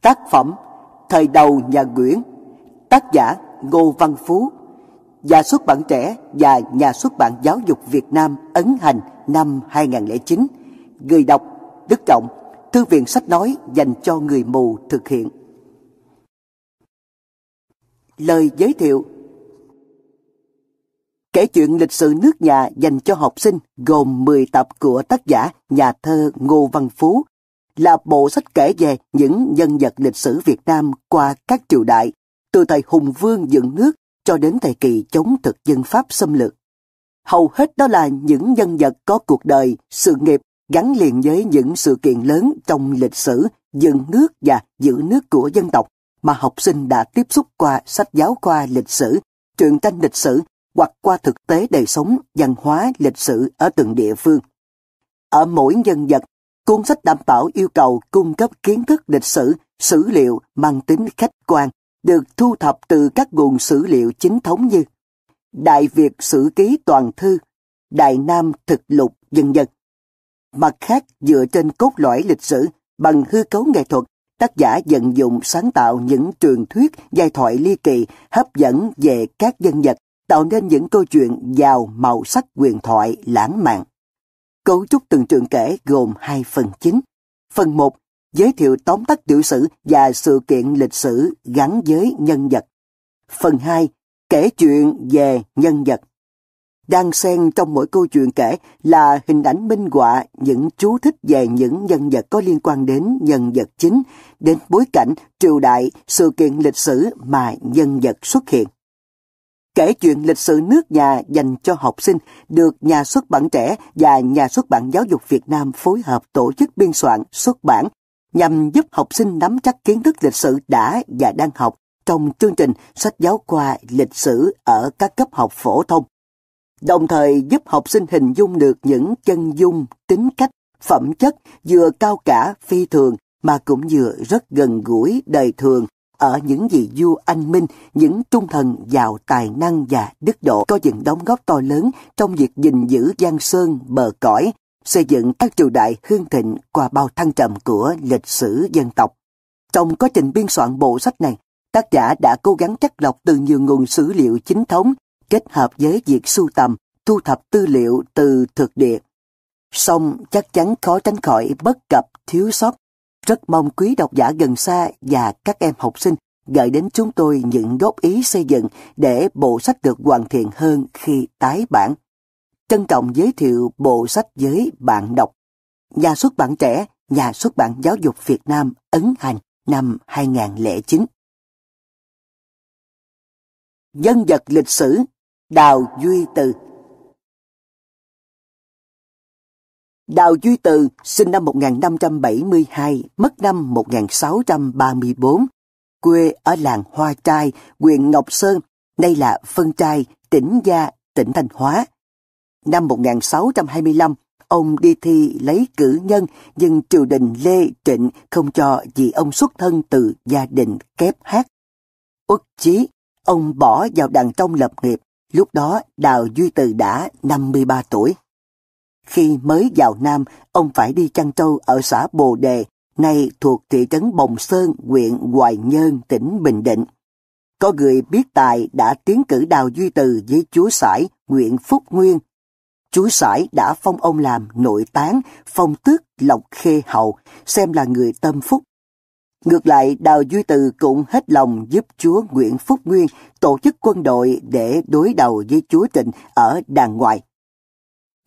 Tác phẩm Thời đầu nhà Nguyễn, Tác giả Ngô Văn Phú, Nhà xuất bản trẻ và Nhà xuất bản giáo dục Việt Nam ấn hành năm 2009 Người đọc Đức Trọng, Thư viện sách nói dành cho người mù thực hiện. Lời giới thiệu. Kể chuyện lịch sử nước nhà dành cho học sinh gồm 10 tập của tác giả nhà thơ Ngô Văn Phú là bộ sách kể về những nhân vật lịch sử Việt Nam qua các triều đại, từ thời Hùng Vương dựng nước cho đến thời kỳ chống thực dân Pháp xâm lược. Hầu hết đó là những nhân vật có cuộc đời, sự nghiệp gắn liền với những sự kiện lớn trong lịch sử dựng nước và giữ nước của dân tộc mà học sinh đã tiếp xúc qua sách giáo khoa lịch sử, truyện tranh lịch sử hoặc qua thực tế đời sống, văn hóa, lịch sử ở từng địa phương. Ở mỗi nhân vật Cuốn sách đảm bảo yêu cầu cung cấp kiến thức lịch sử, sử liệu mang tính khách quan, được thu thập từ các nguồn sử liệu chính thống như Đại Việt Sử Ký Toàn Thư, Đại Nam Thực Lục, dân dân. Mặt khác, dựa trên cốt lõi lịch sử, bằng hư cấu nghệ thuật, tác giả vận dụng sáng tạo những truyền thuyết, giai thoại ly kỳ, hấp dẫn về các dân vật, tạo nên những câu chuyện giàu màu sắc quyền thoại lãng mạn. Cấu trúc từng trường kể gồm hai phần chính. Phần 1 giới thiệu tóm tắt tiểu sử và sự kiện lịch sử gắn với nhân vật. Phần 2 kể chuyện về nhân vật. Đang xen trong mỗi câu chuyện kể là hình ảnh minh họa những chú thích về những nhân vật có liên quan đến nhân vật chính, đến bối cảnh, triều đại, sự kiện lịch sử mà nhân vật xuất hiện kể chuyện lịch sử nước nhà dành cho học sinh được nhà xuất bản trẻ và nhà xuất bản giáo dục Việt Nam phối hợp tổ chức biên soạn, xuất bản nhằm giúp học sinh nắm chắc kiến thức lịch sử đã và đang học trong chương trình sách giáo khoa lịch sử ở các cấp học phổ thông. Đồng thời giúp học sinh hình dung được những chân dung, tính cách, phẩm chất vừa cao cả phi thường mà cũng vừa rất gần gũi đời thường ở những vị vua anh minh, những trung thần giàu tài năng và đức độ có những đóng góp to lớn trong việc gìn giữ giang sơn bờ cõi, xây dựng các triều đại hương thịnh qua bao thăng trầm của lịch sử dân tộc. Trong quá trình biên soạn bộ sách này, tác giả đã cố gắng chắc lọc từ nhiều nguồn sử liệu chính thống kết hợp với việc sưu tầm, thu thập tư liệu từ thực địa. Song chắc chắn khó tránh khỏi bất cập, thiếu sót rất mong quý độc giả gần xa và các em học sinh gửi đến chúng tôi những góp ý xây dựng để bộ sách được hoàn thiện hơn khi tái bản. Trân trọng giới thiệu bộ sách với bạn đọc. Nhà xuất bản trẻ, Nhà xuất bản giáo dục Việt Nam ấn hành năm 2009. Nhân vật lịch sử Đào Duy Từ Đào Duy Từ sinh năm 1572, mất năm 1634, quê ở làng Hoa Trai, huyện Ngọc Sơn, đây là Phân Trai, tỉnh Gia, tỉnh Thanh Hóa. Năm 1625, ông đi thi lấy cử nhân nhưng triều đình Lê Trịnh không cho vì ông xuất thân từ gia đình kép hát. Uất chí, ông bỏ vào đàn trong lập nghiệp, lúc đó Đào Duy Từ đã 53 tuổi. Khi mới vào Nam, ông phải đi chăn trâu ở xã Bồ Đề, nay thuộc thị trấn Bồng Sơn, huyện Hoài Nhơn, tỉnh Bình Định. Có người biết tài đã tiến cử Đào Duy Từ với chúa sải Nguyễn Phúc Nguyên. Chúa sải đã phong ông làm nội tán, phong tước Lộc Khê Hậu, xem là người tâm phúc. Ngược lại, Đào Duy Từ cũng hết lòng giúp chúa Nguyễn Phúc Nguyên tổ chức quân đội để đối đầu với chúa Trịnh ở đàn ngoại.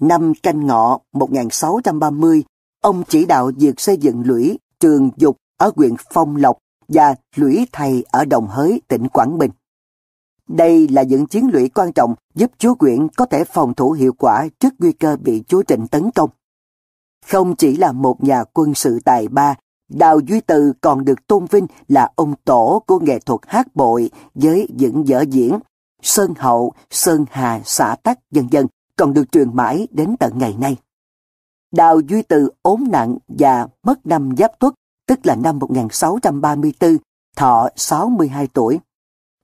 Năm canh ngọ 1630, ông chỉ đạo việc xây dựng lũy trường dục ở huyện Phong Lộc và lũy thầy ở Đồng Hới, tỉnh Quảng Bình. Đây là những chiến lũy quan trọng giúp chúa quyện có thể phòng thủ hiệu quả trước nguy cơ bị chúa Trịnh tấn công. Không chỉ là một nhà quân sự tài ba, Đào Duy Từ còn được tôn vinh là ông tổ của nghệ thuật hát bội với những vở diễn Sơn Hậu, Sơn Hà, xã Tắc, dân dân còn được truyền mãi đến tận ngày nay. Đào Duy Từ ốm nặng và mất năm Giáp Tuất, tức là năm 1634, thọ 62 tuổi.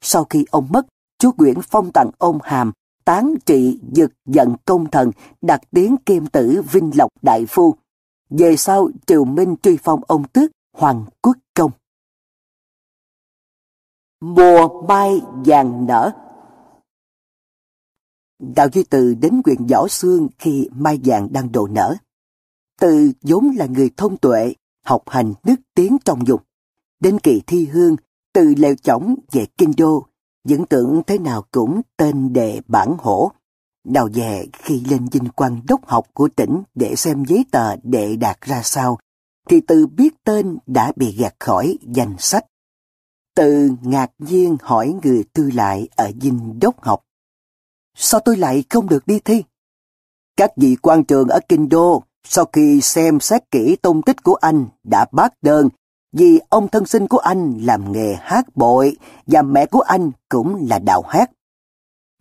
Sau khi ông mất, chúa Nguyễn phong tặng ông hàm, tán trị dực giận công thần, đặt tiếng kim tử Vinh Lộc Đại Phu. Về sau, Triều Minh truy phong ông tước Hoàng Quốc Công. Mùa mai vàng nở Đạo Duy Từ đến huyện Võ Xương khi mai vàng đang đồ nở. Từ vốn là người thông tuệ, học hành đức tiếng trong dùng. Đến kỳ thi hương, từ leo chổng về kinh đô, vẫn tưởng thế nào cũng tên đề bản hổ. Đào về khi lên dinh quan đốc học của tỉnh để xem giấy tờ đệ đạt ra sao, thì từ biết tên đã bị gạt khỏi danh sách. Từ ngạc nhiên hỏi người tư lại ở dinh đốc học. Sao tôi lại không được đi thi? Các vị quan trường ở Kinh Đô sau khi xem xét kỹ tung tích của anh đã bác đơn vì ông thân sinh của anh làm nghề hát bội và mẹ của anh cũng là đào hát.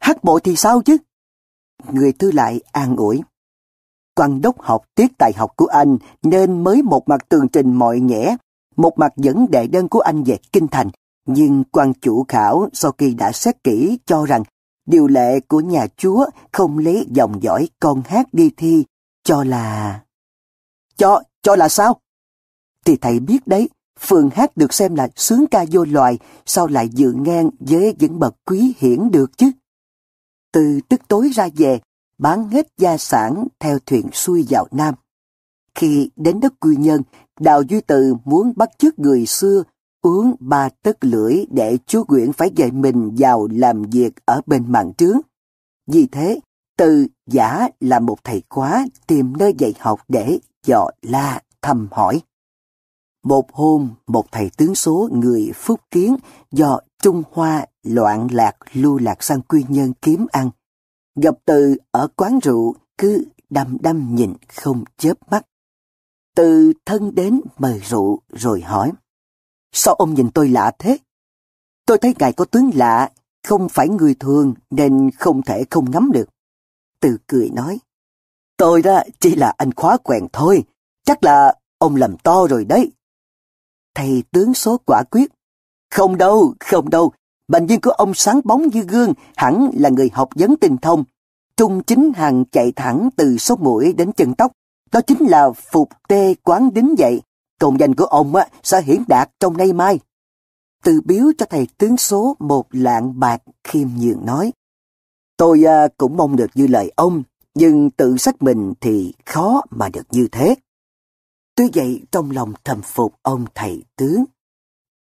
Hát bội thì sao chứ? Người thư lại an ủi. Quan đốc học tiết tài học của anh nên mới một mặt tường trình mọi nhẽ, một mặt dẫn đệ đơn của anh về kinh thành. Nhưng quan chủ khảo sau khi đã xét kỹ cho rằng điều lệ của nhà chúa không lấy dòng dõi con hát đi thi, cho là... Cho, cho là sao? Thì thầy biết đấy, Phường hát được xem là sướng ca vô loài, sao lại dự ngang với những bậc quý hiển được chứ? Từ tức tối ra về, bán hết gia sản theo thuyền xuôi vào Nam. Khi đến đất quy nhân, Đào Duy Từ muốn bắt chước người xưa uống ba tấc lưỡi để chú Nguyễn phải dạy mình vào làm việc ở bên mạng trướng. Vì thế, Từ giả là một thầy khóa tìm nơi dạy học để dò la thăm hỏi. Một hôm, một thầy tướng số người Phúc Kiến do Trung Hoa loạn lạc lưu lạc sang quy nhân kiếm ăn. Gặp từ ở quán rượu cứ đăm đăm nhìn không chớp mắt. Từ thân đến mời rượu rồi hỏi. Sao ông nhìn tôi lạ thế? Tôi thấy ngài có tướng lạ, không phải người thường nên không thể không ngắm được. Từ cười nói. Tôi đó chỉ là anh khóa quèn thôi, chắc là ông làm to rồi đấy thầy tướng số quả quyết. Không đâu, không đâu, bệnh viên của ông sáng bóng như gương, hẳn là người học vấn tinh thông. Trung chính hàng chạy thẳng từ số mũi đến chân tóc, đó chính là phục tê quán đính dậy. Công danh của ông á, sẽ hiển đạt trong nay mai. Từ biếu cho thầy tướng số một lạng bạc khiêm nhường nói. Tôi à, cũng mong được như lời ông, nhưng tự sách mình thì khó mà được như thế. Tuy vậy trong lòng thầm phục ông thầy tướng.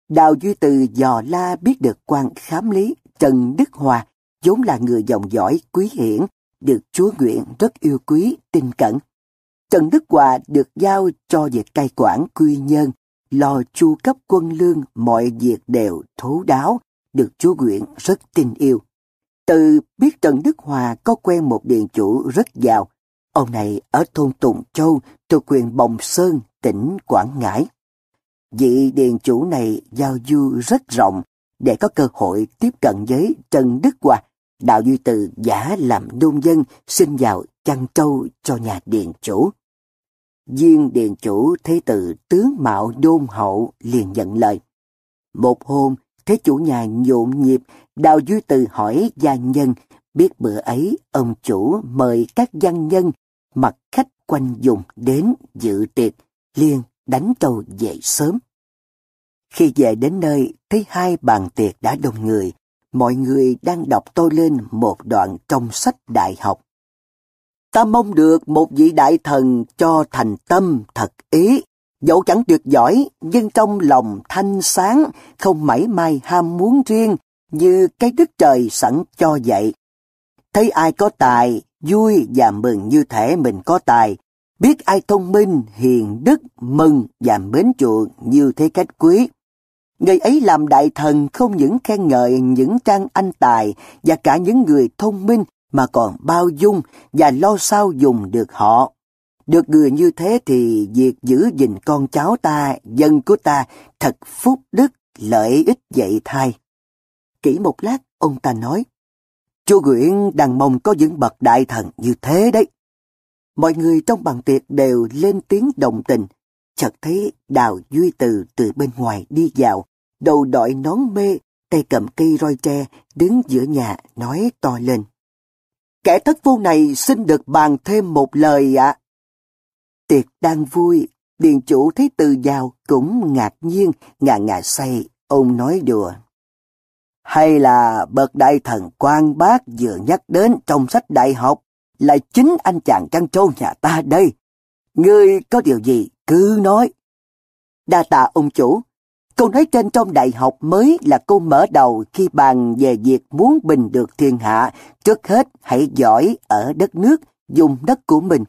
Đào Duy Từ dò la biết được quan khám lý Trần Đức Hòa, vốn là người dòng dõi quý hiển, được Chúa Nguyện rất yêu quý, tin cẩn. Trần Đức Hòa được giao cho việc cai quản quy nhân, lo chu cấp quân lương, mọi việc đều thấu đáo, được Chúa Nguyện rất tin yêu. Từ biết Trần Đức Hòa có quen một điện chủ rất giàu, Ông này ở thôn Tùng Châu, thuộc quyền Bồng Sơn, tỉnh Quảng Ngãi. Vị điện chủ này giao du rất rộng để có cơ hội tiếp cận với Trần Đức Hòa, đạo duy từ giả làm nông dân xin vào chăn trâu cho nhà điện chủ. Viên điền chủ thấy từ tướng mạo đôn hậu liền nhận lời. Một hôm, thế chủ nhà nhộn nhịp, đào duy từ hỏi gia nhân, biết bữa ấy ông chủ mời các văn nhân mặc khách quanh dùng đến dự tiệc, liền đánh trâu dậy sớm. Khi về đến nơi, thấy hai bàn tiệc đã đông người, mọi người đang đọc tôi lên một đoạn trong sách đại học. Ta mong được một vị đại thần cho thành tâm thật ý, dẫu chẳng tuyệt giỏi, nhưng trong lòng thanh sáng, không mảy may ham muốn riêng, như cái đức trời sẵn cho vậy. Thấy ai có tài, vui và mừng như thể mình có tài, biết ai thông minh, hiền đức, mừng và mến chuộng như thế cách quý. Người ấy làm đại thần không những khen ngợi những trang anh tài và cả những người thông minh mà còn bao dung và lo sao dùng được họ. Được người như thế thì việc giữ gìn con cháu ta, dân của ta thật phúc đức, lợi ích dạy thai. Kỹ một lát, ông ta nói, Chú Nguyễn đang mong có những bậc đại thần như thế đấy. Mọi người trong bàn tiệc đều lên tiếng đồng tình. Chợt thấy Đào Duy Từ từ bên ngoài đi vào, đầu đội nón mê, tay cầm cây roi tre, đứng giữa nhà nói to lên. Kẻ thất phu này xin được bàn thêm một lời ạ. Tiệc đang vui, điền chủ thấy từ giàu cũng ngạc nhiên, ngà ngà say, ông nói đùa. hay là bậc đại thần quan bác vừa nhắc đến trong sách đại học là chính anh chàng chăn trâu nhà ta đây. Ngươi có điều gì cứ nói. Đa tạ ông chủ, câu nói trên trong đại học mới là câu mở đầu khi bàn về việc muốn bình được thiên hạ, trước hết hãy giỏi ở đất nước, dùng đất của mình.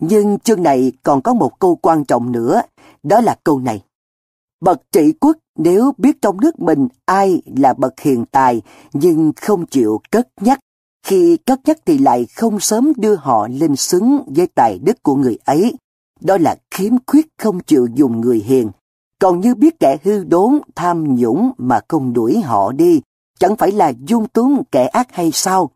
Nhưng chương này còn có một câu quan trọng nữa, đó là câu này. Bậc trị quốc nếu biết trong nước mình ai là bậc hiền tài nhưng không chịu cất nhắc, khi cất nhắc thì lại không sớm đưa họ lên xứng với tài đức của người ấy. Đó là khiếm khuyết không chịu dùng người hiền. Còn như biết kẻ hư đốn, tham nhũng mà không đuổi họ đi, chẳng phải là dung túng kẻ ác hay sao?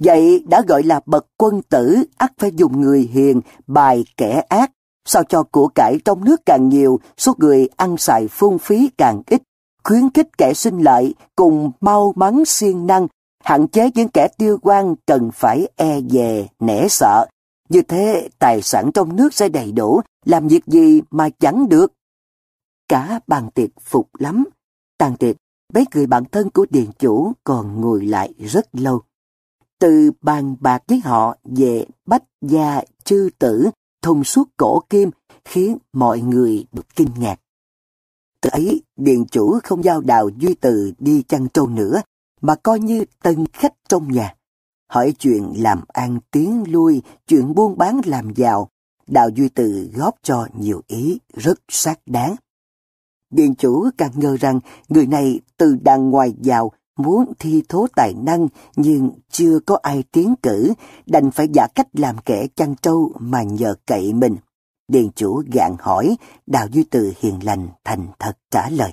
Vậy đã gọi là bậc quân tử, ắt phải dùng người hiền, bài kẻ ác, sao cho của cải trong nước càng nhiều, số người ăn xài phung phí càng ít, khuyến khích kẻ sinh lợi cùng mau mắn siêng năng, hạn chế những kẻ tiêu quan cần phải e dè, nể sợ. Như thế tài sản trong nước sẽ đầy đủ, làm việc gì mà chẳng được. Cả bàn tiệc phục lắm. Tàn tiệc, mấy người bạn thân của điền chủ còn ngồi lại rất lâu. Từ bàn bạc với họ về bách gia chư tử thông suốt cổ kim khiến mọi người được kinh ngạc. Từ ấy, điện chủ không giao đào Duy Từ đi chăn trâu nữa, mà coi như tân khách trong nhà. Hỏi chuyện làm ăn tiến lui, chuyện buôn bán làm giàu, đào Duy Từ góp cho nhiều ý rất xác đáng. Điện chủ càng ngờ rằng người này từ đàng ngoài vào muốn thi thố tài năng nhưng chưa có ai tiến cử, đành phải giả cách làm kẻ chăn trâu mà nhờ cậy mình. Điền chủ gạn hỏi, Đào Duy Từ hiền lành thành thật trả lời.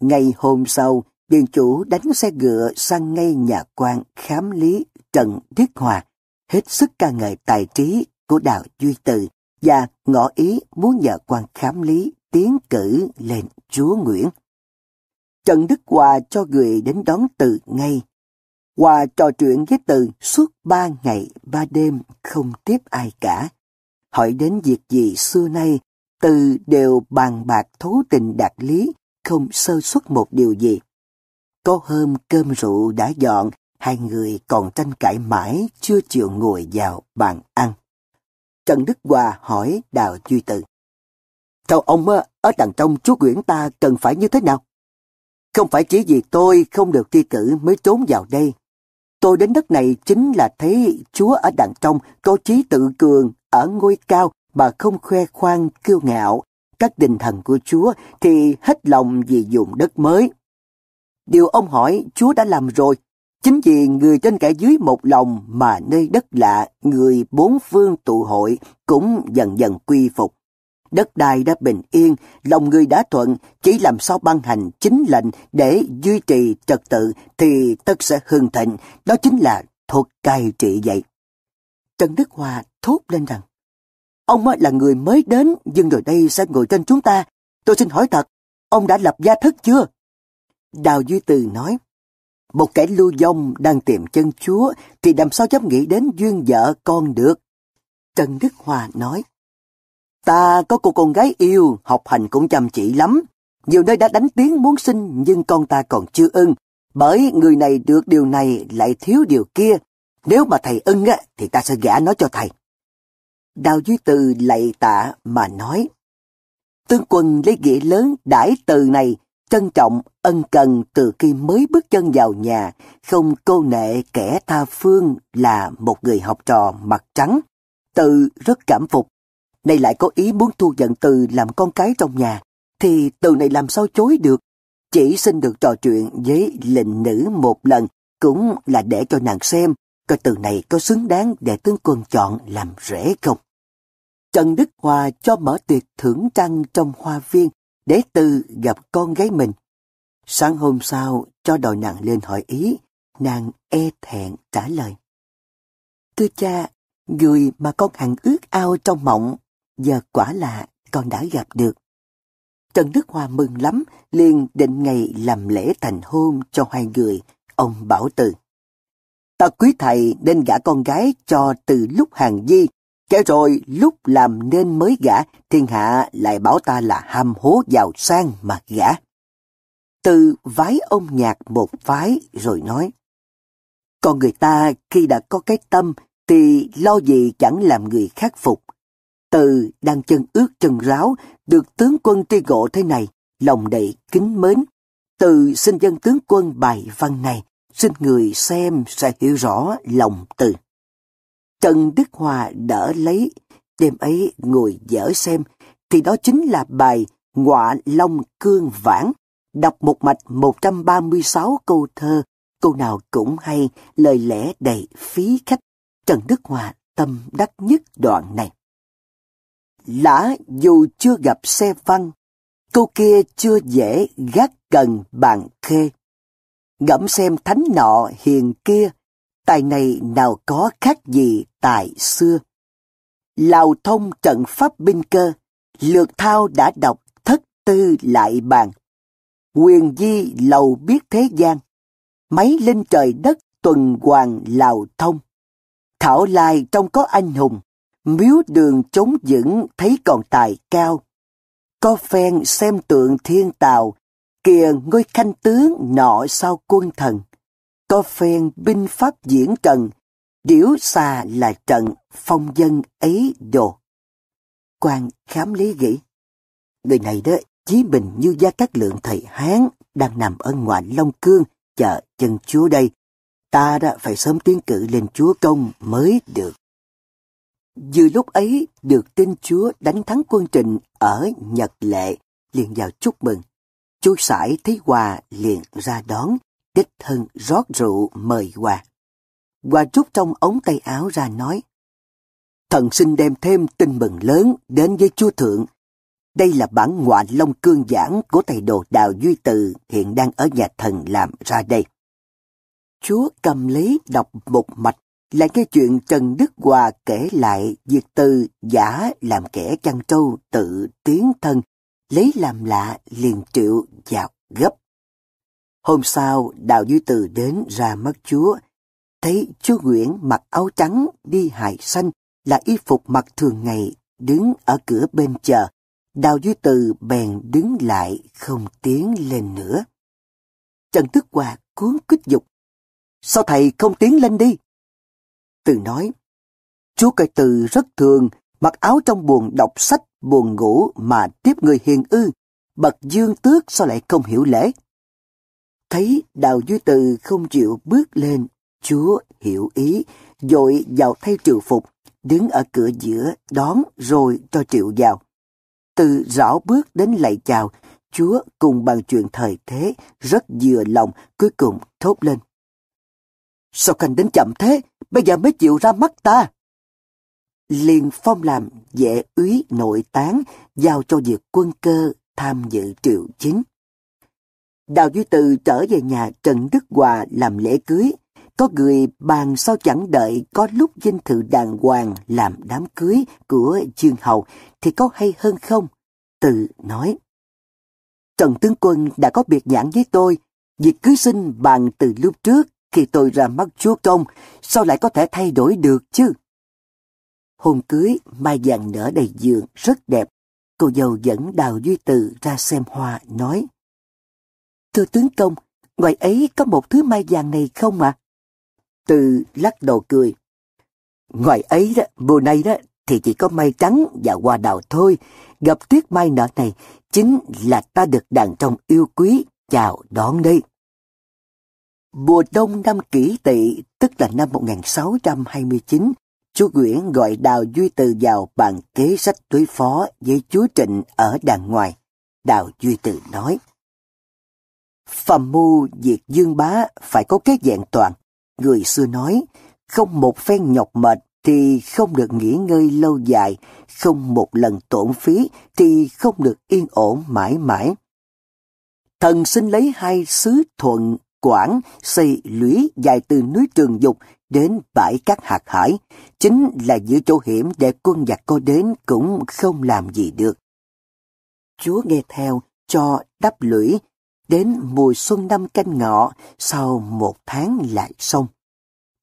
Ngày hôm sau, Điền chủ đánh xe ngựa sang ngay nhà quan khám lý Trần Thiết Hòa, hết sức ca ngợi tài trí của Đào Duy Từ và ngỏ ý muốn nhờ quan khám lý tiến cử lên chúa Nguyễn. Trần Đức Hòa cho người đến đón Từ ngay. Hòa trò chuyện với Từ suốt ba ngày ba đêm không tiếp ai cả. Hỏi đến việc gì xưa nay, Từ đều bàn bạc thấu tình đạt lý, không sơ xuất một điều gì. Có hôm cơm rượu đã dọn, hai người còn tranh cãi mãi chưa chịu ngồi vào bàn ăn. Trần Đức Hòa hỏi Đào Duy Từ. Theo ông ở đằng trong chúa Nguyễn ta cần phải như thế nào? Không phải chỉ vì tôi không được thi cử mới trốn vào đây. Tôi đến đất này chính là thấy Chúa ở đằng trong có trí tự cường, ở ngôi cao mà không khoe khoang kiêu ngạo. Các đình thần của Chúa thì hết lòng vì dùng đất mới. Điều ông hỏi Chúa đã làm rồi. Chính vì người trên kẻ dưới một lòng mà nơi đất lạ, người bốn phương tụ hội cũng dần dần quy phục. Đất đai đã bình yên, lòng người đã thuận, chỉ làm sao ban hành chính lệnh để duy trì trật tự thì tất sẽ hưng thịnh, đó chính là thuật cai trị vậy. Trần Đức Hòa thốt lên rằng, ông là người mới đến, nhưng rồi đây sẽ ngồi trên chúng ta. Tôi xin hỏi thật, ông đã lập gia thất chưa? Đào Duy Từ nói, một kẻ lưu vong đang tìm chân chúa thì làm sao dám nghĩ đến duyên vợ con được. Trần Đức Hòa nói, Ta có cô con gái yêu, học hành cũng chăm chỉ lắm. Nhiều nơi đã đánh tiếng muốn sinh nhưng con ta còn chưa ưng. Bởi người này được điều này lại thiếu điều kia. Nếu mà thầy ưng á, thì ta sẽ gả nó cho thầy. Đào Duy Từ lạy tạ mà nói. Tướng quân lấy nghĩa lớn đãi từ này, trân trọng, ân cần từ khi mới bước chân vào nhà, không cô nệ kẻ tha phương là một người học trò mặt trắng. Từ rất cảm phục, nay lại có ý muốn thu giận từ làm con cái trong nhà, thì từ này làm sao chối được. Chỉ xin được trò chuyện với lệnh nữ một lần, cũng là để cho nàng xem coi từ này có xứng đáng để tướng quân chọn làm rễ không. Trần Đức Hòa cho mở tiệc thưởng trăng trong hoa viên để từ gặp con gái mình. Sáng hôm sau cho đòi nàng lên hỏi ý, nàng e thẹn trả lời. Thưa cha, người mà con hằng ước ao trong mộng giờ quả là con đã gặp được. Trần Đức Hòa mừng lắm, liền định ngày làm lễ thành hôn cho hai người, ông bảo từ. Ta quý thầy nên gả con gái cho từ lúc hàng di, kể rồi lúc làm nên mới gả, thiên hạ lại bảo ta là ham hố giàu sang mà gả. Từ vái ông nhạc một vái rồi nói. con người ta khi đã có cái tâm thì lo gì chẳng làm người khắc phục. Từ đang chân ướt chân ráo, được tướng quân tri gộ thế này, lòng đầy kính mến. Từ xin dân tướng quân bài văn này, xin người xem sẽ hiểu rõ lòng từ. Trần Đức Hòa đỡ lấy, đêm ấy ngồi dở xem, thì đó chính là bài Ngọa Long Cương Vãn, đọc một mạch 136 câu thơ, câu nào cũng hay, lời lẽ đầy phí khách. Trần Đức Hòa tâm đắc nhất đoạn này. Lã dù chưa gặp xe văn, câu kia chưa dễ gác cần bàn khê. Ngẫm xem thánh nọ hiền kia, tài này nào có khác gì tại xưa. Lào thông trận pháp binh cơ, lược thao đã đọc thất tư lại bàn. Quyền di lầu biết thế gian, máy linh trời đất tuần hoàng lào thông. Thảo lai trong có anh hùng, miếu đường chống vững thấy còn tài cao. Có phen xem tượng thiên tào, kìa ngôi khanh tướng nọ sau quân thần. Có phen binh pháp diễn trần, điểu xa là trận phong dân ấy đồ. quan khám lý nghĩ, người này đó chí bình như gia các lượng thầy Hán đang nằm ở ngoại Long Cương chờ chân chúa đây. Ta đã phải sớm tiến cử lên chúa công mới được. Vừa lúc ấy được tin chúa đánh thắng quân trình ở Nhật Lệ, liền vào chúc mừng. Chú sải thấy quà liền ra đón, đích thân rót rượu mời quà. Quà rút trong ống tay áo ra nói, Thần xin đem thêm tin mừng lớn đến với chúa thượng. Đây là bản ngoại long cương giảng của thầy đồ Đào Duy Từ hiện đang ở nhà thần làm ra đây. Chúa cầm lấy đọc một mạch lại nghe chuyện Trần Đức Hòa kể lại việc từ giả làm kẻ chăn trâu tự tiến thân, lấy làm lạ liền triệu dạo gấp. Hôm sau, Đào Duy Từ đến ra mắt Chúa, thấy Chúa Nguyễn mặc áo trắng đi hài xanh là y phục mặc thường ngày, đứng ở cửa bên chờ. Đào Duy Từ bèn đứng lại không tiến lên nữa. Trần Đức Hòa cuốn kích dục. Sao thầy không tiến lên đi? Từ nói, chú cai từ rất thường, mặc áo trong buồn đọc sách, buồn ngủ mà tiếp người hiền ư, bậc dương tước sao lại không hiểu lễ. Thấy đào duy từ không chịu bước lên, chúa hiểu ý, dội vào thay triệu phục, đứng ở cửa giữa đón rồi cho triệu vào. Từ rõ bước đến lạy chào, chúa cùng bàn chuyện thời thế, rất vừa lòng, cuối cùng thốt lên. Sao khanh đến chậm thế, bây giờ mới chịu ra mắt ta? Liền phong làm vệ úy nội tán, giao cho việc quân cơ tham dự triệu chính. Đào Duy Từ trở về nhà Trần Đức Hòa làm lễ cưới, có người bàn sao chẳng đợi có lúc dinh thự đàng hoàng làm đám cưới của Dương hầu thì có hay hơn không? Từ nói. Trần Tướng Quân đã có biệt nhãn với tôi, việc cưới sinh bàn từ lúc trước khi tôi ra mắt chúa công, sao lại có thể thay đổi được chứ? Hôn cưới, mai vàng nở đầy giường, rất đẹp. Cô dâu dẫn Đào Duy Từ ra xem hoa, nói. Thưa tướng công, ngoài ấy có một thứ mai vàng này không ạ? À? Từ lắc đầu cười. Ngoài ấy đó, mùa này đó, thì chỉ có mai trắng và hoa đào thôi. Gặp tuyết mai nở này, chính là ta được đàn trong yêu quý, chào đón đây. Mùa đông năm kỷ tỵ, tức là năm 1629, chú Nguyễn gọi Đào Duy Từ vào bàn kế sách đối phó với chúa Trịnh ở đàng ngoài. Đào Duy Từ nói, Phẩm mưu diệt dương bá phải có cái dạng toàn. Người xưa nói, không một phen nhọc mệt thì không được nghỉ ngơi lâu dài, không một lần tổn phí thì không được yên ổn mãi mãi. Thần xin lấy hai sứ thuận Quảng xây lũy dài từ núi Trường Dục đến bãi cát hạt hải, chính là giữ chỗ hiểm để quân giặc có đến cũng không làm gì được. Chúa nghe theo cho đắp lũy, đến mùa xuân năm canh ngọ, sau một tháng lại xong.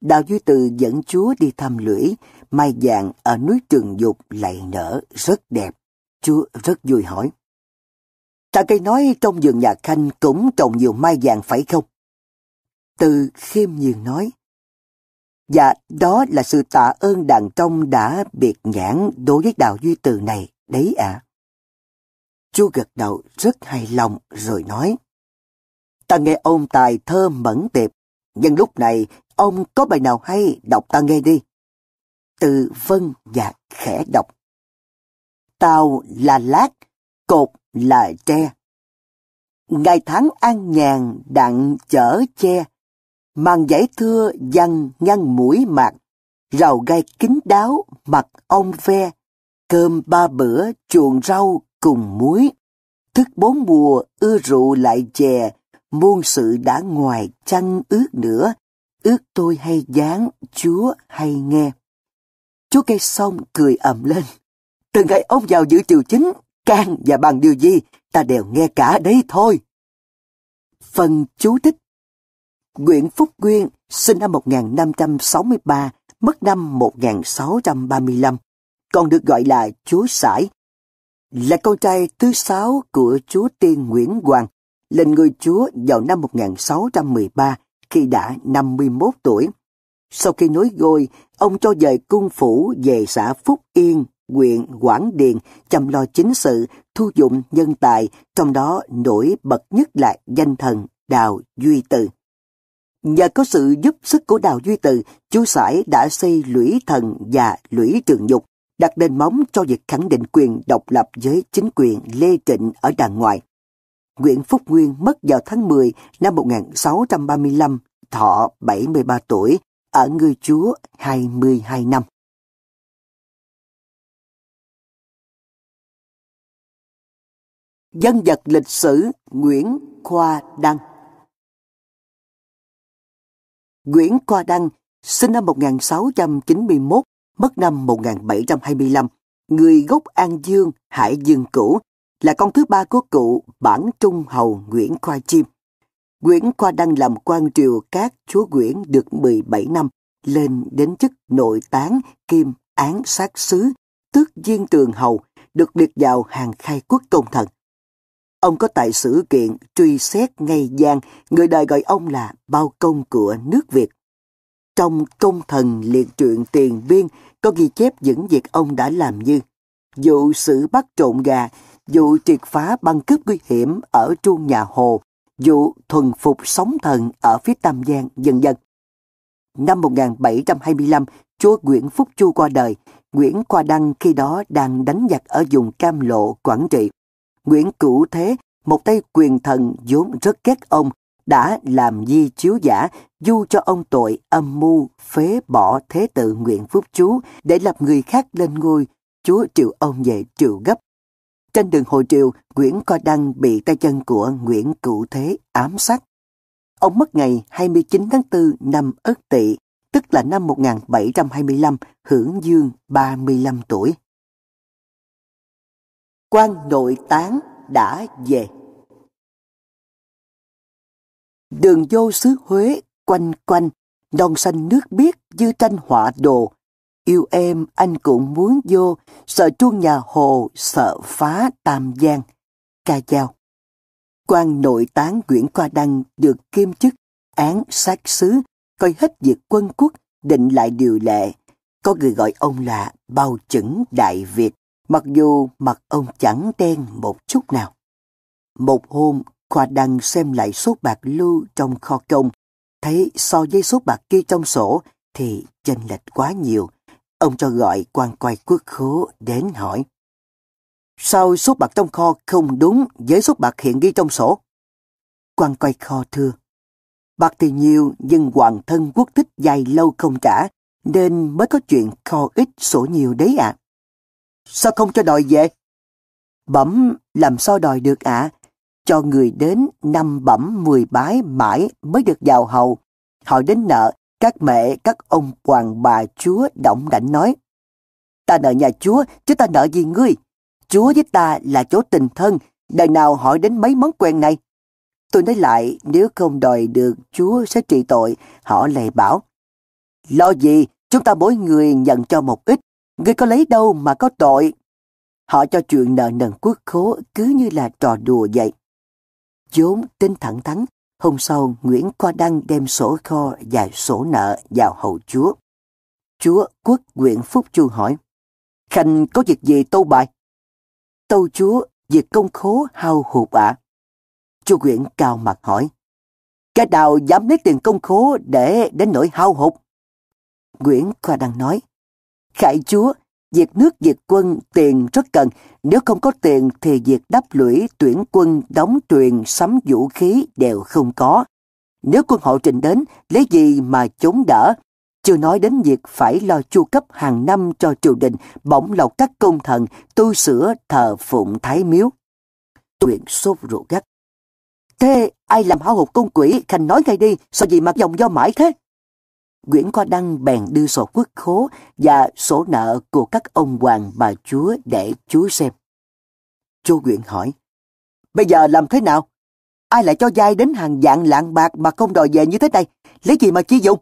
Đào Duy Từ dẫn Chúa đi thăm lũy, mai vàng ở núi Trường Dục lại nở rất đẹp. Chúa rất vui hỏi. Ta cây nói trong vườn nhà Khanh cũng trồng nhiều mai vàng phải không? Từ khiêm nhường nói. Dạ, đó là sự tạ ơn đàn trong đã biệt nhãn đối với đạo duy từ này, đấy ạ. À. Chú gật đầu rất hài lòng rồi nói. Ta nghe ông tài thơ mẫn tiệp, nhưng lúc này ông có bài nào hay đọc ta nghe đi. Từ vân và khẽ đọc. Tàu là lát, cột là tre. Ngày tháng an nhàn đặng chở che, màn giải thưa dằn ngăn mũi mạc, rào gai kín đáo mặt ông ve, cơm ba bữa chuồng rau cùng muối. Thức bốn mùa ưa rượu lại chè, muôn sự đã ngoài chăn ước nữa, ước tôi hay dáng, chúa hay nghe. Chúa cây xong cười ầm lên. Từ ngày ông vào giữ triều chính, can và bằng điều gì, ta đều nghe cả đấy thôi. Phần chú thích Nguyễn Phúc Nguyên sinh năm 1563, mất năm 1635, còn được gọi là chúa Sải. Là con trai thứ sáu của chúa Tiên Nguyễn Hoàng, lên ngôi chúa vào năm 1613 khi đã 51 tuổi. Sau khi nối ngôi, ông cho dời cung phủ về xã Phúc Yên, huyện Quảng Điền, chăm lo chính sự, thu dụng nhân tài, trong đó nổi bật nhất là danh thần Đào Duy Từ. Nhờ có sự giúp sức của Đào Duy Từ, chú Sải đã xây lũy thần và lũy trường dục, đặt nền móng cho việc khẳng định quyền độc lập với chính quyền Lê Trịnh ở đàng ngoài. Nguyễn Phúc Nguyên mất vào tháng 10 năm 1635, thọ 73 tuổi, ở ngôi chúa 22 năm. Dân vật lịch sử Nguyễn Khoa Đăng Nguyễn Khoa Đăng, sinh năm 1691, mất năm 1725, người gốc An Dương, Hải Dương cũ, là con thứ ba của cụ bản trung hầu Nguyễn Khoa Chim. Nguyễn Khoa Đăng làm quan triều các chúa Nguyễn được 17 năm, lên đến chức nội tán kim án sát sứ, tước viên tường hầu, được liệt vào hàng khai quốc công thần. Ông có tài sự kiện truy xét ngay gian, người đời gọi ông là bao công của nước Việt. Trong công thần liệt truyện tiền biên có ghi chép những việc ông đã làm như vụ xử bắt trộn gà, vụ triệt phá băng cướp nguy hiểm ở chuông nhà Hồ, vụ thuần phục sóng thần ở phía Tam Giang, dần dần. Năm 1725, chúa Nguyễn Phúc Chu qua đời, Nguyễn Khoa Đăng khi đó đang đánh giặc ở vùng Cam Lộ, Quảng Trị. Nguyễn Cửu Thế, một tay quyền thần vốn rất ghét ông, đã làm di chiếu giả du cho ông tội âm mưu phế bỏ thế tự Nguyễn Phúc Chú để lập người khác lên ngôi, chúa triệu ông về triệu gấp. Trên đường hồi triều, Nguyễn Co Đăng bị tay chân của Nguyễn Cửu Thế ám sát. Ông mất ngày 29 tháng 4 năm Ất Tỵ, tức là năm 1725, hưởng dương 35 tuổi. Quan nội tán đã về. Đường vô xứ Huế quanh quanh, non xanh nước biếc như tranh họa đồ. Yêu em anh cũng muốn vô, sợ chuông nhà hồ, sợ phá tam giang. Ca dao. quan nội tán Nguyễn Khoa Đăng được kiêm chức án sát sứ, coi hết việc quân quốc, định lại điều lệ. Có người gọi ông là bao chẩn Đại Việt, mặc dù mặt ông chẳng đen một chút nào. Một hôm, Khoa đang xem lại số bạc lưu trong kho công, thấy so với số bạc kia trong sổ thì chênh lệch quá nhiều. Ông cho gọi quan quay quốc khố đến hỏi. Sao số bạc trong kho không đúng với số bạc hiện ghi trong sổ? Quan quay kho thưa. Bạc thì nhiều nhưng hoàng thân quốc tích dài lâu không trả nên mới có chuyện kho ít sổ nhiều đấy ạ. Sao không cho đòi về? Bẩm làm sao đòi được ạ? cho người đến năm bẩm mười bái mãi mới được vào hầu. Hỏi đến nợ, các mẹ, các ông hoàng bà chúa động đảnh nói. Ta nợ nhà chúa, chứ ta nợ gì ngươi? Chúa với ta là chỗ tình thân, đời nào hỏi đến mấy món quen này. Tôi nói lại, nếu không đòi được, Chúa sẽ trị tội. Họ lại bảo, lo gì, chúng ta mỗi người nhận cho một ít, ngươi có lấy đâu mà có tội. Họ cho chuyện nợ nần quốc khố cứ như là trò đùa vậy. vốn tin thẳng thắn, hôm sau Nguyễn Qua Đăng đem sổ kho và sổ nợ vào hậu chúa. Chúa quốc Nguyễn Phúc Chu hỏi, Khanh có việc gì tâu bài? Tâu chúa, việc công khố hao hụt ạ. À? Chu Nguyễn cao mặt hỏi, cái đào dám lấy tiền công khố để đến nỗi hao hụt? Nguyễn Khoa Đăng nói, Khải chúa, việc nước diệt quân tiền rất cần, nếu không có tiền thì việc đắp lũy tuyển quân đóng truyền sắm vũ khí đều không có. Nếu quân hộ trình đến, lấy gì mà chống đỡ? Chưa nói đến việc phải lo chu cấp hàng năm cho triều đình, bổng lộc các công thần, tu sửa thờ phụng thái miếu. Tuyển sốt ruột gắt. Thế ai làm hao hụt công quỷ, Khanh nói ngay đi, sao gì mặc dòng do mãi thế? Nguyễn Khoa Đăng bèn đưa sổ quốc khố và sổ nợ của các ông hoàng bà chúa để chúa xem. Chú Nguyễn hỏi, bây giờ làm thế nào? Ai lại cho dai đến hàng vạn lạng bạc mà không đòi về như thế này? Lấy gì mà chi dùng?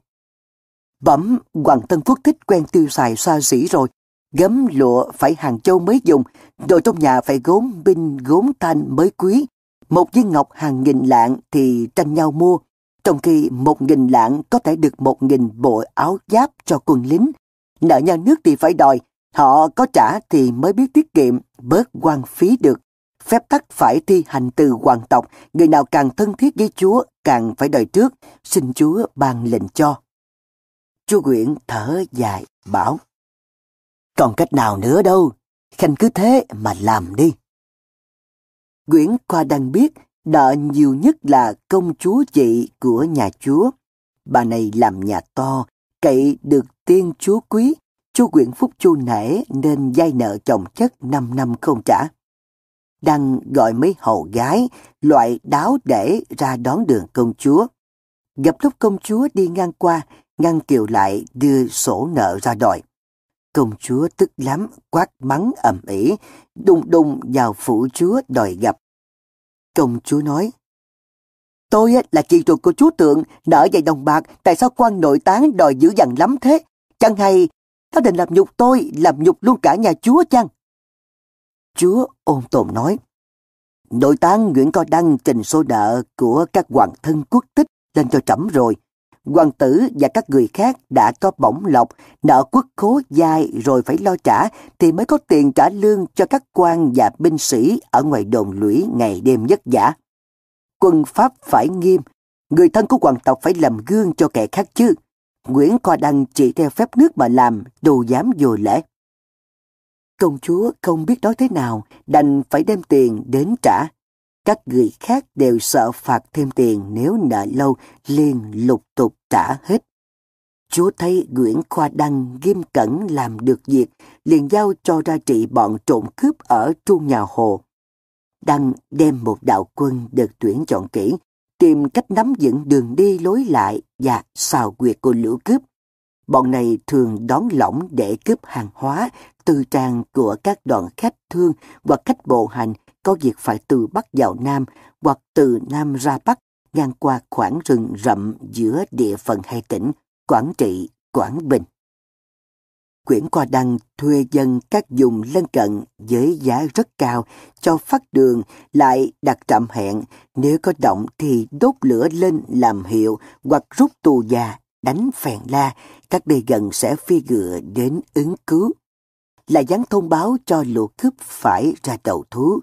Bẩm, Hoàng Tân Phước thích quen tiêu xài xa xỉ rồi. Gấm lụa phải hàng châu mới dùng, đồ trong nhà phải gốm binh gốm thanh mới quý. Một viên ngọc hàng nghìn lạng thì tranh nhau mua, trong khi một nghìn lạng có thể được một nghìn bộ áo giáp cho quân lính. Nợ nhà nước thì phải đòi, họ có trả thì mới biết tiết kiệm, bớt quan phí được. Phép tắc phải thi hành từ hoàng tộc, người nào càng thân thiết với Chúa càng phải đòi trước, xin Chúa ban lệnh cho. Chúa Nguyễn thở dài, bảo. Còn cách nào nữa đâu, Khanh cứ thế mà làm đi. Nguyễn Khoa đang biết Nợ nhiều nhất là công chúa chị của nhà chúa. Bà này làm nhà to, cậy được tiên chúa quý. Chúa quyển Phúc chu nể nên dai nợ chồng chất 5 năm không trả. Đăng gọi mấy hầu gái, loại đáo để ra đón đường công chúa. Gặp lúc công chúa đi ngang qua, ngăn kiều lại đưa sổ nợ ra đòi. Công chúa tức lắm, quát mắng ầm ĩ, đùng đùng vào phủ chúa đòi gặp. Công chúa nói, Tôi là chị ruột của chúa tượng, nợ vài đồng bạc, tại sao quan nội tán đòi dữ dằn lắm thế? Chẳng hay, nó định làm nhục tôi, làm nhục luôn cả nhà chúa chăng? Chúa ôn tồn nói, Nội tán Nguyễn Co Đăng trình số nợ của các hoàng thân quốc tích lên cho trẫm rồi. Hoàng tử và các người khác đã có bổng lộc, nợ quốc khố dài rồi phải lo trả thì mới có tiền trả lương cho các quan và binh sĩ ở ngoài đồn lũy ngày đêm vất vả. Quân Pháp phải nghiêm, người thân của hoàng tộc phải làm gương cho kẻ khác chứ. Nguyễn Co Đăng chỉ theo phép nước mà làm, đồ dám vô lễ. Công chúa không biết nói thế nào, đành phải đem tiền đến trả. Các người khác đều sợ phạt thêm tiền nếu nợ lâu liền lục tục trả hết. Chúa thấy Nguyễn Khoa Đăng nghiêm cẩn làm được việc, liền giao cho ra trị bọn trộm cướp ở trung nhà Hồ. Đăng đem một đạo quân được tuyển chọn kỹ, tìm cách nắm vững đường đi lối lại và xào quyệt của lũ cướp. Bọn này thường đón lỏng để cướp hàng hóa, tư trang của các đoàn khách thương và khách bộ hành có việc phải từ Bắc vào Nam hoặc từ Nam ra Bắc ngang qua khoảng rừng rậm giữa địa phận hai tỉnh Quảng Trị, Quảng Bình. Quyển qua đăng thuê dân các vùng lân cận với giá rất cao cho phát đường lại đặt trạm hẹn nếu có động thì đốt lửa lên làm hiệu hoặc rút tù già đánh phèn la các nơi gần sẽ phi ngựa đến ứng cứu là dán thông báo cho lũ cướp phải ra đầu thú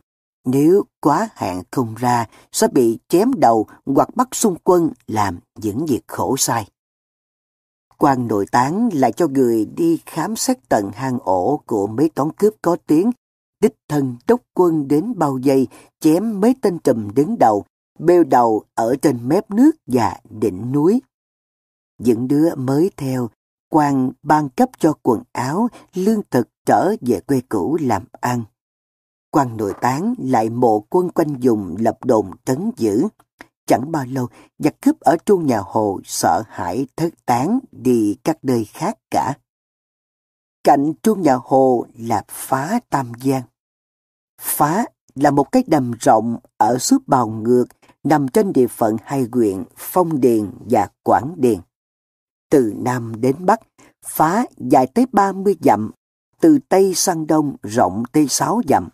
nếu quá hạn không ra, sẽ bị chém đầu hoặc bắt xung quân làm những việc khổ sai. quan nội tán lại cho người đi khám xét tận hang ổ của mấy toán cướp có tiếng, đích thân đốc quân đến bao dây, chém mấy tên trùm đứng đầu, bêu đầu ở trên mép nước và đỉnh núi. Những đứa mới theo, quan ban cấp cho quần áo, lương thực trở về quê cũ làm ăn quan nội tán lại mộ quân quanh dùng lập đồn trấn giữ. Chẳng bao lâu, giặc cướp ở trung nhà Hồ sợ hãi thất tán đi các nơi khác cả. Cạnh trung nhà Hồ là phá Tam Giang. Phá là một cái đầm rộng ở suốt Bào Ngược nằm trên địa phận hai huyện Phong Điền và Quảng Điền. Từ Nam đến Bắc, phá dài tới 30 dặm từ Tây sang Đông rộng tới sáu dặm.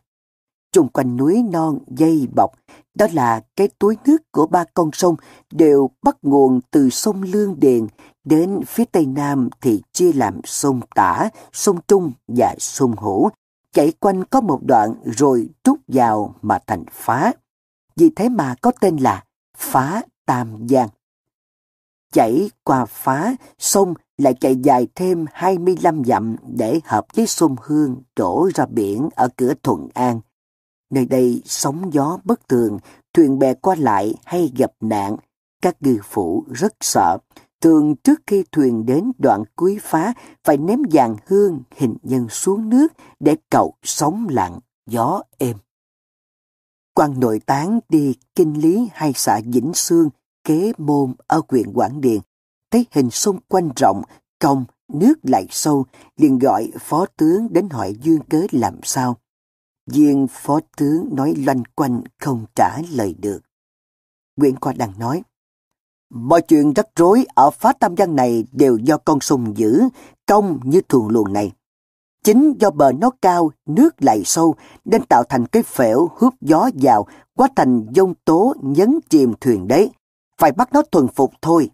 Trung quanh núi non dây bọc, đó là cái túi nước của ba con sông đều bắt nguồn từ sông Lương Điền đến phía Tây Nam thì chia làm sông Tả, sông Trung và sông Hữu, chảy quanh có một đoạn rồi trút vào mà thành phá. Vì thế mà có tên là Phá Tam Giang. Chảy qua phá, sông lại chạy dài thêm 25 dặm để hợp với sông Hương đổ ra biển ở cửa Thuận An. Nơi đây sóng gió bất thường, thuyền bè qua lại hay gặp nạn. Các ngư phủ rất sợ, thường trước khi thuyền đến đoạn cuối phá phải ném vàng hương hình nhân xuống nước để cầu sóng lặng, gió êm. quan nội tán đi kinh lý hai xã Vĩnh Sương, kế môn ở huyện Quảng Điền, thấy hình xung quanh rộng, công, nước lại sâu, liền gọi phó tướng đến hỏi duyên cớ làm sao. Viên phó tướng nói loanh quanh không trả lời được. Nguyễn Khoa Đăng nói, Mọi chuyện rắc rối ở phá tam giang này đều do con sông giữ, công như thuồng luồng này. Chính do bờ nó cao, nước lại sâu, nên tạo thành cái phễu hút gió vào, quá thành dông tố nhấn chìm thuyền đấy. Phải bắt nó thuần phục thôi.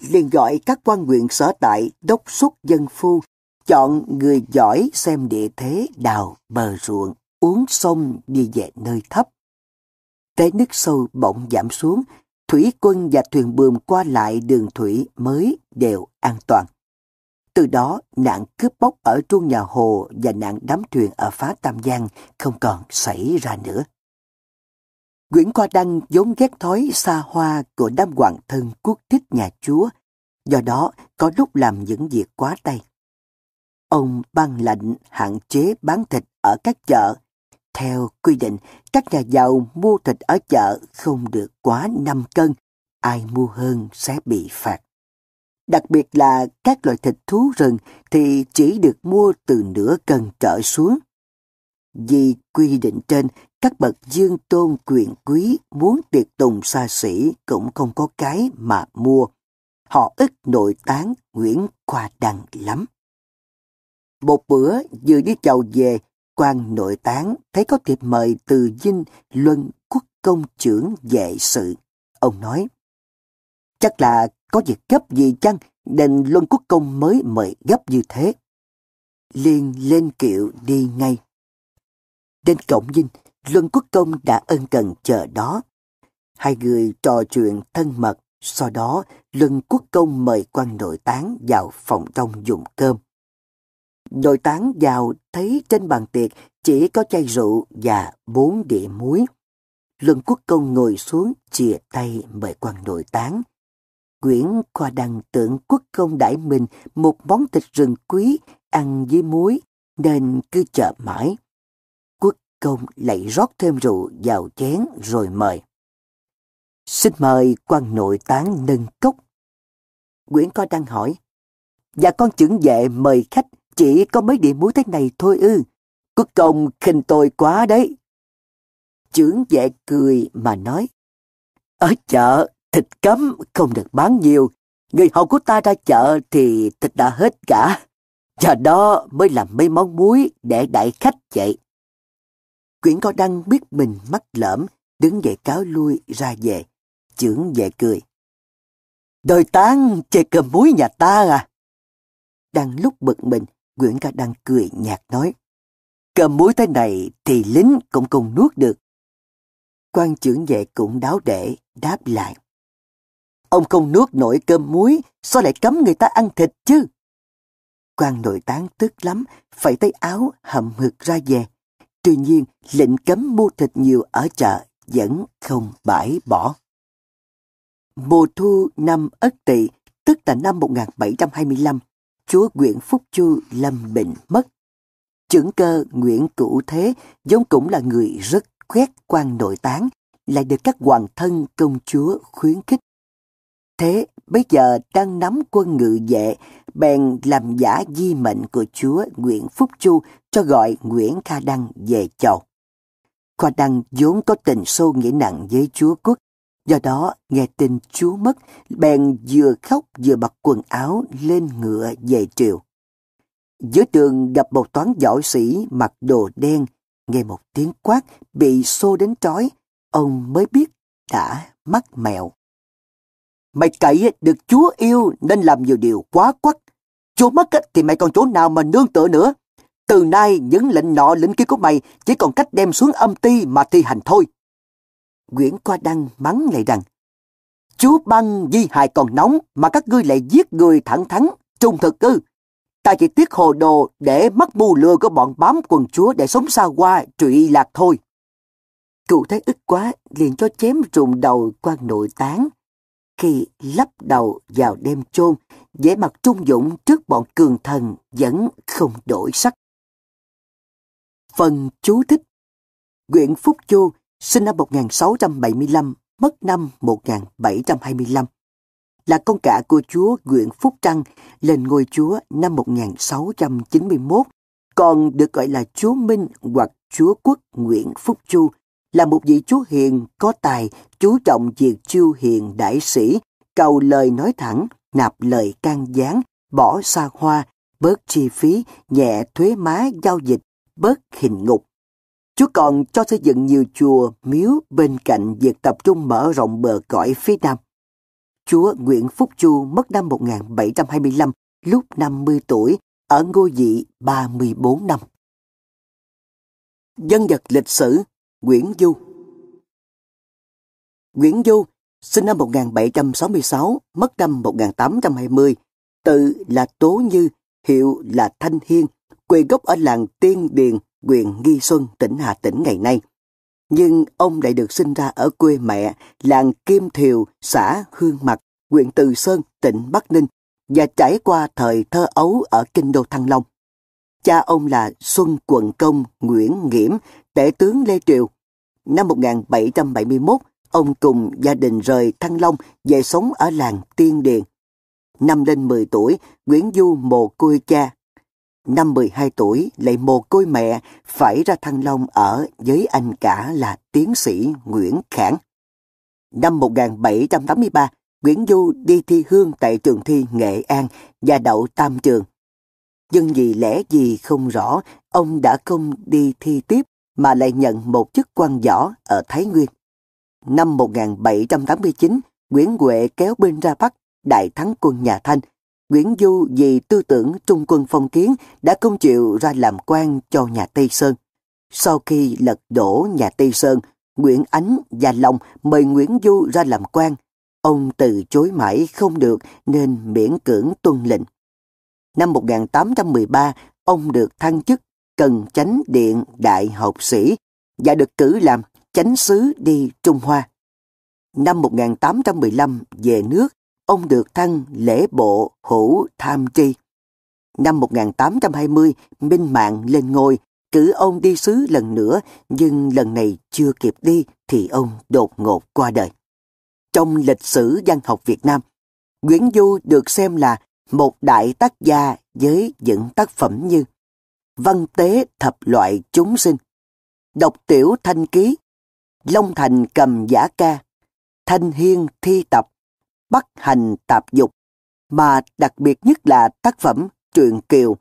liền gọi các quan huyện sở tại đốc xúc dân phu, chọn người giỏi xem địa thế đào bờ ruộng, uống sông đi về nơi thấp. Cái nước sâu bỗng giảm xuống, thủy quân và thuyền buồm qua lại đường thủy mới đều an toàn. Từ đó, nạn cướp bóc ở trung nhà hồ và nạn đám thuyền ở phá Tam Giang không còn xảy ra nữa. Nguyễn Khoa Đăng vốn ghét thói xa hoa của đám hoàng thân quốc thích nhà chúa, do đó có lúc làm những việc quá tay. Ông ban lệnh hạn chế bán thịt ở các chợ. Theo quy định, các nhà giàu mua thịt ở chợ không được quá 5 cân, ai mua hơn sẽ bị phạt. Đặc biệt là các loại thịt thú rừng thì chỉ được mua từ nửa cân trở xuống. Vì quy định trên, các bậc dương tôn quyền quý muốn tiệc tùng xa xỉ cũng không có cái mà mua. Họ ít nội tán Nguyễn Khoa Đăng lắm. Một bữa vừa đi chầu về, quan nội tán thấy có thiệp mời từ dinh luân quốc công trưởng vệ sự. Ông nói, chắc là có việc gấp gì chăng nên luân quốc công mới mời gấp như thế. Liên lên kiệu đi ngay. Đến cổng dinh, luân quốc công đã ân cần chờ đó. Hai người trò chuyện thân mật, sau đó luân quốc công mời quan nội tán vào phòng trong dùng cơm. Đội tán vào thấy trên bàn tiệc chỉ có chai rượu và bốn đĩa muối. Lương quốc công ngồi xuống chìa tay mời quan nội tán. Nguyễn Khoa Đăng tưởng quốc công đãi mình một món thịt rừng quý ăn với muối nên cứ chờ mãi. Quốc công lại rót thêm rượu vào chén rồi mời. Xin mời quan nội tán nâng cốc. Nguyễn Khoa Đăng hỏi, Dạ con trưởng vệ mời khách chỉ có mấy điểm muối thế này thôi ư. Quốc công khinh tôi quá đấy. Trưởng vệ cười mà nói. Ở chợ, thịt cấm không được bán nhiều. Người hầu của ta ra chợ thì thịt đã hết cả. Giờ đó mới làm mấy món muối để đại khách vậy. Quyển có đăng biết mình mắc lỡm, đứng dậy cáo lui ra về. Trưởng vệ cười. Đời tán chê cơm muối nhà ta à? Đang lúc bực mình, Nguyễn Ca Đăng cười nhạt nói. Cầm muối thế này thì lính cũng cùng nuốt được. quan trưởng vệ cũng đáo để, đáp lại. Ông không nuốt nổi cơm muối, sao lại cấm người ta ăn thịt chứ? quan nội tán tức lắm, phải tay áo hậm hực ra về. Tuy nhiên, lệnh cấm mua thịt nhiều ở chợ vẫn không bãi bỏ. Mùa thu năm Ất Tỵ, tức là năm 1725, chúa Nguyễn Phúc Chu lâm bệnh mất. Trưởng cơ Nguyễn Cửu Thế giống cũng là người rất quét quan nội tán, lại được các hoàng thân công chúa khuyến khích. Thế bây giờ đang nắm quân ngự vệ, bèn làm giả di mệnh của chúa Nguyễn Phúc Chu cho gọi Nguyễn Kha Đăng về chầu. Kha Đăng vốn có tình sâu nghĩa nặng với chúa quốc, Do đó, nghe tin chú mất, bèn vừa khóc vừa mặc quần áo lên ngựa về triều. Giữa đường gặp một toán giỏi sĩ mặc đồ đen, nghe một tiếng quát bị xô đến trói, ông mới biết đã mắc mèo. Mày cậy được Chúa yêu nên làm nhiều điều quá quắc. Chúa mất thì mày còn chỗ nào mà nương tựa nữa. Từ nay những lệnh nọ lệnh kia của mày chỉ còn cách đem xuống âm ti mà thi hành thôi. Nguyễn Qua Đăng mắng lại rằng Chúa băng di hại còn nóng mà các ngươi lại giết người thẳng thắn, trung thực ư. Ta chỉ tiếc hồ đồ để mất mù lừa của bọn bám quần chúa để sống xa qua trụy lạc thôi. Cụ thấy ức quá liền cho chém rụng đầu quan nội tán. Khi lắp đầu vào đem chôn, vẻ mặt trung dũng trước bọn cường thần vẫn không đổi sắc. Phần chú thích Nguyễn Phúc Chu sinh năm 1675, mất năm 1725. Là con cả của chúa Nguyễn Phúc Trăng lên ngôi chúa năm 1691, còn được gọi là chúa Minh hoặc chúa quốc Nguyễn Phúc Chu, là một vị chúa hiền có tài, chú trọng việc chiêu hiền đại sĩ, cầu lời nói thẳng, nạp lời can gián, bỏ xa hoa, bớt chi phí, nhẹ thuế má giao dịch, bớt hình ngục. Chúa còn cho xây dựng nhiều chùa, miếu bên cạnh việc tập trung mở rộng bờ cõi phía Nam. Chúa Nguyễn Phúc Chu mất năm 1725, lúc 50 tuổi, ở ngôi vị 34 năm. Dân vật lịch sử Nguyễn Du Nguyễn Du sinh năm 1766, mất năm 1820, tự là Tố Như, hiệu là Thanh Hiên, quê gốc ở làng Tiên Điền, huyện Nghi Xuân, tỉnh Hà Tĩnh ngày nay. Nhưng ông lại được sinh ra ở quê mẹ, làng Kim Thiều, xã Hương Mặc, huyện Từ Sơn, tỉnh Bắc Ninh, và trải qua thời thơ ấu ở kinh đô Thăng Long. Cha ông là Xuân Quận Công Nguyễn Nghiễm, tể tướng Lê Triều. Năm 1771, ông cùng gia đình rời Thăng Long về sống ở làng Tiên Điền. Năm lên 10 tuổi, Nguyễn Du mồ côi cha Năm 12 tuổi lại mồ côi mẹ phải ra Thăng Long ở với anh cả là tiến sĩ Nguyễn Khảng. Năm 1783, Nguyễn Du đi thi hương tại trường thi Nghệ An và đậu tam trường. Nhưng vì lẽ gì không rõ, ông đã không đi thi tiếp mà lại nhận một chức quan võ ở Thái Nguyên. Năm 1789, Nguyễn Huệ kéo binh ra Bắc, đại thắng quân nhà Thanh, Nguyễn Du vì tư tưởng trung quân phong kiến đã không chịu ra làm quan cho nhà Tây Sơn. Sau khi lật đổ nhà Tây Sơn, Nguyễn Ánh và Long mời Nguyễn Du ra làm quan. Ông từ chối mãi không được nên miễn cưỡng tuân lệnh. Năm 1813, ông được thăng chức cần chánh điện đại học sĩ và được cử làm chánh sứ đi Trung Hoa. Năm 1815 về nước ông được thăng lễ bộ hữu tham tri. Năm 1820, Minh Mạng lên ngôi, cử ông đi sứ lần nữa, nhưng lần này chưa kịp đi thì ông đột ngột qua đời. Trong lịch sử văn học Việt Nam, Nguyễn Du được xem là một đại tác gia với những tác phẩm như Văn tế thập loại chúng sinh, Độc tiểu thanh ký, Long Thành cầm giả ca, Thanh hiên thi tập, Bắc hành tạp dục, mà đặc biệt nhất là tác phẩm Truyện Kiều.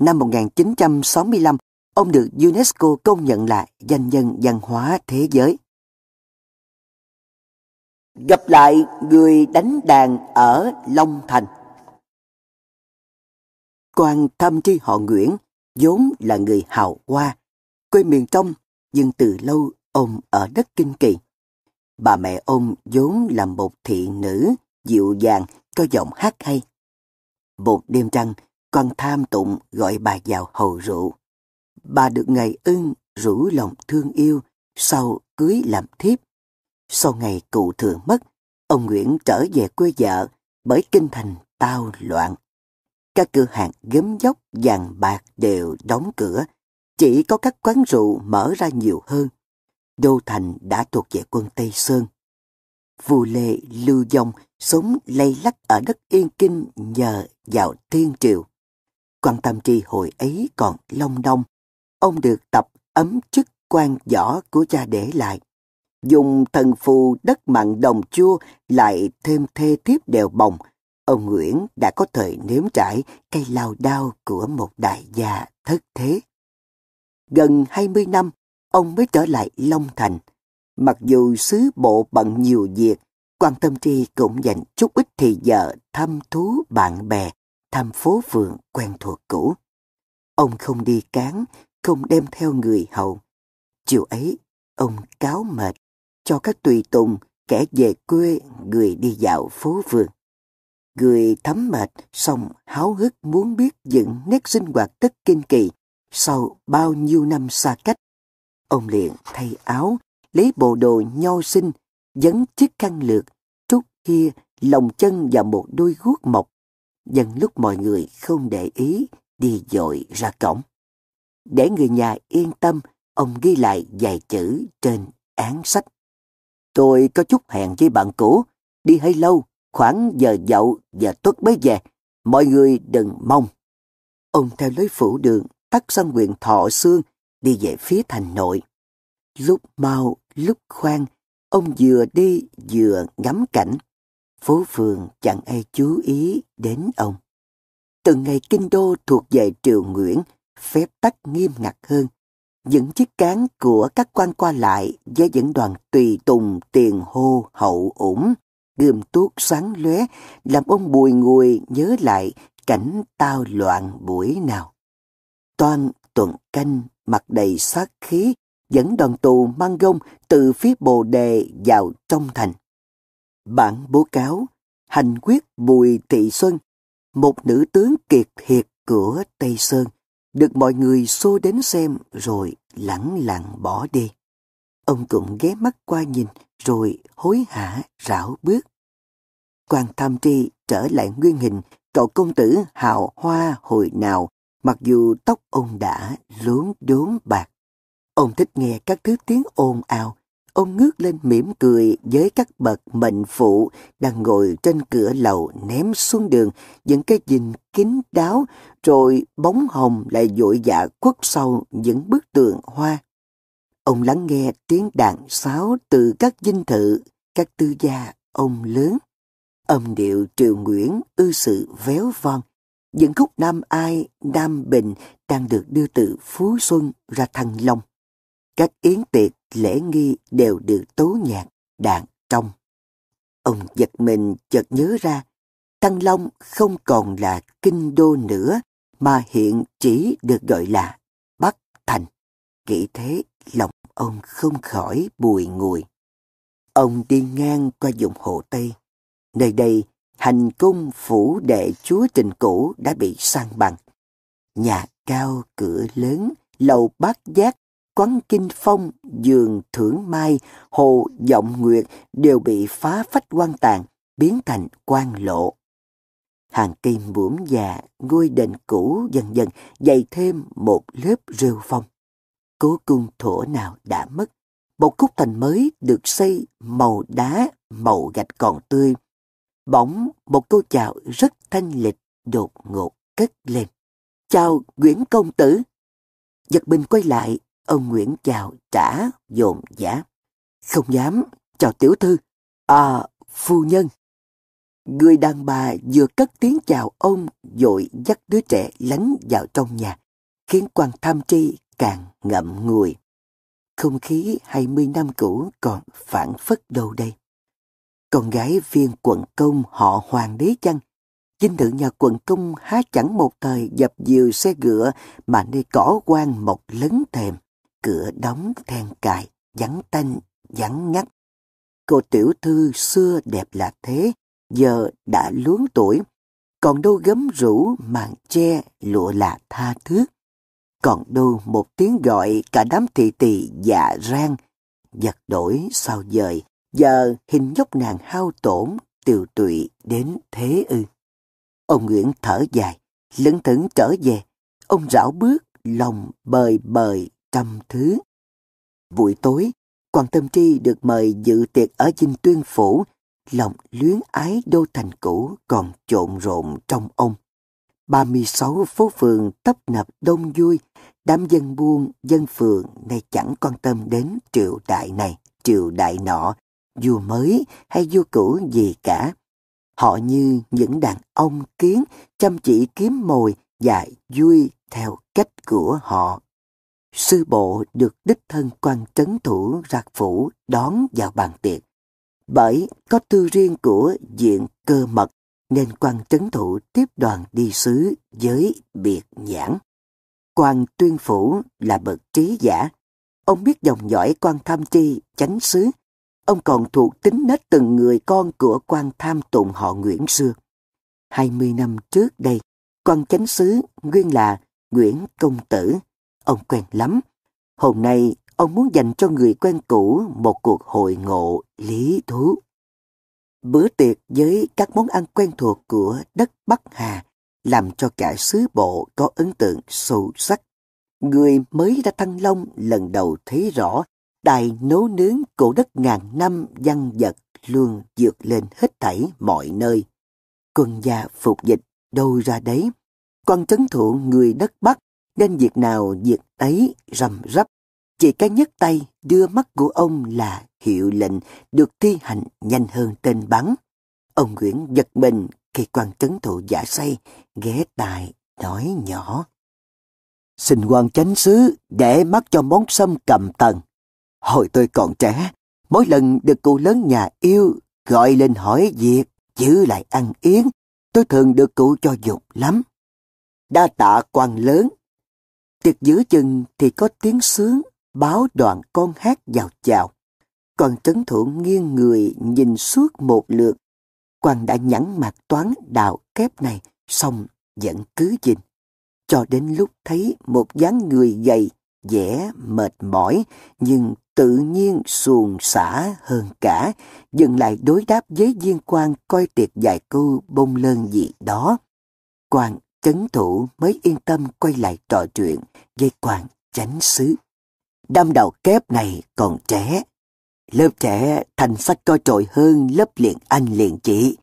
Năm 1965, ông được UNESCO công nhận là danh nhân văn hóa thế giới. Gặp lại người đánh đàn ở Long Thành. Quan thăm tri họ Nguyễn, vốn là người hào hoa, quê miền trong, nhưng từ lâu ông ở đất Kinh Kỳ. Bà mẹ ông vốn là một thị nữ dịu dàng, có giọng hát hay. Một đêm trăng, con tham tụng gọi bà vào hầu rượu. Bà được ngày ưng rủ lòng thương yêu, sau cưới làm thiếp. Sau ngày cụ thừa mất, ông Nguyễn trở về quê vợ bởi kinh thành tao loạn. Các cửa hàng gấm dốc vàng bạc đều đóng cửa, chỉ có các quán rượu mở ra nhiều hơn. Đô thành đã thuộc về quân Tây Sơn. Vua Lê Lưu Dông sống lây lắc ở đất Yên Kinh nhờ vào thiên triều. Quan tâm tri hồi ấy còn long đông, ông được tập ấm chức quan võ của cha để lại. Dùng thần phù đất mặn đồng chua lại thêm thê tiếp đều bồng, ông Nguyễn đã có thời nếm trải cây lao đao của một đại gia thất thế. Gần 20 năm, ông mới trở lại Long Thành. Mặc dù sứ bộ bận nhiều việc, quan tâm tri cũng dành chút ít thì giờ thăm thú bạn bè, thăm phố phường quen thuộc cũ. Ông không đi cán, không đem theo người hầu. Chiều ấy, ông cáo mệt, cho các tùy tùng, kẻ về quê, người đi dạo phố phường. Người thấm mệt, xong háo hức muốn biết những nét sinh hoạt tất kinh kỳ sau bao nhiêu năm xa cách. Ông liền thay áo, lấy bộ đồ nho sinh, dấn chiếc khăn lược, trút kia, lồng chân và một đôi guốc mộc. Dần lúc mọi người không để ý, đi dội ra cổng. Để người nhà yên tâm, ông ghi lại vài chữ trên án sách. Tôi có chút hẹn với bạn cũ, đi hơi lâu, khoảng giờ dậu và tuất mới về, mọi người đừng mong. Ông theo lối phủ đường tắt sang huyện Thọ Sương, đi về phía thành nội. Lúc mau, lúc khoan, ông vừa đi vừa ngắm cảnh. Phố phường chẳng ai chú ý đến ông. Từng ngày kinh đô thuộc về triều Nguyễn, phép tắc nghiêm ngặt hơn. Những chiếc cán của các quan qua lại với những đoàn tùy tùng tiền hô hậu ủng, gươm tuốt sáng lóe làm ông bùi ngùi nhớ lại cảnh tao loạn buổi nào. Toan tuần canh mặt đầy sát khí dẫn đoàn tù mang gông từ phía bồ đề vào trong thành. Bản bố cáo, hành quyết Bùi Thị Xuân, một nữ tướng kiệt hiệt của Tây Sơn, được mọi người xô đến xem rồi lẳng lặng bỏ đi. Ông cũng ghé mắt qua nhìn rồi hối hả rảo bước. Quan Tham Tri trở lại nguyên hình cậu công tử hào hoa hồi nào mặc dù tóc ông đã lốn đốn bạc. Ông thích nghe các thứ tiếng ồn ào. Ông ngước lên mỉm cười với các bậc mệnh phụ đang ngồi trên cửa lầu ném xuống đường những cái nhìn kín đáo rồi bóng hồng lại dội dạ khuất sau những bức tường hoa. Ông lắng nghe tiếng đàn sáo từ các dinh thự, các tư gia ông lớn. Âm điệu triều nguyễn ư sự véo von. Những khúc Nam Ai, Nam Bình đang được đưa từ Phú Xuân ra Thăng Long. Các yến tiệc, lễ nghi đều được tố nhạc, đàn trong. Ông giật mình chợt nhớ ra, Thăng Long không còn là kinh đô nữa, mà hiện chỉ được gọi là Bắc Thành. Nghĩ thế, lòng ông không khỏi bùi ngùi. Ông đi ngang qua vùng hồ Tây. Nơi đây, hành cung phủ đệ chúa trình cũ đã bị san bằng. Nhà cao cửa lớn, lầu bát giác quán kinh phong, giường thưởng mai, hồ vọng nguyệt đều bị phá phách quan tàn, biến thành quan lộ. Hàng cây bướm già, ngôi đền cũ dần dần dày thêm một lớp rêu phong. Cố cung thổ nào đã mất, một khúc thành mới được xây màu đá, màu gạch còn tươi. Bỗng một câu chào rất thanh lịch đột ngột cất lên. Chào Nguyễn Công Tử. Giật mình quay lại, Ông Nguyễn chào trả dồn giả. Không dám, chào tiểu thư. À, phu nhân. Người đàn bà vừa cất tiếng chào ông dội dắt đứa trẻ lánh vào trong nhà, khiến quan tham tri càng ngậm ngùi. Không khí hai mươi năm cũ còn phản phất đâu đây. Con gái viên quận công họ hoàng đế chăng? Dinh thự nhà quận công há chẳng một thời dập dìu xe ngựa mà nơi cỏ quan mọc lấn thềm cửa đóng then cài, vắng tanh, vắng ngắt. Cô tiểu thư xưa đẹp là thế, giờ đã luống tuổi, còn đâu gấm rũ, màn che, lụa là tha thước. Còn đâu một tiếng gọi cả đám thị tỳ dạ rang, giật đổi sao dời, giờ hình dốc nàng hao tổn, tiều tụy đến thế ư. Ông Nguyễn thở dài, lững thững trở về, ông rảo bước, lòng bời bời trăm thứ. Buổi tối, Quan Tâm Tri được mời dự tiệc ở Dinh Tuyên Phủ, lòng luyến ái đô thành cũ còn trộn rộn trong ông. 36 phố phường tấp nập đông vui, đám dân buôn, dân phường nay chẳng quan tâm đến triều đại này, triều đại nọ, vua mới hay vua cũ gì cả. Họ như những đàn ông kiến chăm chỉ kiếm mồi và vui theo cách của họ. Sư bộ được đích thân quan trấn thủ rạc phủ đón vào bàn tiệc. Bởi có tư riêng của diện cơ mật nên quan trấn thủ tiếp đoàn đi sứ với biệt nhãn. Quan tuyên phủ là bậc trí giả. Ông biết dòng dõi quan tham tri, chánh sứ. Ông còn thuộc tính nết từng người con của quan tham tụng họ Nguyễn xưa. Hai mươi năm trước đây, quan chánh sứ nguyên là Nguyễn Công Tử. Ông quen lắm. Hôm nay, ông muốn dành cho người quen cũ một cuộc hội ngộ lý thú. Bữa tiệc với các món ăn quen thuộc của đất Bắc Hà làm cho cả sứ bộ có ấn tượng sâu sắc. Người mới ra Thăng Long lần đầu thấy rõ đài nấu nướng cổ đất ngàn năm văn vật luôn dược lên hết thảy mọi nơi. Quân gia phục dịch đâu ra đấy. Quan trấn thủ người đất Bắc nên việc nào việc ấy rầm rắp. Chỉ cái nhấc tay đưa mắt của ông là hiệu lệnh được thi hành nhanh hơn tên bắn. Ông Nguyễn giật mình khi quan trấn thủ giả say, ghé tài, nói nhỏ. Xin quan chánh sứ để mắt cho món sâm cầm tần. Hồi tôi còn trẻ, mỗi lần được cụ lớn nhà yêu gọi lên hỏi việc, chứ lại ăn yến, tôi thường được cụ cho dục lắm. Đa tạ quan lớn. Tiệc giữa chừng thì có tiếng sướng, báo đoạn con hát vào chào. Còn trấn thủ nghiêng người nhìn suốt một lượt quan đã nhẵn mặt toán đạo kép này, xong vẫn cứ nhìn. Cho đến lúc thấy một dáng người gầy, vẻ mệt mỏi, nhưng tự nhiên xuồng xả hơn cả, dừng lại đối đáp với viên quan coi tiệc dài câu bông lơn gì đó. Quan chấn thủ mới yên tâm quay lại trò chuyện với quan chánh xứ Đâm đầu kép này còn trẻ, Lớp trẻ thành sách coi trội hơn lớp liền anh liền chị.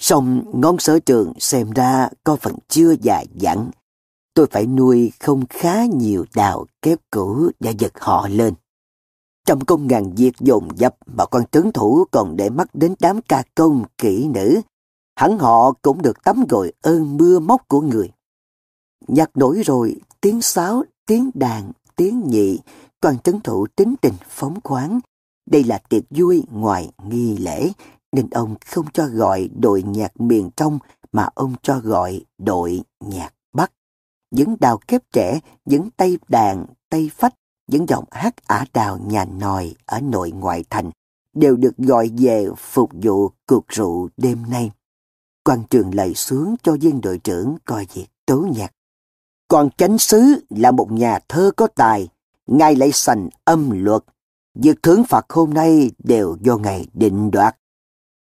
Xong ngón sở trường xem ra có phần chưa già dặn. Tôi phải nuôi không khá nhiều đào kép cũ và giật họ lên. Trong công ngàn việc dồn dập mà con trấn thủ còn để mắt đến đám ca công kỹ nữ. Hẳn họ cũng được tắm gội ơn mưa móc của người. Nhạc nổi rồi, tiếng sáo, tiếng đàn, tiếng nhị, toàn trấn thủ tính tình phóng khoáng, đây là tiệc vui ngoài nghi lễ, nên ông không cho gọi đội nhạc miền trong mà ông cho gọi đội nhạc Bắc. Những đào kép trẻ, những tay đàn, tay phách, những giọng hát ả đào nhà nòi ở nội ngoại thành đều được gọi về phục vụ cuộc rượu đêm nay quan trường lầy xuống cho viên đội trưởng coi việc tố nhạc. Còn chánh sứ là một nhà thơ có tài, ngài lại sành âm luật, Việc thưởng phạt hôm nay đều do Ngài định đoạt.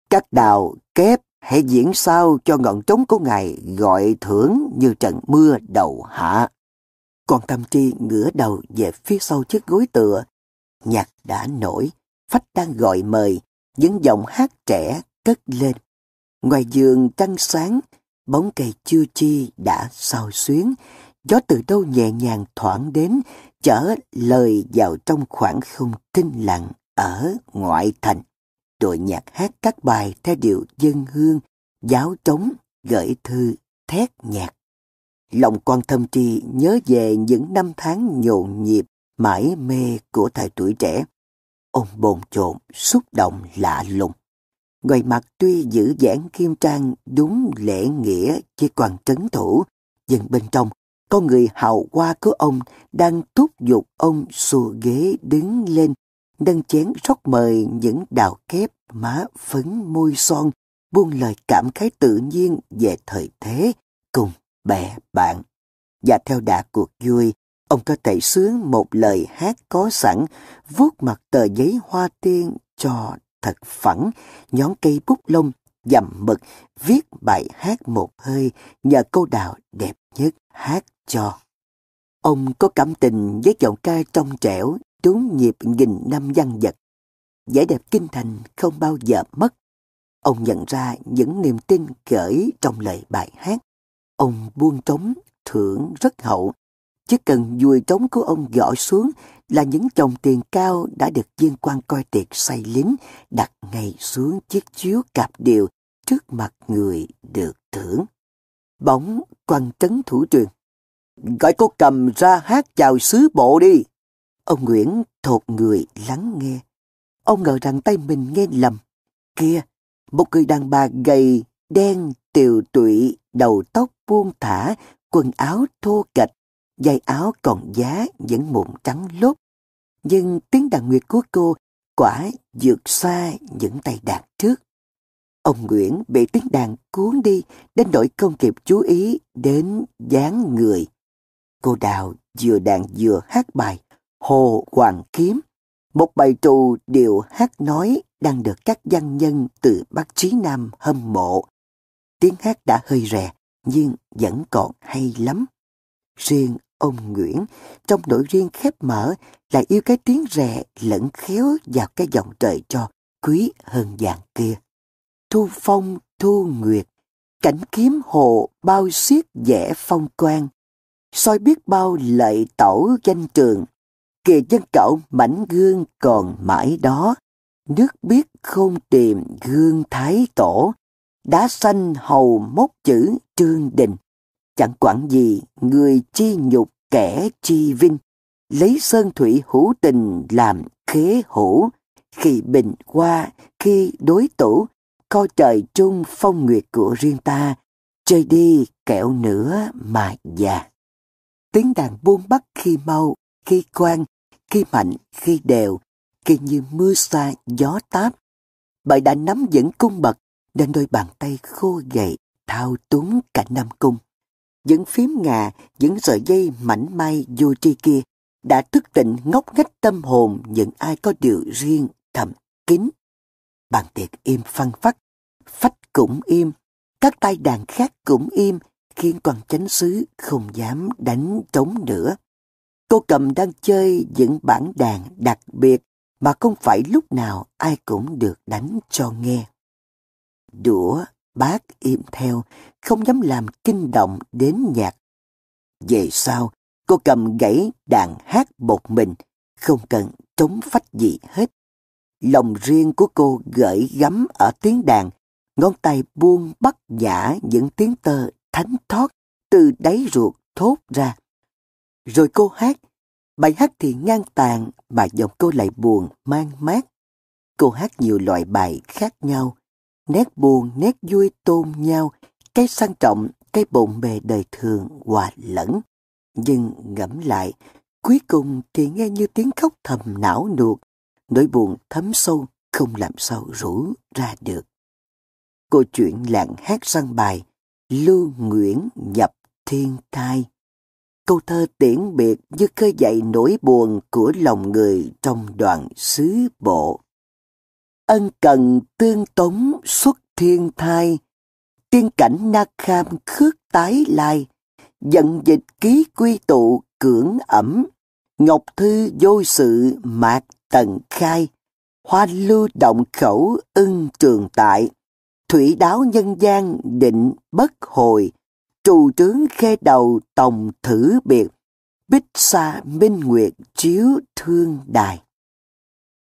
Các đào kép hãy diễn sao cho ngọn trống của Ngài gọi thưởng như trận mưa đầu hạ. Còn Tâm Tri ngửa đầu về phía sau chiếc gối tựa. Nhạc đã nổi, phách đang gọi mời, những giọng hát trẻ cất lên. Ngoài giường trăng sáng, bóng cây chưa chi đã sao xuyến, gió từ đâu nhẹ nhàng thoảng đến, chở lời vào trong khoảng không tinh lặng ở ngoại thành. Đội nhạc hát các bài theo điệu dân hương, giáo trống, gửi thư, thét nhạc. Lòng quan thâm tri nhớ về những năm tháng nhộn nhịp, mãi mê của thời tuổi trẻ. Ông bồn chồn, xúc động lạ lùng. Ngoài mặt tuy giữ giãn kim trang đúng lễ nghĩa chỉ còn trấn thủ, nhưng bên trong con người hào hoa của ông đang thúc giục ông xù ghế đứng lên, nâng chén rót mời những đào kép má phấn môi son, buông lời cảm khái tự nhiên về thời thế cùng bè bạn. Và theo đà cuộc vui, ông có thể sướng một lời hát có sẵn, vuốt mặt tờ giấy hoa tiên cho thật phẳng, nhón cây bút lông, dầm mực, viết bài hát một hơi nhờ cô đào đẹp nhất hát cho. Ông có cảm tình với giọng ca trong trẻo, trúng nhịp nghìn năm văn vật. Vẻ đẹp kinh thành không bao giờ mất. Ông nhận ra những niềm tin gửi trong lời bài hát. Ông buông trống, thưởng rất hậu. Chỉ cần dùi trống của ông gõ xuống là những chồng tiền cao đã được viên quan coi tiệc say lính đặt ngay xuống chiếc chiếu cạp điều trước mặt người được thưởng. Bóng quan trấn thủ truyền. Gọi cô cầm ra hát chào sứ bộ đi. Ông Nguyễn thột người lắng nghe. Ông ngờ rằng tay mình nghe lầm. Kia, một người đàn bà gầy, đen, tiều tụy, đầu tóc buông thả, quần áo thô kệch, dây áo còn giá vẫn mụn trắng lốt. Nhưng tiếng đàn nguyệt của cô quả vượt xa những tay đàn trước. Ông Nguyễn bị tiếng đàn cuốn đi đến nỗi không kịp chú ý đến dáng người. Cô Đào vừa đàn vừa hát bài Hồ Hoàng Kiếm, một bài trù điệu hát nói đang được các văn nhân từ Bắc Chí Nam hâm mộ. Tiếng hát đã hơi rè, nhưng vẫn còn hay lắm. Riêng ông Nguyễn, trong nội riêng khép mở, lại yêu cái tiếng rè lẫn khéo vào cái giọng trời cho quý hơn vàng kia. Thu phong, thu nguyệt, cảnh kiếm hồ bao xiết vẻ phong quang, soi biết bao lợi tẩu danh trường, kìa dân cậu mảnh gương còn mãi đó, nước biết không tìm gương thái tổ, đá xanh hầu mốc chữ trương đình. Chẳng quản gì người chi nhục kẻ chi vinh, lấy sơn thủy hữu tình làm khế hữu, khi bình qua, khi đối tủ, coi trời chung phong nguyệt của riêng ta, chơi đi kẹo nữa mà già. Tiếng đàn buông bắt khi mau, khi quang, khi mạnh, khi đều, khi như mưa xa, gió táp. Bởi đã nắm vững cung bậc, nên đôi bàn tay khô gầy, thao túng cả năm cung. Những phím ngà, những sợi dây mảnh may, vô tri kia đã thức tỉnh ngóc ngách tâm hồn những ai có điều riêng thầm kín. Bàn tiệc im phăng phắc, phách cũng im, các tay đàn khác cũng im, khiến quan chánh sứ không dám đánh trống nữa. Cô cầm đang chơi những bản đàn đặc biệt mà không phải lúc nào ai cũng được đánh cho nghe. Đũa, bác im theo, không dám làm kinh động đến nhạc. Về sau, cô cầm gãy đàn hát một mình, không cần trống phách gì hết. Lòng riêng của cô gợi gắm ở tiếng đàn, ngón tay buông bắt giả những tiếng tơ thánh thoát từ đáy ruột thốt ra. Rồi cô hát, bài hát thì ngang tàn mà giọng cô lại buồn mang mát. Cô hát nhiều loại bài khác nhau, nét buồn, nét vui tôn nhau, cái sang trọng, cái bộn bề đời thường hòa lẫn. Nhưng ngẫm lại, cuối cùng thì nghe như tiếng khóc thầm não nuột, nỗi buồn thấm sâu không làm sao rủ ra được. Câu chuyện lạng hát săn bài, Lưu Nguyễn nhập thiên thai. Câu thơ tiễn biệt như khơi dậy nỗi buồn của lòng người trong đoàn xứ bộ. Ân cần tương tống xuất thiên thai, tiên cảnh na kham khước tái lai, giận dịch ký quy tụ cưỡng ẩm, ngọc thư vô sự mạc tần khai, hoa lưu động khẩu ưng trường tại, thủy đáo nhân gian định bất hồi, trù trướng khe đầu tòng thử biệt, bích xa minh nguyệt chiếu thương đài.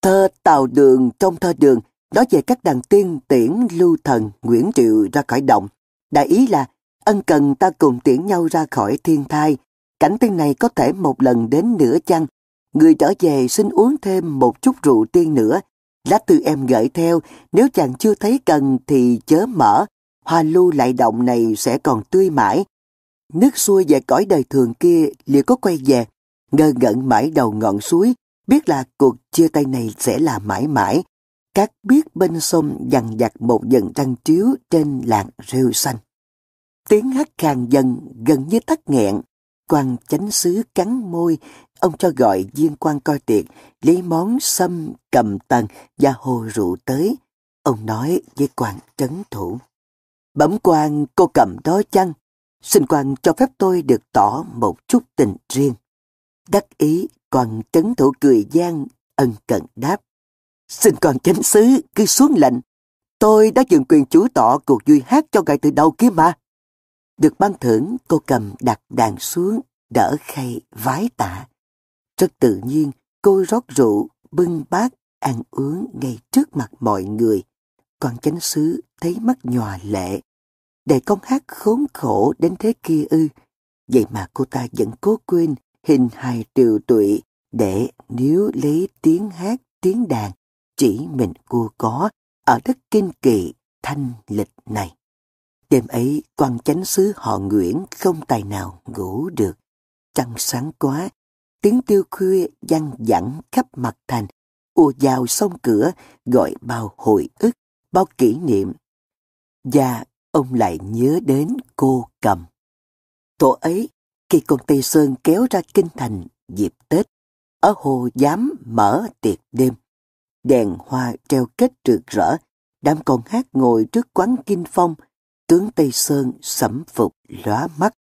Thơ Tào Đường trong thơ đường nói về các đàn tiên tiễn lưu thần Nguyễn Triệu ra khỏi động. Đại ý là ân cần ta cùng tiễn nhau ra khỏi thiên thai. Cảnh tiên này có thể một lần đến nửa chăng. Người trở về xin uống thêm một chút rượu tiên nữa. Lá tư em gửi theo, nếu chàng chưa thấy cần thì chớ mở. Hoa lưu lại động này sẽ còn tươi mãi. Nước xuôi về cõi đời thường kia liệu có quay về. Ngơ ngẩn mãi đầu ngọn suối, biết là cuộc chia tay này sẽ là mãi mãi. Các biết bên sông dằn dặt một dần trăng chiếu trên làng rêu xanh. Tiếng hát khàn dần gần như tắt nghẹn. quan chánh sứ cắn môi, ông cho gọi viên quan coi tiệc, lấy món sâm, cầm tần và hồ rượu tới. Ông nói với quan trấn thủ. Bẩm quan cô cầm đó chăng? Xin quan cho phép tôi được tỏ một chút tình riêng. Đắc ý còn trấn thủ cười gian, ân cần đáp. Xin còn chánh sứ cứ xuống lệnh. Tôi đã dừng quyền chủ tọ cuộc vui hát cho ngài từ đầu kia mà. Được ban thưởng, cô cầm đặt đàn xuống, đỡ khay, vái tạ. Rất tự nhiên, cô rót rượu, bưng bát, ăn uống ngay trước mặt mọi người. còn chánh sứ thấy mắt nhòa lệ. Để con hát khốn khổ đến thế kia ư. Vậy mà cô ta vẫn cố quên hình hài tiều tụy để nếu lấy tiếng hát, tiếng đàn chỉ mình cô có ở đất kinh kỳ thanh lịch này. Đêm ấy, quan chánh sứ họ Nguyễn không tài nào ngủ được. Trăng sáng quá, tiếng tiêu khuya văng vẳng khắp mặt thành, ùa vào sông cửa, gọi bao hồi ức, bao kỷ niệm. Và ông lại nhớ đến cô cầm. Tổ ấy, khi con Tây Sơn kéo ra kinh thành dịp Tết, ở hồ giám mở tiệc đêm. Đèn hoa treo kết rực rỡ, đám con hát ngồi trước quán kinh phong, tướng Tây Sơn sẩm phục lóa mắt.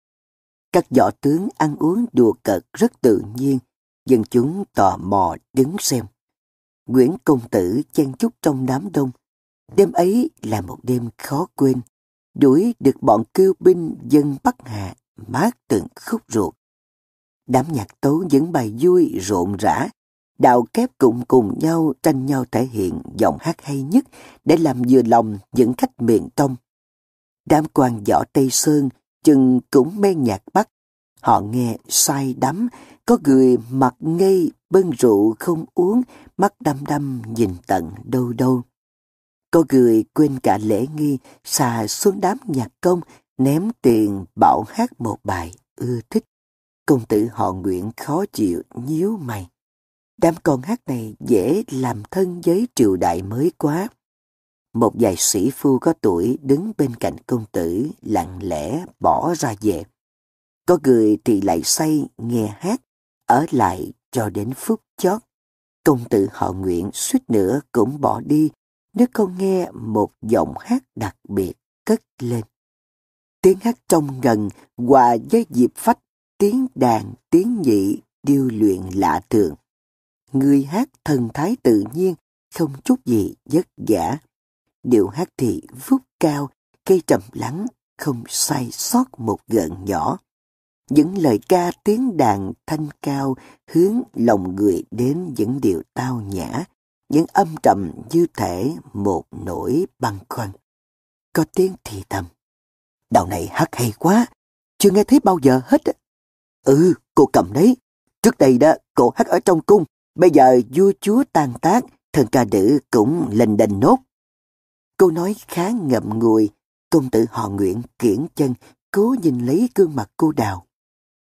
Các võ tướng ăn uống đùa cợt rất tự nhiên, dân chúng tò mò đứng xem. Nguyễn Công Tử chen chúc trong đám đông. Đêm ấy là một đêm khó quên, đuổi được bọn kêu binh dân Bắc Hà mát từng khúc ruột. Đám nhạc tấu những bài vui rộn rã, đạo kép cùng cùng nhau tranh nhau thể hiện giọng hát hay nhất để làm vừa lòng những khách miền đông. Đám quan võ Tây Sơn chừng cũng mê nhạc Bắc. Họ nghe say đắm, có người mặt ngây bưng rượu không uống, mắt đăm đăm nhìn tận đâu đâu. Có người quên cả lễ nghi, xà xuống đám nhạc công, ném tiền bảo hát một bài ưa thích. Công tử họ nguyện khó chịu, nhíu mày. Đám con hát này dễ làm thân với triều đại mới quá. Một vài sĩ phu có tuổi đứng bên cạnh công tử lặng lẽ bỏ ra về. Có người thì lại say nghe hát, ở lại cho đến phút chót. Công tử họ nguyện suýt nữa cũng bỏ đi nếu không nghe một giọng hát đặc biệt cất lên. Tiếng hát trong gần hòa với dịp phách, tiếng đàn, tiếng nhị, điêu luyện lạ thường. Người hát thần thái tự nhiên, không chút gì vất vả. Điệu hát thì vút cao, cây trầm lắng, không sai sót một gợn nhỏ. Những lời ca tiếng đàn thanh cao hướng lòng người đến những điều tao nhã, những âm trầm như thể một nỗi băn khoăn. Có tiếng thì thầm. Đạo này hát hay quá, chưa nghe thấy bao giờ hết. Ừ, cô cầm đấy. Trước đây đó, cô hát ở trong cung, bây giờ vua chúa tan tác, thần ca nữ cũng lên đền nốt. Cô nói khá ngậm ngùi, công tử họ nguyện kiển chân, cố nhìn lấy gương mặt cô đào.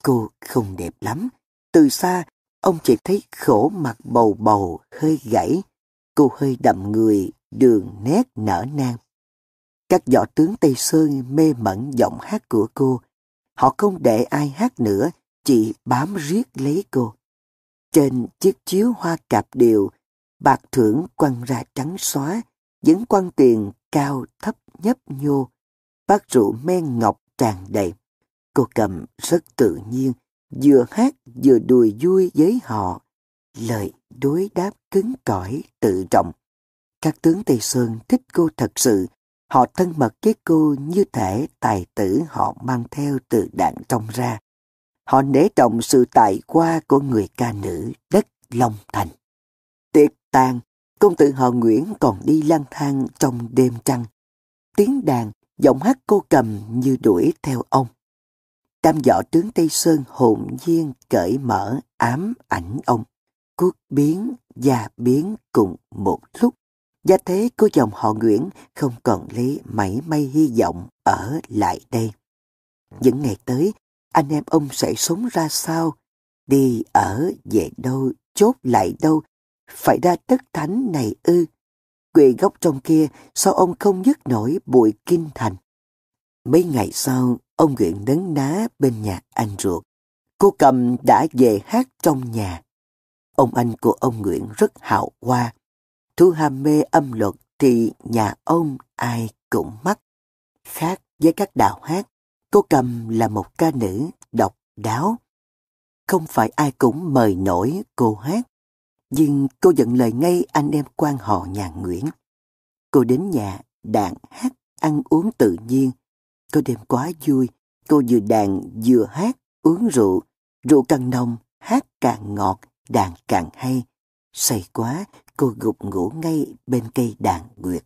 Cô không đẹp lắm. Từ xa, ông chỉ thấy khổ mặt bầu bầu, hơi gãy. Cô hơi đậm người, đường nét nở nang. Các võ tướng Tây Sơn mê mẩn giọng hát của cô. Họ không để ai hát nữa, chị bám riết lấy cô. Trên chiếc chiếu hoa cạp điều, bạc thưởng quăng ra trắng xóa, những quan tiền cao thấp nhấp nhô, bát rượu men ngọc tràn đầy. Cô cầm rất tự nhiên, vừa hát vừa đùi vui với họ. Lời đối đáp cứng cỏi, tự trọng. Các tướng Tây Sơn thích cô thật sự, họ thân mật với cô như thể tài tử họ mang theo từ đạn trong ra. Họ nể trọng sự tài qua của người ca nữ đất Long Thành. Tiệc tàn, công tử họ Nguyễn còn đi lang thang trong đêm trăng. Tiếng đàn, giọng hát cô cầm như đuổi theo ông. Tam võ tướng Tây Sơn hồn nhiên cởi mở ám ảnh ông. Cuốc biến, gia biến cùng một lúc. Gia thế của dòng họ Nguyễn không còn lấy mảy may hy vọng ở lại đây. Những ngày tới, anh em ông sẽ sống ra sao? Đi ở về đâu, chốt lại đâu? Phải ra tất thánh này ư? Quỳ gốc trong kia, sao ông không dứt nổi bụi kinh thành? Mấy ngày sau, ông Nguyễn nấn ná bên nhà anh ruột. Cô cầm đã về hát trong nhà. Ông anh của ông Nguyễn rất hào hoa. Thu ham mê âm luật thì nhà ông ai cũng mắc. Khác với các đạo hát, cô cầm là một ca nữ độc đáo. Không phải ai cũng mời nổi cô hát, nhưng cô dẫn lời ngay anh em quan họ nhà Nguyễn. Cô đến nhà đàn hát, ăn uống tự nhiên. Cô đêm quá vui, cô vừa đàn vừa hát, uống rượu. Rượu càng nồng, hát càng ngọt, đàn càng hay. Say quá, cô gục ngủ ngay bên cây đàn nguyệt.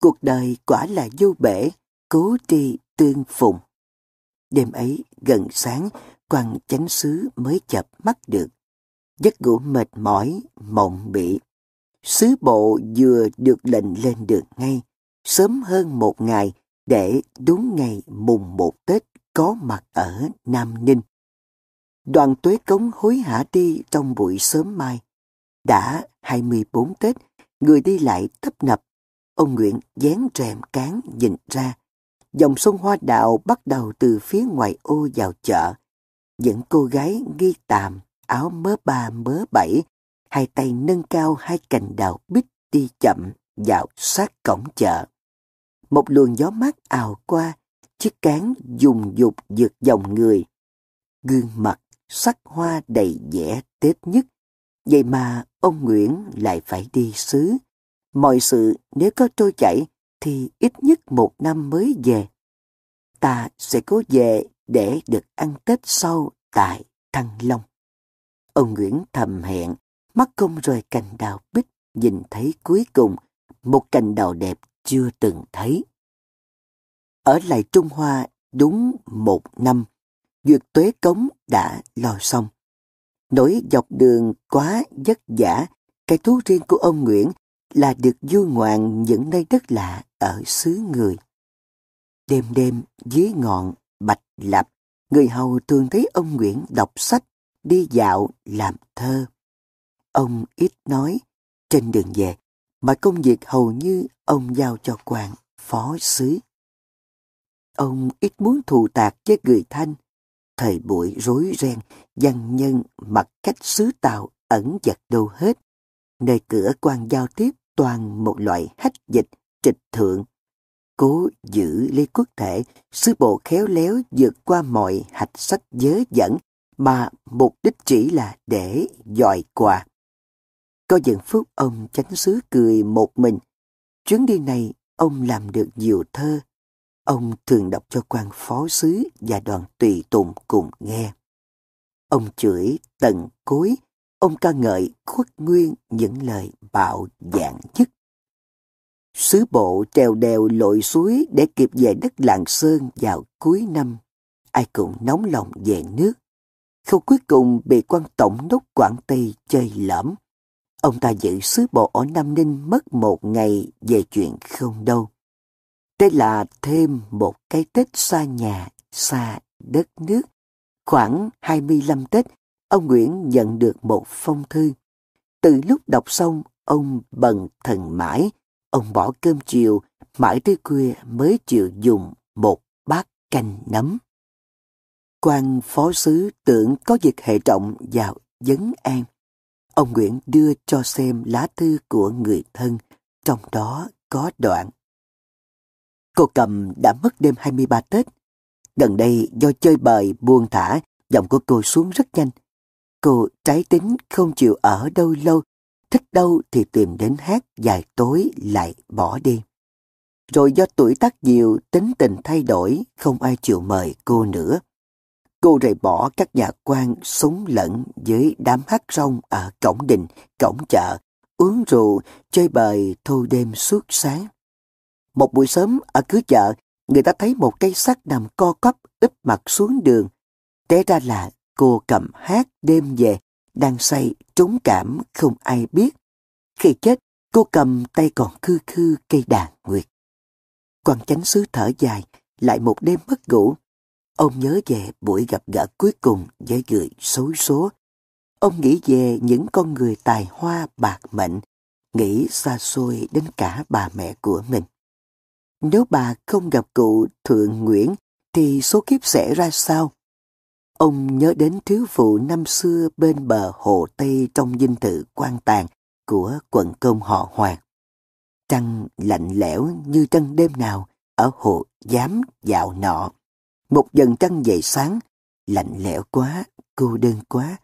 Cuộc đời quả là vô bể, cố tri tương phùng. Đêm ấy gần sáng, quan chánh sứ mới chập mắt được. Giấc ngủ mệt mỏi, mộng bị. Sứ bộ vừa được lệnh lên được ngay, sớm hơn một ngày để đúng ngày mùng một Tết có mặt ở Nam Ninh. Đoàn tuế cống hối hả đi trong buổi sớm mai. Đã 24 Tết, người đi lại tấp nập. Ông Nguyễn dán rèm cán nhìn ra. Dòng sông Hoa Đạo bắt đầu từ phía ngoài ô vào chợ. Những cô gái ghi tàm, áo mớ ba mớ bảy, hai tay nâng cao hai cành đào bích đi chậm vào sát cổng chợ. Một luồng gió mát ào qua, chiếc cán dùng dục vượt dòng người. Gương mặt sắc hoa đầy vẻ tết nhất. Vậy mà ông Nguyễn lại phải đi xứ. Mọi sự nếu có trôi chảy thì ít nhất một năm mới về. Ta sẽ cố về để được ăn Tết sau tại Thăng Long. Ông Nguyễn thầm hẹn, mắt công rời cành đào bích, nhìn thấy cuối cùng một cành đào đẹp chưa từng thấy. Ở lại Trung Hoa đúng một năm, duyệt tuế cống đã lo xong. Nỗi dọc đường quá vất vả, cái thú riêng của ông Nguyễn là được du ngoạn những nơi đất lạ ở xứ người. Đêm đêm dưới ngọn bạch lập, người hầu thường thấy ông Nguyễn đọc sách, đi dạo, làm thơ. Ông ít nói, trên đường về, mà công việc hầu như ông giao cho quan phó sứ. Ông ít muốn thù tạc với người thanh. Thời buổi rối ren, văn nhân mặc cách xứ tàu ẩn giật đâu hết. Nơi cửa quan giao tiếp toàn một loại hách dịch, trịch thượng. Cố giữ lấy quốc thể, sứ bộ khéo léo vượt qua mọi hạch sách dớ dẫn mà mục đích chỉ là để dòi quà. Có những phút ông chánh sứ cười một mình. Chuyến đi này ông làm được nhiều thơ, Ông thường đọc cho quan phó sứ và đoàn tùy tùng cùng nghe. Ông chửi tận cối, ông ca ngợi khuất nguyên những lời bạo dạng nhất. Sứ bộ trèo đèo lội suối để kịp về đất Lạng Sơn vào cuối năm. Ai cũng nóng lòng về nước. Khâu cuối cùng bị quan tổng đốc Quảng Tây chơi lõm Ông ta giữ sứ bộ ở Nam Ninh mất một ngày về chuyện không đâu. Thế là thêm một cái Tết xa nhà, xa đất nước. Khoảng 25 Tết, ông Nguyễn nhận được một phong thư. Từ lúc đọc xong, ông bần thần mãi. Ông bỏ cơm chiều, mãi tới khuya mới chịu dùng một bát canh nấm. quan phó sứ tưởng có việc hệ trọng vào vấn an. Ông Nguyễn đưa cho xem lá thư của người thân, trong đó có đoạn. Cô cầm đã mất đêm 23 Tết. Gần đây do chơi bời, buông thả, giọng của cô xuống rất nhanh. Cô trái tính không chịu ở đâu lâu, thích đâu thì tìm đến hát dài tối lại bỏ đi. Rồi do tuổi tác nhiều, tính tình thay đổi, không ai chịu mời cô nữa. Cô rời bỏ các nhà quan súng lẫn với đám hát rong ở cổng đình, cổng chợ, uống rượu, chơi bời thâu đêm suốt sáng. Một buổi sớm ở cứ chợ, người ta thấy một cây sắt nằm co cắp úp mặt xuống đường. Té ra là cô cầm hát đêm về, đang say, trốn cảm, không ai biết. Khi chết, cô cầm tay còn khư khư cây đàn nguyệt. Quan chánh sứ thở dài, lại một đêm mất ngủ. Ông nhớ về buổi gặp gỡ cuối cùng với người xấu số. Ông nghĩ về những con người tài hoa bạc mệnh, nghĩ xa xôi đến cả bà mẹ của mình. Nếu bà không gặp cụ Thượng Nguyễn thì số kiếp sẽ ra sao? Ông nhớ đến thiếu phụ năm xưa bên bờ hồ Tây trong dinh thự quan tàn của quận công họ Hoàng. Trăng lạnh lẽo như trăng đêm nào ở hồ giám dạo nọ. Một dần trăng dậy sáng, lạnh lẽo quá, cô đơn quá.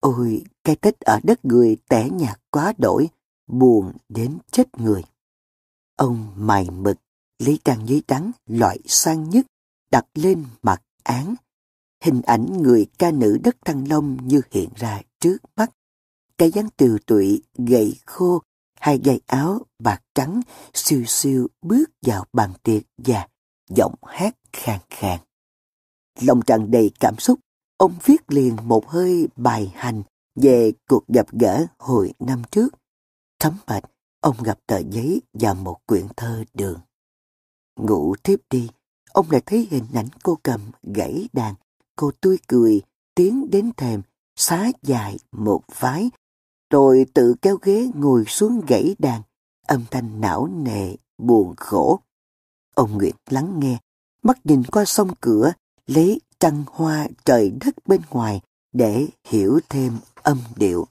Ôi, cái Tết ở đất người tẻ nhạt quá đổi, buồn đến chết người. Ông mày mực lấy trang giấy trắng loại sang nhất đặt lên mặt án. Hình ảnh người ca nữ đất Thăng Long như hiện ra trước mắt. Cái dáng tiều tụy, gầy khô, hai dây áo bạc trắng siêu siêu bước vào bàn tiệc và giọng hát khàn khàn. Lòng tràn đầy cảm xúc, ông viết liền một hơi bài hành về cuộc gặp gỡ hồi năm trước. Thấm mệt, ông gặp tờ giấy và một quyển thơ đường. Ngủ tiếp đi, ông lại thấy hình ảnh cô cầm gãy đàn. Cô tươi cười, tiến đến thềm, xá dài một vái, rồi tự kéo ghế ngồi xuống gãy đàn, âm thanh não nề, buồn khổ. Ông Nguyệt lắng nghe, mắt nhìn qua sông cửa, lấy trăng hoa trời đất bên ngoài để hiểu thêm âm điệu.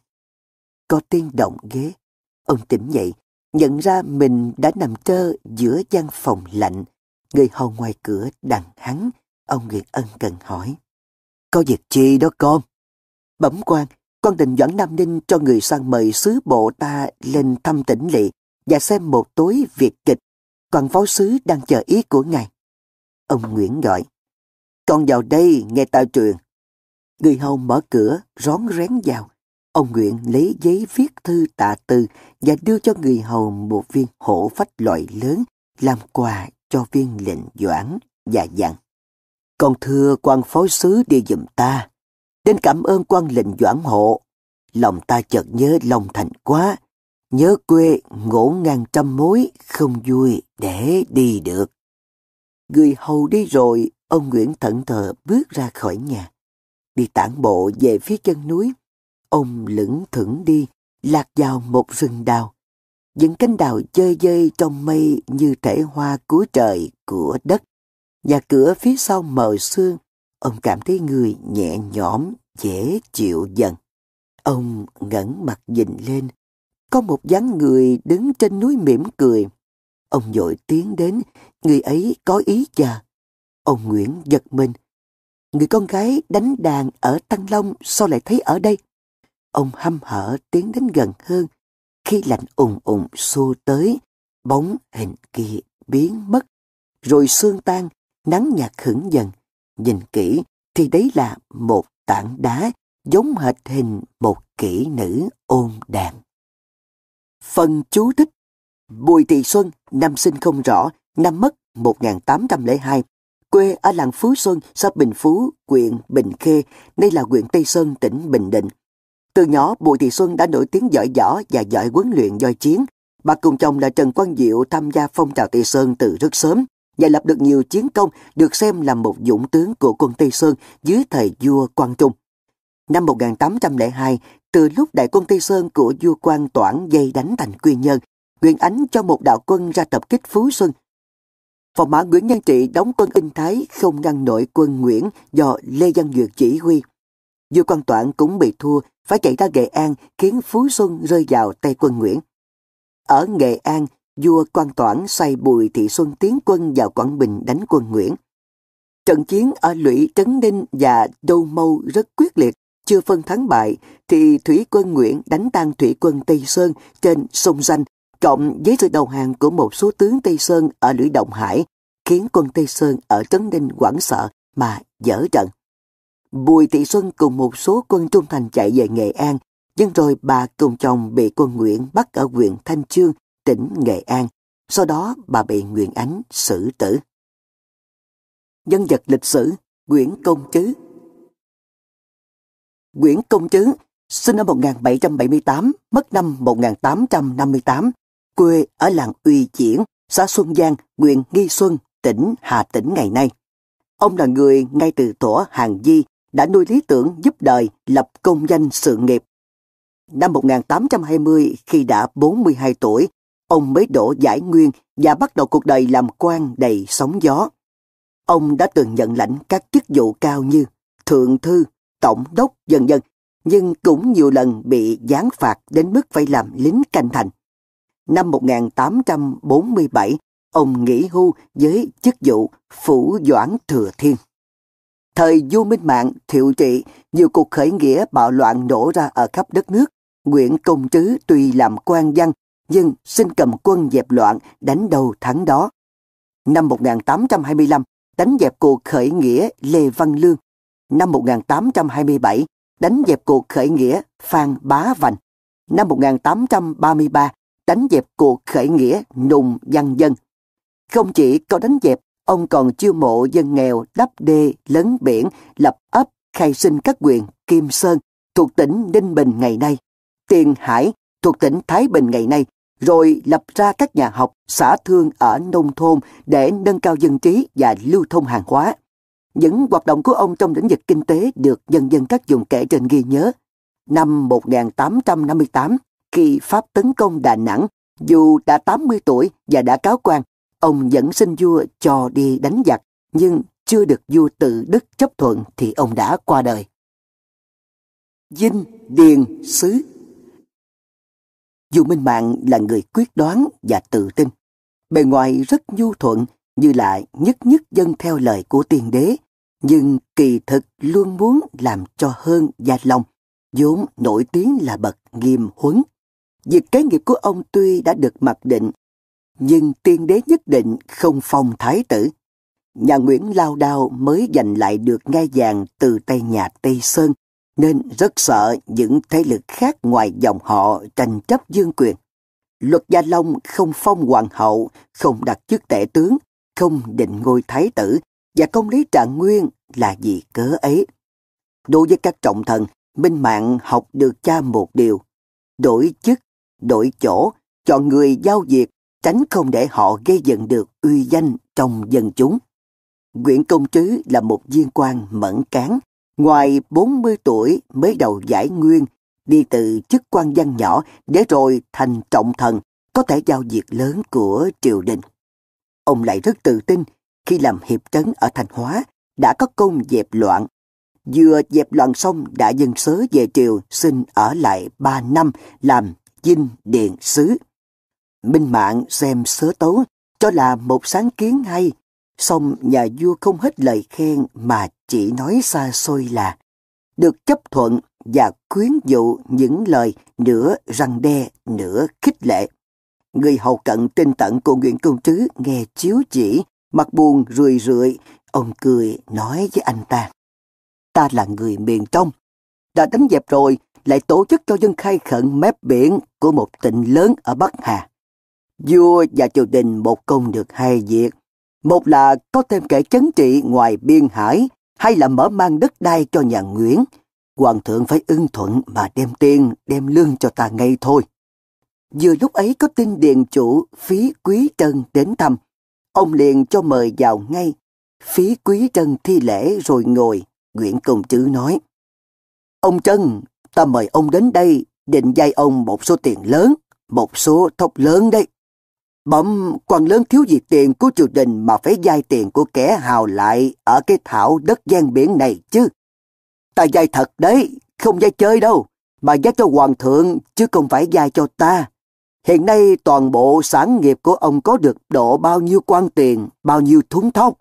Có tiếng động ghế, ông tỉnh dậy, nhận ra mình đã nằm trơ giữa gian phòng lạnh. Người hầu ngoài cửa đằng hắn, ông Nguyệt ân cần hỏi. Có việc chi đó con? Bẩm quan, con định dẫn Nam Ninh cho người sang mời sứ bộ ta lên thăm tỉnh lỵ và xem một tối việc kịch. Còn phó sứ đang chờ ý của ngài. Ông Nguyễn gọi. Con vào đây nghe tao truyền. Người hầu mở cửa, rón rén vào. Ông Nguyện lấy giấy viết thư tạ từ và đưa cho người hầu một viên hổ phách loại lớn làm quà cho viên lệnh doãn và dặn. Con thưa quan phối sứ đi giùm ta. Đến cảm ơn quan lệnh doãn hộ. Lòng ta chợt nhớ lòng thành quá. Nhớ quê ngỗ ngang trăm mối không vui để đi được. Người hầu đi rồi, ông Nguyễn thận thờ bước ra khỏi nhà. Đi tản bộ về phía chân núi, ông lững thững đi, lạc vào một rừng đào. Những cánh đào chơi dơi trong mây như thể hoa cuối trời của đất và cửa phía sau mờ sương, ông cảm thấy người nhẹ nhõm, dễ chịu dần. Ông ngẩng mặt nhìn lên, có một dáng người đứng trên núi mỉm cười. Ông dội tiến đến, người ấy có ý chờ. Ông Nguyễn giật mình. Người con gái đánh đàn ở Tăng Long sao lại thấy ở đây? Ông hăm hở tiến đến gần hơn. Khi lạnh ùng ùng xô tới, bóng hình kia biến mất. Rồi xương tan, nắng nhạt hưởng dần. Nhìn kỹ thì đấy là một tảng đá giống hệt hình một kỹ nữ ôm đàn. Phần chú thích Bùi Thị Xuân, năm sinh không rõ, năm mất 1802, quê ở làng Phú Xuân, xã Bình Phú, huyện Bình Khê, nay là huyện Tây Sơn, tỉnh Bình Định. Từ nhỏ, Bùi Thị Xuân đã nổi tiếng giỏi võ và giỏi huấn luyện doi chiến. Bà cùng chồng là Trần Quang Diệu tham gia phong trào Tây Sơn từ rất sớm và lập được nhiều chiến công được xem là một dũng tướng của quân Tây Sơn dưới thời vua Quang Trung. Năm 1802, từ lúc đại quân Tây Sơn của vua Quang Toản dây đánh thành Quy Nhơn, Nguyễn Ánh cho một đạo quân ra tập kích Phú Xuân. Phòng mã Nguyễn Nhân Trị đóng quân In Thái không ngăn nổi quân Nguyễn do Lê Văn Duyệt chỉ huy. Vua Quang Toản cũng bị thua, phải chạy ra Nghệ An khiến Phú Xuân rơi vào tay quân Nguyễn. Ở Nghệ An, vua quan Toản xoay Bùi Thị Xuân tiến quân vào Quảng Bình đánh quân Nguyễn. Trận chiến ở Lũy Trấn Ninh và Đô Mâu rất quyết liệt, chưa phân thắng bại, thì thủy quân Nguyễn đánh tan thủy quân Tây Sơn trên sông Danh, cộng với sự đầu hàng của một số tướng Tây Sơn ở lũy Động Hải, khiến quân Tây Sơn ở Trấn Ninh hoảng sợ mà dở trận. Bùi Thị Xuân cùng một số quân trung thành chạy về Nghệ An, nhưng rồi bà cùng chồng bị quân Nguyễn bắt ở huyện Thanh Chương, tỉnh Nghệ An. Sau đó bà bị Nguyễn Ánh xử tử. Nhân vật lịch sử Nguyễn Công chứ. Nguyễn Công chứ sinh năm 1778, mất năm 1858, quê ở làng Uy Chiễn, xã Xuân Giang, huyện Nghi Xuân, tỉnh Hà Tĩnh ngày nay. Ông là người ngay từ tổ hàng di đã nuôi lý tưởng giúp đời lập công danh sự nghiệp. Năm 1820, khi đã 42 tuổi, ông mới đổ giải nguyên và bắt đầu cuộc đời làm quan đầy sóng gió. Ông đã từng nhận lãnh các chức vụ cao như thượng thư, tổng đốc dần dần, nhưng cũng nhiều lần bị giáng phạt đến mức phải làm lính canh thành. Năm 1847, ông nghỉ hưu với chức vụ phủ doãn thừa thiên. Thời Du Minh Mạng, thiệu trị, nhiều cuộc khởi nghĩa bạo loạn nổ ra ở khắp đất nước. Nguyễn Công Trứ tuy làm quan văn, nhưng xin cầm quân dẹp loạn, đánh đầu thắng đó. Năm 1825, đánh dẹp cuộc khởi nghĩa Lê Văn Lương năm 1827 đánh dẹp cuộc khởi nghĩa Phan Bá Vành, năm 1833 đánh dẹp cuộc khởi nghĩa nùng văn dân. Không chỉ có đánh dẹp, ông còn chiêu mộ dân nghèo đắp đê, lấn biển, lập ấp, khai sinh các quyền Kim Sơn thuộc tỉnh Ninh Bình ngày nay, Tiền Hải thuộc tỉnh Thái Bình ngày nay, rồi lập ra các nhà học, xã thương ở nông thôn để nâng cao dân trí và lưu thông hàng hóa. Những hoạt động của ông trong lĩnh vực kinh tế được nhân dân các vùng kể trên ghi nhớ. Năm 1858, khi Pháp tấn công Đà Nẵng, dù đã 80 tuổi và đã cáo quan, ông vẫn xin vua cho đi đánh giặc, nhưng chưa được vua tự đức chấp thuận thì ông đã qua đời. Dinh Điền Sứ dù Minh Mạng là người quyết đoán và tự tin, bề ngoài rất nhu thuận như là nhất nhất dân theo lời của tiên đế, nhưng kỳ thực luôn muốn làm cho hơn gia long, vốn nổi tiếng là bậc nghiêm huấn. Việc kế nghiệp của ông tuy đã được mặc định, nhưng tiên đế nhất định không phong thái tử. Nhà Nguyễn Lao Đao mới giành lại được ngai vàng từ tay nhà Tây Sơn, nên rất sợ những thế lực khác ngoài dòng họ tranh chấp dương quyền. Luật Gia Long không phong hoàng hậu, không đặt chức tể tướng, không định ngôi thái tử và công lý trạng nguyên là gì cớ ấy. Đối với các trọng thần, Minh Mạng học được cha một điều, đổi chức, đổi chỗ, chọn người giao việc, tránh không để họ gây dựng được uy danh trong dân chúng. Nguyễn Công Trứ là một viên quan mẫn cán, ngoài 40 tuổi mới đầu giải nguyên, đi từ chức quan văn nhỏ để rồi thành trọng thần, có thể giao việc lớn của triều đình. Ông lại rất tự tin khi làm hiệp trấn ở Thanh Hóa đã có công dẹp loạn. Vừa dẹp loạn xong đã dân sớ về triều xin ở lại ba năm làm dinh điện sứ. Minh Mạng xem sớ tấu cho là một sáng kiến hay, xong nhà vua không hết lời khen mà chỉ nói xa xôi là được chấp thuận và khuyến dụ những lời nửa răng đe, nửa khích lệ. Người hầu cận tinh tận của Nguyễn Công Trứ nghe chiếu chỉ, mặt buồn rười rượi, ông cười nói với anh ta. Ta là người miền trong, đã đánh dẹp rồi, lại tổ chức cho dân khai khẩn mép biển của một tỉnh lớn ở Bắc Hà. Vua và triều đình một công được hai việc. Một là có thêm kẻ chấn trị ngoài biên hải, hay là mở mang đất đai cho nhà Nguyễn. Hoàng thượng phải ưng thuận mà đem tiền, đem lương cho ta ngay thôi. Vừa lúc ấy có tin điện chủ phí quý trân đến thăm. Ông liền cho mời vào ngay. Phí quý trân thi lễ rồi ngồi. Nguyễn Công Trứ nói. Ông Trân, ta mời ông đến đây định dây ông một số tiền lớn, một số thóc lớn đấy. Bẩm quan lớn thiếu gì tiền của triều đình mà phải dai tiền của kẻ hào lại ở cái thảo đất gian biển này chứ. Ta dai thật đấy, không dai chơi đâu, mà dai cho hoàng thượng chứ không phải dai cho ta. Hiện nay toàn bộ sản nghiệp của ông có được độ bao nhiêu quan tiền, bao nhiêu thúng thóc.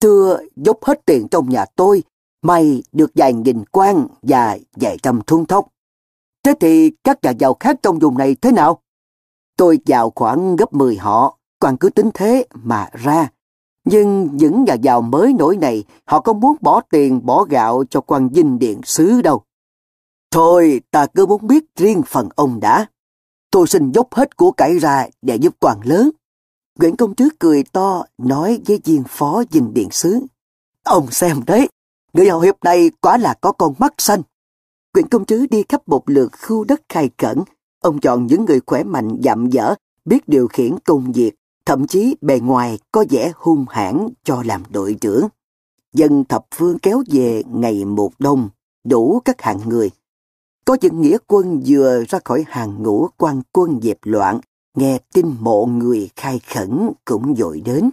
Thưa dốc hết tiền trong nhà tôi, may được vài nghìn quan và vài trăm thúng thóc. Thế thì các nhà giàu khác trong vùng này thế nào? Tôi giàu khoảng gấp 10 họ, quan cứ tính thế mà ra. Nhưng những nhà giàu mới nổi này, họ không muốn bỏ tiền bỏ gạo cho quan dinh điện sứ đâu. Thôi, ta cứ muốn biết riêng phần ông đã. Tôi xin dốc hết của cải ra để giúp quan lớn. Nguyễn công tước cười to, nói với viên phó dinh điện sứ. Ông xem đấy, người hậu hiệp này quả là có con mắt xanh. Nguyễn công trứ đi khắp một lượt khu đất khai cẩn, Ông chọn những người khỏe mạnh dặm dở, biết điều khiển công việc, thậm chí bề ngoài có vẻ hung hãn cho làm đội trưởng. Dân thập phương kéo về ngày một đông, đủ các hạng người. Có những nghĩa quân vừa ra khỏi hàng ngũ quan quân dẹp loạn, nghe tin mộ người khai khẩn cũng dội đến.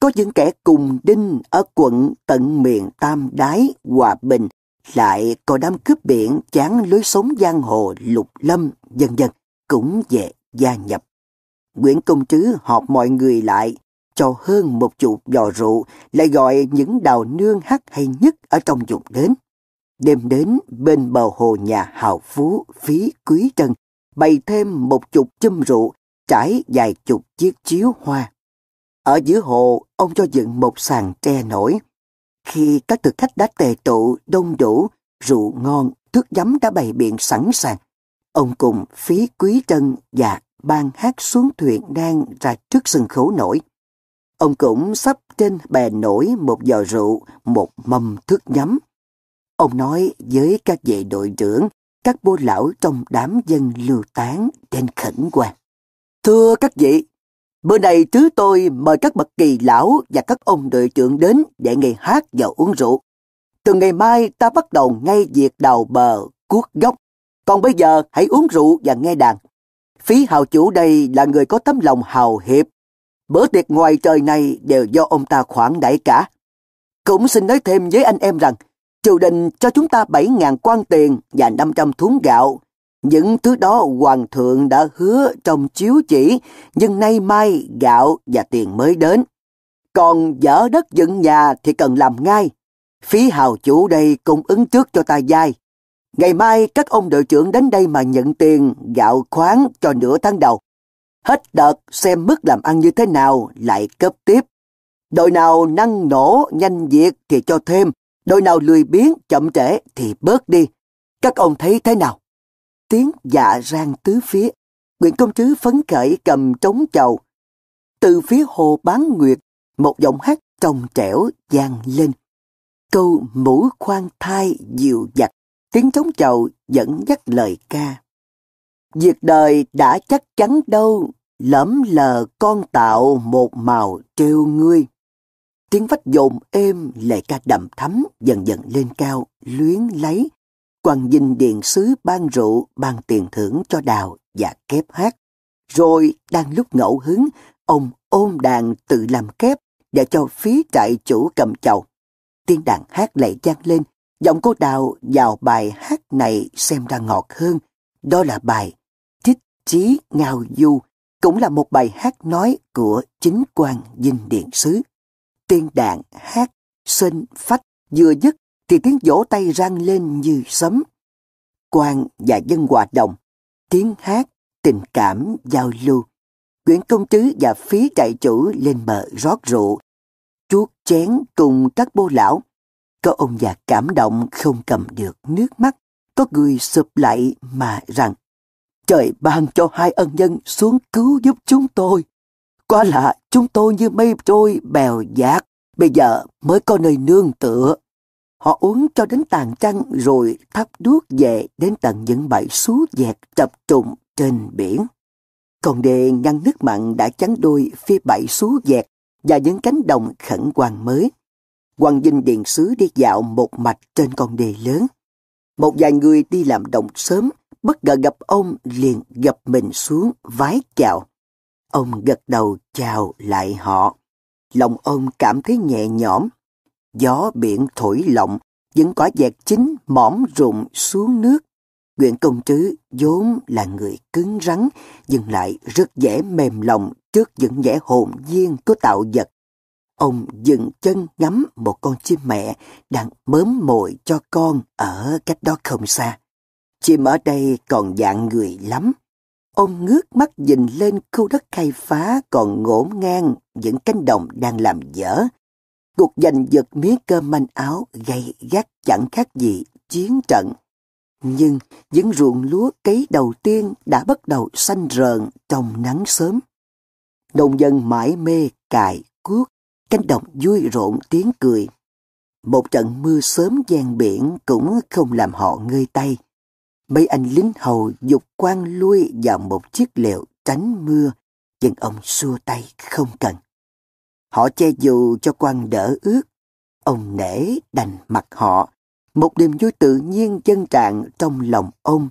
Có những kẻ cùng đinh ở quận tận miền Tam Đái, Hòa Bình lại có đám cướp biển chán lối sống giang hồ lục lâm, dần dần cũng về gia nhập. Nguyễn Công Trứ họp mọi người lại, cho hơn một chục giò rượu, lại gọi những đào nương hát hay nhất ở trong vùng đến. Đêm đến bên bờ hồ nhà hào phú phí quý trần, bày thêm một chục chum rượu, trải vài chục chiếc chiếu hoa. Ở giữa hồ, ông cho dựng một sàn tre nổi, khi các thực khách đã tề tụ đông đủ, rượu ngon, thức giấm đã bày biện sẵn sàng. Ông cùng phí quý trân và ban hát xuống thuyền đang ra trước sân khấu nổi. Ông cũng sắp trên bè nổi một giò rượu, một mâm thức nhắm. Ông nói với các vị đội trưởng, các bô lão trong đám dân lưu tán trên khẩn quan. Thưa các vị, bữa nay thứ tôi mời các bậc kỳ lão và các ông đội trưởng đến để nghe hát và uống rượu. Từ ngày mai ta bắt đầu ngay việc đào bờ, cuốc gốc. Còn bây giờ hãy uống rượu và nghe đàn. Phí hào chủ đây là người có tấm lòng hào hiệp. Bữa tiệc ngoài trời này đều do ông ta khoản đãi cả. Cũng xin nói thêm với anh em rằng, triều đình cho chúng ta 7.000 quan tiền và 500 thúng gạo. Những thứ đó hoàng thượng đã hứa trong chiếu chỉ, nhưng nay mai gạo và tiền mới đến. Còn dở đất dựng nhà thì cần làm ngay. Phí hào chủ đây cung ứng trước cho ta dai. Ngày mai các ông đội trưởng đến đây mà nhận tiền gạo khoáng cho nửa tháng đầu. Hết đợt xem mức làm ăn như thế nào lại cấp tiếp. Đội nào năng nổ nhanh việc thì cho thêm, đội nào lười biếng chậm trễ thì bớt đi. Các ông thấy thế nào? Tiếng dạ rang tứ phía. Nguyễn Công Trứ phấn khởi cầm trống chầu. Từ phía hồ bán nguyệt, một giọng hát trong trẻo vang lên. Câu mũ khoan thai dịu dặt, tiếng trống chầu dẫn dắt lời ca. Việc đời đã chắc chắn đâu, lẫm lờ con tạo một màu trêu ngươi. Tiếng vách dồn êm lệ ca đậm thắm dần dần lên cao, luyến lấy. Quan dinh điện sứ ban rượu, ban tiền thưởng cho đào và kép hát. Rồi đang lúc ngẫu hứng, ông ôm đàn tự làm kép và cho phí trại chủ cầm chầu. Tiếng đàn hát lại vang lên, giọng cô đào vào bài hát này xem ra ngọt hơn. Đó là bài Thích Chí Ngao Du, cũng là một bài hát nói của chính quan dinh điện sứ. Tiên đàn hát, sinh, phách, vừa dứt thì tiếng vỗ tay răng lên như sấm. Quan và dân hòa đồng, tiếng hát, tình cảm, giao lưu. Nguyễn Công Trứ và phí chạy chủ lên bờ rót rượu, chuốt chén cùng các bô lão. Có ông già cảm động không cầm được nước mắt, có người sụp lại mà rằng Trời ban cho hai ân nhân xuống cứu giúp chúng tôi. Quá lạ, chúng tôi như mây trôi bèo dạt, bây giờ mới có nơi nương tựa. Họ uống cho đến tàn trăng rồi thắp đuốc về đến tận những bãi xú dẹt chập trùng trên biển. Còn đê ngăn nước mặn đã chắn đôi phía bãi xú dẹt và những cánh đồng khẩn hoàng mới. Hoàng dinh điện sứ đi dạo một mạch trên con đê lớn. Một vài người đi làm đồng sớm, bất ngờ gặp ông liền gập mình xuống vái chào. Ông gật đầu chào lại họ. Lòng ông cảm thấy nhẹ nhõm. Gió biển thổi lộng, những quả dẹt chín mỏm rụng xuống nước. Nguyễn Công Trứ vốn là người cứng rắn, nhưng lại rất dễ mềm lòng trước những vẻ hồn nhiên của tạo vật. Ông dừng chân ngắm một con chim mẹ đang mớm mồi cho con ở cách đó không xa. Chim ở đây còn dạng người lắm. Ông ngước mắt nhìn lên khu đất khai phá còn ngổn ngang những cánh đồng đang làm dở. Cuộc giành giật miếng cơm manh áo gay gắt chẳng khác gì chiến trận. Nhưng những ruộng lúa cấy đầu tiên đã bắt đầu xanh rợn trong nắng sớm. Nông dân mãi mê cài cuốc, cánh đồng vui rộn tiếng cười. Một trận mưa sớm gian biển cũng không làm họ ngơi tay. Mấy anh lính hầu dục quan lui vào một chiếc lều tránh mưa, nhưng ông xua tay không cần. Họ che dù cho quan đỡ ướt, ông nể đành mặt họ. Một niềm vui tự nhiên dân trạng trong lòng ông.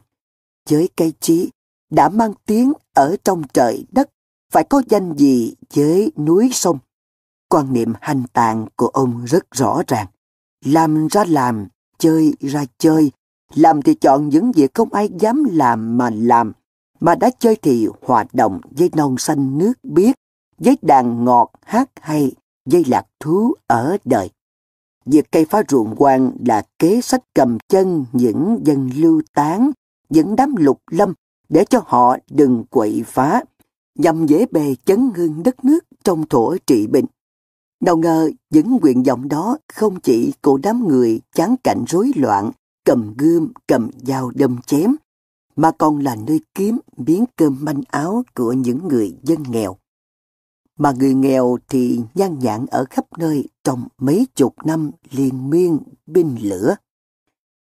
Với cây trí đã mang tiếng ở trong trời đất, phải có danh gì với núi sông. Quan niệm hành tàng của ông rất rõ ràng. Làm ra làm, chơi ra chơi, làm thì chọn những việc không ai dám làm mà làm, mà đã chơi thì hoạt động với non xanh nước biếc, với đàn ngọt hát hay, dây lạc thú ở đời. Việc cây phá ruộng quan là kế sách cầm chân những dân lưu tán, những đám lục lâm để cho họ đừng quậy phá, nhằm dễ bề chấn hương đất nước trong thổ trị bình. Nào ngờ những nguyện vọng đó không chỉ của đám người chán cảnh rối loạn, cầm gươm, cầm dao đâm chém, mà còn là nơi kiếm miếng cơm manh áo của những người dân nghèo. Mà người nghèo thì nhan nhản ở khắp nơi trong mấy chục năm liên miên binh lửa.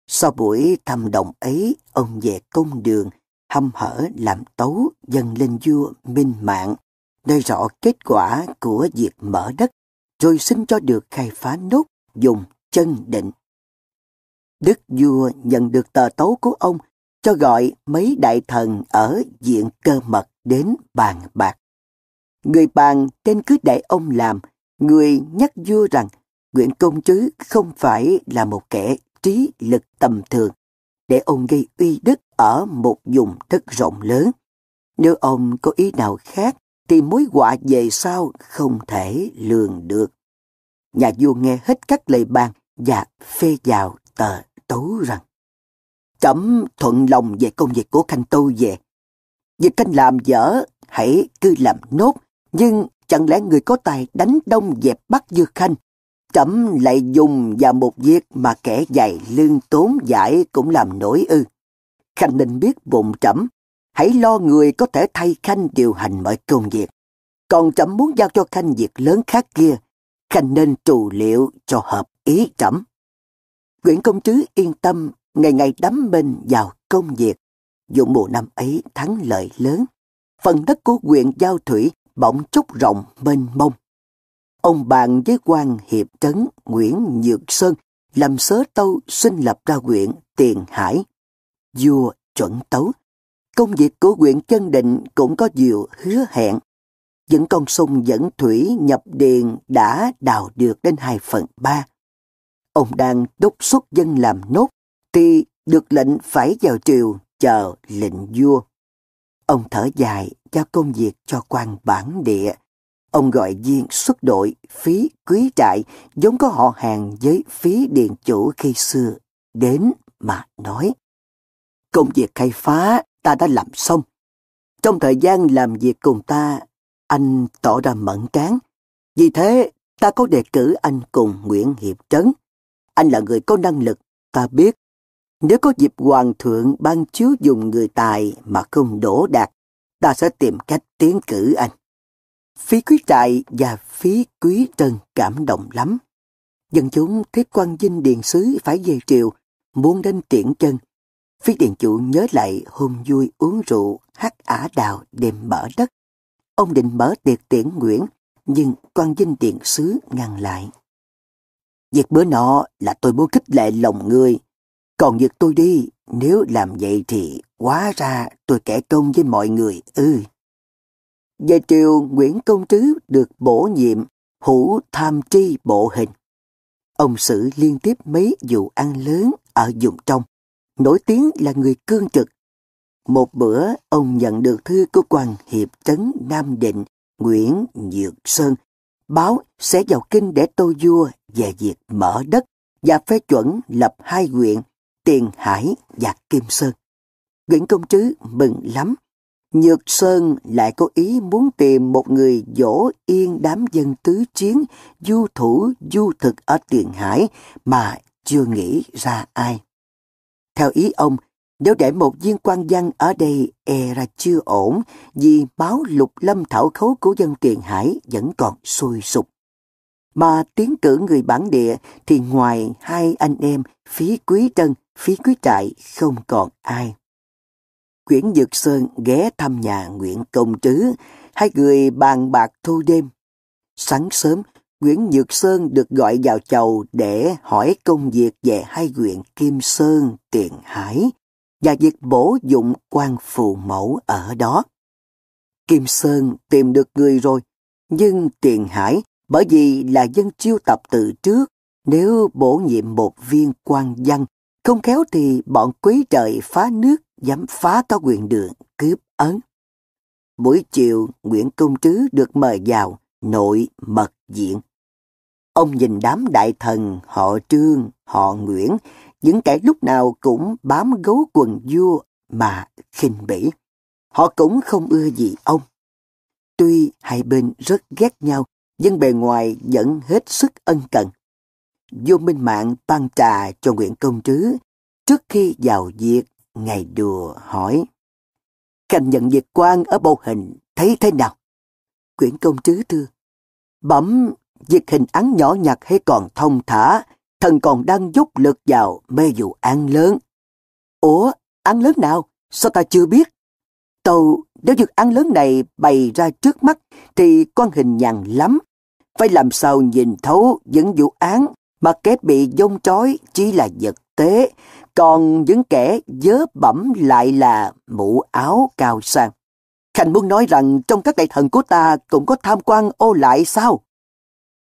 Sau buổi thăm đồng ấy, ông về công đường, hâm hở làm tấu dâng lên vua Minh Mạng, nơi rõ kết quả của việc mở đất, rồi xin cho được khai phá nốt dùng chân định. Đức vua nhận được tờ tấu của ông, cho gọi mấy đại thần ở diện cơ mật đến bàn bạc. Người bàn tên cứ để ông làm, người nhắc vua rằng Nguyễn Công Trứ không phải là một kẻ trí lực tầm thường, để ông gây uy đức ở một vùng đất rộng lớn. Nếu ông có ý nào khác, thì mối họa về sau không thể lường được. Nhà vua nghe hết các lời bàn và phê vào tờ tấu rằng Chấm thuận lòng về công việc của Khanh tô về. Việc Khanh làm dở, hãy cứ làm nốt, nhưng chẳng lẽ người có tài đánh đông dẹp bắt dư Khanh Chấm lại dùng vào một việc mà kẻ dày lương tốn giải cũng làm nổi ư. Khanh nên biết bụng trẫm, hãy lo người có thể thay Khanh điều hành mọi công việc. Còn trẫm muốn giao cho Khanh việc lớn khác kia, Khanh nên trù liệu cho hợp ý trẫm. Nguyễn Công Trứ yên tâm, ngày ngày đắm mình vào công việc. Dụng mùa năm ấy thắng lợi lớn. Phần đất của huyện Giao Thủy bỗng trúc rộng mênh mông. Ông bàn với quan hiệp trấn Nguyễn Nhược Sơn làm sớ tâu xin lập ra huyện Tiền Hải. Vua chuẩn tấu. Công việc của huyện chân định cũng có nhiều hứa hẹn. Những con sông dẫn thủy nhập điền đã đào được đến 2 phần 3. Ông đang đốc xuất dân làm nốt, thì được lệnh phải vào triều chờ lệnh vua. Ông thở dài giao công việc cho quan bản địa Ông gọi viên xuất đội phí quý trại giống có họ hàng với phí điền chủ khi xưa đến mà nói. Công việc khai phá ta đã làm xong. Trong thời gian làm việc cùng ta, anh tỏ ra mẫn cán. Vì thế, ta có đề cử anh cùng Nguyễn Hiệp Trấn. Anh là người có năng lực, ta biết. Nếu có dịp hoàng thượng ban chiếu dùng người tài mà không đổ đạt, ta sẽ tìm cách tiến cử anh. Phí quý trại và phí quý trần cảm động lắm. Dân chúng thấy quan dinh điện sứ phải về triều, muốn đến tiễn chân. Phí điện chủ nhớ lại hôm vui uống rượu, hát ả đào đêm mở đất. Ông định mở tiệc tiễn Nguyễn, nhưng quan dinh điện sứ ngăn lại. Việc bữa nọ là tôi muốn khích lệ lòng người. Còn việc tôi đi, nếu làm vậy thì quá ra tôi kẻ công với mọi người ư. Về triều Nguyễn Công Trứ được bổ nhiệm hữu tham tri bộ hình. Ông xử liên tiếp mấy vụ ăn lớn ở vùng trong, nổi tiếng là người cương trực. Một bữa, ông nhận được thư của quan hiệp trấn Nam Định Nguyễn Nhược Sơn báo sẽ vào kinh để tô vua về việc mở đất và phê chuẩn lập hai huyện Tiền Hải và Kim Sơn. Nguyễn Công Trứ mừng lắm Nhược Sơn lại có ý muốn tìm một người dỗ yên đám dân tứ chiến, du thủ, du thực ở Tiền Hải mà chưa nghĩ ra ai. Theo ý ông, nếu để một viên quan văn ở đây e ra chưa ổn vì máu lục lâm thảo khấu của dân Tiền Hải vẫn còn sôi sục. Mà tiến cử người bản địa thì ngoài hai anh em phí quý trân, phía cuối trại không còn ai. Quyển Dược Sơn ghé thăm nhà Nguyễn Công Trứ, hai người bàn bạc thu đêm. Sáng sớm, Nguyễn Dược Sơn được gọi vào chầu để hỏi công việc về hai huyện Kim Sơn, Tiền Hải và việc bổ dụng quan phù mẫu ở đó. Kim Sơn tìm được người rồi, nhưng Tiền Hải bởi vì là dân chiêu tập từ trước, nếu bổ nhiệm một viên quan văn, không khéo thì bọn quý trời phá nước dám phá to quyền đường cướp ấn. Buổi chiều, Nguyễn Công Trứ được mời vào nội mật diện. Ông nhìn đám đại thần họ Trương, họ Nguyễn, những kẻ lúc nào cũng bám gấu quần vua mà khinh bỉ. Họ cũng không ưa gì ông. Tuy hai bên rất ghét nhau, nhưng bề ngoài vẫn hết sức ân cần vô Minh Mạng ban trà cho Nguyễn Công Trứ. Trước khi vào việc, ngày đùa hỏi. Khanh nhận việc quan ở bộ hình thấy thế nào? Quyển công trứ thưa. Bẩm, việc hình án nhỏ nhặt hay còn thông thả, thần còn đang dốc lực vào mê vụ án lớn. Ủa, án lớn nào? Sao ta chưa biết? Tàu, nếu việc án lớn này bày ra trước mắt thì con hình nhàn lắm. Phải làm sao nhìn thấu những vụ án mà kẻ bị dông trói chỉ là vật tế, còn những kẻ dớ bẩm lại là mũ áo cao sang. Khanh muốn nói rằng trong các đại thần của ta cũng có tham quan ô lại sao?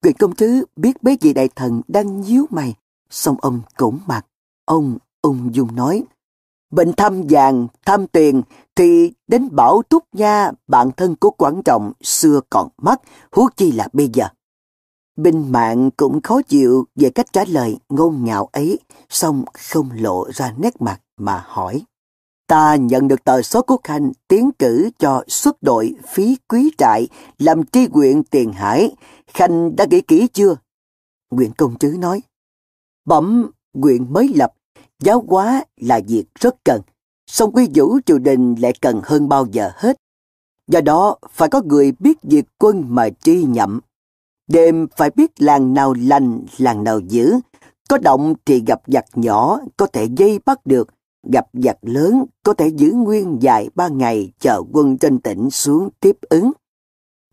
Quyền công tứ biết bế vị đại thần đang nhíu mày, xong ông cũng mặt. Ông ung dung nói, bệnh tham vàng, tham tiền thì đến bảo túc nha bạn thân của quản trọng xưa còn mất, huống chi là bây giờ. Binh mạng cũng khó chịu về cách trả lời ngôn ngạo ấy, xong không lộ ra nét mặt mà hỏi. Ta nhận được tờ số của Khanh tiến cử cho xuất đội phí quý trại làm tri quyện tiền hải. Khanh đã nghĩ kỹ chưa? Nguyện công chứ nói. Bẩm, quyện mới lập, giáo hóa là việc rất cần. Song quy vũ triều đình lại cần hơn bao giờ hết. Do đó, phải có người biết việc quân mà tri nhậm. Đêm phải biết làng nào lành, làng nào dữ. Có động thì gặp giặc nhỏ, có thể dây bắt được gặp giặc lớn có thể giữ nguyên dài ba ngày chờ quân trên tỉnh xuống tiếp ứng.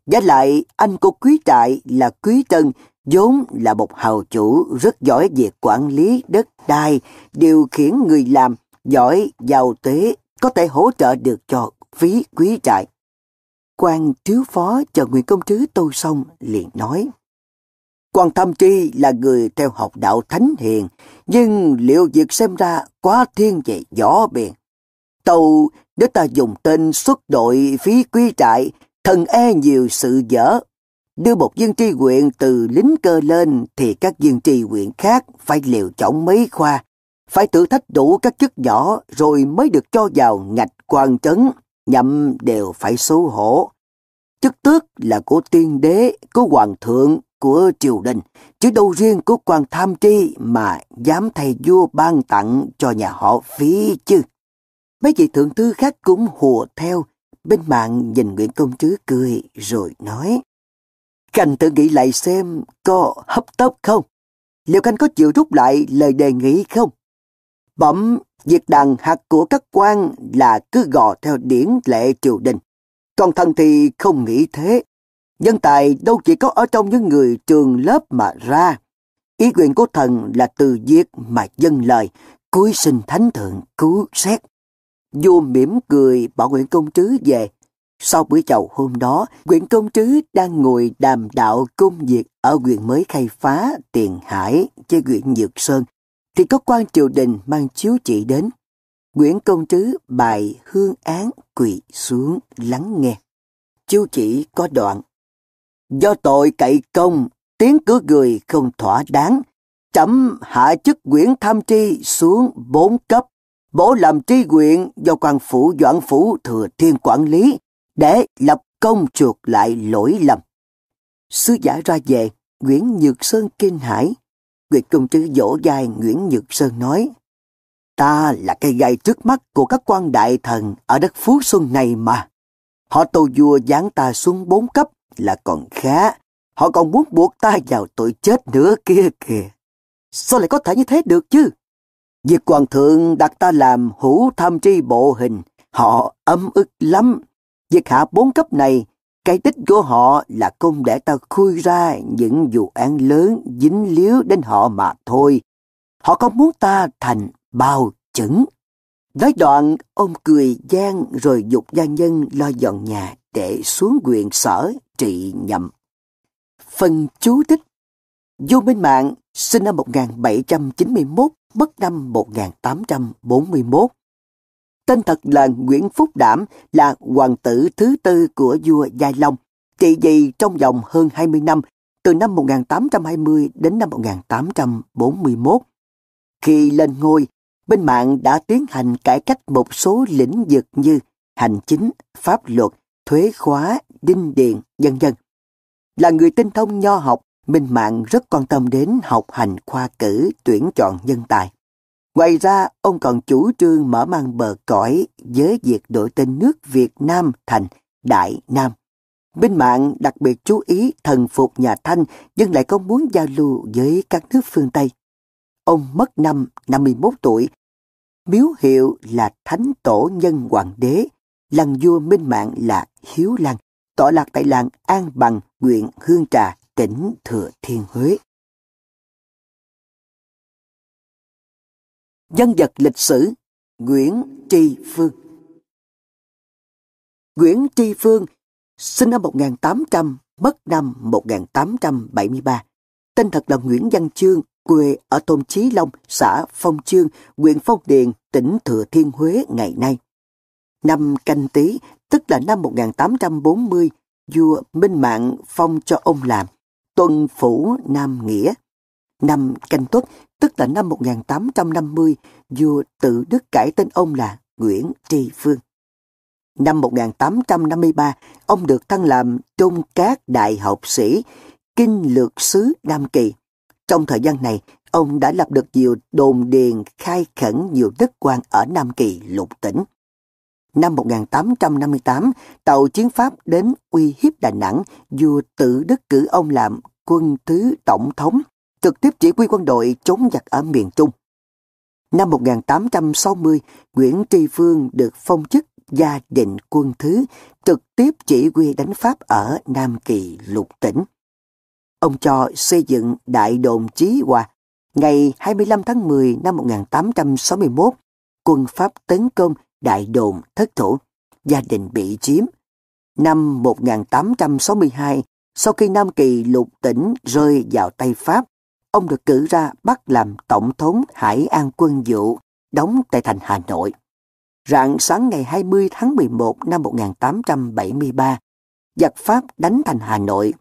Giá lại, anh của quý trại là quý tân, vốn là một hào chủ rất giỏi về quản lý đất đai, điều khiển người làm, giỏi, giàu tế, có thể hỗ trợ được cho phí quý trại quan thiếu phó chờ Nguyễn Công Trứ tô xong liền nói. Quan thâm Tri là người theo học đạo thánh hiền, nhưng liệu việc xem ra quá thiên về gió biển. Tâu nếu ta dùng tên xuất đội phí quý trại, thần e nhiều sự dở. Đưa một viên tri huyện từ lính cơ lên thì các viên tri huyện khác phải liều chỏng mấy khoa, phải thử thách đủ các chức nhỏ rồi mới được cho vào ngạch quan trấn, nhậm đều phải xấu hổ. Chức tước là của tiên đế, của hoàng thượng, của triều đình, chứ đâu riêng của quan tham tri mà dám thầy vua ban tặng cho nhà họ phí chứ. Mấy vị thượng thư khác cũng hùa theo, bên mạng nhìn Nguyễn Công Trứ cười rồi nói. Khanh tự nghĩ lại xem có hấp tấp không? Liệu Khanh có chịu rút lại lời đề nghị không? Bẩm, việc đàn hạt của các quan là cứ gò theo điển lệ triều đình. Còn thần thì không nghĩ thế. Nhân tài đâu chỉ có ở trong những người trường lớp mà ra. Ý quyền của thần là từ việc mà dân lời, cuối sinh thánh thượng cứu xét. Vua mỉm cười bảo Nguyễn Công Trứ về. Sau buổi chầu hôm đó, Nguyễn Công Trứ đang ngồi đàm đạo công việc ở huyện mới khai phá Tiền Hải, với huyện Dược Sơn, thì có quan triều đình mang chiếu chỉ đến. Nguyễn Công Trứ bài hương án quỳ xuống lắng nghe. Chiếu chỉ có đoạn Do tội cậy công, tiếng cử người không thỏa đáng, chấm hạ chức nguyễn tham tri xuống bốn cấp, bổ làm tri quyện do quan phủ doãn phủ thừa thiên quản lý, để lập công chuộc lại lỗi lầm. Sứ giả ra về, Nguyễn Nhược Sơn kinh hãi. Nguyệt công trứ dỗ dài Nguyễn Nhược Sơn nói, Ta là cây gai trước mắt của các quan đại thần ở đất Phú Xuân này mà. Họ tô vua giáng ta xuống bốn cấp là còn khá. Họ còn muốn buộc ta vào tội chết nữa kia kìa. Sao lại có thể như thế được chứ? Việc hoàng thượng đặt ta làm hữu tham tri bộ hình, họ ấm ức lắm. Việc hạ bốn cấp này, cái tích của họ là công để ta khui ra những vụ án lớn dính líu đến họ mà thôi. Họ không muốn ta thành bao chứng. Nói đoạn, ông cười gian rồi dục gia nhân lo dọn nhà để xuống quyền sở trị nhậm. Phần chú thích Vô Minh Mạng sinh năm 1791, mất năm 1841. Tên thật là Nguyễn Phúc Đảm là hoàng tử thứ tư của vua Giai Long, trị vì trong vòng hơn 20 năm, từ năm 1820 đến năm 1841. Khi lên ngôi, bên mạng đã tiến hành cải cách một số lĩnh vực như hành chính, pháp luật, thuế khóa, dinh điện, dân dân. Là người tinh thông nho học, Minh Mạng rất quan tâm đến học hành khoa cử, tuyển chọn nhân tài. Ngoài ra, ông còn chủ trương mở mang bờ cõi với việc đổi tên nước Việt Nam thành Đại Nam. Binh mạng đặc biệt chú ý thần phục nhà Thanh nhưng lại không muốn giao lưu với các nước phương Tây. Ông mất năm 51 tuổi. Miếu hiệu là Thánh Tổ Nhân Hoàng đế, lăng vua minh mạng là Hiếu Lăng, tọa lạc tại làng An Bằng, huyện Hương Trà, tỉnh Thừa Thiên Huế. Nhân vật lịch sử Nguyễn Tri Phương Nguyễn Tri Phương sinh năm 1800, mất năm 1873. Tên thật là Nguyễn Văn Chương, quê ở thôn Chí Long, xã Phong Chương, huyện Phong Điền, tỉnh Thừa Thiên Huế ngày nay. Năm canh tí, tức là năm 1840, vua Minh Mạng phong cho ông làm tuần phủ Nam Nghĩa. Năm canh tuất, tức là năm 1850, vua tự đức cải tên ông là Nguyễn Tri Phương. Năm 1853, ông được thăng làm Trung Cát Đại học sĩ, Kinh Lược Sứ Nam Kỳ. Trong thời gian này, ông đã lập được nhiều đồn điền khai khẩn nhiều đất quan ở Nam Kỳ lục tỉnh. Năm 1858, tàu chiến Pháp đến uy hiếp Đà Nẵng, vua tự đức cử ông làm quân thứ tổng thống, trực tiếp chỉ huy quân đội chống giặc ở miền Trung. Năm 1860, Nguyễn Tri Phương được phong chức gia định quân thứ, trực tiếp chỉ huy đánh Pháp ở Nam Kỳ lục tỉnh. Ông cho xây dựng Đại đồn Chí Hòa. Ngày 25 tháng 10 năm 1861, quân Pháp tấn công Đại đồn thất thủ, gia đình bị chiếm. Năm 1862, sau khi Nam Kỳ lục tỉnh rơi vào tay Pháp, ông được cử ra bắt làm Tổng thống Hải An quân vụ, đóng tại thành Hà Nội. Rạng sáng ngày 20 tháng 11 năm 1873, giặc Pháp đánh thành Hà Nội.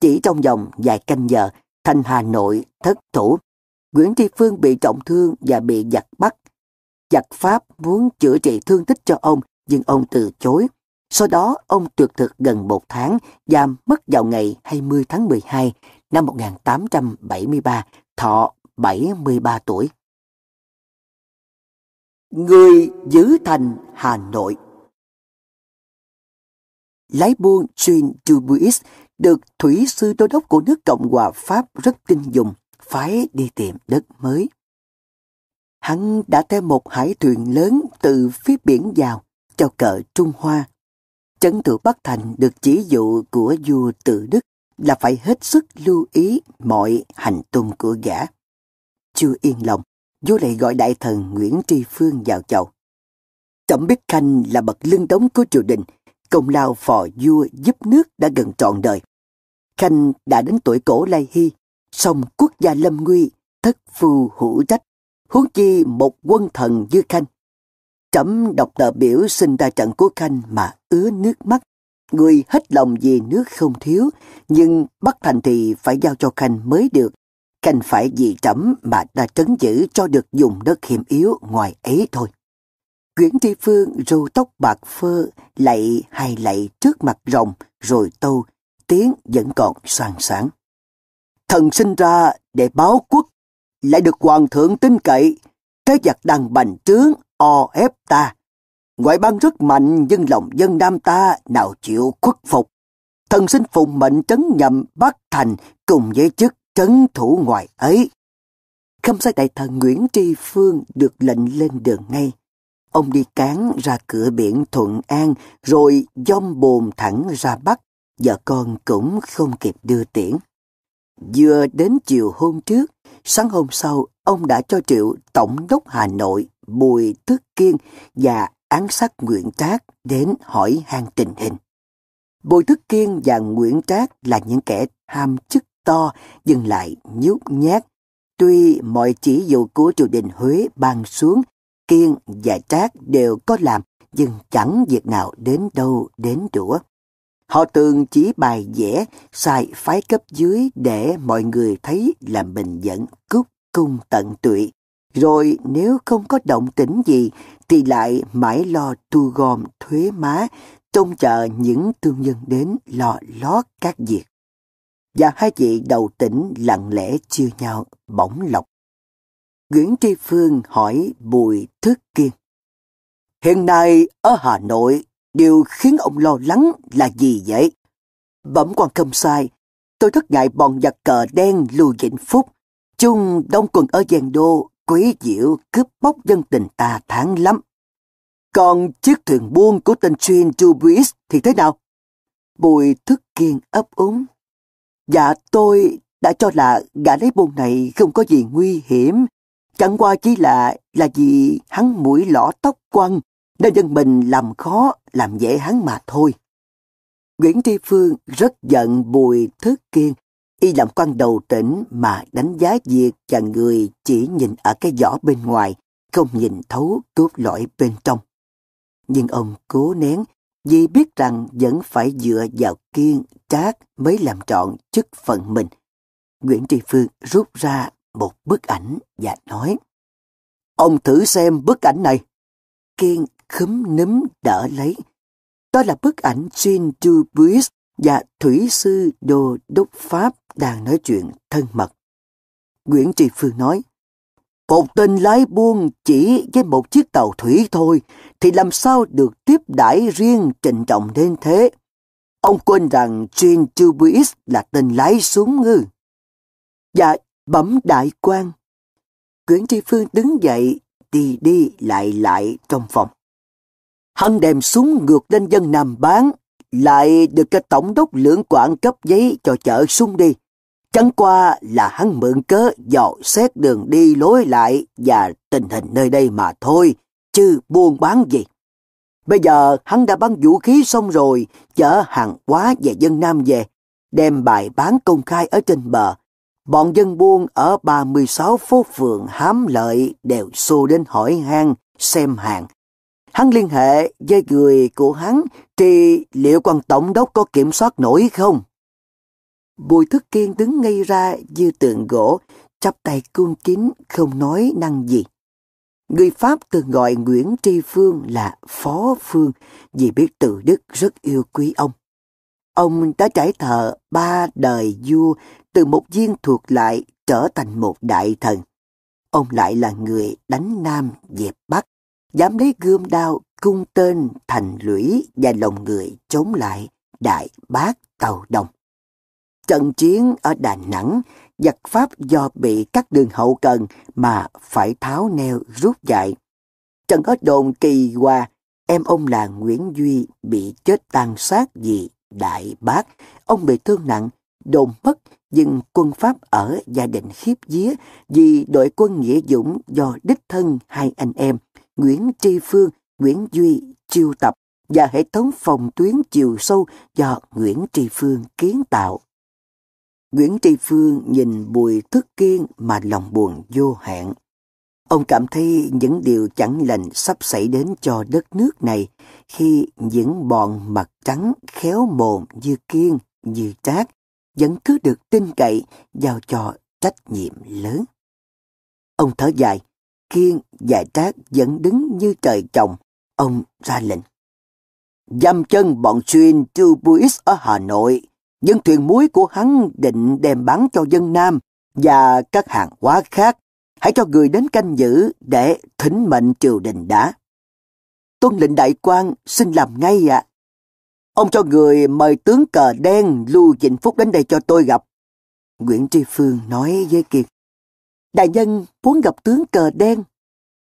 Chỉ trong vòng vài canh giờ, thành Hà Nội thất thủ. Nguyễn Tri Phương bị trọng thương và bị giặc bắt. Giặc Pháp muốn chữa trị thương tích cho ông, nhưng ông từ chối. Sau đó, ông tuyệt thực gần một tháng, giam mất vào ngày 20 tháng 12 năm 1873, thọ 73 tuổi người giữ thành Hà Nội. Lái buôn Jean Dubuis được thủy sư đô đốc của nước Cộng hòa Pháp rất tin dùng, phái đi tìm đất mới. Hắn đã theo một hải thuyền lớn từ phía biển vào cho cờ Trung Hoa. Trấn thủ Bắc Thành được chỉ dụ của vua tự Đức là phải hết sức lưu ý mọi hành tung của gã. Chưa yên lòng, vua lại gọi đại thần Nguyễn Tri Phương vào chầu. Trẫm biết Khanh là bậc lưng đống của triều đình, công lao phò vua giúp nước đã gần trọn đời. Khanh đã đến tuổi cổ lai hy, song quốc gia lâm nguy, thất phu hữu trách, huống chi một quân thần như Khanh. Trẫm đọc tờ biểu xin ra trận của Khanh mà ứa nước mắt. Người hết lòng vì nước không thiếu, nhưng bắt thành thì phải giao cho Khanh mới được. Khanh phải vì trẫm mà đã trấn giữ cho được dùng đất hiểm yếu ngoài ấy thôi. Nguyễn Tri Phương râu tóc bạc phơ, lạy hay lạy trước mặt rồng, rồi tâu, tiếng vẫn còn soàn sáng. Thần sinh ra để báo quốc, lại được hoàng thượng tin cậy, thế giặc đang bành trướng, o ép ta. Ngoại bang rất mạnh nhưng lòng dân nam ta nào chịu khuất phục. Thần xin phụng mệnh trấn nhậm Bắc Thành cùng với chức trấn thủ ngoài ấy. Khâm sai đại thần Nguyễn Tri Phương được lệnh lên đường ngay. Ông đi cán ra cửa biển Thuận An rồi dông bồn thẳng ra Bắc. Vợ con cũng không kịp đưa tiễn. Vừa đến chiều hôm trước, sáng hôm sau, ông đã cho triệu Tổng đốc Hà Nội Bùi Tức Kiên và án sát Nguyễn Trác đến hỏi han tình hình. Bùi thức Kiên và Nguyễn Trác là những kẻ ham chức to nhưng lại nhút nhát. Tuy mọi chỉ dụ của triều đình Huế ban xuống, Kiên và Trác đều có làm, nhưng chẳng việc nào đến đâu đến đũa. Họ thường chỉ bài vẽ, sai phái cấp dưới để mọi người thấy là mình vẫn cúc cung tận tụy. Rồi nếu không có động tĩnh gì thì lại mãi lo thu gom thuế má, trông chờ những thương nhân đến lo lót các việc và hai vị đầu tỉnh lặng lẽ chia nhau bỗng lọc Nguyễn Tri Phương hỏi Bùi Thức Kiên. Hiện nay ở Hà Nội, điều khiến ông lo lắng là gì vậy? Bẩm quan không sai, tôi rất ngại bọn giặc cờ đen Lưu Vĩnh Phúc, chung đông quần ở Giang Đô, quý diệu cướp bóc dân tình ta tháng lắm. Còn chiếc thuyền buôn của tên Chuyên Dubuis thì thế nào? Bùi Thức Kiên ấp úng. Dạ tôi đã cho là gã lấy buôn này không có gì nguy hiểm. Chẳng qua chỉ là là vì hắn mũi lõ tóc quăng nên dân mình làm khó, làm dễ hắn mà thôi. Nguyễn Tri Phương rất giận Bùi Thức Kiên y làm quan đầu tỉnh mà đánh giá việc và người chỉ nhìn ở cái vỏ bên ngoài, không nhìn thấu cốt lõi bên trong. Nhưng ông cố nén vì biết rằng vẫn phải dựa vào kiên, trác mới làm trọn chức phận mình. Nguyễn Tri Phương rút ra một bức ảnh và nói Ông thử xem bức ảnh này. Kiên khấm núm đỡ lấy. Đó là bức ảnh Jean Dubuis và Thủy sư Đô Đốc Pháp đang nói chuyện thân mật. Nguyễn Tri Phương nói, một tên lái buôn chỉ với một chiếc tàu thủy thôi thì làm sao được tiếp đãi riêng trịnh trọng đến thế. Ông quên rằng Jean Dubuis là tên lái súng ngư. Dạ, bấm đại quan. Nguyễn Tri Phương đứng dậy, đi đi lại lại trong phòng. Hắn đem súng ngược lên dân Nam bán, lại được cái tổng đốc lưỡng quản cấp giấy cho chợ súng đi. Chẳng qua là hắn mượn cớ dò xét đường đi lối lại và tình hình nơi đây mà thôi, chứ buôn bán gì. Bây giờ hắn đã bán vũ khí xong rồi, chở hàng hóa về dân Nam về, đem bài bán công khai ở trên bờ. Bọn dân buôn ở 36 phố phường hám lợi đều xô đến hỏi han, xem hàng. Hắn liên hệ với người của hắn thì liệu quan tổng đốc có kiểm soát nổi không? Bùi thức kiên đứng ngay ra như tượng gỗ, chắp tay cung kính, không nói năng gì. Người Pháp từng gọi Nguyễn Tri Phương là Phó Phương vì biết từ Đức rất yêu quý ông. Ông đã trải thợ ba đời vua từ một viên thuộc lại trở thành một đại thần. Ông lại là người đánh Nam dẹp Bắc, dám lấy gươm đao cung tên thành lũy và lòng người chống lại đại bác tàu đồng. Trận chiến ở Đà Nẵng, giặc Pháp do bị cắt đường hậu cần mà phải tháo neo rút chạy. Trận ở đồn Kỳ Hòa, em ông là Nguyễn Duy bị chết tàn sát vì đại bác. Ông bị thương nặng, đồn mất, nhưng quân Pháp ở gia đình khiếp vía vì đội quân nghĩa dũng do đích thân hai anh em, Nguyễn Tri Phương, Nguyễn Duy chiêu tập và hệ thống phòng tuyến chiều sâu do Nguyễn Tri Phương kiến tạo. Nguyễn Tri Phương nhìn Bùi Thức Kiên mà lòng buồn vô hạn. Ông cảm thấy những điều chẳng lành sắp xảy đến cho đất nước này khi những bọn mặt trắng khéo mồm như Kiên, như Trác vẫn cứ được tin cậy giao cho trách nhiệm lớn. Ông thở dài, Kiên và Trác vẫn đứng như trời trồng. Ông ra lệnh. Giam chân bọn chuyên Buis ở Hà Nội những thuyền muối của hắn định đem bán cho dân Nam và các hàng hóa khác. Hãy cho người đến canh giữ để thỉnh mệnh triều đình đã. Tuân lệnh đại quan xin làm ngay ạ. Ông cho người mời tướng cờ đen Lưu Vĩnh Phúc đến đây cho tôi gặp. Nguyễn Tri Phương nói với Kiệt. Đại nhân muốn gặp tướng cờ đen.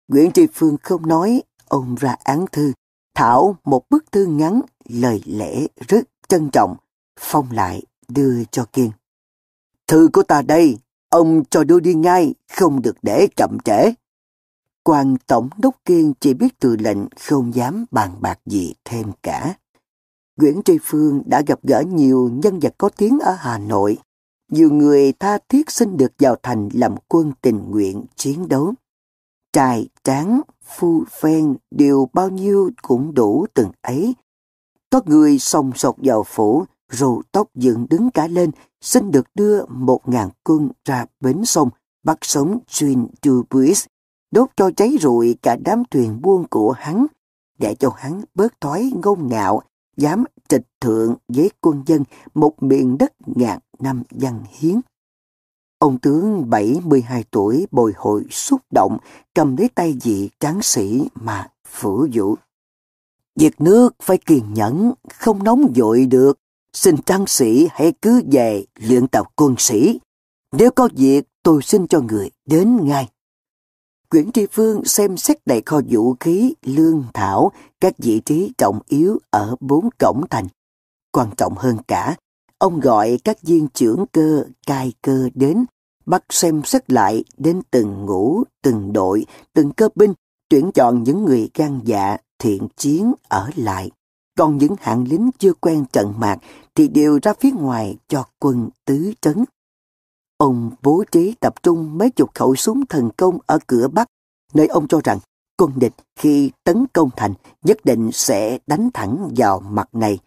Nguyễn Tri Phương không nói, ông ra án thư. Thảo một bức thư ngắn, lời lẽ rất trân trọng, Phong lại đưa cho Kiên. Thư của ta đây, ông cho đưa đi ngay, không được để chậm trễ. quan tổng đốc Kiên chỉ biết từ lệnh không dám bàn bạc gì thêm cả. Nguyễn Tri Phương đã gặp gỡ nhiều nhân vật có tiếng ở Hà Nội. Nhiều người tha thiết xin được vào thành làm quân tình nguyện chiến đấu. Trai, tráng, phu phen đều bao nhiêu cũng đủ từng ấy. Có người sông sột vào phủ, râu tóc dựng đứng cả lên, xin được đưa một ngàn quân ra bến sông, bắt sống Jean Dubuis, đốt cho cháy rụi cả đám thuyền buôn của hắn, để cho hắn bớt thói ngông ngạo, dám trịch thượng với quân dân một miền đất ngàn năm văn hiến. Ông tướng 72 tuổi bồi hồi xúc động, cầm lấy tay vị tráng sĩ mà phủ dụ. Việc nước phải kiên nhẫn, không nóng vội được. Xin tráng sĩ hãy cứ về luyện tập quân sĩ. Nếu có việc, tôi xin cho người đến ngay. Quyển Tri Phương xem xét đầy kho vũ khí, lương thảo, các vị trí trọng yếu ở bốn cổng thành. Quan trọng hơn cả, ông gọi các viên trưởng cơ, cai cơ đến, bắt xem xét lại đến từng ngũ, từng đội, từng cơ binh, tuyển chọn những người gan dạ, thiện chiến ở lại. Còn những hạng lính chưa quen trận mạc thì đều ra phía ngoài cho quân tứ trấn. Ông bố trí tập trung mấy chục khẩu súng thần công ở cửa Bắc, nơi ông cho rằng quân địch khi tấn công thành nhất định sẽ đánh thẳng vào mặt này.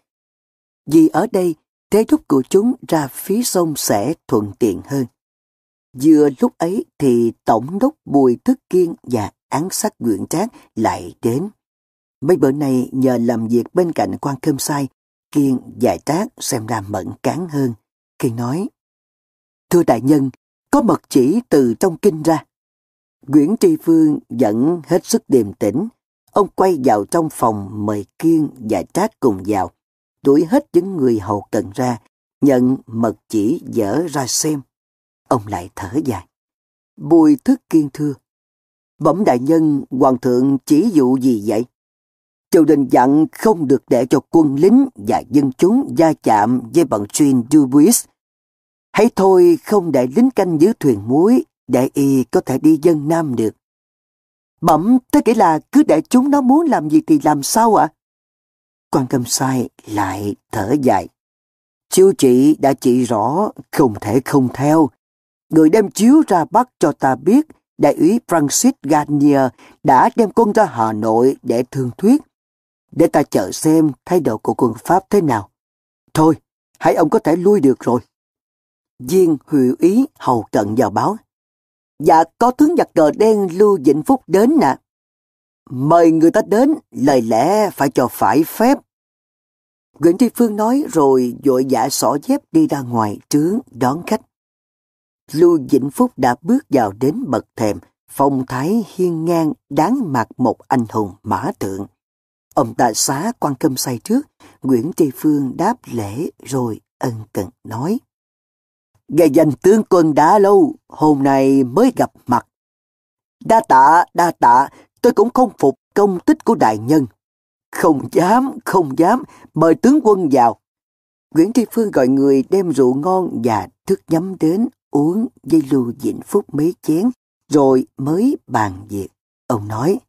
Vì ở đây, thế thúc của chúng ra phía sông sẽ thuận tiện hơn. Vừa lúc ấy thì Tổng đốc Bùi Thức Kiên và án sát Nguyễn Trác lại đến. Mấy bữa nay nhờ làm việc bên cạnh quan cơm sai, Kiên giải Trác xem ra mẫn cán hơn. Kiên nói, Thưa đại nhân, có mật chỉ từ trong kinh ra. Nguyễn Tri Phương vẫn hết sức điềm tĩnh. Ông quay vào trong phòng mời Kiên và Trác cùng vào, đuổi hết những người hầu cận ra, nhận mật chỉ dở ra xem. Ông lại thở dài. Bùi thức kiên thưa. Bẩm đại nhân, hoàng thượng chỉ dụ gì vậy? Triều đình dặn không được để cho quân lính và dân chúng gia chạm với bọn chuyên Dubuis. Hãy thôi không để lính canh giữ thuyền muối để y có thể đi dân Nam được. Bẩm, thế nghĩa là cứ để chúng nó muốn làm gì thì làm sao ạ? Quan cầm sai lại thở dài. Chiêu chị đã chỉ rõ, không thể không theo. Người đem chiếu ra bắt cho ta biết đại úy Francis Garnier đã đem quân ra Hà Nội để thương thuyết. Để ta chờ xem thái độ của quân Pháp thế nào. Thôi, hãy ông có thể lui được rồi. Viên hữu ý hầu cận vào báo. Dạ, có tướng giặc cờ đen Lưu Vĩnh Phúc đến nè. Mời người ta đến, lời lẽ phải cho phải phép. Nguyễn Tri Phương nói rồi vội vã xỏ dép đi ra ngoài trướng đón khách. Lưu Vĩnh Phúc đã bước vào đến bậc thềm, phong thái hiên ngang đáng mặt một anh hùng mã tượng. Ông đại xá quan cơm say trước, Nguyễn Tri Phương đáp lễ rồi ân cần nói. Ngày danh tướng quân đã lâu, hôm nay mới gặp mặt. Đa tạ, đa tạ, tôi cũng không phục công tích của đại nhân. Không dám, không dám, mời tướng quân vào. Nguyễn Tri Phương gọi người đem rượu ngon và thức nhắm đến uống dây Lưu dịnh Phúc mấy chén, rồi mới bàn việc. Ông nói,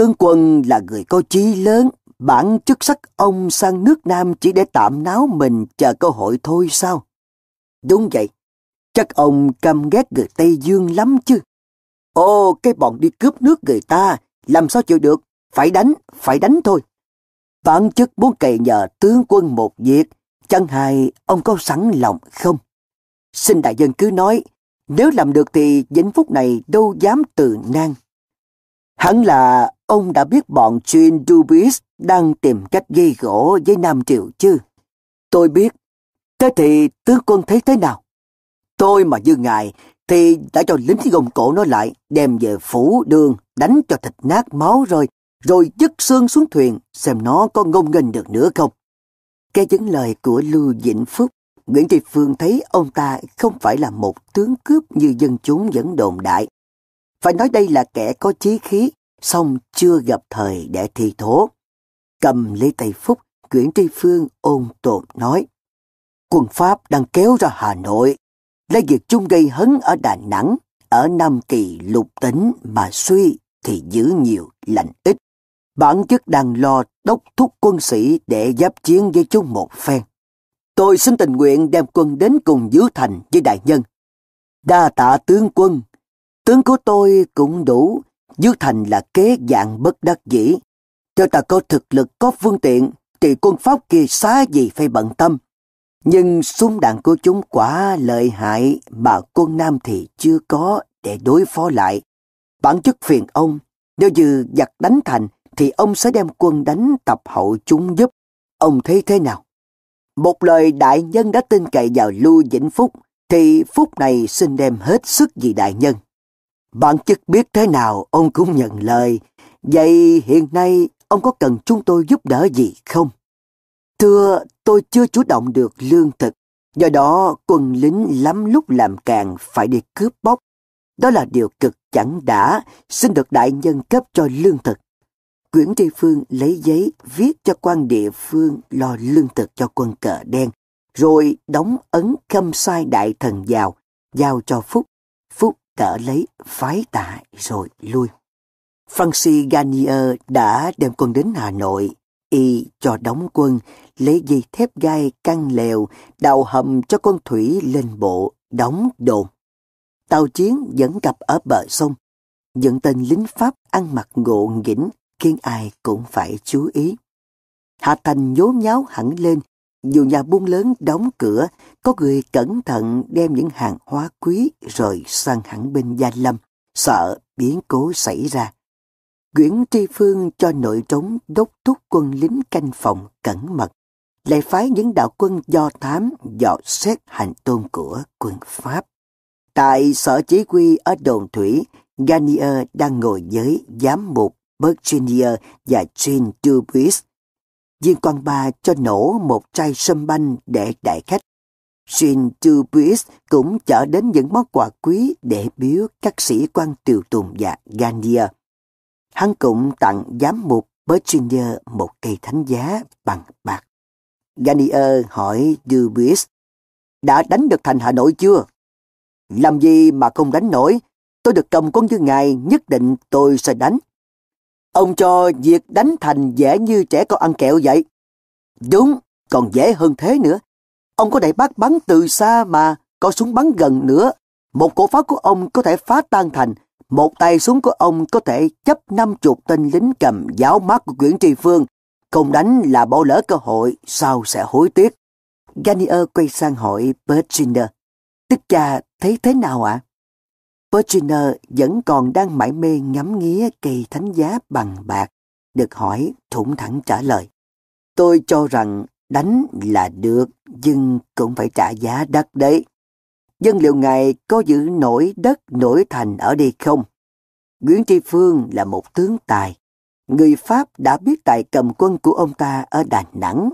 Tướng quân là người có chí lớn, bản chức sắc ông sang nước Nam chỉ để tạm náo mình chờ cơ hội thôi sao? Đúng vậy, chắc ông căm ghét người Tây Dương lắm chứ. ô cái bọn đi cướp nước người ta, làm sao chịu được, phải đánh, phải đánh thôi. Bản chức muốn cậy nhờ tướng quân một việc, chẳng hay ông có sẵn lòng không? Xin đại dân cứ nói, nếu làm được thì vĩnh phúc này đâu dám từ nan. Hẳn là ông đã biết bọn chuyên Dubis đang tìm cách gây gỗ với Nam triệu chứ. Tôi biết. Thế thì tướng quân thấy thế nào? Tôi mà như ngài thì đã cho lính gồng cổ nó lại, đem về phủ đường, đánh cho thịt nát máu rồi, rồi dứt xương xuống thuyền, xem nó có ngông nghênh được nữa không. Cái những lời của Lưu Vĩnh Phúc Nguyễn Tri Phương thấy ông ta không phải là một tướng cướp như dân chúng vẫn đồn đại. Phải nói đây là kẻ có chí khí, song chưa gặp thời để thi thố. Cầm lấy tay Phúc, Nguyễn Tri Phương ôn tồn nói. Quân Pháp đang kéo ra Hà Nội, lấy việc chung gây hấn ở Đà Nẵng, ở Nam Kỳ lục tính mà suy thì giữ nhiều lành ít. Bản chức đang lo đốc thúc quân sĩ để giáp chiến với chúng một phen. Tôi xin tình nguyện đem quân đến cùng giữ thành với đại nhân. Đa tạ tướng quân. Tướng của tôi cũng đủ. dứt thành là kế dạng bất đắc dĩ. Cho ta có thực lực có phương tiện, thì quân Pháp kia xá gì phải bận tâm. Nhưng súng đạn của chúng quá lợi hại mà quân Nam thì chưa có để đối phó lại. Bản chức phiền ông, nếu như giặc đánh thành thì ông sẽ đem quân đánh tập hậu chúng giúp. Ông thấy thế nào? Một lời đại nhân đã tin cậy vào Lưu Vĩnh Phúc, thì phút này xin đem hết sức vì đại nhân. Bản chức biết thế nào ông cũng nhận lời. Vậy hiện nay ông có cần chúng tôi giúp đỡ gì không? Thưa, tôi chưa chủ động được lương thực. Do đó, quân lính lắm lúc làm càng phải đi cướp bóc. Đó là điều cực chẳng đã, xin được đại nhân cấp cho lương thực. Nguyễn Tri Phương lấy giấy viết cho quan địa phương lo lương thực cho quân cờ đen, rồi đóng ấn khâm sai đại thần vào, giao cho Phúc tở lấy phái tạ rồi lui. Francis Garnier đã đem quân đến Hà Nội, y cho đóng quân, lấy dây thép gai căng lèo, đào hầm cho con thủy lên bộ, đóng đồn. Tàu chiến vẫn cập ở bờ sông, những tên lính Pháp ăn mặc ngộ nghĩnh khiến ai cũng phải chú ý. Hạ Thành nhố nháo hẳn lên, dù nhà buôn lớn đóng cửa, có người cẩn thận đem những hàng hóa quý rồi sang hẳn bên Gia Lâm, sợ biến cố xảy ra. Nguyễn Tri Phương cho nội trống đốc thúc quân lính canh phòng cẩn mật, lại phái những đạo quân do thám dò xét hành tôn của quân Pháp. Tại sở chỉ huy ở đồn thủy, Garnier đang ngồi với giám mục Virginia và Jean Dubuis. Viên quan ba cho nổ một chai sâm banh để đại khách. Xuyên Jean Buis cũng chở đến những món quà quý để biếu các sĩ quan tiều tùng và Garnier. Hắn cũng tặng giám mục Virginia một cây thánh giá bằng bạc. Garnier hỏi Dubuis, đã đánh được thành Hà Nội chưa? Làm gì mà không đánh nổi? Tôi được cầm con như ngài, nhất định tôi sẽ đánh. Ông cho việc đánh thành dễ như trẻ con ăn kẹo vậy. Đúng, còn dễ hơn thế nữa. Ông có đại bác bắn từ xa mà, có súng bắn gần nữa. Một cổ pháo của ông có thể phá tan thành, một tay súng của ông có thể chấp năm chục tên lính cầm giáo mát của Nguyễn Tri Phương. Không đánh là bỏ lỡ cơ hội, sao sẽ hối tiếc. Ganier quay sang hỏi Bertriner. Tức cha thấy thế nào ạ? À? Bertriner vẫn còn đang mải mê ngắm nghía cây thánh giá bằng bạc, được hỏi thủng thẳng trả lời. Tôi cho rằng đánh là được, nhưng cũng phải trả giá đắt đấy. Dân liệu ngài có giữ nổi đất nổi thành ở đây không? Nguyễn Tri Phương là một tướng tài. Người Pháp đã biết tài cầm quân của ông ta ở Đà Nẵng.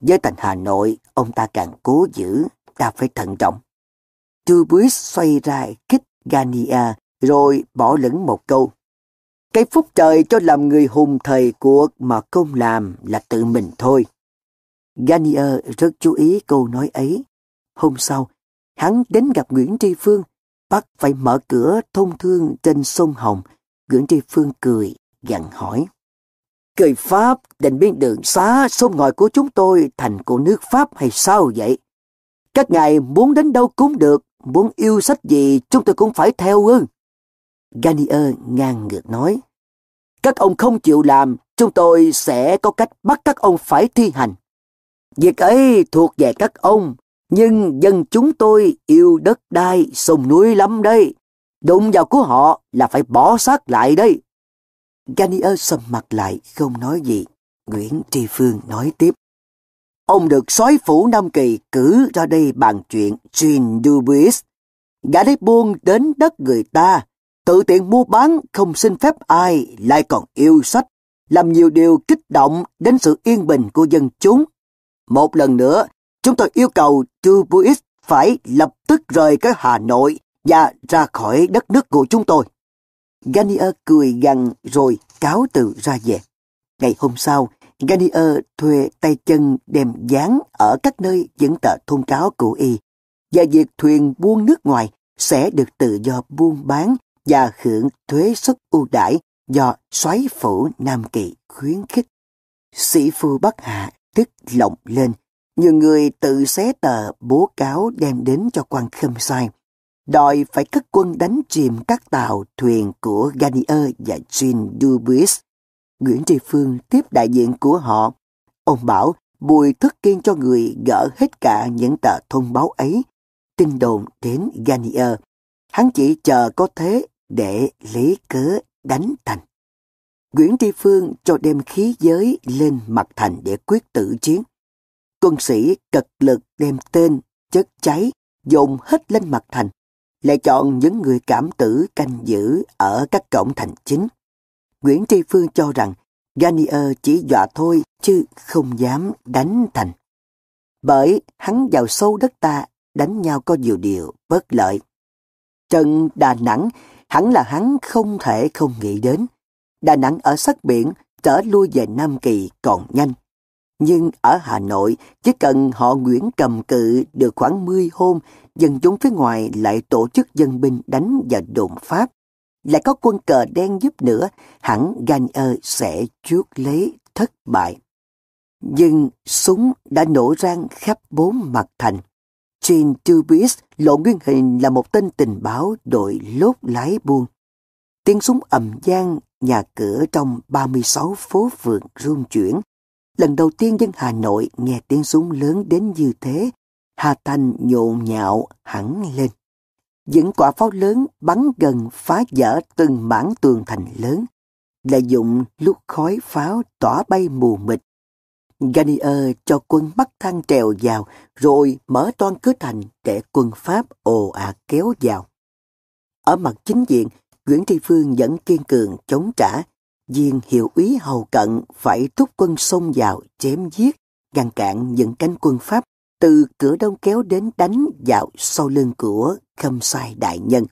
Với thành Hà Nội, ông ta càng cố giữ, ta phải thận trọng. Dubuis xoay ra kích Gania rồi bỏ lửng một câu. Cái phúc trời cho làm người hùng thời cuộc mà không làm là tự mình thôi. Gania rất chú ý câu nói ấy. Hôm sau, hắn đến gặp Nguyễn Tri Phương, bắt phải mở cửa thông thương trên sông Hồng. Nguyễn Tri Phương cười, dặn hỏi. Cười Pháp định biến đường xá sông ngòi của chúng tôi thành của nước Pháp hay sao vậy? Các ngài muốn đến đâu cũng được, muốn yêu sách gì chúng tôi cũng phải theo ư. Garnier ngang ngược nói. Các ông không chịu làm, chúng tôi sẽ có cách bắt các ông phải thi hành. Việc ấy thuộc về các ông, nhưng dân chúng tôi yêu đất đai, sông núi lắm đây. Đụng vào của họ là phải bỏ xác lại đây. Garnier sầm mặt lại, không nói gì. Nguyễn Tri Phương nói tiếp. Ông được soái phủ Nam Kỳ cử ra đây bàn chuyện Jean Dubuis. Gã đấy buôn đến đất người ta, tự tiện mua bán không xin phép ai, lại còn yêu sách, làm nhiều điều kích động đến sự yên bình của dân chúng. Một lần nữa, chúng tôi yêu cầu Dubuis phải lập tức rời cái Hà Nội và ra khỏi đất nước của chúng tôi. Ganier cười gằn rồi cáo từ ra về. Ngày hôm sau, Garnier thuê tay chân đem dán ở các nơi những tờ thông cáo của y và việc thuyền buôn nước ngoài sẽ được tự do buôn bán và hưởng thuế suất ưu đãi do xoáy phủ Nam Kỳ khuyến khích. Sĩ phu Bắc Hạ tức lộng lên, nhiều người tự xé tờ bố cáo đem đến cho quan khâm sai, đòi phải cất quân đánh chìm các tàu thuyền của Garnier và Jean Dubuis. Nguyễn Tri Phương tiếp đại diện của họ. Ông bảo Bùi thức kiên cho người gỡ hết cả những tờ thông báo ấy, tin đồn đến Garnier. Hắn chỉ chờ có thế để lấy cớ đánh thành. Nguyễn Tri Phương cho đem khí giới lên mặt thành để quyết tử chiến. Quân sĩ cật lực đem tên, chất cháy dồn hết lên mặt thành, lại chọn những người cảm tử canh giữ ở các cổng thành chính. Nguyễn Tri Phương cho rằng Garnier chỉ dọa thôi chứ không dám đánh thành. Bởi hắn vào sâu đất ta đánh nhau có nhiều điều bất lợi. Trận Đà Nẵng hẳn là hắn không thể không nghĩ đến. Đà Nẵng ở sát biển trở lui về Nam Kỳ còn nhanh. Nhưng ở Hà Nội, chỉ cần họ Nguyễn cầm cự được khoảng 10 hôm, dân chúng phía ngoài lại tổ chức dân binh đánh và đồn Pháp. Lại có quân cờ đen giúp nữa, hẳn Gagner sẽ chuốt lấy thất bại. Nhưng súng đã nổ rang khắp bốn mặt thành. Jean Dubis lộ nguyên hình là một tên tình báo đội lốt lái buôn. Tiếng súng ầm gian, nhà cửa trong 36 phố phường rung chuyển. Lần đầu tiên dân Hà Nội nghe tiếng súng lớn đến như thế, Hà Thanh nhộn nhạo hẳn lên. Những quả pháo lớn bắn gần phá vỡ từng mảng tường thành lớn, lợi dụng lúc khói pháo tỏa bay mù mịt Ganier cho quân Bắc thang trèo vào rồi mở toan cửa thành để quân Pháp ồ ạt kéo vào. Ở mặt chính diện, Nguyễn Tri Phương vẫn kiên cường chống trả. Viên hiệu úy hầu cận phải thúc quân xông vào chém giết, ngăn cản những cánh quân Pháp từ cửa đông kéo đến đánh vào sau lưng của khâm sai đại nhân.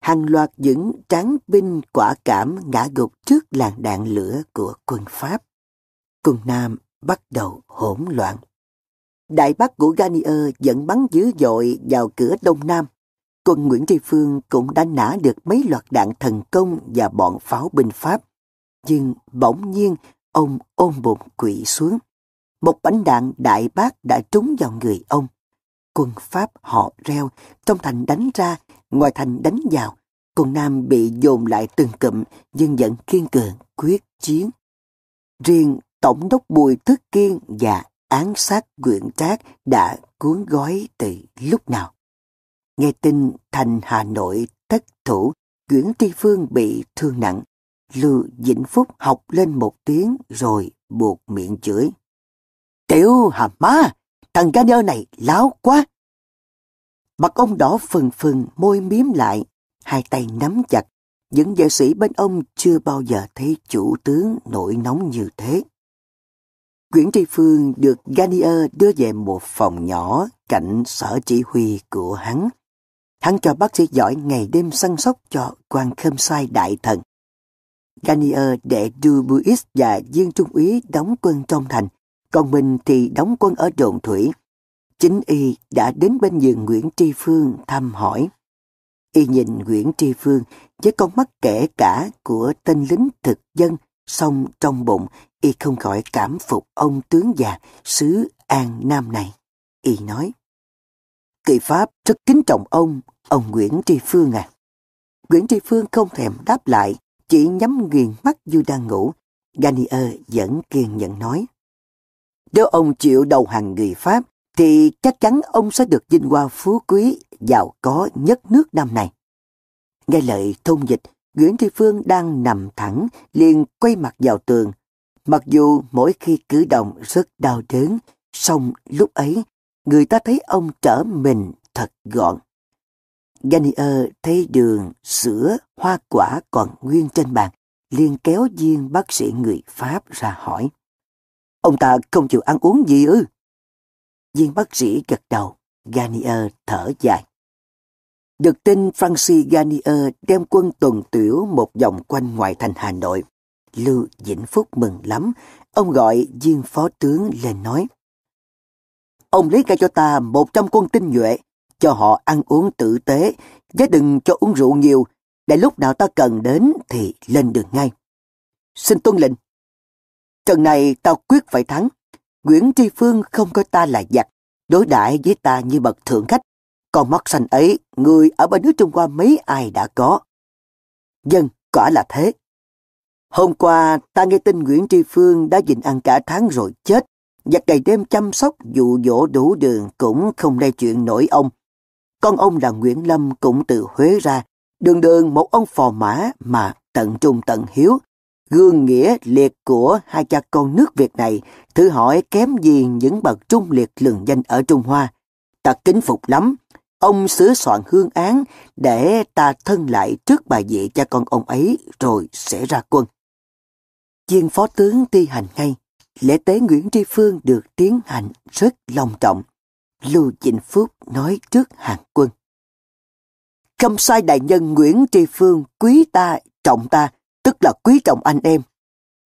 Hàng loạt những tráng binh quả cảm ngã gục trước làn đạn lửa của quân Pháp. Quân Nam bắt đầu hỗn loạn. Đại bắc của Garnier dẫn bắn dữ dội vào cửa đông nam. Quân Nguyễn Tri Phương cũng đã nã được mấy loạt đạn thần công và bọn pháo binh Pháp. Nhưng bỗng nhiên, ông ôm bụng quỵ xuống. Một bánh đạn đại bác đã trúng vào người ông. Quân Pháp họ reo, trong thành đánh ra, ngoài thành đánh vào. Quân Nam bị dồn lại từng cụm nhưng vẫn kiên cường, quyết chiến. Riêng Tổng đốc Bùi Thức Kiên và án sát Nguyễn Trác đã cuốn gói từ lúc nào. Nghe tin thành Hà Nội thất thủ, Nguyễn Tri Phương bị thương nặng. Lưu Vĩnh Phúc học lên một tiếng rồi buộc miệng chửi. Tiểu hà má, thằng ca nhơ này láo quá. Mặt ông đỏ phừng phừng môi miếm lại, hai tay nắm chặt. Những vệ sĩ bên ông chưa bao giờ thấy chủ tướng nổi nóng như thế. Nguyễn Tri Phương được Ganier đưa về một phòng nhỏ cạnh sở chỉ huy của hắn. Hắn cho bác sĩ giỏi ngày đêm săn sóc cho quan khâm sai đại thần. Ganier để Dubuis và viên trung úy đóng quân trong thành, còn mình thì đóng quân ở đồn thủy. Chính y đã đến bên giường Nguyễn Tri Phương thăm hỏi. Y nhìn Nguyễn Tri Phương với con mắt kể cả của tên lính thực dân, song trong bụng y không khỏi cảm phục ông tướng già xứ An Nam này. Y nói, Kỳ Pháp rất kính trọng ông, ông Nguyễn Tri Phương à. Nguyễn Tri Phương không thèm đáp lại, chỉ nhắm nghiền mắt như đang ngủ. Ganier vẫn kiên nhẫn nói, nếu ông chịu đầu hàng người Pháp, thì chắc chắn ông sẽ được vinh hoa phú quý, giàu có nhất nước năm này. Nghe lời thông dịch, Nguyễn Thị Phương đang nằm thẳng, liền quay mặt vào tường, Mặc dù mỗi khi cử động rất đau đớn, song lúc ấy người ta thấy ông trở mình thật gọn. Ganier thấy đường, sữa, hoa quả còn nguyên trên bàn, liền kéo viên bác sĩ người Pháp ra hỏi. Ông ta không chịu ăn uống gì ư? Viên bác sĩ gật đầu, Garnier thở dài. Được tin Francis Garnier đem quân tuần tiểu một vòng quanh ngoài thành Hà Nội. Lưu Vĩnh Phúc mừng lắm, ông gọi viên phó tướng lên nói. Ông lấy ra cho ta một trăm quân tinh nhuệ, cho họ ăn uống tử tế, chứ đừng cho uống rượu nhiều, để lúc nào ta cần đến thì lên đường ngay. Xin tuân lệnh. Trận này tao quyết phải thắng. Nguyễn Tri Phương không coi ta là giặc, đối đãi với ta như bậc thượng khách. Còn mắt xanh ấy, người ở bên nước Trung Hoa mấy ai đã có. Dân, quả là thế. Hôm qua, ta nghe tin Nguyễn Tri Phương đã dịnh ăn cả tháng rồi chết, Giặc ngày đêm chăm sóc dụ dỗ đủ đường cũng không lay chuyện nổi ông. Con ông là Nguyễn Lâm cũng từ Huế ra, đường đường một ông phò mã mà tận trung tận hiếu. Gương nghĩa liệt của hai cha con nước Việt này, thử hỏi kém gì những bậc trung liệt lừng danh ở Trung Hoa. Ta kính phục lắm, Ông sửa soạn hương án để ta thân lại trước bà dị cha con ông ấy rồi sẽ ra quân. Chiên phó tướng thi hành ngay, lễ tế Nguyễn Tri Phương được tiến hành rất long trọng. Lưu Vĩnh Phúc nói trước hàng quân. Khâm sai đại nhân Nguyễn Tri Phương quý ta, trọng ta, tức là quý trọng anh em.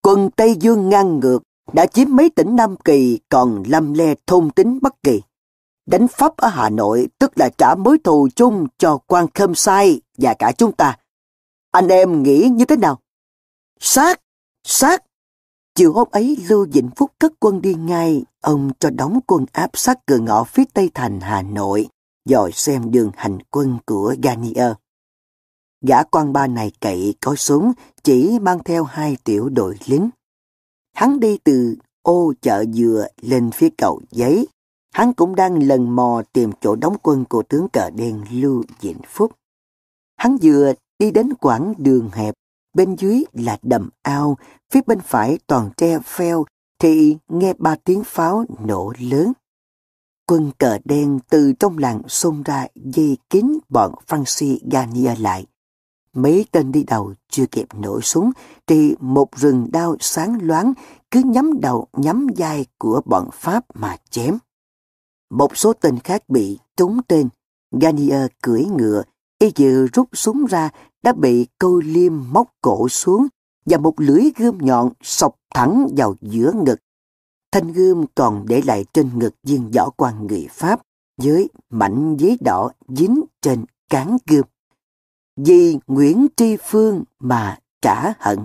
Quân Tây Dương ngang ngược, đã chiếm mấy tỉnh Nam Kỳ còn lâm le thôn tính Bắc Kỳ. Đánh Pháp ở Hà Nội tức là trả mối thù chung cho quan khâm sai và cả chúng ta. Anh em nghĩ như thế nào? Sát! Sát! Chiều hôm ấy Lưu Vĩnh Phúc cất quân đi ngay, ông cho đóng quân áp sát cửa ngõ phía tây thành Hà Nội, dòi xem đường hành quân của Garnier. Gã quan ba này cậy có súng, chỉ mang theo hai tiểu đội lính. Hắn đi từ ô chợ dừa lên phía cầu giấy. Hắn cũng đang lần mò tìm chỗ đóng quân của tướng cờ đen Lưu Vĩnh Phúc. Hắn vừa đi đến quãng đường hẹp, bên dưới là đầm ao, phía bên phải toàn tre pheo, thì nghe ba tiếng pháo nổ lớn. Quân cờ đen từ trong làng xông ra dây kín bọn Francis Garnier lại. Mấy tên đi đầu chưa kịp nổ súng thì một rừng đao sáng loáng cứ nhắm đầu nhắm vai của bọn Pháp mà chém. Một số tên khác bị trúng tên. Garnier cưỡi ngựa, y vừa rút súng ra đã bị câu liêm móc cổ xuống và một lưỡi gươm nhọn sọc thẳng vào giữa ngực. Thanh gươm còn để lại trên ngực viên võ quan người Pháp với mảnh giấy đỏ dính trên cán gươm vì Nguyễn Tri Phương mà trả hận.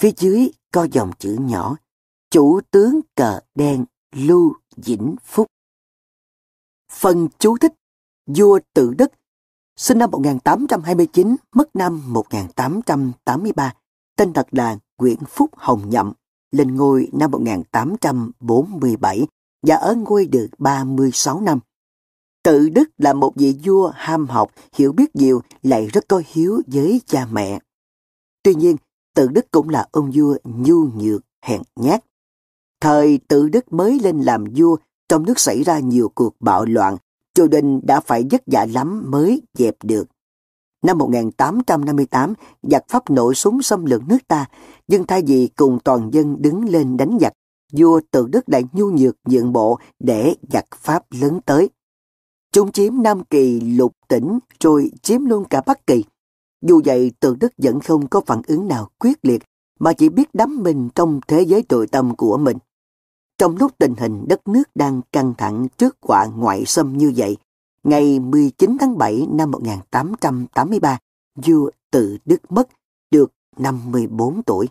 Phía dưới có dòng chữ nhỏ, chủ tướng cờ đen Lưu Vĩnh Phúc. Phần chú thích, vua tự đức, sinh năm 1829, mất năm 1883, tên thật là Nguyễn Phúc Hồng Nhậm, lên ngôi năm 1847 và ở ngôi được 36 năm. Tự Đức là một vị vua ham học, hiểu biết nhiều, lại rất có hiếu với cha mẹ. Tuy nhiên, Tự Đức cũng là ông vua nhu nhược, hèn nhát. Thời Tự Đức mới lên làm vua, trong nước xảy ra nhiều cuộc bạo loạn, triều đình đã phải vất vả lắm mới dẹp được. Năm 1858, giặc Pháp nổi súng xâm lược nước ta, nhưng thay vì cùng toàn dân đứng lên đánh giặc, vua Tự Đức đã nhu nhược nhượng bộ để giặc Pháp lớn tới. Chúng chiếm Nam Kỳ lục tỉnh rồi chiếm luôn cả Bắc Kỳ. Dù vậy Từ Đức vẫn không có phản ứng nào quyết liệt mà chỉ biết đắm mình trong thế giới tội tâm của mình. Trong lúc tình hình đất nước đang căng thẳng trước quả ngoại xâm như vậy, ngày 19 tháng 7 năm 1883, vua Tự Đức mất, được 54 tuổi.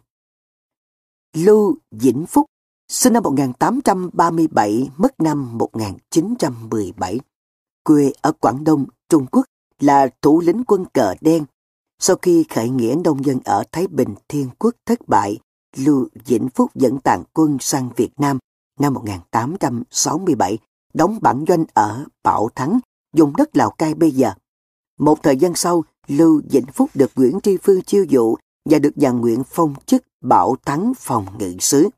Lưu Vĩnh Phúc, sinh năm 1837, mất năm 1917 quê ở Quảng Đông, Trung Quốc, là thủ lĩnh quân cờ đen. Sau khi khởi nghĩa nông dân ở Thái Bình Thiên Quốc thất bại, Lưu Vĩnh Phúc dẫn tàn quân sang Việt Nam năm 1867, đóng bản doanh ở Bảo Thắng, dùng đất Lào Cai bây giờ. Một thời gian sau, Lưu Vĩnh Phúc được Nguyễn Tri Phương chiêu dụ và được nhà Nguyễn phong chức Bảo Thắng phòng ngự sứ.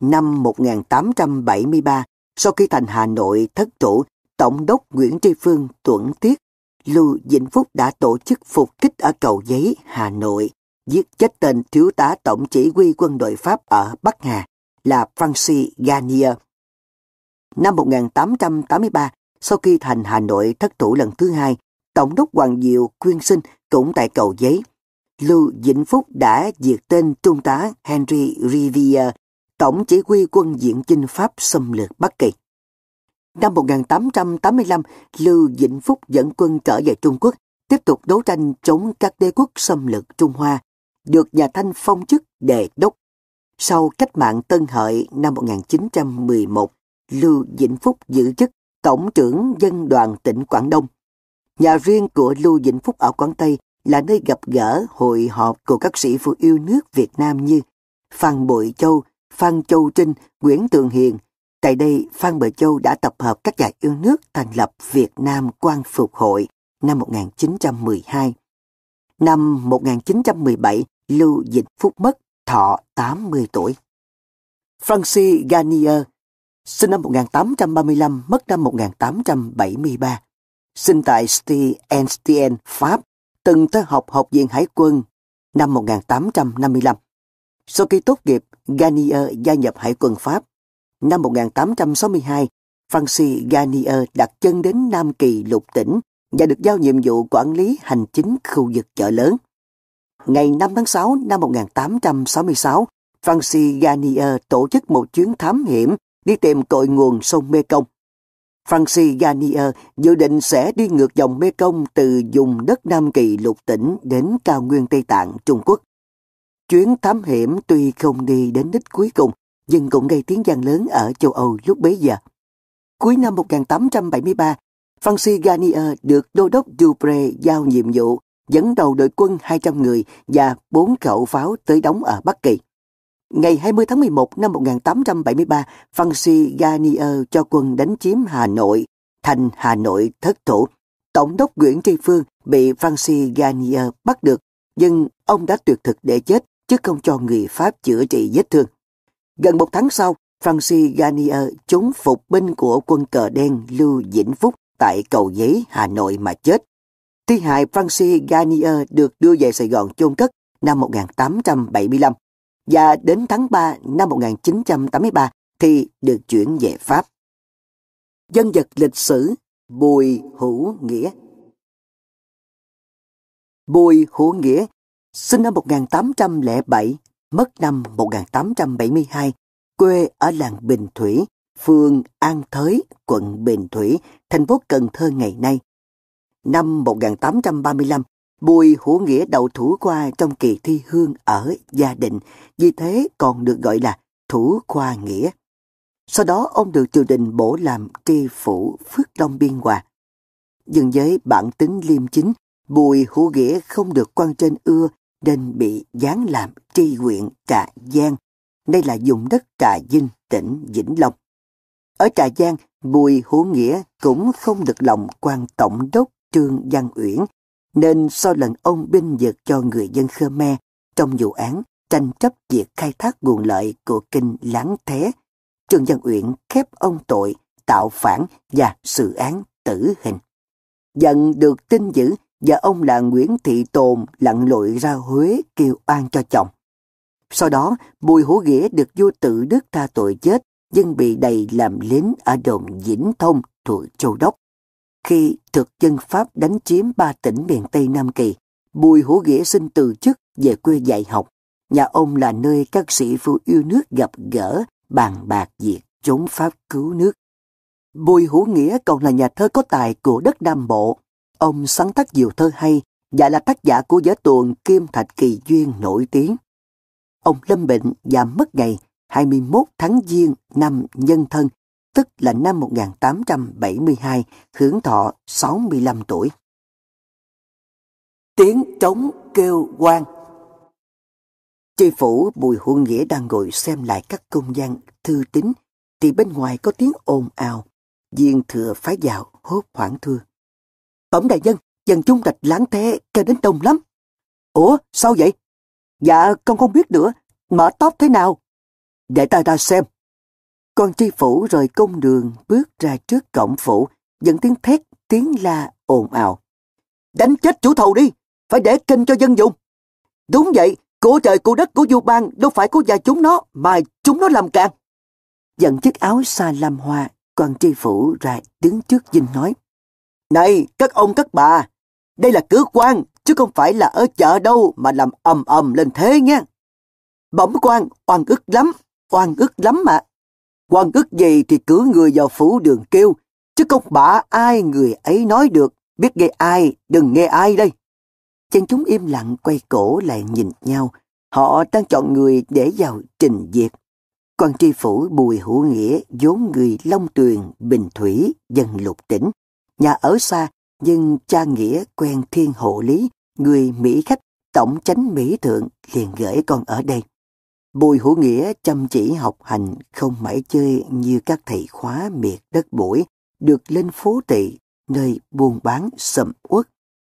Năm 1873, sau khi thành Hà Nội thất thủ Tổng đốc Nguyễn Tri Phương tuẫn tiết, Lưu Vĩnh Phúc đã tổ chức phục kích ở cầu giấy, Hà Nội, giết chết tên thiếu tá tổng chỉ huy quân đội Pháp ở Bắc Hà là Francis Garnier. Năm 1883, sau khi thành Hà Nội thất thủ lần thứ hai, Tổng đốc Hoàng Diệu quyên sinh cũng tại cầu giấy. Lưu Vĩnh Phúc đã diệt tên Trung tá Henry Riviere, tổng chỉ huy quân diện chinh Pháp xâm lược Bắc Kỳ. Năm 1885, Lưu Vĩnh Phúc dẫn quân trở về Trung Quốc, tiếp tục đấu tranh chống các đế quốc xâm lược Trung Hoa, được nhà Thanh phong chức đề đốc. Sau cách mạng Tân Hợi năm 1911, Lưu Vĩnh Phúc giữ chức Tổng trưởng Dân đoàn tỉnh Quảng Đông. Nhà riêng của Lưu Vĩnh Phúc ở Quảng Tây là nơi gặp gỡ hội họp của các sĩ phụ yêu nước Việt Nam như Phan Bội Châu, Phan Châu Trinh, Nguyễn Tường Hiền, Tại đây, Phan Bội Châu đã tập hợp các nhà yêu nước thành lập Việt Nam Quang Phục Hội năm 1912. Năm 1917, Lưu Vĩnh Phúc mất, thọ 80 tuổi. Francis Garnier, sinh năm 1835, mất năm 1873. sinh tại Stienstien, Pháp, từng theo học học viện hải quân năm 1855. Sau khi tốt nghiệp, Garnier gia nhập hải quân Pháp. Năm 1862, Francis Garnier đặt chân đến Nam Kỳ lục tỉnh và được giao nhiệm vụ quản lý hành chính khu vực chợ lớn. Ngày 5 tháng 6 năm 1866, Francis Garnier tổ chức một chuyến thám hiểm đi tìm cội nguồn sông Mekong. Francis Garnier dự định sẽ đi ngược dòng Mekong từ vùng đất Nam Kỳ lục tỉnh đến cao nguyên Tây Tạng, Trung Quốc. Chuyến thám hiểm tuy không đi đến đích cuối cùng, nhưng cũng gây tiếng vang lớn ở châu Âu lúc bấy giờ. Cuối năm 1873, Francis Garnier được Đô đốc Dupré giao nhiệm vụ dẫn đầu đội quân 200 người và 4 khẩu pháo tới đóng ở Bắc Kỳ. Ngày 20 tháng 11 năm 1873, Francis Garnier cho quân đánh chiếm Hà Nội, thành Hà Nội thất thủ. Tổng đốc Nguyễn Tri Phương bị Francis Garnier bắt được, nhưng ông đã tuyệt thực để chết, chứ không cho người Pháp chữa trị vết thương. Gần một tháng sau, Francis Garnier trúng phục binh của quân cờ đen Lưu Vĩnh Phúc tại cầu giấy Hà Nội mà chết. Thi hài Francis Garnier được đưa về Sài Gòn chôn cất năm 1875 và đến tháng 3 năm 1983 thì được chuyển về Pháp. Dân vật lịch sử Bùi Hữu Nghĩa Bùi Hữu Nghĩa sinh năm 1807, mất năm 1872, quê ở làng Bình Thủy, phường An Thới, quận Bình Thủy, thành phố Cần Thơ ngày nay. Năm 1835, Bùi Hữu Nghĩa đậu thủ khoa trong kỳ thi hương ở gia đình, vì thế còn được gọi là thủ khoa nghĩa. Sau đó ông được triều đình bổ làm tri phủ Phước Long Biên Hòa. Nhưng với bản tính liêm chính, Bùi Hữu Nghĩa không được quan trên ưa nên bị giáng làm tri huyện Trà Giang. Đây là dùng đất Trà Vinh, tỉnh Vĩnh Long. Ở Trà Giang, Bùi Hữu Nghĩa cũng không được lòng quan tổng đốc Trương Văn Uyển nên sau lần ông binh vực cho người dân Khmer trong vụ án tranh chấp việc khai thác nguồn lợi của kinh Láng Thế, Trương Văn Uyển khép ông tội tạo phản và xử án tử hình. Dần được tin dữ và ông là Nguyễn Thị Tồn lặn lội ra Huế kêu oan cho chồng. Sau đó, Bùi Hữu Nghĩa được vua tự đức tha tội chết, nhưng bị đầy làm lính ở đồn Vĩnh Thông thuộc Châu Đốc. Khi thực dân Pháp đánh chiếm ba tỉnh miền Tây Nam Kỳ, Bùi Hữu Nghĩa xin từ chức về quê dạy học. Nhà ông là nơi các sĩ phu yêu nước gặp gỡ, bàn bạc việc chống Pháp cứu nước. Bùi Hữu Nghĩa còn là nhà thơ có tài của đất Nam Bộ. Ông sáng tác nhiều thơ hay và là tác giả của vở tuồng Kim Thạch Kỳ Duyên nổi tiếng. Ông lâm bệnh và mất ngày 21 tháng Giêng năm Nhân Thân tức là năm 1872, hưởng thọ 65 tuổi. Tiếng trống kêu quan Tri phủ Bùi Hữu Nghĩa đang ngồi xem lại các công văn, thư tín, thì bên ngoài có tiếng ồn ào. diên thừa phái vào, hốt hoảng thưa. Bẩm đại dân, dân chúng trạch lãng thế kêu đến đông lắm. Ủa, sao vậy? Dạ, con không biết nữa. Mở tóc thế nào? Để ta ra xem. Con tri phủ rời công đường bước ra trước cổng phủ, dẫn tiếng thét, tiếng la ồn ào. Đánh chết chủ thầu đi, phải để kinh cho dân dùng. Đúng vậy, của trời của đất của vua bang đâu phải của gia chúng nó, mà chúng nó làm càng. Dẫn chiếc áo xa lam hoa, con tri phủ ra đứng trước dinh nói. Này, các ông các bà, đây là cửa quan, chứ không phải là ở chợ đâu mà làm ầm ầm lên thế nha. Bẩm quan, oan ức lắm, oan ức lắm mà quan ức gì thì cử người vào phủ đường kêu, chứ không bả ai người ấy nói được, biết nghe ai, đừng nghe ai đây. Chân chúng im lặng quay cổ lại nhìn nhau, họ đang chọn người để vào trình diệt. Quan tri phủ Bùi Hữu Nghĩa vốn người Long Tuyền, Bình Thủy, dân lục tỉnh. Nhà ở xa, nhưng cha Nghĩa quen thiên hộ lý, người Mỹ khách, tổng chánh Mỹ thượng liền gửi con ở đây. Bùi Hữu Nghĩa chăm chỉ học hành, không mãi chơi như các thầy khóa miệt đất bụi, được lên phố tỵ, nơi buôn bán sầm uất.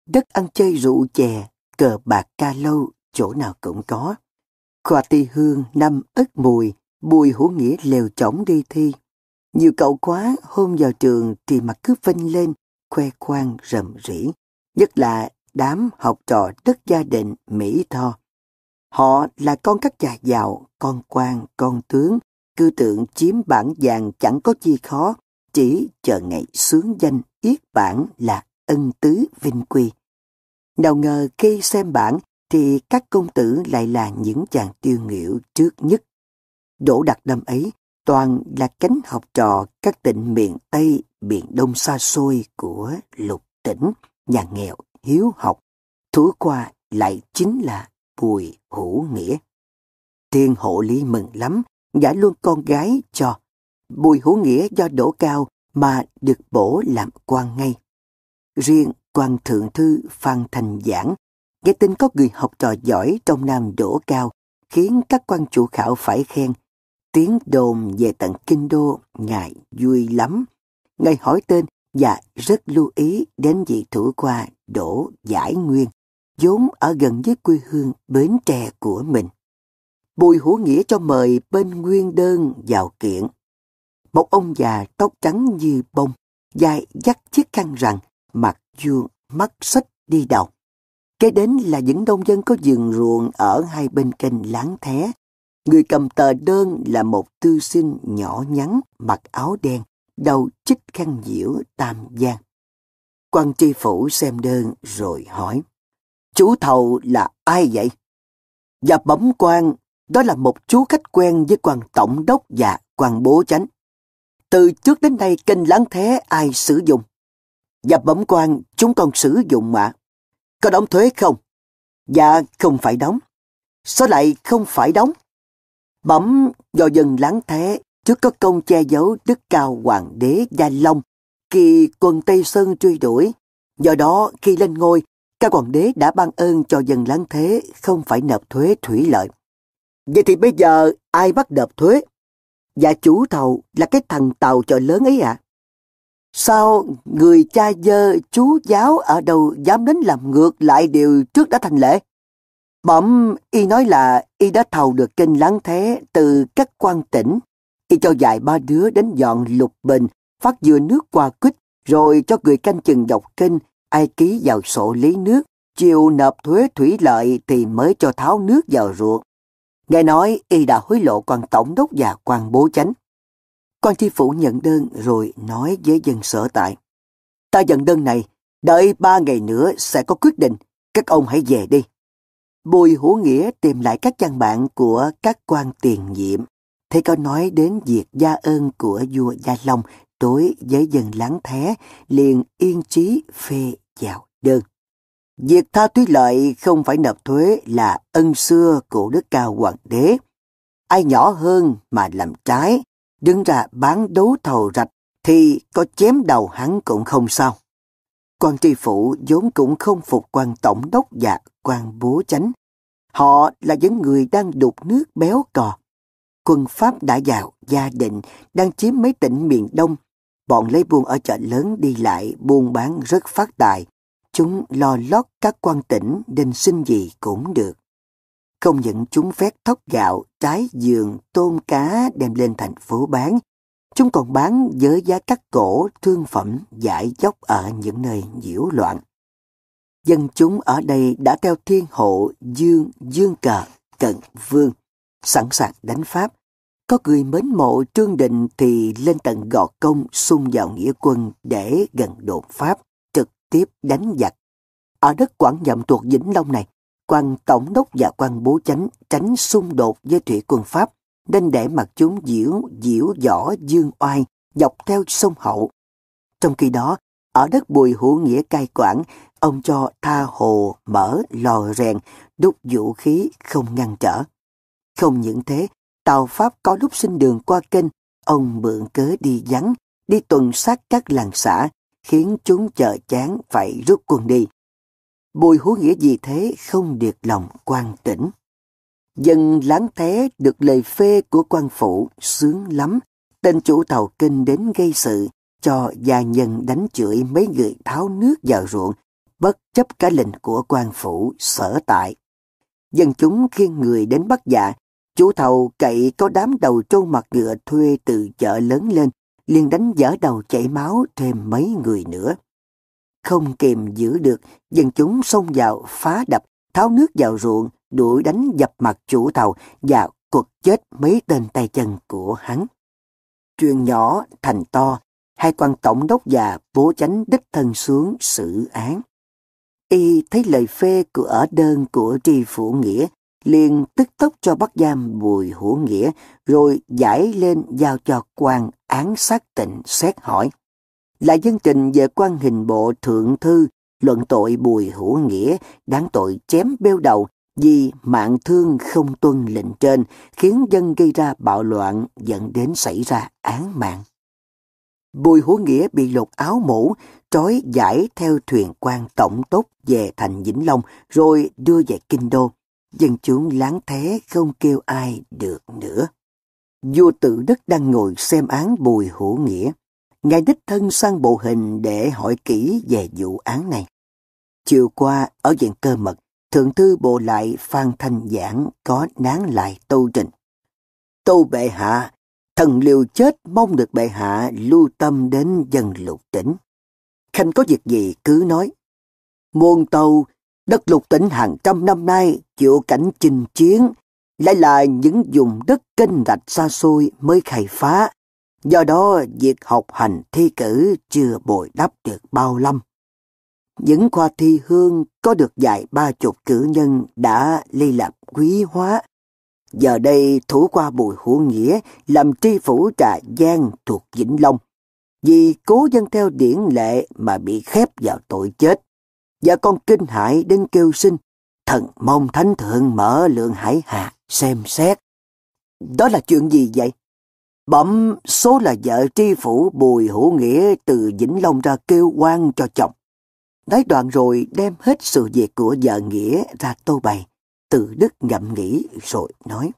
Đất ăn chơi rượu chè, cờ bạc ca lâu, chỗ nào cũng có. Khoa ti hương năm ất mùi, Bùi Hữu Nghĩa lều chổng đi thi. Nhiều cậu quá hôm vào trường thì mặt cứ vinh lên, khoe khoang rầm rĩ, nhất là đám học trò đất gia đình Mỹ Tho. Họ là con các nhà giàu, con quan, con tướng, cư tượng chiếm bản vàng chẳng có chi khó, chỉ chờ ngày sướng danh yết bản là ân tứ vinh quy. Nào ngờ khi xem bản thì các công tử lại là những chàng tiêu nghỉu trước nhất. Đỗ đặc năm ấy toàn là cánh học trò các tỉnh miền Tây, miền Đông xa xôi của lục tỉnh, nhà nghèo, hiếu học. Thủ qua lại chính là Bùi Hữu Nghĩa. Thiên hộ lý mừng lắm, gả luôn con gái cho. Bùi Hữu Nghĩa do đỗ cao mà được bổ làm quan ngay. Riêng quan thượng thư Phan Thành Giảng, nghe tin có người học trò giỏi trong Nam đỗ cao, khiến các quan chủ khảo phải khen. Tiếng đồn về tận kinh đô, ngài vui lắm. Ngài hỏi tên và rất lưu ý đến vị thủ khoa Đỗ Giải Nguyên, vốn ở gần với quê hương Bến Tre của mình. Bùi hữu nghĩa cho mời bên nguyên đơn vào kiện. Một ông già tóc trắng như bông, dài dắt chiếc khăn rằng, mặt vuông, mắt xích đi đầu. Kế đến là những nông dân có vườn ruộng ở hai bên kênh láng thé. Người cầm tờ đơn là một tư sinh nhỏ nhắn, mặc áo đen, đầu chích khăn diễu tam giang. quan tri phủ xem đơn rồi hỏi, chú thầu là ai vậy? Và bấm quan, đó là một chú khách quen với quan tổng đốc và quan bố chánh. Từ trước đến nay kênh láng thế ai sử dụng? Và bấm quan chúng còn sử dụng mà. Có đóng thuế không? Dạ không phải đóng. Sao lại không phải đóng? Bấm do dân láng thế trước có công che giấu đức cao hoàng đế Gia Long khi quân Tây Sơn truy đuổi. Do đó khi lên ngôi, các hoàng đế đã ban ơn cho dân láng thế không phải nộp thuế thủy lợi. Vậy thì bây giờ ai bắt nộp thuế? Dạ chủ thầu là cái thằng tàu chợ lớn ấy à? Sao người cha dơ chú giáo ở đâu dám đến làm ngược lại điều trước đã thành lệ? Bẩm y nói là y đã thầu được kinh láng thế từ các quan tỉnh. Y cho dạy ba đứa đến dọn lục bình, phát dừa nước qua quýt, rồi cho người canh chừng dọc kinh, ai ký vào sổ lý nước, chiều nộp thuế thủy lợi thì mới cho tháo nước vào ruộng. Nghe nói y đã hối lộ quan tổng đốc và quan bố chánh. Quan thi phủ nhận đơn rồi nói với dân sở tại. Ta nhận đơn này, đợi ba ngày nữa sẽ có quyết định, các ông hãy về đi. Bùi Hữu Nghĩa tìm lại các trang bạn của các quan tiền nhiệm, Thế có nói đến việc gia ơn của vua Gia Long đối với dân láng thế, liền yên trí phê vào đơn. Việc tha túy lợi không phải nộp thuế là ân xưa của đức cao hoàng đế. Ai nhỏ hơn mà làm trái, đứng ra bán đấu thầu rạch thì có chém đầu hắn cũng không sao. Quan tri phủ vốn cũng không phục quan tổng đốc và quan bố chánh. Họ là những người đang đục nước béo cò. Quân Pháp đã vào gia định, đang chiếm mấy tỉnh miền Đông. Bọn lấy buôn ở chợ lớn đi lại, buôn bán rất phát tài. Chúng lo lót các quan tỉnh nên xin gì cũng được. Không những chúng phét thóc gạo, trái giường, tôm cá đem lên thành phố bán, chúng còn bán với giá cắt cổ, thương phẩm, giải dốc ở những nơi nhiễu loạn. Dân chúng ở đây đã theo thiên hộ Dương, Dương Cờ, Cận Vương, sẵn sàng đánh Pháp. Có người mến mộ Trương Định thì lên tận gò công xung vào nghĩa quân để gần đột Pháp, trực tiếp đánh giặc. Ở đất Quảng Nhậm thuộc Vĩnh Long này, quan tổng đốc và quan bố chánh tránh xung đột với thủy quân Pháp, nên để mặt chúng diễu, diễu võ dương oai dọc theo sông Hậu. Trong khi đó, ở đất Bùi Hữu Nghĩa cai quản, ông cho tha hồ mở lò rèn, đúc vũ khí không ngăn trở. Không những thế, tàu Pháp có lúc xin đường qua kênh, ông mượn cớ đi vắng, đi tuần sát các làng xã, khiến chúng chờ chán phải rút quân đi. Bùi hữu nghĩa gì thế không được lòng quan tỉnh. Dân láng thế được lời phê của quan phủ sướng lắm. Tên chủ tàu kinh đến gây sự, cho gia nhân đánh chửi mấy người tháo nước vào ruộng, bất chấp cả lệnh của quan phủ sở tại. Dân chúng khiêng người đến bắt dạ, chủ thầu cậy có đám đầu trâu mặt ngựa thuê từ chợ lớn lên, liền đánh dở đầu chảy máu thêm mấy người nữa. không kìm giữ được, dân chúng xông vào phá đập, tháo nước vào ruộng, đuổi đánh dập mặt chủ tàu và quật chết mấy tên tay chân của hắn. Chuyện nhỏ thành to, hai quan tổng đốc già bố chánh đích thân xuống xử án. Y thấy lời phê của ở đơn của tri phủ nghĩa, liền tức tốc cho bắt giam bùi hữu nghĩa, rồi giải lên giao cho quan án xác tịnh xét hỏi. Là dân trình về quan hình bộ thượng thư, luận tội bùi hữu nghĩa, đáng tội chém bêu đầu vì mạng thương không tuân lệnh trên, khiến dân gây ra bạo loạn dẫn đến xảy ra án mạng. Bùi Hữu Nghĩa bị lột áo mũ, trói giải theo thuyền quan tổng tốc về thành Vĩnh Long rồi đưa về Kinh Đô. Dân chúng láng thế không kêu ai được nữa. Vua tự đức đang ngồi xem án Bùi Hữu Nghĩa. Ngài đích thân sang bộ hình để hỏi kỹ về vụ án này. Chiều qua, ở viện cơ mật, Thượng thư bộ lại Phan Thanh Giảng có nán lại tâu trình. Tô bệ hạ, thần liều chết mong được bệ hạ lưu tâm đến dân lục tỉnh. Khanh có việc gì cứ nói. Muôn tàu đất lục tỉnh hàng trăm năm nay chịu cảnh chinh chiến, lại là những vùng đất kênh rạch xa xôi mới khai phá. Do đó, việc học hành thi cử chưa bồi đắp được bao lâm. Những khoa thi hương có được dài ba chục cử nhân đã ly lạc quý hóa. Giờ đây thủ qua bùi hữu nghĩa làm tri phủ trà giang thuộc Vĩnh Long. Vì cố dân theo điển lệ mà bị khép vào tội chết. Và con kinh hại đến kêu sinh, thần mong thánh thượng mở lượng hải hà xem xét. Đó là chuyện gì vậy? Bẩm số là vợ tri phủ Bùi Hữu Nghĩa từ Vĩnh Long ra kêu quan cho chồng. Nói đoạn rồi đem hết sự việc của vợ Nghĩa ra tô bày. Từ Đức ngậm nghĩ rồi nói.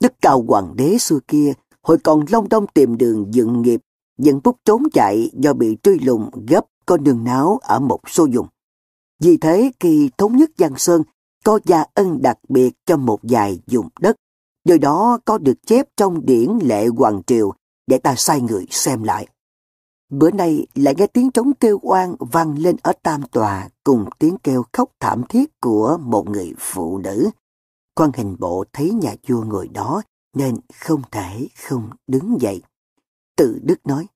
Đức cao hoàng đế xưa kia, hồi còn long đông tìm đường dựng nghiệp, dân bút trốn chạy do bị truy lùng gấp có đường náo ở một số vùng. Vì thế khi thống nhất Giang Sơn, có gia ân đặc biệt cho một vài vùng đất. do đó có được chép trong điển lệ hoàng triều để ta sai người xem lại. Bữa nay lại nghe tiếng trống kêu oan vang lên ở tam tòa cùng tiếng kêu khóc thảm thiết của một người phụ nữ. Quan hình bộ thấy nhà vua ngồi đó nên không thể không đứng dậy từ Đức nói,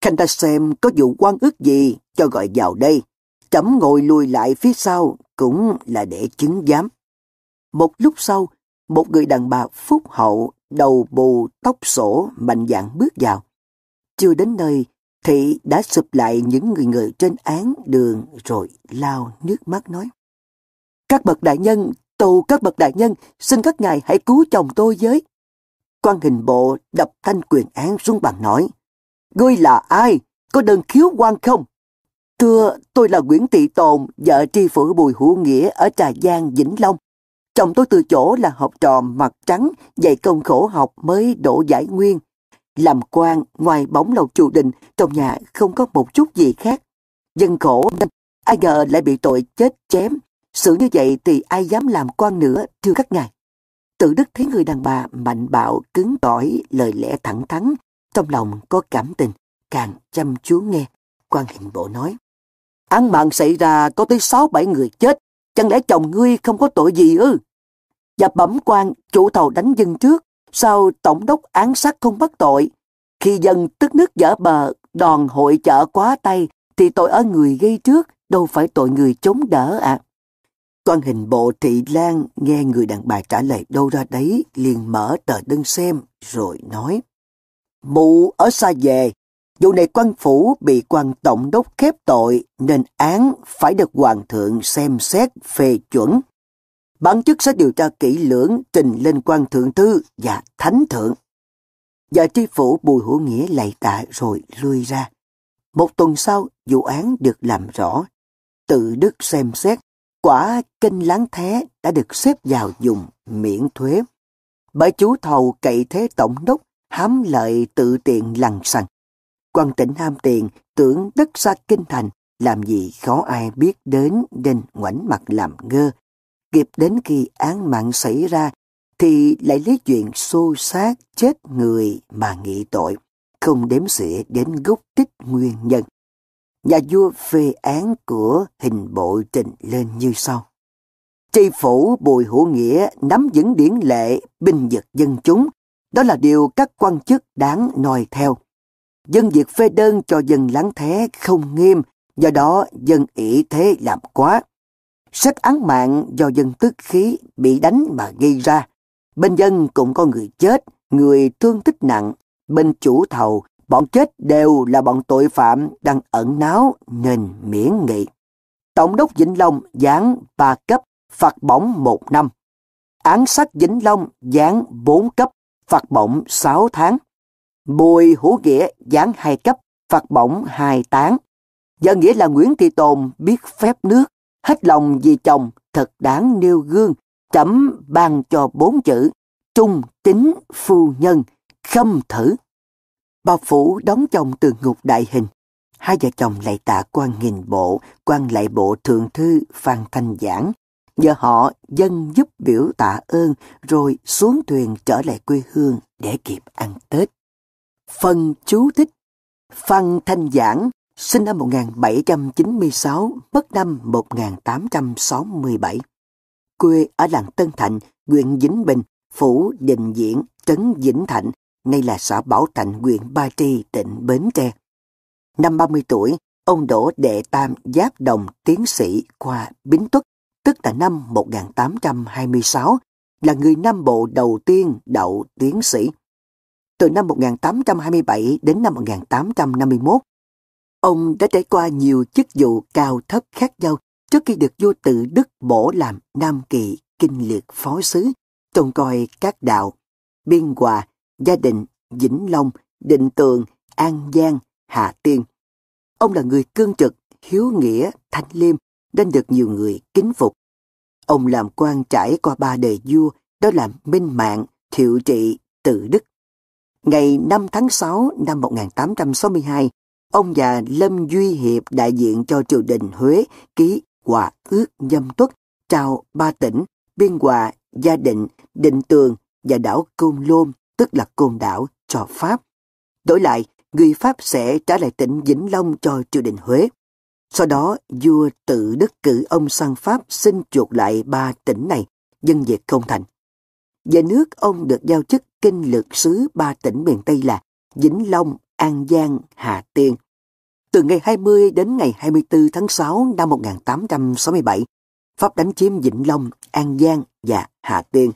Khanh ta xem có vụ quan ước gì cho gọi vào đây. Chấm ngồi lùi lại phía sau cũng là để chứng giám. Một lúc sau, một người đàn bà phúc hậu, đầu bù, tóc sổ, mạnh dạn bước vào. Chưa đến nơi, Thị đã sụp lại những người người trên án đường rồi lao nước mắt nói. Các bậc đại nhân, tù các bậc đại nhân, xin các ngài hãy cứu chồng tôi với quan hình bộ đập thanh quyền án xuống bàn nói. Ngươi là ai? Có đơn khiếu quan không? Thưa, tôi là Nguyễn Thị Tồn, vợ tri phủ Bùi Hữu Nghĩa ở Trà Giang, Vĩnh Long. Chồng tôi từ chỗ là học trò mặt trắng, dạy công khổ học mới đổ giải nguyên. Làm quan ngoài bóng lầu chủ đình, trong nhà không có một chút gì khác. Dân khổ nên ai ngờ lại bị tội chết chém. Sự như vậy thì ai dám làm quan nữa, thưa các ngài. Tự đức thấy người đàn bà mạnh bạo, cứng cỏi, lời lẽ thẳng thắn, trong lòng có cảm tình, càng chăm chú nghe. quan hình bộ nói, án mạng xảy ra có tới sáu bảy người chết, chẳng lẽ chồng ngươi không có tội gì ư? Và bẩm quan, chủ tàu đánh dân trước, sao tổng đốc án sát không bắt tội? Khi dân tức nước dở bờ, đòn hội chợ quá tay, thì tội ở người gây trước, đâu phải tội người chống đỡ ạ. À. Quan hình bộ thị lan nghe người đàn bà trả lời đâu ra đấy, liền mở tờ đơn xem, rồi nói. Mụ ở xa về, vụ này quan phủ bị quan tổng đốc khép tội, nên án phải được hoàng thượng xem xét phê chuẩn. Bản chức sẽ điều tra kỹ lưỡng trình lên quan thượng thư và thánh thượng. Và tri phủ Bùi Hữu Nghĩa lạy tạ rồi lui ra. Một tuần sau, vụ án được làm rõ. Tự đức xem xét, quả kênh láng thế đã được xếp vào dùng miễn thuế. Bởi chú thầu cậy thế tổng đốc, hám lợi tự tiện lằn xăng. quan tỉnh ham tiền, tưởng đất xa kinh thành, làm gì khó ai biết đến nên ngoảnh mặt làm ngơ. Kịp đến khi án mạng xảy ra thì lại lấy chuyện xô xát chết người mà nghị tội, không đếm xỉa đến gốc tích nguyên nhân nhà vua phê án của hình bộ trình lên như sau. Tri phủ Bùi Hữu Nghĩa nắm vững điển lệ binh vực dân chúng, đó là điều các quan chức đáng noi theo. Dân việc phê đơn cho dân lắng thế không nghiêm, do đó dân ỷ thế làm quá. Sách án mạng do dân tức khí bị đánh mà gây ra. Bên dân cũng có người chết, người thương tích nặng. Bên chủ thầu, bọn chết đều là bọn tội phạm đang ẩn náu nên miễn nghị. Tổng đốc Vĩnh Long giáng ba cấp, phạt bổng một năm. Án sát Vĩnh Long giáng bốn cấp, phạt bổng sáu tháng. Bùi Hữu Nghĩa giáng hai cấp, phạt bổng hai tháng. Giờ nghĩa là Nguyễn Thị Tồn biết phép nước, hết lòng vì chồng, thật đáng nêu gương, chấm ban cho bốn chữ, trung tính phu nhân, khâm thử. Bà Phủ đón chồng từ ngục đại hình. Hai vợ chồng lại tạ quan nghìn bộ, quan lại bộ thượng thư Phan Thanh Giảng. Nhờ họ dân giúp biểu tạ ơn rồi xuống thuyền trở lại quê hương để kịp ăn Tết. Phần chú thích Phan Thanh Giảng sinh năm 1796, mất năm 1867. Quê ở làng Tân Thạnh, huyện Vĩnh Bình, phủ đình Diễn, trấn Vĩnh Thạnh, nay là xã Bảo Thạnh, huyện Ba Tri, tỉnh Bến Tre. Năm 30 tuổi, ông đỗ đệ tam giáp đồng tiến sĩ qua Bính Tuất, tức là năm 1826, là người Nam Bộ đầu tiên đậu tiến sĩ. Từ năm 1827 đến năm 1851, ông đã trải qua nhiều chức vụ cao thấp khác nhau trước khi được vua tự Đức bổ làm Nam Kỳ Kinh Liệt Phó Sứ, trông coi các đạo, biên hòa, gia đình, Vĩnh Long, Định Tường, An Giang, hà Tiên. Ông là người cương trực, hiếu nghĩa, thanh liêm, nên được nhiều người kính phục. Ông làm quan trải qua ba đời vua, đó là Minh Mạng, Thiệu Trị, Tự Đức. Ngày 5 tháng 6 năm 1862, ông và Lâm Duy Hiệp đại diện cho triều đình Huế ký hòa ước nhâm tuất trao ba tỉnh Biên Hòa, Gia Định, Định Tường và đảo Côn Lôn, tức là Côn Đảo, cho Pháp. Đổi lại, người Pháp sẽ trả lại tỉnh Vĩnh Long cho triều đình Huế. Sau đó, vua tự đức cử ông sang Pháp xin chuộc lại ba tỉnh này, dân việc không thành. Về nước, ông được giao chức kinh lược sứ ba tỉnh miền Tây là Vĩnh Long, An Giang, Hà Tiên. Từ ngày 20 đến ngày 24 tháng 6 năm 1867, Pháp đánh chiếm Vĩnh Long, An Giang và Hà Tiên.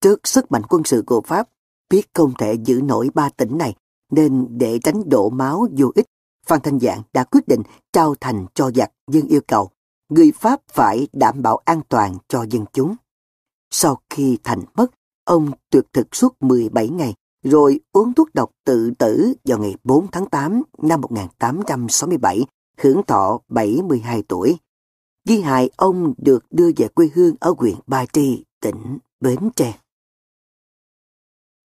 Trước sức mạnh quân sự của Pháp, biết không thể giữ nổi ba tỉnh này, nên để tránh đổ máu vô ích, Phan Thanh Giảng đã quyết định trao thành cho giặc dân yêu cầu. Người Pháp phải đảm bảo an toàn cho dân chúng. Sau khi thành mất, ông tuyệt thực suốt 17 ngày, rồi uống thuốc độc tự tử vào ngày 4 tháng 8 năm 1867, hưởng thọ 72 tuổi. Di hài ông được đưa về quê hương ở huyện Ba Tri, tỉnh Bến Tre.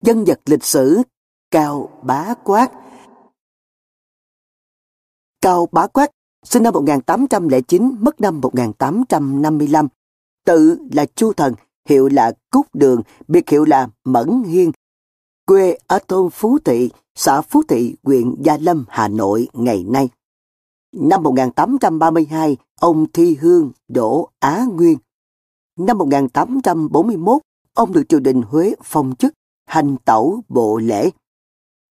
Dân vật lịch sử Cao Bá Quát Cao Bá Quát sinh năm 1809, mất năm 1855. Tự là Chu Thần, hiệu là Cúc Đường, biệt hiệu là Mẫn Hiên. Quê ở thôn Phú Thị, xã Phú Thị, huyện Gia Lâm, Hà Nội ngày nay. Năm 1832, ông thi hương đỗ Á Nguyên. Năm 1841, ông được triều đình Huế phong chức hành tẩu bộ lễ.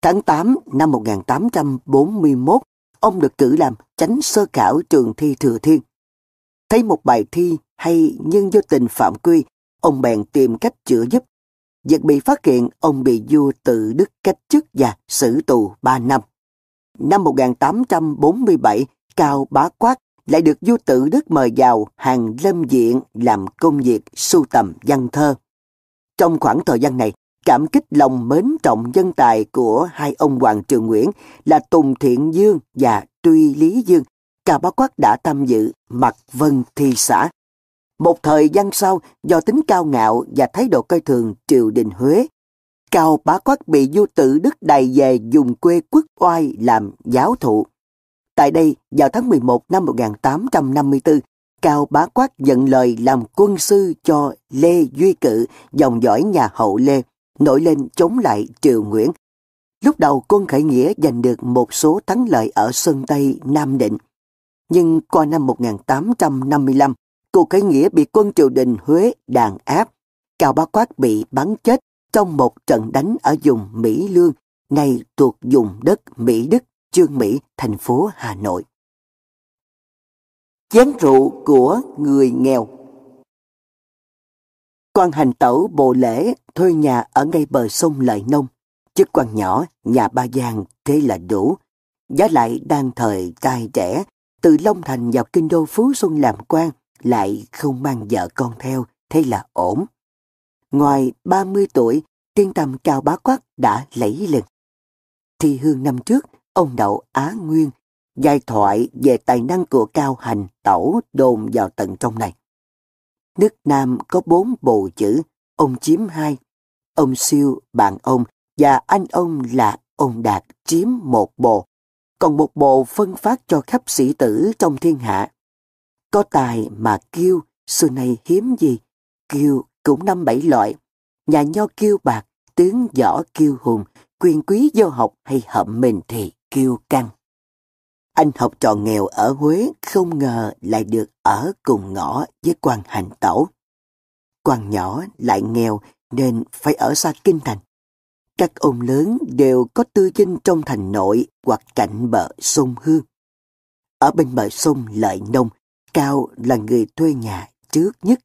Tháng 8 năm 1841, ông được cử làm chánh sơ khảo trường thi Thừa Thiên. Thấy một bài thi hay nhưng do tình phạm quy, ông bèn tìm cách chữa giúp. Việc bị phát hiện, ông bị vua tự đức cách chức và xử tù 3 năm. Năm 1847, Cao Bá Quát lại được vua tự đức mời vào hàng lâm diện làm công việc sưu tầm văn thơ. Trong khoảng thời gian này, cảm kích lòng mến trọng dân tài của hai ông Hoàng Trường Nguyễn là Tùng Thiện Dương và truy Lý Dương. Cao Bá Quát đã tham dự mặt vân thi xã. Một thời gian sau, do tính cao ngạo và thái độ coi thường triều đình Huế, Cao Bá Quát bị du tự Đức đầy về dùng quê quốc oai làm giáo thụ. Tại đây, vào tháng 11 năm 1854, Cao Bá Quát nhận lời làm quân sư cho Lê Duy Cự, dòng dõi nhà hậu Lê, nổi lên chống lại Triều Nguyễn. Lúc đầu quân khởi nghĩa giành được một số thắng lợi ở Sơn Tây, Nam Định. Nhưng qua năm 1855, cuộc khởi nghĩa bị quân triều đình Huế đàn áp. Cao Bá Quát bị bắn chết trong một trận đánh ở vùng Mỹ Lương, nay thuộc vùng đất Mỹ Đức, Trương Mỹ, thành phố Hà Nội. Chén rượu của người nghèo quan hành tẩu bộ lễ thuê nhà ở ngay bờ sông Lợi Nông. Chức quan nhỏ, nhà ba giang thế là đủ. Giá lại đang thời trai trẻ, từ Long Thành vào kinh đô Phú Xuân làm quan, lại không mang vợ con theo, thế là ổn. Ngoài 30 tuổi, tiên tầm cao bá quát đã lấy lần. Thi hương năm trước, ông Đậu Á Nguyên, giai thoại về tài năng của cao hành tẩu đồn vào tận trong này. Nước Nam có bốn bộ chữ, ông chiếm hai. Ông siêu, bạn ông và anh ông là ông Đạt chiếm một bộ. Còn một bộ phân phát cho khắp sĩ tử trong thiên hạ. Có tài mà kiêu, xưa nay hiếm gì. Kiêu cũng năm bảy loại. Nhà nho kiêu bạc, tướng võ kiêu hùng, quyền quý vô học hay hậm mình thì kiêu căng. Anh học trò nghèo ở Huế không ngờ lại được ở cùng ngõ với quan hành tẩu. Quan nhỏ lại nghèo nên phải ở xa kinh thành. Các ông lớn đều có tư dinh trong thành nội hoặc cạnh bờ sông Hương. Ở bên bờ sông Lợi Nông, Cao là người thuê nhà trước nhất.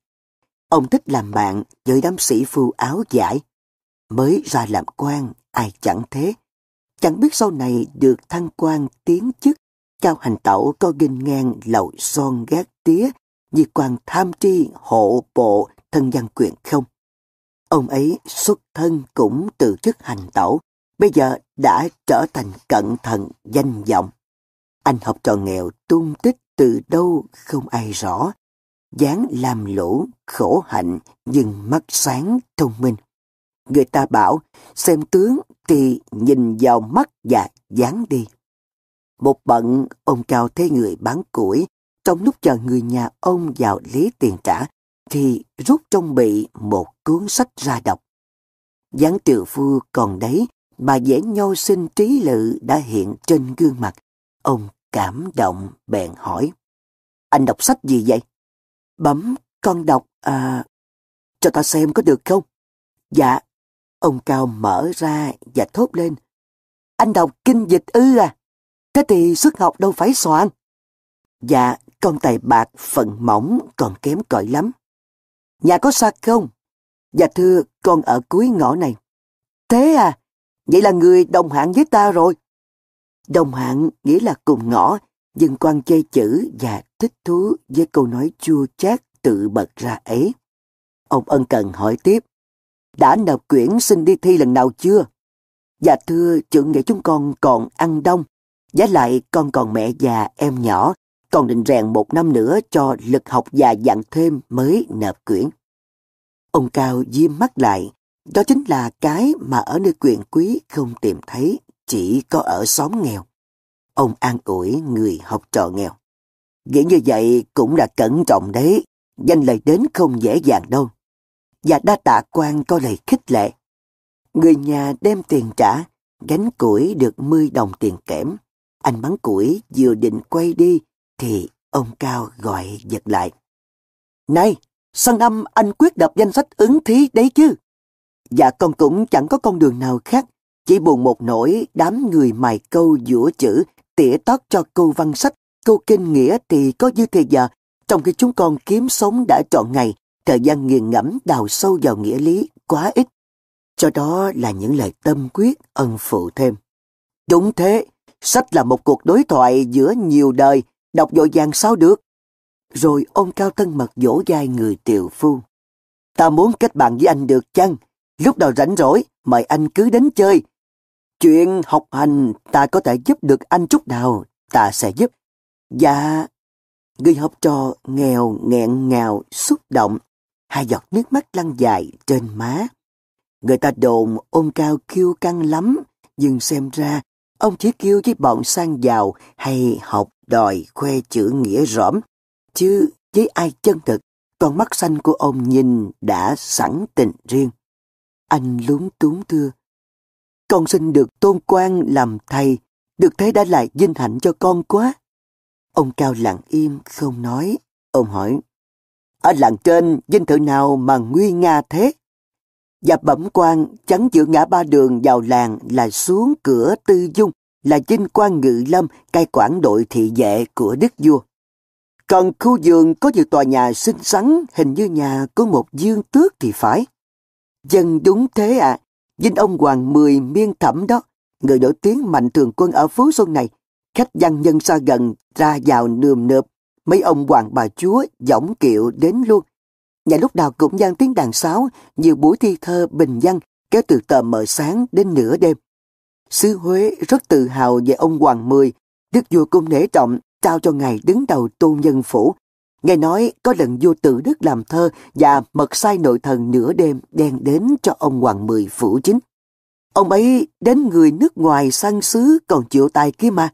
Ông thích làm bạn với đám sĩ phu áo giải. Mới ra làm quan, ai chẳng thế. Chẳng biết sau này được thăng quan tiến chức chào hành tẩu có ginh ngang lậu son gác tía, vì quan tham tri hộ bộ thân văn quyền không. Ông ấy xuất thân cũng từ chức hành tẩu, bây giờ đã trở thành cận thần danh vọng. Anh học trò nghèo tung tích từ đâu không ai rõ, dáng làm lũ, khổ hạnh, nhưng mắt sáng, thông minh. Người ta bảo, xem tướng thì nhìn vào mắt và dáng đi. Một bận, ông Cao thấy người bán củi, trong lúc chờ người nhà ông vào lấy tiền trả, thì rút trong bị một cuốn sách ra đọc. gián triệu phu còn đấy, bà dễ nhô sinh trí lự đã hiện trên gương mặt. Ông cảm động bèn hỏi. Anh đọc sách gì vậy? Bấm, con đọc, à... Cho ta xem có được không? Dạ. Ông Cao mở ra và thốt lên. Anh đọc kinh dịch ư à? Thế thì xuất học đâu phải soạn. Dạ, con tài bạc phần mỏng còn kém cỏi lắm. Nhà có xa không? Dạ thưa, con ở cuối ngõ này. Thế à, vậy là người đồng hạng với ta rồi. Đồng hạng nghĩa là cùng ngõ, dừng quan chơi chữ và thích thú với câu nói chua chát tự bật ra ấy. Ông ân cần hỏi tiếp, đã nộp quyển xin đi thi lần nào chưa? Dạ thưa, trưởng nghĩa chúng con còn ăn đông, Giá lại con còn mẹ già, em nhỏ, còn định rèn một năm nữa cho lực học già dặn thêm mới nộp quyển. Ông Cao diêm mắt lại, đó chính là cái mà ở nơi quyền quý không tìm thấy, chỉ có ở xóm nghèo. Ông an ủi người học trò nghèo. Nghĩ như vậy cũng là cẩn trọng đấy, danh lời đến không dễ dàng đâu. Và đa tạ quan có lời khích lệ. Người nhà đem tiền trả, gánh củi được 10 đồng tiền kẽm. Anh bắn củi vừa định quay đi thì ông Cao gọi giật lại. Này, sang năm anh quyết đọc danh sách ứng thí đấy chứ. Dạ con cũng chẳng có con đường nào khác, chỉ buồn một nỗi đám người mài câu giữa chữ, tỉa tót cho câu văn sách, câu kinh nghĩa thì có dư thời giờ, trong khi chúng con kiếm sống đã trọn ngày, thời gian nghiền ngẫm đào sâu vào nghĩa lý quá ít. Cho đó là những lời tâm quyết ân phụ thêm. Đúng thế, Sách là một cuộc đối thoại giữa nhiều đời, đọc dội dàng sao được. Rồi ông cao thân mật dỗ dai người tiều phu. Ta muốn kết bạn với anh được chăng? Lúc nào rảnh rỗi, mời anh cứ đến chơi. Chuyện học hành ta có thể giúp được anh chút nào, ta sẽ giúp. Dạ, người học trò nghèo nghẹn ngào, xúc động, hai giọt nước mắt lăn dài trên má. Người ta đồn ôm cao kiêu căng lắm, nhưng xem ra Ông chỉ kêu với bọn sang giàu hay học đòi khoe chữ nghĩa rõm, chứ với ai chân thực, con mắt xanh của ông nhìn đã sẵn tình riêng. Anh lúng túng thưa, con xin được tôn quan làm thầy, được thế đã lại vinh hạnh cho con quá. Ông Cao lặng im không nói. Ông hỏi, ở làng trên dinh thự nào mà nguy nga thế? Và bẩm quan chắn giữa ngã ba đường vào làng là xuống cửa tư dung là dinh quan ngự lâm cai quản đội thị vệ của đức vua. Còn khu vườn có nhiều tòa nhà xinh xắn, hình như nhà của một dương tước thì phải. Dân đúng thế à, dinh ông Hoàng Mười miên thẩm đó, người nổi tiếng mạnh thường quân ở phú xuân này. Khách văn nhân xa gần ra vào nườm nượp, mấy ông hoàng bà chúa giọng kiệu đến luôn. Nhà lúc nào cũng gian tiếng đàn sáo, nhiều buổi thi thơ bình dân kéo từ tờ mờ sáng đến nửa đêm. Sứ Huế rất tự hào về ông Hoàng Mười, đức vua cung nể trọng trao cho ngài đứng đầu tôn nhân phủ. Nghe nói có lần vua tự đức làm thơ và mật sai nội thần nửa đêm đem đến cho ông Hoàng Mười phủ chính. Ông ấy đến người nước ngoài sang xứ còn chịu tài kia mà.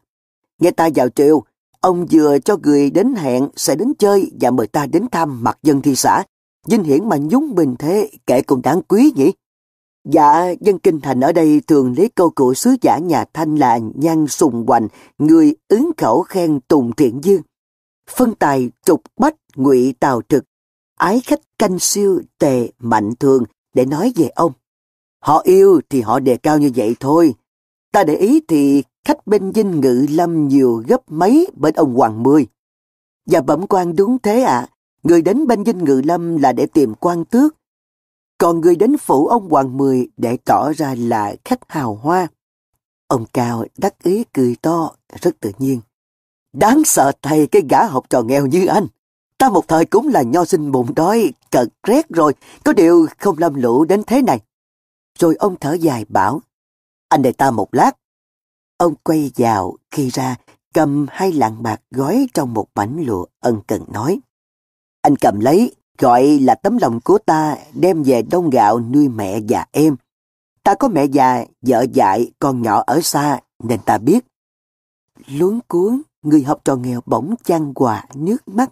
Nghe ta vào triều, ông vừa cho người đến hẹn sẽ đến chơi và mời ta đến thăm mặt dân thị xã. Vinh hiển mà nhúng bình thế kẻ cũng đáng quý nhỉ? Dạ, dân kinh thành ở đây thường lấy câu của sứ giả nhà Thanh là nhan sùng hoành, người ứng khẩu khen tùng thiện dương. Phân tài trục bách ngụy tào trực, ái khách canh siêu tề mạnh thường để nói về ông. Họ yêu thì họ đề cao như vậy thôi. Ta để ý thì khách bên dinh ngự lâm nhiều gấp mấy bên ông Hoàng Mười. Và bẩm quan đúng thế ạ, người đến bên dinh ngự lâm là để tìm quan tước, còn người đến phủ ông Hoàng Mười để tỏ ra là khách hào hoa. Ông Cao đắc ý cười to, rất tự nhiên. Đáng sợ thầy cái gã học trò nghèo như anh. Ta một thời cũng là nho sinh bụng đói, cật rét rồi, có điều không lâm lũ đến thế này. Rồi ông thở dài bảo, anh đợi ta một lát. Ông quay vào, khi ra, cầm hai lạng bạc gói trong một mảnh lụa ân cần nói. Anh cầm lấy, gọi là tấm lòng của ta đem về đông gạo nuôi mẹ và em. Ta có mẹ già, vợ dại, con nhỏ ở xa, nên ta biết. Luống cuốn, người học trò nghèo bỗng chăn quà nước mắt,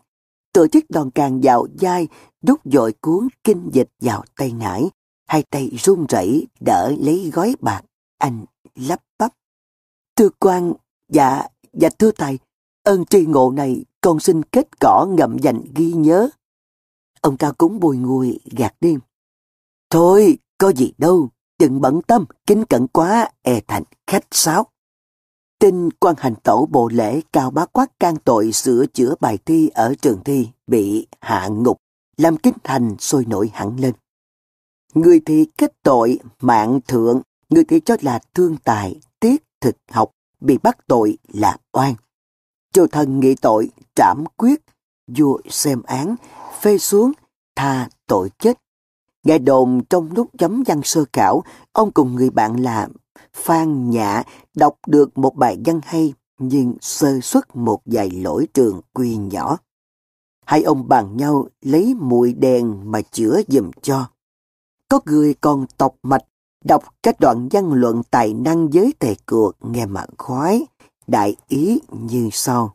tổ chức đòn càng vào dai, đút dội cuốn kinh dịch vào tay nải, hai tay run rẩy đỡ lấy gói bạc, anh lắp bắp. Thưa quan, dạ, dạ thưa thầy, ơn tri ngộ này con xin kết cỏ ngậm dành ghi nhớ. Ông cao cúng bùi ngùi gạt đi. Thôi, có gì đâu, đừng bận tâm, kính cẩn quá, e thành khách sáo. Tin quan hành tẩu bộ lễ cao bá quát can tội sửa chữa bài thi ở trường thi bị hạ ngục, làm kinh thành sôi nổi hẳn lên. Người thì kết tội mạng thượng, người thì cho là thương tài, tiết thực học, bị bắt tội là oan. Triều thần nghị tội, trảm quyết, vua xem án, phê xuống, tha tội chết. Nghe đồn trong lúc chấm văn sơ khảo, ông cùng người bạn là Phan Nhã đọc được một bài văn hay nhưng sơ xuất một vài lỗi trường quy nhỏ. Hai ông bàn nhau lấy mũi đèn mà chữa dùm cho. Có người còn tọc mạch đọc các đoạn văn luận tài năng giới tề cuộc nghe mà khoái, đại ý như sau.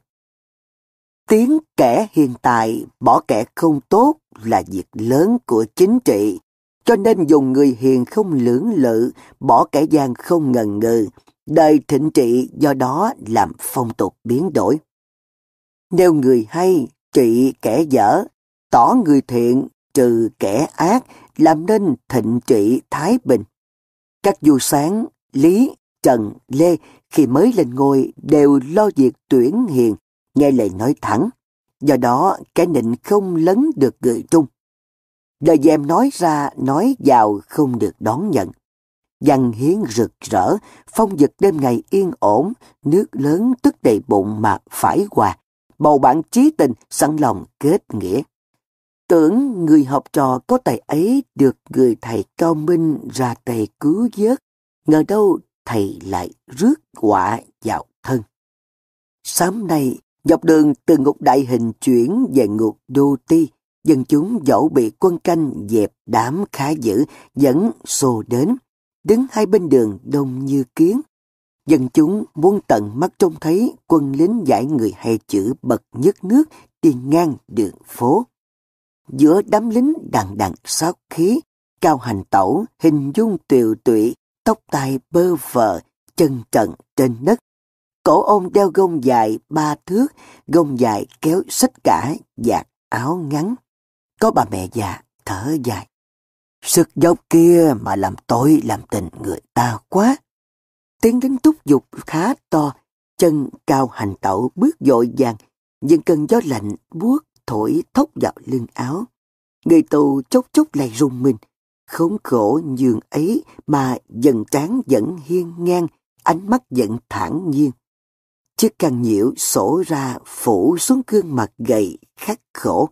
Tiếng kẻ hiện tại bỏ kẻ không tốt là việc lớn của chính trị, cho nên dùng người hiền không lưỡng lự, bỏ kẻ gian không ngần ngừ, đời thịnh trị do đó làm phong tục biến đổi. Nếu người hay trị kẻ dở, tỏ người thiện trừ kẻ ác, làm nên thịnh trị thái bình. Các du sáng, Lý, Trần, Lê khi mới lên ngôi đều lo việc tuyển hiền, nghe lời nói thẳng. Do đó, cái nịnh không lấn được người trung. Lời dèm nói ra, nói vào không được đón nhận. Văn hiến rực rỡ, phong vật đêm ngày yên ổn, nước lớn tức đầy bụng mà phải hòa. Bầu bạn trí tình, sẵn lòng kết nghĩa. Tưởng người học trò có tài ấy được người thầy cao minh ra tay cứu vớt, ngờ đâu thầy lại rước quả vào thân. Sáng nay, dọc đường từ ngục đại hình chuyển về ngục đô ti, dân chúng dẫu bị quân canh dẹp đám khá dữ, vẫn xô đến, đứng hai bên đường đông như kiến. Dân chúng muốn tận mắt trông thấy quân lính giải người hay chữ bật nhất nước đi ngang đường phố. Giữa đám lính đằng đằng sát khí, cao hành tẩu, hình dung tiều tụy, tóc tai bơ vợ, chân trần trên đất. Cổ ông đeo gông dài ba thước, gông dài kéo xích cả, giặt áo ngắn. Có bà mẹ già thở dài. Sức dốc kia mà làm tội làm tình người ta quá. Tiếng đến túc dục khá to, chân cao hành tẩu bước dội vàng, nhưng cơn gió lạnh buốt thổi thốc vào lưng áo. Người tù chốc chốc lại rung mình, khốn khổ nhường ấy mà dần tráng vẫn hiên ngang, ánh mắt vẫn thản nhiên. Chiếc càng nhiễu sổ ra phủ xuống gương mặt gầy khắc khổ.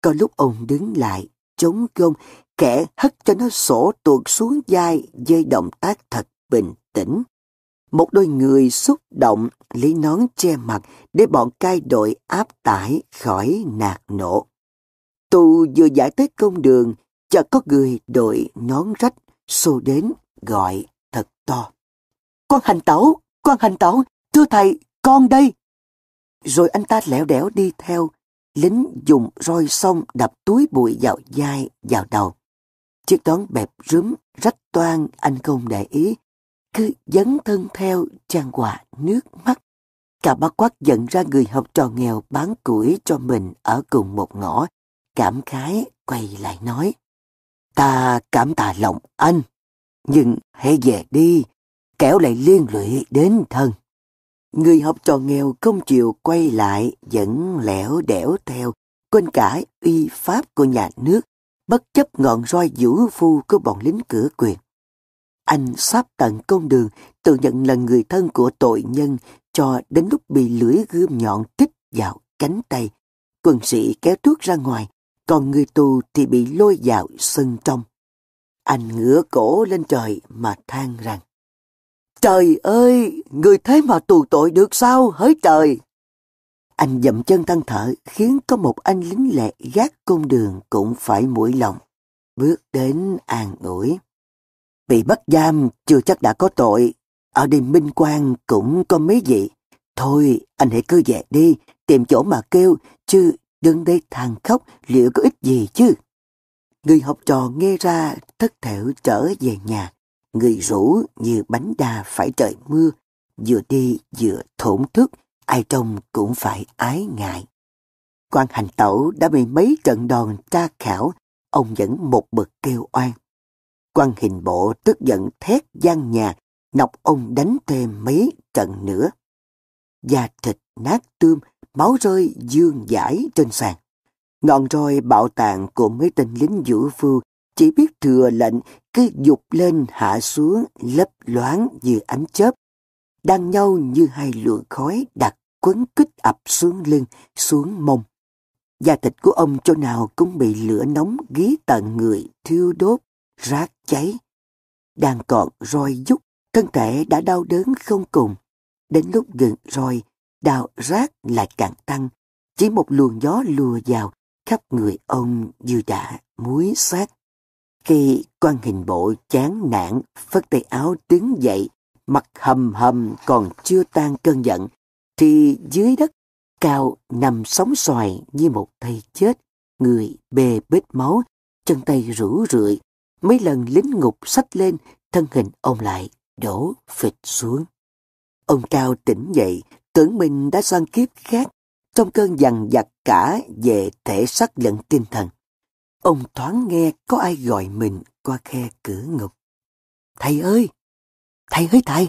Có lúc ông đứng lại, chống gông, kẻ hất cho nó sổ tuột xuống vai dây động tác thật bình tĩnh. Một đôi người xúc động lấy nón che mặt để bọn cai đội áp tải khỏi nạt nổ. Tù vừa giải tới công đường, chợt có người đội nón rách xô đến gọi thật to. Con hành tẩu, con hành tẩu, thưa thầy, con đây. Rồi anh ta lẻo đẻo đi theo, lính dùng roi sông đập túi bụi vào vai, vào đầu. Chiếc đón bẹp rúm, rách toan anh không để ý, cứ dấn thân theo trang quà nước mắt. Cả bác quát giận ra người học trò nghèo bán củi cho mình ở cùng một ngõ, cảm khái quay lại nói. Ta cảm tạ lòng anh, nhưng hãy về đi, kéo lại liên lụy đến thân. Người học trò nghèo không chịu quay lại vẫn lẻo đẻo theo, quên cả uy pháp của nhà nước, bất chấp ngọn roi vũ phu của bọn lính cửa quyền. Anh sắp tận công đường, tự nhận là người thân của tội nhân, cho đến lúc bị lưỡi gươm nhọn tích vào cánh tay. Quân sĩ kéo tuốt ra ngoài, còn người tù thì bị lôi vào sân trong. Anh ngửa cổ lên trời mà than rằng, Trời ơi, người thế mà tù tội được sao hỡi trời? Anh dậm chân than thở khiến có một anh lính lẹ gác công đường cũng phải mũi lòng, bước đến an ủi. Bị bắt giam chưa chắc đã có tội, ở đêm minh quan cũng có mấy vị. Thôi, anh hãy cứ về đi, tìm chỗ mà kêu, chứ dân đây than khóc liệu có ích gì chứ. Người học trò nghe ra thất thểu trở về nhà, người rủ như bánh đa phải trời mưa, vừa đi vừa thổn thức, ai trông cũng phải ái ngại. quan hành tẩu đã bị mấy trận đòn tra khảo, ông vẫn một bực kêu oan. quan hình bộ tức giận thét gian nhà, nọc ông đánh thêm mấy trận nữa. Da thịt nát tươm, máu rơi dương giải trên sàn. Ngọn roi bạo tàn của mấy tên lính vũ phu chỉ biết thừa lệnh cứ dục lên hạ xuống lấp loáng như ánh chớp, đang nhau như hai luồng khói đặt quấn kích ập xuống lưng, xuống mông. Da thịt của ông chỗ nào cũng bị lửa nóng ghi tận người, thiêu đốt, rát cháy. Đang còn roi dút, thân thể đã đau đớn không cùng. Đến lúc gần roi, đau rát lại càng tăng. Chỉ một luồng gió lùa vào, khắp người ông như đã muối xác. Khi quan hình bộ chán nản, phất tay áo đứng dậy, mặt hầm hầm còn chưa tan cơn giận, thì dưới đất cao nằm sóng xoài như một thây chết, người bê bết máu, chân tay rũ rượi, mấy lần lính ngục sách lên, thân hình ông lại đổ phịch xuống. Ông Cao tỉnh dậy, tưởng mình đã sang kiếp khác, trong cơn dằn vặt cả về thể xác lẫn tinh thần. Ông thoáng nghe có ai gọi mình qua khe cửa ngục. Thầy ơi! Thầy ơi thầy!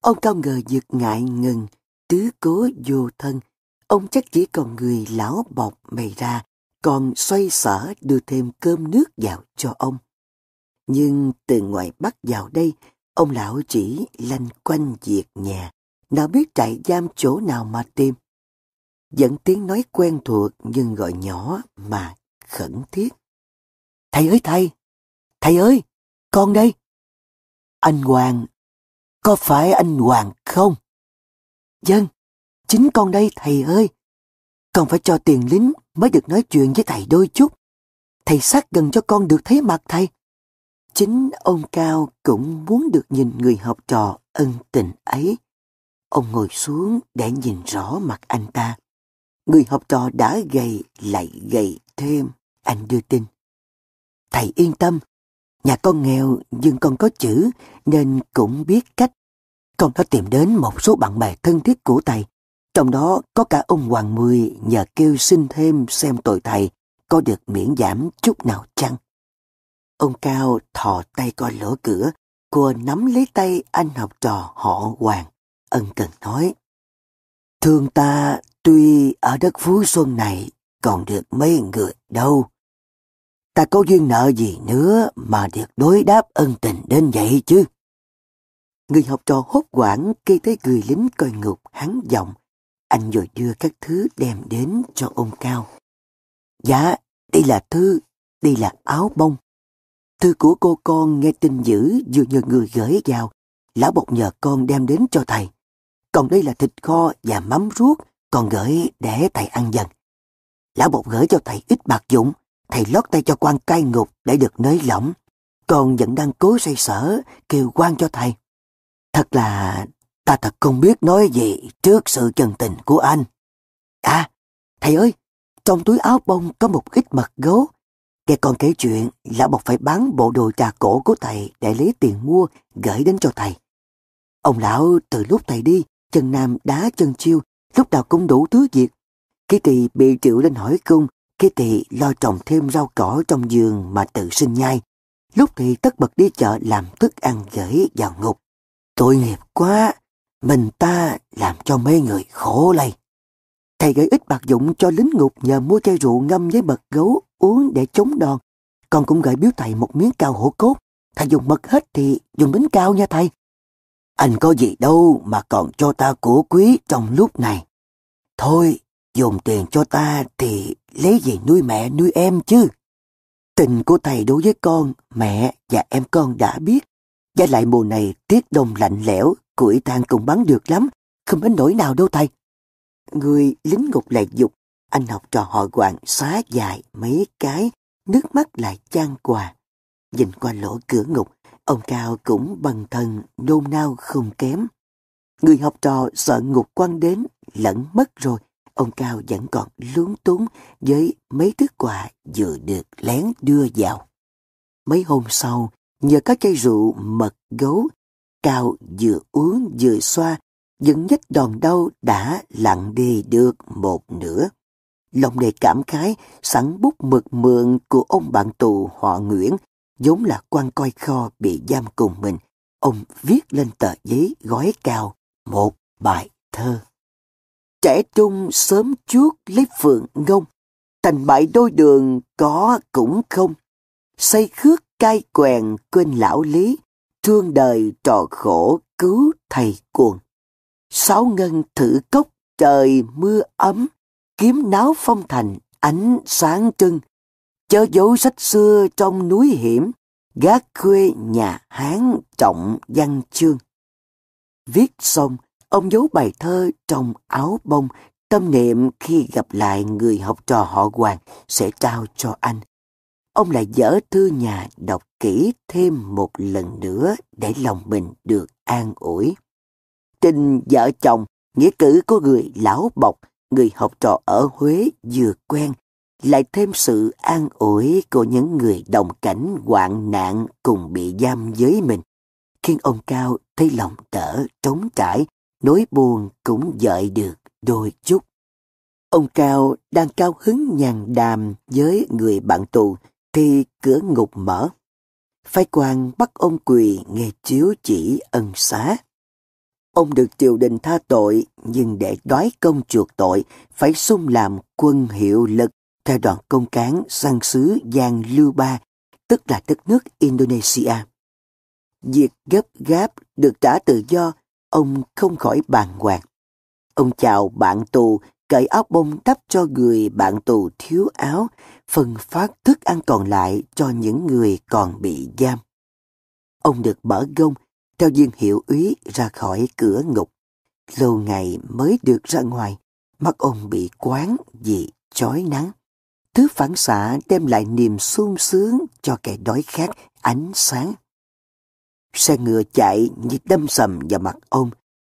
Ông cao ngờ giật ngại ngừng, tứ cố vô thân. Ông chắc chỉ còn người lão bọc mày ra, còn xoay sở đưa thêm cơm nước vào cho ông. Nhưng từ ngoài Bắc vào đây, ông lão chỉ lanh quanh việc nhà, nào biết trại giam chỗ nào mà tìm. Dẫn tiếng nói quen thuộc nhưng gọi nhỏ mà khẩn thiết. Thầy ơi, thầy! Thầy ơi! Con đây! Anh Hoàng! Có phải anh Hoàng không? Dân! Chính con đây, thầy ơi! Con phải cho tiền lính mới được nói chuyện với thầy đôi chút. Thầy sát gần cho con được thấy mặt thầy. Chính ông Cao cũng muốn được nhìn người học trò ân tình ấy. Ông ngồi xuống để nhìn rõ mặt anh ta. Người học trò đã gầy lại gầy thêm. Anh đưa tin. Thầy yên tâm, nhà con nghèo nhưng con có chữ nên cũng biết cách. con đã tìm đến một số bạn bè thân thiết của thầy, trong đó có cả ông Hoàng Mười nhờ kêu xin thêm xem tội thầy có được miễn giảm chút nào chăng. Ông Cao thò tay coi lỗ cửa, cô nắm lấy tay anh học trò họ Hoàng, ân cần nói. Thương ta tuy ở đất Phú Xuân này còn được mấy người đâu. Ta có duyên nợ gì nữa mà được đối đáp ân tình đến vậy chứ. Người học trò hốt quảng khi thấy người lính coi ngục hắn giọng. Anh rồi đưa các thứ đem đến cho ông Cao. Dạ, đây là thư, đây là áo bông. Thư của cô con nghe tin dữ vừa nhờ người gửi vào. Lão bộc nhờ con đem đến cho thầy. Còn đây là thịt kho và mắm ruốc, còn gửi để thầy ăn dần. Lão bột gửi cho thầy ít bạc dụng, thầy lót tay cho quan cai ngục để được nới lỏng. Con vẫn đang cố say sở, kêu quan cho thầy. Thật là ta thật không biết nói gì trước sự chân tình của anh. À, thầy ơi, trong túi áo bông có một ít mật gấu. Nghe con kể chuyện, lão bột phải bán bộ đồ trà cổ của thầy để lấy tiền mua, gửi đến cho thầy. Ông lão từ lúc thầy đi, chân nam đá chân chiêu, lúc nào cũng đủ thứ việc. Kế tỳ bị triệu lên hỏi cung, kế tỳ lo trồng thêm rau cỏ trong giường mà tự sinh nhai. Lúc thì tất bật đi chợ làm thức ăn gửi vào ngục. Tội nghiệp quá, mình ta làm cho mấy người khổ lây. Thầy gửi ít bạc dụng cho lính ngục nhờ mua chai rượu ngâm với mật gấu uống để chống đòn. Con cũng gửi biếu thầy một miếng cao hổ cốt. Thầy dùng mật hết thì dùng bánh cao nha thầy. Anh có gì đâu mà còn cho ta của quý trong lúc này. Thôi, dùng tiền cho ta thì lấy gì nuôi mẹ nuôi em chứ. Tình của thầy đối với con, mẹ và em con đã biết. Và lại mùa này tiết đông lạnh lẽo, củi than cũng bắn được lắm, không đến nỗi nào đâu thầy. Người lính ngục lại dục, anh học trò họ quạng xá dài mấy cái, nước mắt lại chan quà. Nhìn qua lỗ cửa ngục, ông Cao cũng bằng thần nôn nao không kém. Người học trò sợ ngục quăng đến, lẫn mất rồi, ông Cao vẫn còn lúng túng với mấy thứ quà vừa được lén đưa vào. Mấy hôm sau, nhờ có chai rượu mật gấu, Cao vừa uống vừa xoa, những nhất đòn đau đã lặng đi được một nửa. Lòng đầy cảm khái, sẵn bút mực mượn của ông bạn tù họ Nguyễn, vốn là quan coi kho bị giam cùng mình. Ông viết lên tờ giấy gói cao một bài thơ. Trẻ trung sớm chuốt lấy phượng ngông, thành bại đôi đường có cũng không. Xây khước cai quèn quên lão lý, thương đời trò khổ cứu thầy cuồng. Sáu ngân thử cốc trời mưa ấm, kiếm náo phong thành ánh sáng trưng. Chớ dấu sách xưa trong núi hiểm, gác khuê nhà Hán trọng văn chương. Viết xong, ông giấu bài thơ trong áo bông, tâm niệm khi gặp lại người học trò họ Hoàng sẽ trao cho anh. Ông lại dở thư nhà đọc kỹ thêm một lần nữa để lòng mình được an ủi. Trình vợ chồng, nghĩa cử của người lão bọc, người học trò ở Huế vừa quen, lại thêm sự an ủi của những người đồng cảnh hoạn nạn cùng bị giam với mình, khiến ông Cao thấy lòng đỡ trống trải, nỗi buồn cũng dợi được đôi chút. Ông Cao đang cao hứng nhàn đàm với người bạn tù thì cửa ngục mở. Phái quan bắt ông quỳ nghe chiếu chỉ ân xá. Ông được triều đình tha tội, nhưng để đói công chuộc tội, phải xung làm quân hiệu lực theo đoàn công cán sang xứ Giang Lưu Ba, tức là đất nước Indonesia. Việc gấp gáp được trả tự do, ông không khỏi bàn hoàng. Ông chào bạn tù, cởi áo bông đắp cho người bạn tù thiếu áo, phân phát thức ăn còn lại cho những người còn bị giam. Ông được mở gông theo viên hiệu úy ra khỏi cửa ngục. Lâu ngày mới được ra ngoài, mắt ông bị quán vì chói nắng. Thứ phản xạ đem lại niềm sung sướng cho kẻ đói khát ánh sáng. Xe ngựa chạy như đâm sầm vào mặt ông.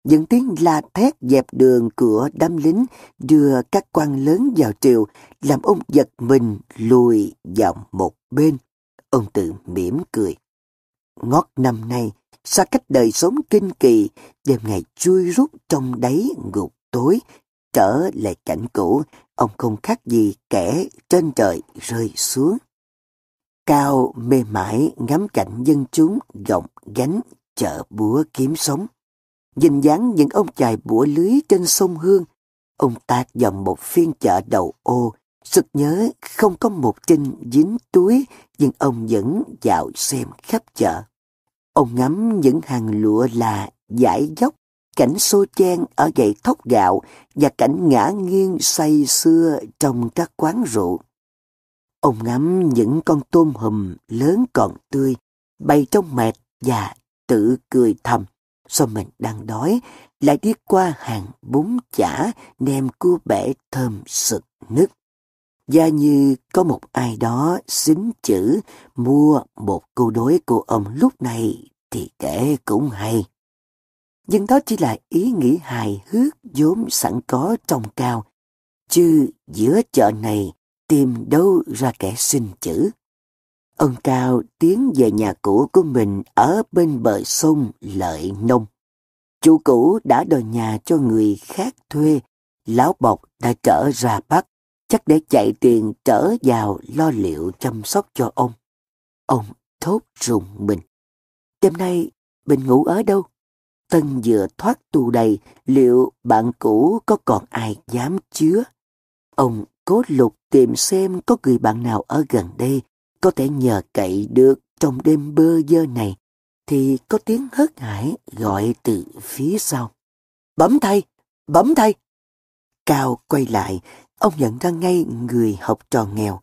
Những tiếng la thét dẹp đường cửa đám lính đưa các quan lớn vào triều, làm ông giật mình lùi vào một bên. Ông tự mỉm cười. Ngót năm nay, xa cách đời sống kinh kỳ, đêm ngày chui rút trong đáy ngục tối, trở lại cảnh cũ, ông không khác gì kẻ trên trời rơi xuống. Cao mê mải ngắm cảnh dân chúng gọng gánh chợ búa kiếm sống. Nhìn dáng những ông chài búa lưới trên sông Hương, ông tạc dòng một phiên chợ đầu ô, sực nhớ không có một trinh dính túi, nhưng ông vẫn dạo xem khắp chợ. Ông ngắm những hàng lụa là giải dốc, cảnh xô chen ở gậy thóc gạo và cảnh ngã nghiêng say xưa trong các quán rượu. Ông ngắm những con tôm hùm lớn còn tươi, bay trong mệt và tự cười thầm. Sao mình đang đói, lại đi qua hàng bún chả, nem cua bể thơm sực nức. Và như có một ai đó xính chữ mua một câu đối của ông lúc này thì kể cũng hay. Nhưng đó chỉ là ý nghĩ hài hước vốn sẵn có trong cao, chứ giữa chợ này tìm đâu ra kẻ xin chữ. Ông Cao tiến về nhà cũ của mình ở bên bờ sông Lợi Nông. Chủ cũ đã đòi nhà cho người khác thuê, lão bọc đã trở ra Bắc, chắc để chạy tiền trở vào lo liệu chăm sóc cho ông. Ông thốt rùng mình. Đêm nay, mình ngủ ở đâu? Tân vừa thoát tù đầy, liệu bạn cũ có còn ai dám chứa? Ông cố lục tìm xem có người bạn nào ở gần đây có thể nhờ cậy được trong đêm bơ dơ này, thì có tiếng hớt hải gọi từ phía sau. Bấm thay! Bấm thay! Cao quay lại, ông nhận ra ngay người học trò nghèo.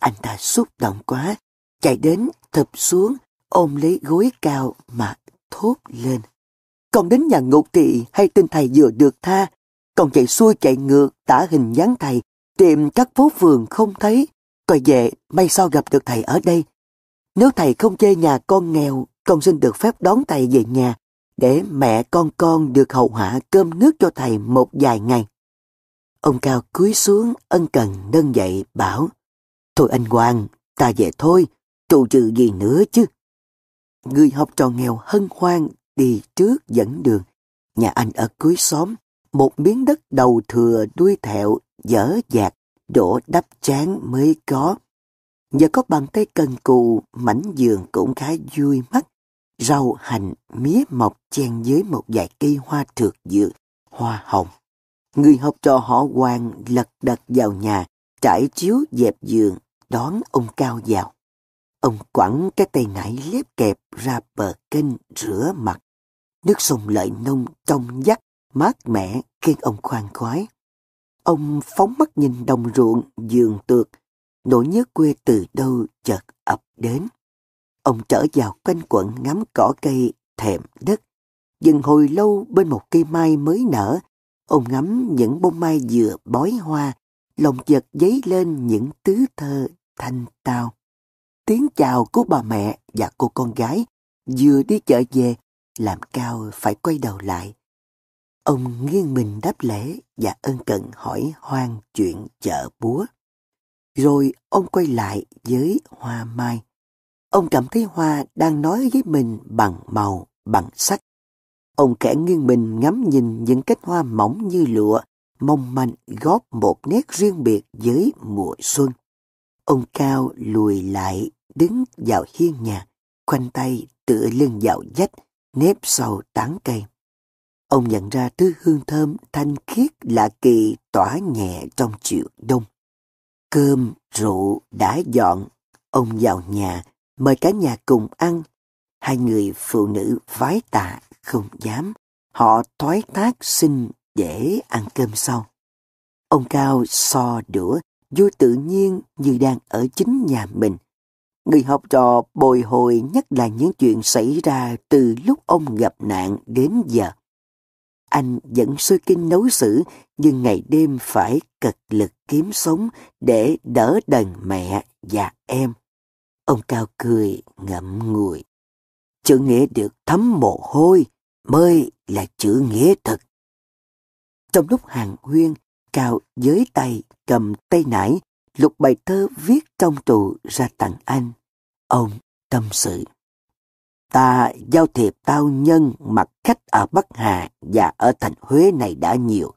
Anh ta xúc động quá, chạy đến, thập xuống, ôm lấy gối cao mà thốt lên. Còn đến nhà ngục thì hay tin thầy vừa được tha, còn chạy xuôi chạy ngược tả hình dáng thầy, tìm các phố phường không thấy, coi về may sao gặp được thầy ở đây. Nếu thầy không chê nhà con nghèo, con xin được phép đón thầy về nhà, để mẹ con con được hậu hạ cơm nước cho thầy một vài ngày. Ông Cao cúi xuống ân cần nâng dậy bảo, Thôi anh Hoàng, ta về thôi, trụ trừ gì nữa chứ. Người học trò nghèo hân hoan đi trước dẫn đường. Nhà anh ở cuối xóm, một miếng đất đầu thừa đuôi thẹo, dở dạt, đổ đắp chán mới có. Nhờ có bàn tay cần cù, mảnh giường cũng khá vui mắt. Rau, hành, mía mọc chen dưới một vài cây hoa trượt dược, hoa hồng. Người học trò họ hoàng lật đật vào nhà, trải chiếu dẹp giường, đón ông Cao vào. Ông quẳng cái tay nải lép kẹp ra bờ kênh rửa mặt. Nước sông lợi nông trong vắt, mát mẻ khiến ông khoan khoái. Ông phóng mắt nhìn đồng ruộng, giường tược, nỗi nhớ quê từ đâu chợt ập đến. Ông trở vào quanh quẩn ngắm cỏ cây, thèm đất. Dừng hồi lâu bên một cây mai mới nở, ông ngắm những bông mai vừa bói hoa, lòng chợt dấy lên những tứ thơ thanh tao. Tiếng chào của bà mẹ và cô con gái vừa đi chợ về, làm cao phải quay đầu lại. Ông nghiêng mình đáp lễ và ân cần hỏi hoang chuyện chợ búa. Rồi ông quay lại với hoa mai. Ông cảm thấy hoa đang nói với mình bằng màu, bằng sắc. Ông kẻ nghiêng mình ngắm nhìn những cánh hoa mỏng như lụa, mong manh góp một nét riêng biệt với mùa xuân. Ông cao lùi lại, đứng vào hiên nhà, khoanh tay tựa lưng vào dách, nếp sau tán cây. Ông nhận ra thứ hương thơm thanh khiết lạ kỳ tỏa nhẹ trong chiều đông. Cơm, rượu đã dọn, ông vào nhà, mời cả nhà cùng ăn. Hai người phụ nữ vái tạ không dám, họ thoái thác xin để ăn cơm sau. Ông Cao so đũa, vui tự nhiên như đang ở chính nhà mình. Người học trò bồi hồi nhất là những chuyện xảy ra từ lúc ông gặp nạn đến giờ. Anh vẫn suy kinh nấu xử nhưng ngày đêm phải cật lực kiếm sống để đỡ đần mẹ và em. Ông Cao cười ngậm ngùi. Chữ nghĩa được thấm mồ hôi mới là chữ nghĩa thật. Trong lúc hàng huyên, Cao giới tay cầm tay nải, lục bài thơ viết trong tù ra tặng anh. Ông tâm sự. Ta giao thiệp tao nhân mặt khách ở Bắc Hà và ở thành Huế này đã nhiều.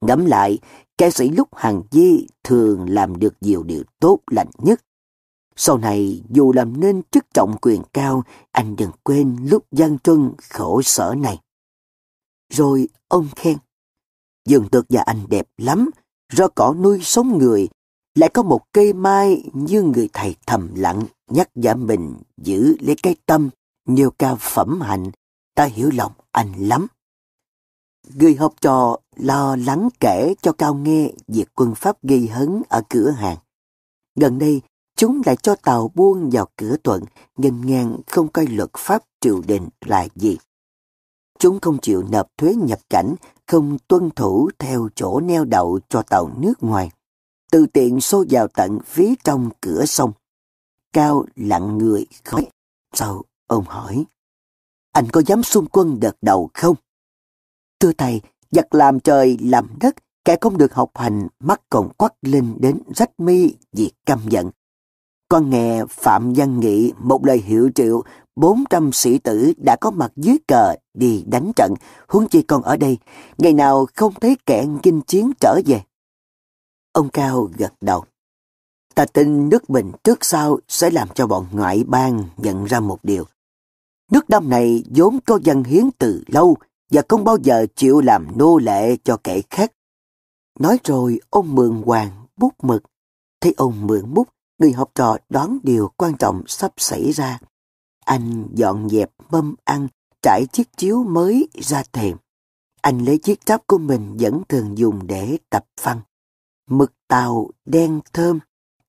Ngẫm lại, ca sĩ lúc hàng di thường làm được nhiều điều tốt lành nhất. Sau này, dù làm nên chức trọng quyền cao, anh đừng quên lúc gian truân khổ sở này. Rồi ông khen, Dương tược và anh đẹp lắm, do cỏ nuôi sống người, lại có một cây mai như người thầy thầm lặng nhắc giả mình giữ lấy cái tâm, nhiều cao phẩm hạnh, ta hiểu lòng anh lắm. Người học trò lo lắng kể cho Cao nghe việc quân Pháp gây hấn ở cửa hàng. Gần đây, chúng lại cho tàu buông vào cửa thuận, nghênh ngang không coi luật pháp triều đình là gì. Chúng không chịu nộp thuế nhập cảnh, không tuân thủ theo chỗ neo đậu cho tàu nước ngoài. Từ tiện xô vào tận phía trong cửa sông. Cao lặng người khói. Sau, ông hỏi. Anh có dám xung quân đợt đầu không? Thưa thầy, giặc làm trời làm đất, kẻ không được học hành, mắt còn quắc lên đến rách mi vì căm giận. Con nghe Phạm Văn Nghị một lời hiệu triệu, 400 sĩ tử đã có mặt dưới cờ đi đánh trận, huống chi con ở đây, ngày nào không thấy kẻ kinh chiến trở về. Ông Cao gật đầu. Ta tin nước mình trước sau sẽ làm cho bọn ngoại bang nhận ra một điều. Nước Đông này vốn có dân hiến từ lâu và không bao giờ chịu làm nô lệ cho kẻ khác. Nói rồi ông mượn hoàng bút mực. Thấy ông mượn bút, người học trò đoán điều quan trọng sắp xảy ra. Anh dọn dẹp mâm ăn, trải chiếc chiếu mới ra thềm. Anh lấy chiếc tráp của mình vẫn thường dùng để tập văn. Mực tàu đen thơm,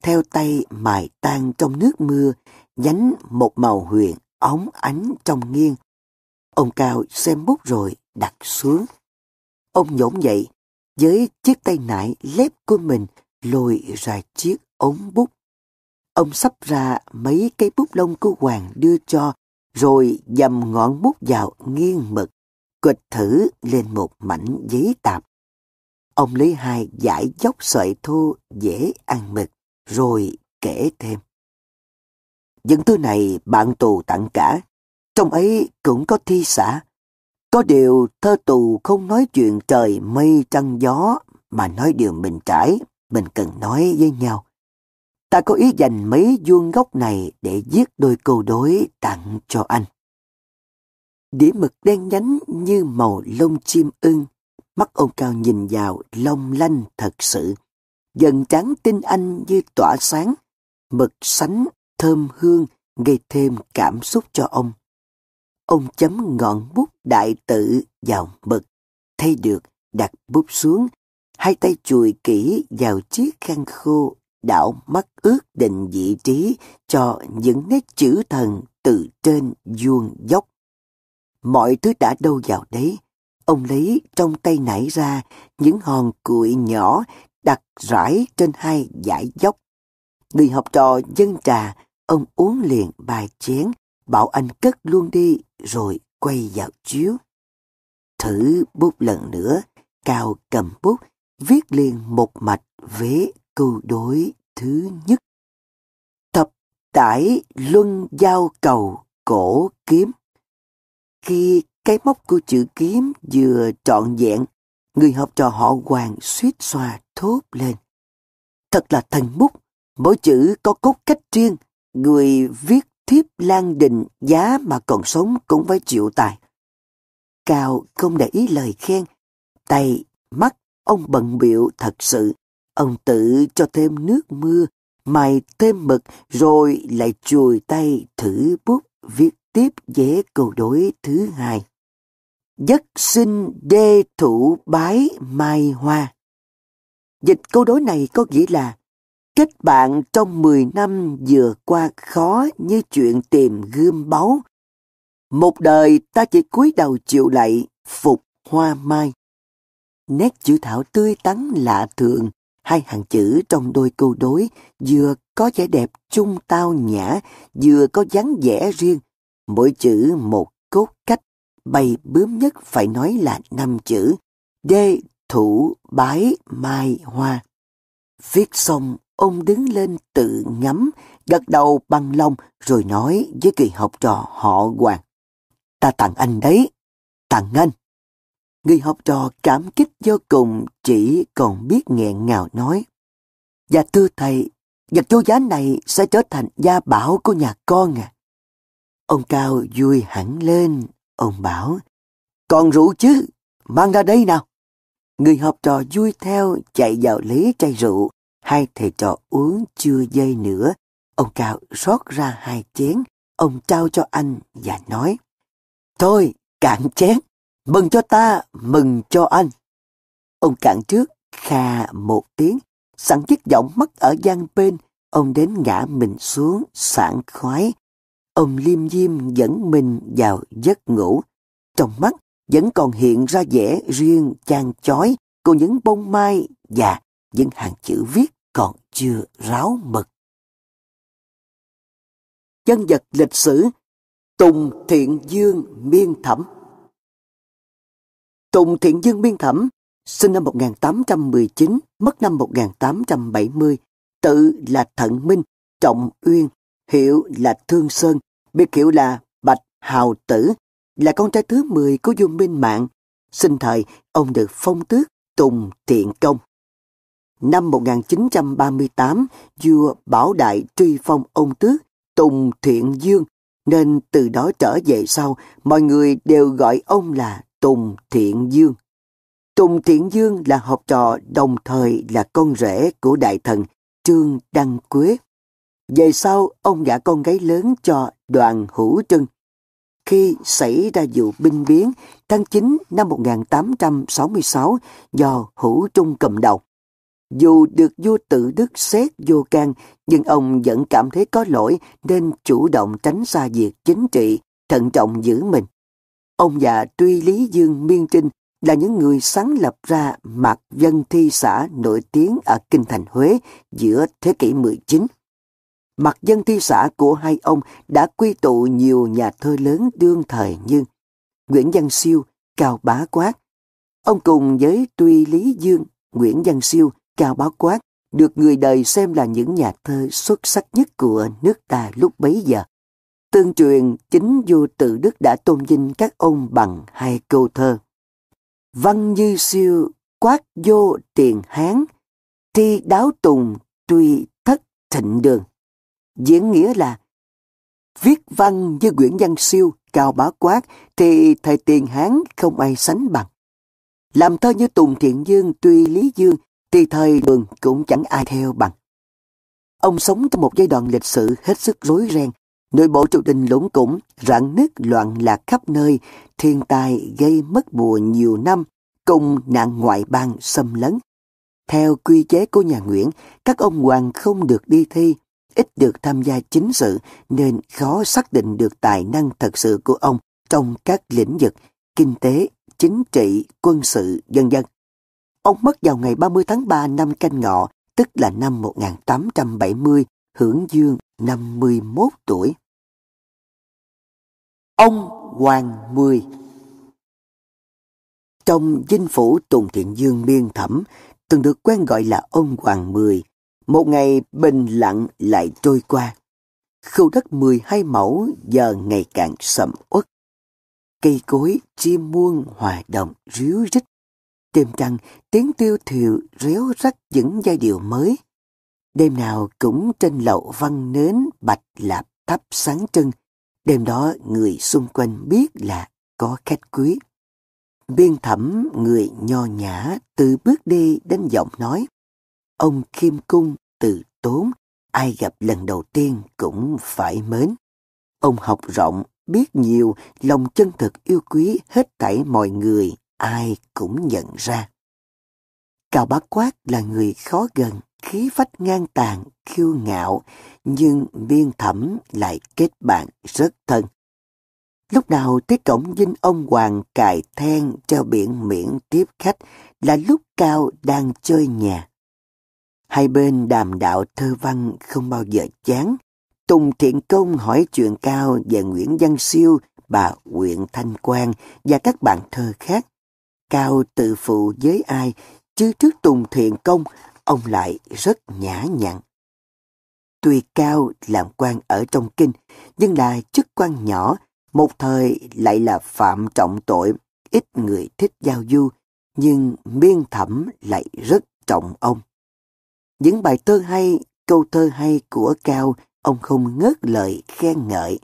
theo tay mài tan trong nước mưa, nhánh một màu huyền óng ánh trong nghiêng. Ông Cao xem bút rồi đặt xuống. Ông nhổn dậy, với chiếc tay nải lép của mình lôi ra chiếc ống bút. Ông sắp ra mấy cây bút lông của Hoàng đưa cho, rồi dầm ngọn bút vào nghiêng mực, quệt thử lên một mảnh giấy tạp. Ông lấy hai giải dốc sợi thô dễ ăn mực, rồi kể thêm. Những thứ này bạn tù tặng cả, trong ấy cũng có thi xã. Có điều thơ tù không nói chuyện trời mây trăng gió, mà nói điều mình trải, mình cần nói với nhau. Ta có ý dành mấy vuông gốc này để viết đôi câu đối tặng cho anh. Đĩa mực đen nhánh như màu lông chim ưng, mắt ông cao nhìn vào long lanh thật sự. Dần trắng tinh anh như tỏa sáng, mực sánh thơm hương gây thêm cảm xúc cho ông. Ông chấm ngọn bút đại tự vào mực, thay được đặt bút xuống, hai tay chùi kỹ vào chiếc khăn khô, đảo mắt ước định vị trí cho những nét chữ thần từ trên vuông dốc. Mọi thứ đã đâu vào đấy, ông lấy trong tay nảy ra những hòn cuội nhỏ đặt rải trên hai dải dốc. Người học trò dân trà, ông uống liền bài chén, bảo anh cất luôn đi rồi quay vào chiếu. Thử bút lần nữa, Cao cầm bút, viết liền một mạch vế câu đối thứ nhất. Thập tải luân giao cầu cổ kiếm. Khi cái móc của chữ kiếm vừa trọn vẹn, người học trò họ hoàng suýt xoa thốt lên. Thật là thần bút, mỗi chữ có cốt cách riêng, người viết thiếp lan đình giá mà còn sống cũng phải chịu tài. Cao không để ý lời khen, tay, mắt, ông bận biệu thật sự. Ông tự cho thêm nước mưa, mài thêm mực rồi lại chùi tay thử bút viết tiếp dễ câu đối thứ hai. Giấc sinh đê thủ bái mai hoa. Dịch câu đối này có nghĩa là Kết bạn trong 10 năm vừa qua khó như chuyện tìm gươm báu. Một đời ta chỉ cúi đầu chịu lạy, phục hoa mai. Nét chữ thảo tươi tắn lạ thường, hai hàng chữ trong đôi câu đối vừa có vẻ đẹp trung tao nhã, vừa có dáng vẻ riêng. Mỗi chữ một cốt cách, bày bướm nhất phải nói là năm chữ. Đê, thủ, bái, mai, hoa. Viết xong ông đứng lên tự ngắm, gật đầu bằng lòng rồi nói với kỳ học trò họ Hoàng. Ta tặng anh đấy, tặng anh. Người học trò cảm kích vô cùng chỉ còn biết nghẹn ngào nói. Dạ thưa thầy, vật vô giá này sẽ trở thành gia bảo của nhà con à. Ông Cao vui hẳn lên, ông bảo, còn rượu chứ, mang ra đây nào. Người học trò vui theo chạy vào lấy chai rượu, hai thầy trò uống chưa dây nữa. Ông Cao rót ra hai chén, ông trao cho anh và nói, Thôi, cạn chén, mừng cho ta, mừng cho anh. Ông cạn trước, kha một tiếng, sẵn chiếc giọng mất ở gian bên, ông đến ngã mình xuống, sảng khoái. Ông liêm diêm dẫn mình vào giấc ngủ. Trong mắt vẫn còn hiện ra vẻ riêng chan chói của những bông mai và những hàng chữ viết còn chưa ráo mực. Nhân vật lịch sử Tùng Thiện Dương Miên Thẩm Tùng Thiện Dương Miên Thẩm sinh năm 1819, mất năm 1870, tự là Thận Minh, Trọng Uyên, hiệu là Thương Sơn, biệt hiệu là Bạch Hào Tử, là con trai thứ 10 của vua Minh Mạng. Sinh thời, ông được phong tước Tùng Thiện Công. Năm 1938, vua Bảo Đại truy phong ông tước Tùng Thiện Dương, nên từ đó trở về sau, mọi người đều gọi ông là Tùng Thiện Dương. Tùng Thiện Dương là học trò đồng thời là con rể của đại thần Trương Đăng Quế. Về sau, ông gả con gái lớn cho đoàn hữu trưng. Khi xảy ra vụ binh biến tháng 9 năm 1866 do hữu trung cầm đầu, dù được vua tự đức xét vô can, nhưng ông vẫn cảm thấy có lỗi nên chủ động tránh xa việc chính trị, thận trọng giữ mình. Ông già Tuy Lý Dương Miên Trinh là những người sáng lập ra mặt dân thi xã nổi tiếng ở Kinh Thành Huế giữa thế kỷ 19. Mặt dân thi xã của hai ông đã quy tụ nhiều nhà thơ lớn đương thời như Nguyễn Văn Siêu, Cao Bá Quát. Ông cùng với Tuy Lý Dương, Nguyễn Văn Siêu, Cao Bá Quát được người đời xem là những nhà thơ xuất sắc nhất của nước ta lúc bấy giờ. Tương truyền chính vua tự đức đã tôn vinh các ông bằng hai câu thơ. Văn như siêu quát vô tiền hán, thi đáo tùng tuy thất thịnh đường. Diễn nghĩa là viết văn như Nguyễn Văn Siêu, Cao Bá Quát thì thời tiền Hán không ai sánh bằng. Làm thơ như Tùng Thiện Dương, Tuy Lý Dương thì thời đường cũng chẳng ai theo bằng. Ông sống trong một giai đoạn lịch sử hết sức rối ren, nội bộ triều đình lũng củng, rạn nứt loạn lạc khắp nơi, thiên tai gây mất mùa nhiều năm, cùng nạn ngoại bang xâm lấn. Theo quy chế của nhà Nguyễn, các ông hoàng không được đi thi, ít được tham gia chính sự nên khó xác định được tài năng thật sự của ông trong các lĩnh vực kinh tế, chính trị, quân sự, dân dân. Ông mất vào ngày 30 tháng 3 năm canh ngọ, tức là năm 1870, hưởng dương 51 tuổi. Ông Hoàng Mười Trong dinh phủ Tùng Thiện Dương miên thẩm, từng được quen gọi là ông Hoàng Mười, một ngày bình lặng lại trôi qua. Khu đất 12 mẫu giờ ngày càng sầm uất. Cây cối, chim muôn hòa đồng ríu rít Đêm trăng, tiếng tiêu thiệu réo rắt những giai điệu mới. Đêm nào cũng trên lậu văn nến bạch lạp thắp sáng trưng. Đêm đó người xung quanh biết là có khách quý. Biên thẩm người nho nhã từ bước đi đến giọng nói. Ông khiêm cung từ tốn, ai gặp lần đầu tiên cũng phải mến. Ông học rộng, biết nhiều, lòng chân thực yêu quý hết thảy mọi người ai cũng nhận ra. Cao Bá Quát là người khó gần, khí phách ngang tàn, kiêu ngạo, nhưng biên thẩm lại kết bạn rất thân. Lúc nào tới cổng dinh ông Hoàng cài then treo biển miễn tiếp khách là lúc Cao đang chơi nhà. Hai bên đàm đạo thơ văn không bao giờ chán. Tùng Thiện Công hỏi chuyện Cao về Nguyễn Văn Siêu, bà Quyện Thanh Quang và các bạn thơ khác. Cao tự phụ với ai, chứ trước Tùng Thiện Công, ông lại rất nhã nhặn. Tuy cao làm quan ở trong kinh, nhưng là chức quan nhỏ, một thời lại là phạm trọng tội, ít người thích giao du, nhưng miên thẩm lại rất trọng ông. Những bài thơ hay, câu thơ hay của Cao, ông không ngớt lời khen ngợi.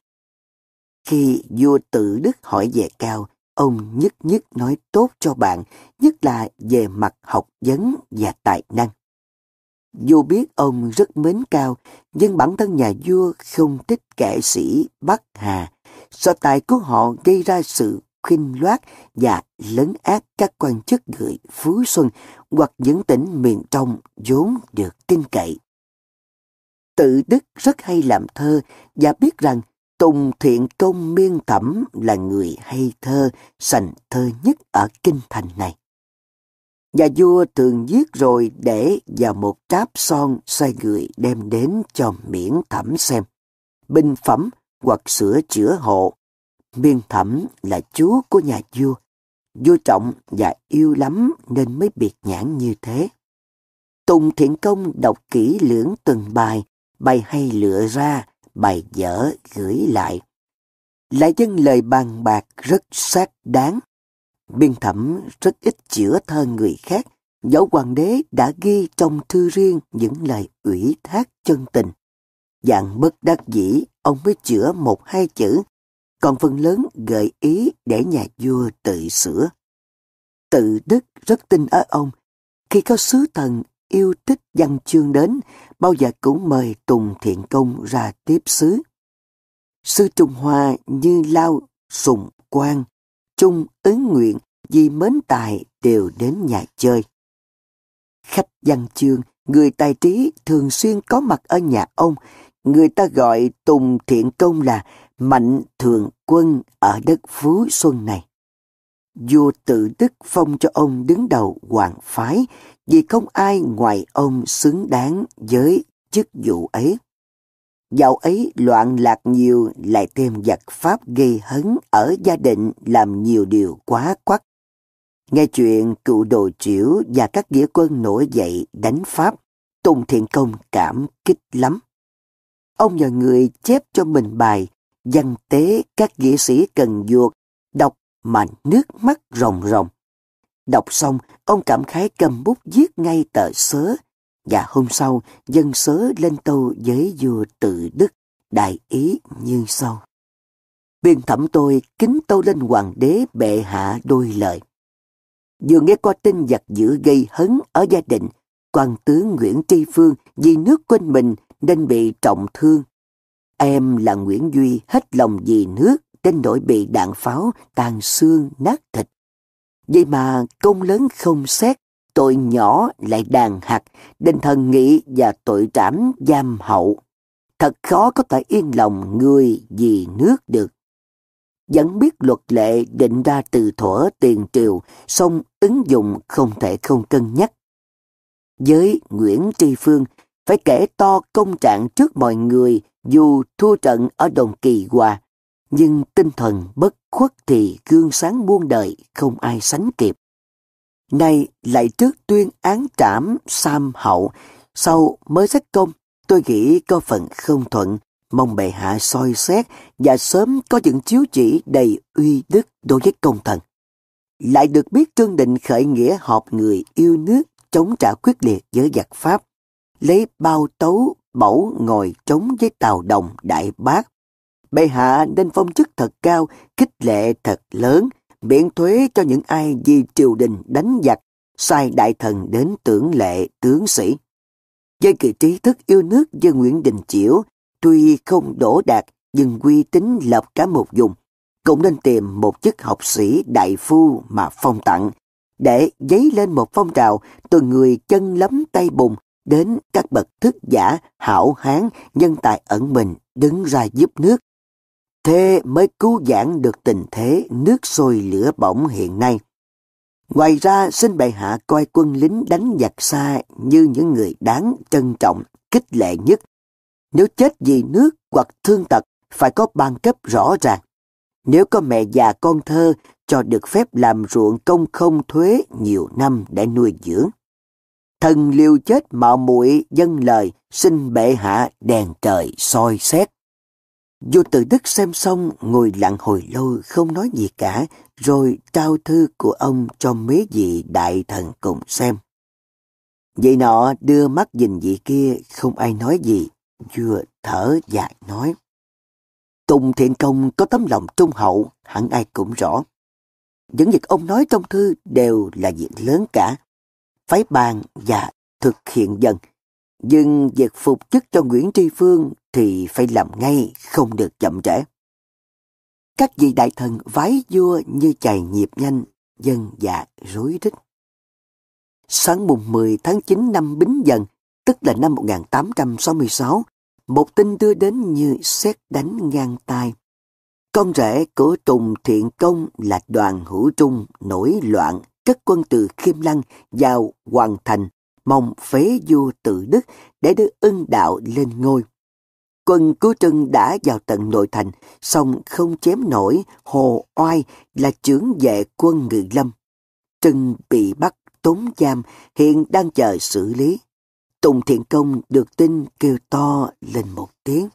Khi vua tự đức hỏi về Cao, ông nhất nhất nói tốt cho bạn, nhất là về mặt học vấn và tài năng. Vua biết ông rất mến Cao, nhưng bản thân nhà vua không thích kẻ sĩ Bắc Hà, so tài của họ gây ra sự khinh loát và lấn át các quan chức người Phú Xuân hoặc những tỉnh miền trong vốn được tin cậy. Tự Đức rất hay làm thơ và biết rằng Tùng Thiện Công Miên Thẩm là người hay thơ, sành thơ nhất ở kinh thành này. Nhà vua thường viết rồi để vào một tráp son sai người đem đến cho miễn thẩm xem. Bình phẩm hoặc sửa chữa hộ. Miên thẩm là chúa của nhà vua. Vua trọng và yêu lắm nên mới biệt nhãn như thế. Tùng Thiện Công đọc kỹ lưỡng từng bài, bài hay lựa ra, bài dở gửi lại. Lại dân lời bàn bạc rất xác đáng. Biên thẩm rất ít chữa thơ người khác, dẫu hoàng đế đã ghi trong thư riêng những lời ủy thác chân tình. Dạng bất đắc dĩ, ông mới chữa một hai chữ, còn phần lớn gợi ý để nhà vua tự sửa. Tự đức rất tin ở ông, khi có sứ thần yêu thích văn chương đến, bao giờ cũng mời Tùng Thiện Công ra tiếp sứ. Sư Trung Hoa như Lao, Sùng, Quang, Trung, Ứng Nguyện vì mến tài đều đến nhà chơi. Khách văn chương, người tài trí thường xuyên có mặt ở nhà ông, người ta gọi Tùng Thiện Công là Mạnh Thường Quân ở đất Phú Xuân này. Vua tự đức phong cho ông đứng đầu hoàng phái vì không ai ngoài ông xứng đáng với chức vụ ấy. Dạo ấy loạn lạc nhiều lại thêm giặc Pháp gây hấn ở gia đình làm nhiều điều quá quắc. Nghe chuyện cựu đồ triểu và các nghĩa quân nổi dậy đánh Pháp, Tùng Thiện Công cảm kích lắm. Ông nhờ người chép cho mình bài văn tế các nghệ sĩ cần duột, đọc mà nước mắt ròng ròng. Đọc xong, ông cảm khái cầm bút viết ngay tờ sớ, và hôm sau dân sớ lên tâu với vua tự đức, đại ý như sau. Biên thẩm tôi kính tâu lên hoàng đế bệ hạ đôi lời. Vừa nghe qua tin giặc dữ gây hấn ở gia đình, quan tướng Nguyễn Tri Phương vì nước quên mình nên bị trọng thương. Em là Nguyễn Duy hết lòng vì nước trên nỗi bị đạn pháo tàn xương nát thịt. Vậy mà công lớn không xét, tội nhỏ lại đàn hạt, đền thần nghị và tội trảm giam hậu. Thật khó có thể yên lòng người vì nước được. Vẫn biết luật lệ định ra từ thuở tiền triều, song ứng dụng không thể không cân nhắc. Với Nguyễn Tri Phương, phải kể to công trạng trước mọi người dù thua trận ở đồng kỳ hòa, nhưng tinh thần bất khuất thì gương sáng muôn đời không ai sánh kịp. Nay lại trước tuyên án trảm Sam Hậu, sau mới xét công, tôi nghĩ có phần không thuận, mong bệ hạ soi xét và sớm có những chiếu chỉ đầy uy đức đối với công thần. Lại được biết Trương Định khởi nghĩa họp người yêu nước chống trả quyết liệt với giặc Pháp, lấy bao tấu bẩu ngồi chống với tàu đồng đại bác. Bệ hạ nên phong chức thật cao, khích lệ thật lớn, miễn thuế cho những ai vì triều đình đánh giặc, sai đại thần đến tưởng lệ tướng sĩ. Với kỳ trí thức yêu nước với Nguyễn Đình Chiểu, tuy không đổ đạt nhưng uy tín lập cả một vùng, cũng nên tìm một chức học sĩ đại phu mà phong tặng, để dấy lên một phong trào từ người chân lấm tay bùn đến các bậc thức giả, hảo hán, nhân tài ẩn mình đứng ra giúp nước. Thế mới cứu giãn được tình thế nước sôi lửa bỏng hiện nay. Ngoài ra, xin bệ hạ coi quân lính đánh giặc xa như những người đáng trân trọng, kích lệ nhất. Nếu chết vì nước hoặc thương tật, phải có ban cấp rõ ràng. Nếu có mẹ già con thơ, cho được phép làm ruộng công không thuế nhiều năm để nuôi dưỡng. Thần liều chết mạo muội dân lời, xin bệ hạ đèn trời soi xét. Vua từ đức xem xong, ngồi lặng hồi lâu không nói gì cả, rồi trao thư của ông cho mấy vị đại thần cùng xem. Vậy nọ đưa mắt nhìn vị kia, không ai nói gì, vừa thở dài nói. Tùng thiện công có tấm lòng trung hậu, hẳn ai cũng rõ. Những việc ông nói trong thư đều là việc lớn cả. Phải bàn và thực hiện dần. Nhưng việc phục chức cho Nguyễn Tri Phương thì phải làm ngay, không được chậm trễ. Các vị đại thần vái vua như chày nhịp nhanh, dân dạ rối rít. Sáng mùng 10 tháng 9 năm Bính Dần, tức là năm 1866, một tin đưa đến như xét đánh ngang tai. Con rể của Tùng Thiện Công là đoàn hữu trung nổi loạn cất quân từ Khiêm Lăng vào Hoàng Thành, mong phế vua tự đức để đưa ưng đạo lên ngôi. Quân cứu trưng đã vào tận nội thành, song không chém nổi Hồ Oai là trưởng vệ quân Ngự Lâm. Trưng bị bắt tốn giam, hiện đang chờ xử lý. Tùng Thiện Công được tin kêu to lên một tiếng.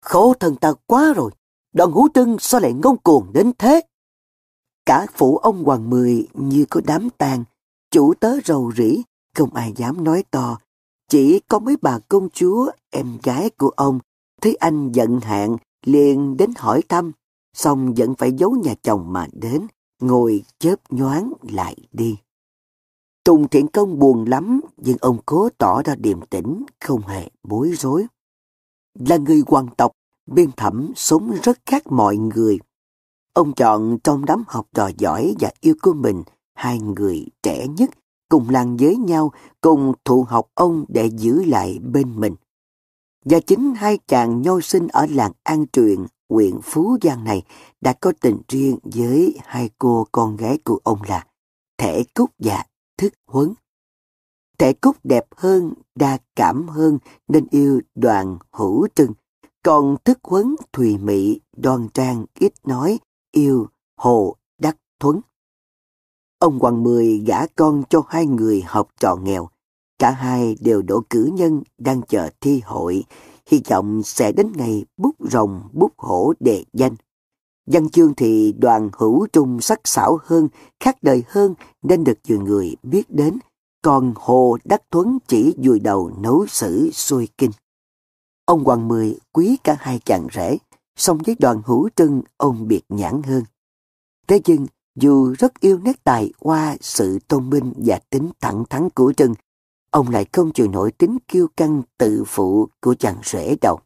Khổ thần ta quá rồi, đoàn hữu trưng sao lại ngông cuồng đến thế? Cả phủ ông Hoàng Mười như có đám tang, chủ tớ rầu rĩ, không ai dám nói to. Chỉ có mấy bà công chúa, em gái của ông, thấy anh giận hạn, liền đến hỏi thăm, xong vẫn phải giấu nhà chồng mà đến, ngồi chớp nhoáng lại đi. Tùng Thiện Công buồn lắm, nhưng ông cố tỏ ra điềm tĩnh, không hề bối rối. Là người hoàng tộc, biên thẩm sống rất khác mọi người. Ông chọn trong đám học trò giỏi và yêu của mình hai người trẻ nhất cùng làng với nhau, cùng thụ học ông để giữ lại bên mình. Và chính hai chàng nho sinh ở làng An Truyền, huyện Phú Giang này đã có tình riêng với hai cô con gái của ông là Thể Cúc và Thức Huấn. Thể Cúc đẹp hơn, đa cảm hơn nên yêu đoàn hữu trưng. Còn Thức Huấn thùy mị, đoan trang, ít nói, yêu Hồ Đắc Thuấn. Ông Hoàng Mười gả con cho hai người học trò nghèo. Cả hai đều đỗ cử nhân đang chờ thi hội, hy vọng sẽ đến ngày bút rồng bút hổ đề danh. Văn chương thì đoàn hữu trung sắc sảo hơn, khác đời hơn nên được nhiều người biết đến, còn Hồ Đắc Thuấn chỉ vùi đầu nấu sử xuôi kinh. Ông Hoàng Mười quý cả hai chàng rể, song với đoàn hữu trưng ông biệt nhãn hơn. Thế nhưng, dù rất yêu nét tài qua sự tôn minh và tính thẳng thắn của Trưng, ông lại không chịu nổi tính kiêu căng tự phụ của chàng rể đầu.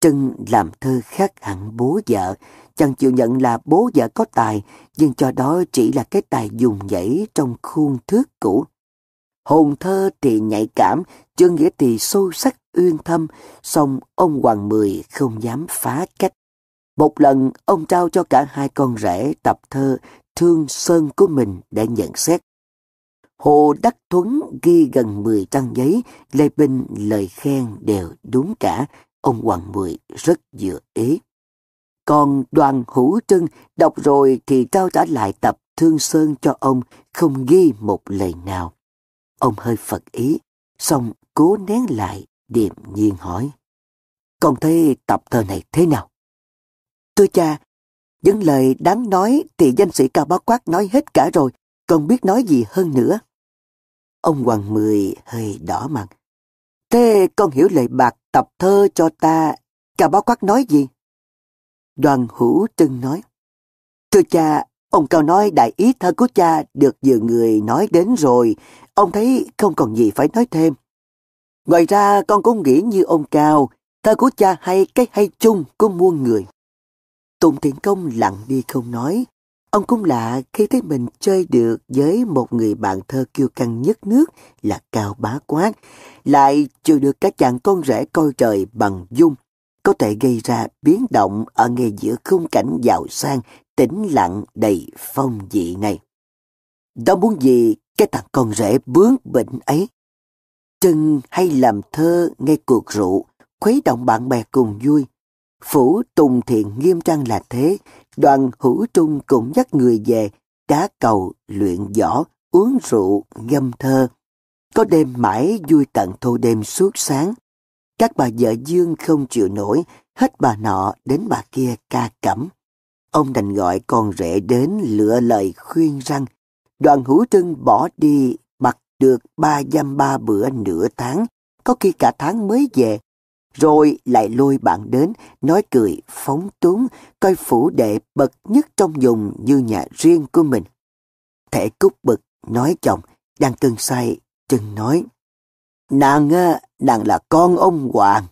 Trưng làm thơ khác hẳn bố vợ, chẳng chịu nhận là bố vợ có tài, nhưng cho đó chỉ là cái tài dùng nhảy trong khuôn thước cũ. Hồn thơ thì nhạy cảm, chương nghĩa thì sâu sắc uyên thâm, song ông Hoàng Mười không dám phá cách. Một lần, ông trao cho cả hai con rể tập thơ Thương Sơn của mình để nhận xét. Hồ Đắc Thuấn ghi gần 10 trang giấy, Lê Bình lời khen đều đúng cả, ông Hoàng Mười rất dựa ý. Còn đoàn hữu trưng đọc rồi thì trao trả lại tập Thương Sơn cho ông, không ghi một lời nào. Ông hơi phật ý, xong cố nén lại, điềm nhiên hỏi. Con thấy tập thơ này thế nào? Thưa cha, những lời đáng nói thì danh sĩ Cao Bá Quát nói hết cả rồi, còn biết nói gì hơn nữa. Ông Hoàng Mười hơi đỏ mặt. Thế con hiểu lời bạc tập thơ cho ta, Cao Bá Quát nói gì? Đoàn hữu trưng nói. Thưa cha, ông Cao nói đại ý thơ của cha được nhiều người nói đến rồi, ông thấy không còn gì phải nói thêm. Ngoài ra con cũng nghĩ như ông Cao, thơ của cha hay cái hay chung của muôn người. Tùng Thiện Công lặng đi không nói. Ông cũng lạ khi thấy mình chơi được với một người bạn thơ kiêu căng nhất nước là Cao Bá Quát, lại chưa được các chàng con rể coi trời bằng dung, có thể gây ra biến động ở ngay giữa khung cảnh giàu sang, tĩnh lặng đầy phong dị này. Đó muốn gì cái thằng con rể bướng bệnh ấy? Trưng hay làm thơ ngay cuộc rượu, khuấy động bạn bè cùng vui. Phủ Tùng Thiện nghiêm trang là thế, đoàn hữu trung cũng dắt người về, đá cầu, luyện võ, uống rượu, ngâm thơ. có đêm mãi vui tận thâu đêm suốt sáng. Các bà vợ Dương không chịu nổi, hết bà nọ đến bà kia ca cẩm. Ông đành gọi con rể đến lựa lời khuyên rằng đoàn hữu trưng bỏ đi được ba dăm ba bữa nửa tháng, có khi cả tháng mới về. Rồi lại lôi bạn đến, nói cười, phóng túng, coi phủ đệ bậc nhất trong vùng như nhà riêng của mình. Thể cúc bực, nói chồng, đang cơn say, chân nói. Nàng, ờ, nàng là con ông Hoàng.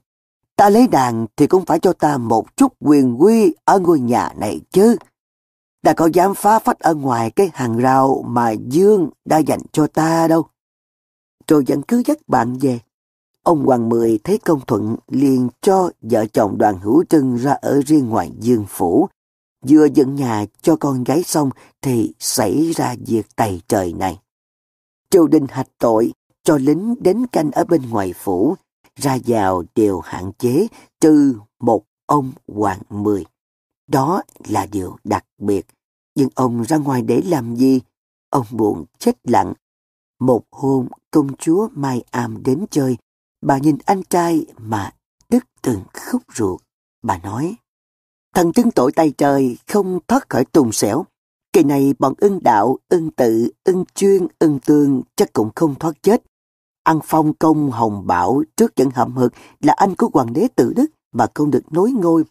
Ta lấy nàng thì cũng phải cho ta một chút quyền quy ở ngôi nhà này chứ. đã có dám phá phách ở ngoài cái hàng rào mà Dương đã dành cho ta đâu. Rồi vẫn cứ dắt bạn về. Ông Hoàng Mười thấy công thuận liền cho vợ chồng đoàn hữu trưng ra ở riêng ngoài Dương Phủ. Vừa dựng nhà cho con gái xong thì xảy ra việc tày trời này. Triều đình hạch tội cho lính đến canh ở bên ngoài phủ, ra vào đều hạn chế trừ một ông Hoàng Mười. Đó là điều đặc biệt. Nhưng ông ra ngoài để làm gì? Ông buồn chết lặng. Một hôm công chúa Mai Am đến chơi, bà nhìn anh trai mà đứt từng khúc ruột. Bà nói, thần chứng tội tay trời không thoát khỏi tùng xẻo. Kỳ này bọn ưng đạo, ưng tự, ưng chuyên, ưng tương chắc cũng không thoát chết. Ăn phong công hồng bảo trước trận hậm hực là anh của hoàng đế tự đức mà không được nối ngôi.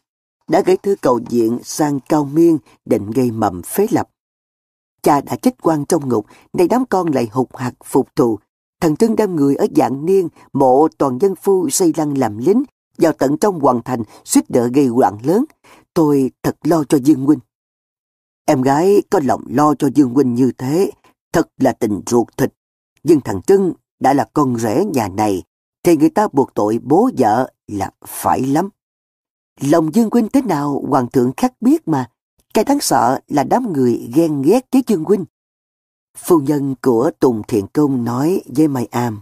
Đã gửi thư cầu diện sang cao miên định gây mầm phế lập. Cha đã chết quan trong ngục, nay đám con lại hụt hạt phục thù. Thần trưng đem người ở dạng niên, mộ toàn dân phu xây lăng làm lính, vào tận trong hoàng thành, suýt đỡ gây loạn lớn. Tôi thật lo cho Dương Huynh. Em gái có lòng lo cho Dương Huynh như thế, thật là tình ruột thịt. Nhưng thằng Trưng đã là con rể nhà này, thì người ta buộc tội bố vợ là phải lắm. Lòng Dương Huynh thế nào Hoàng thượng khắc biết mà, cái đáng sợ là đám người ghen ghét với Dương Huynh. Phu nhân của Tùng Thiện Công nói với Mai Am,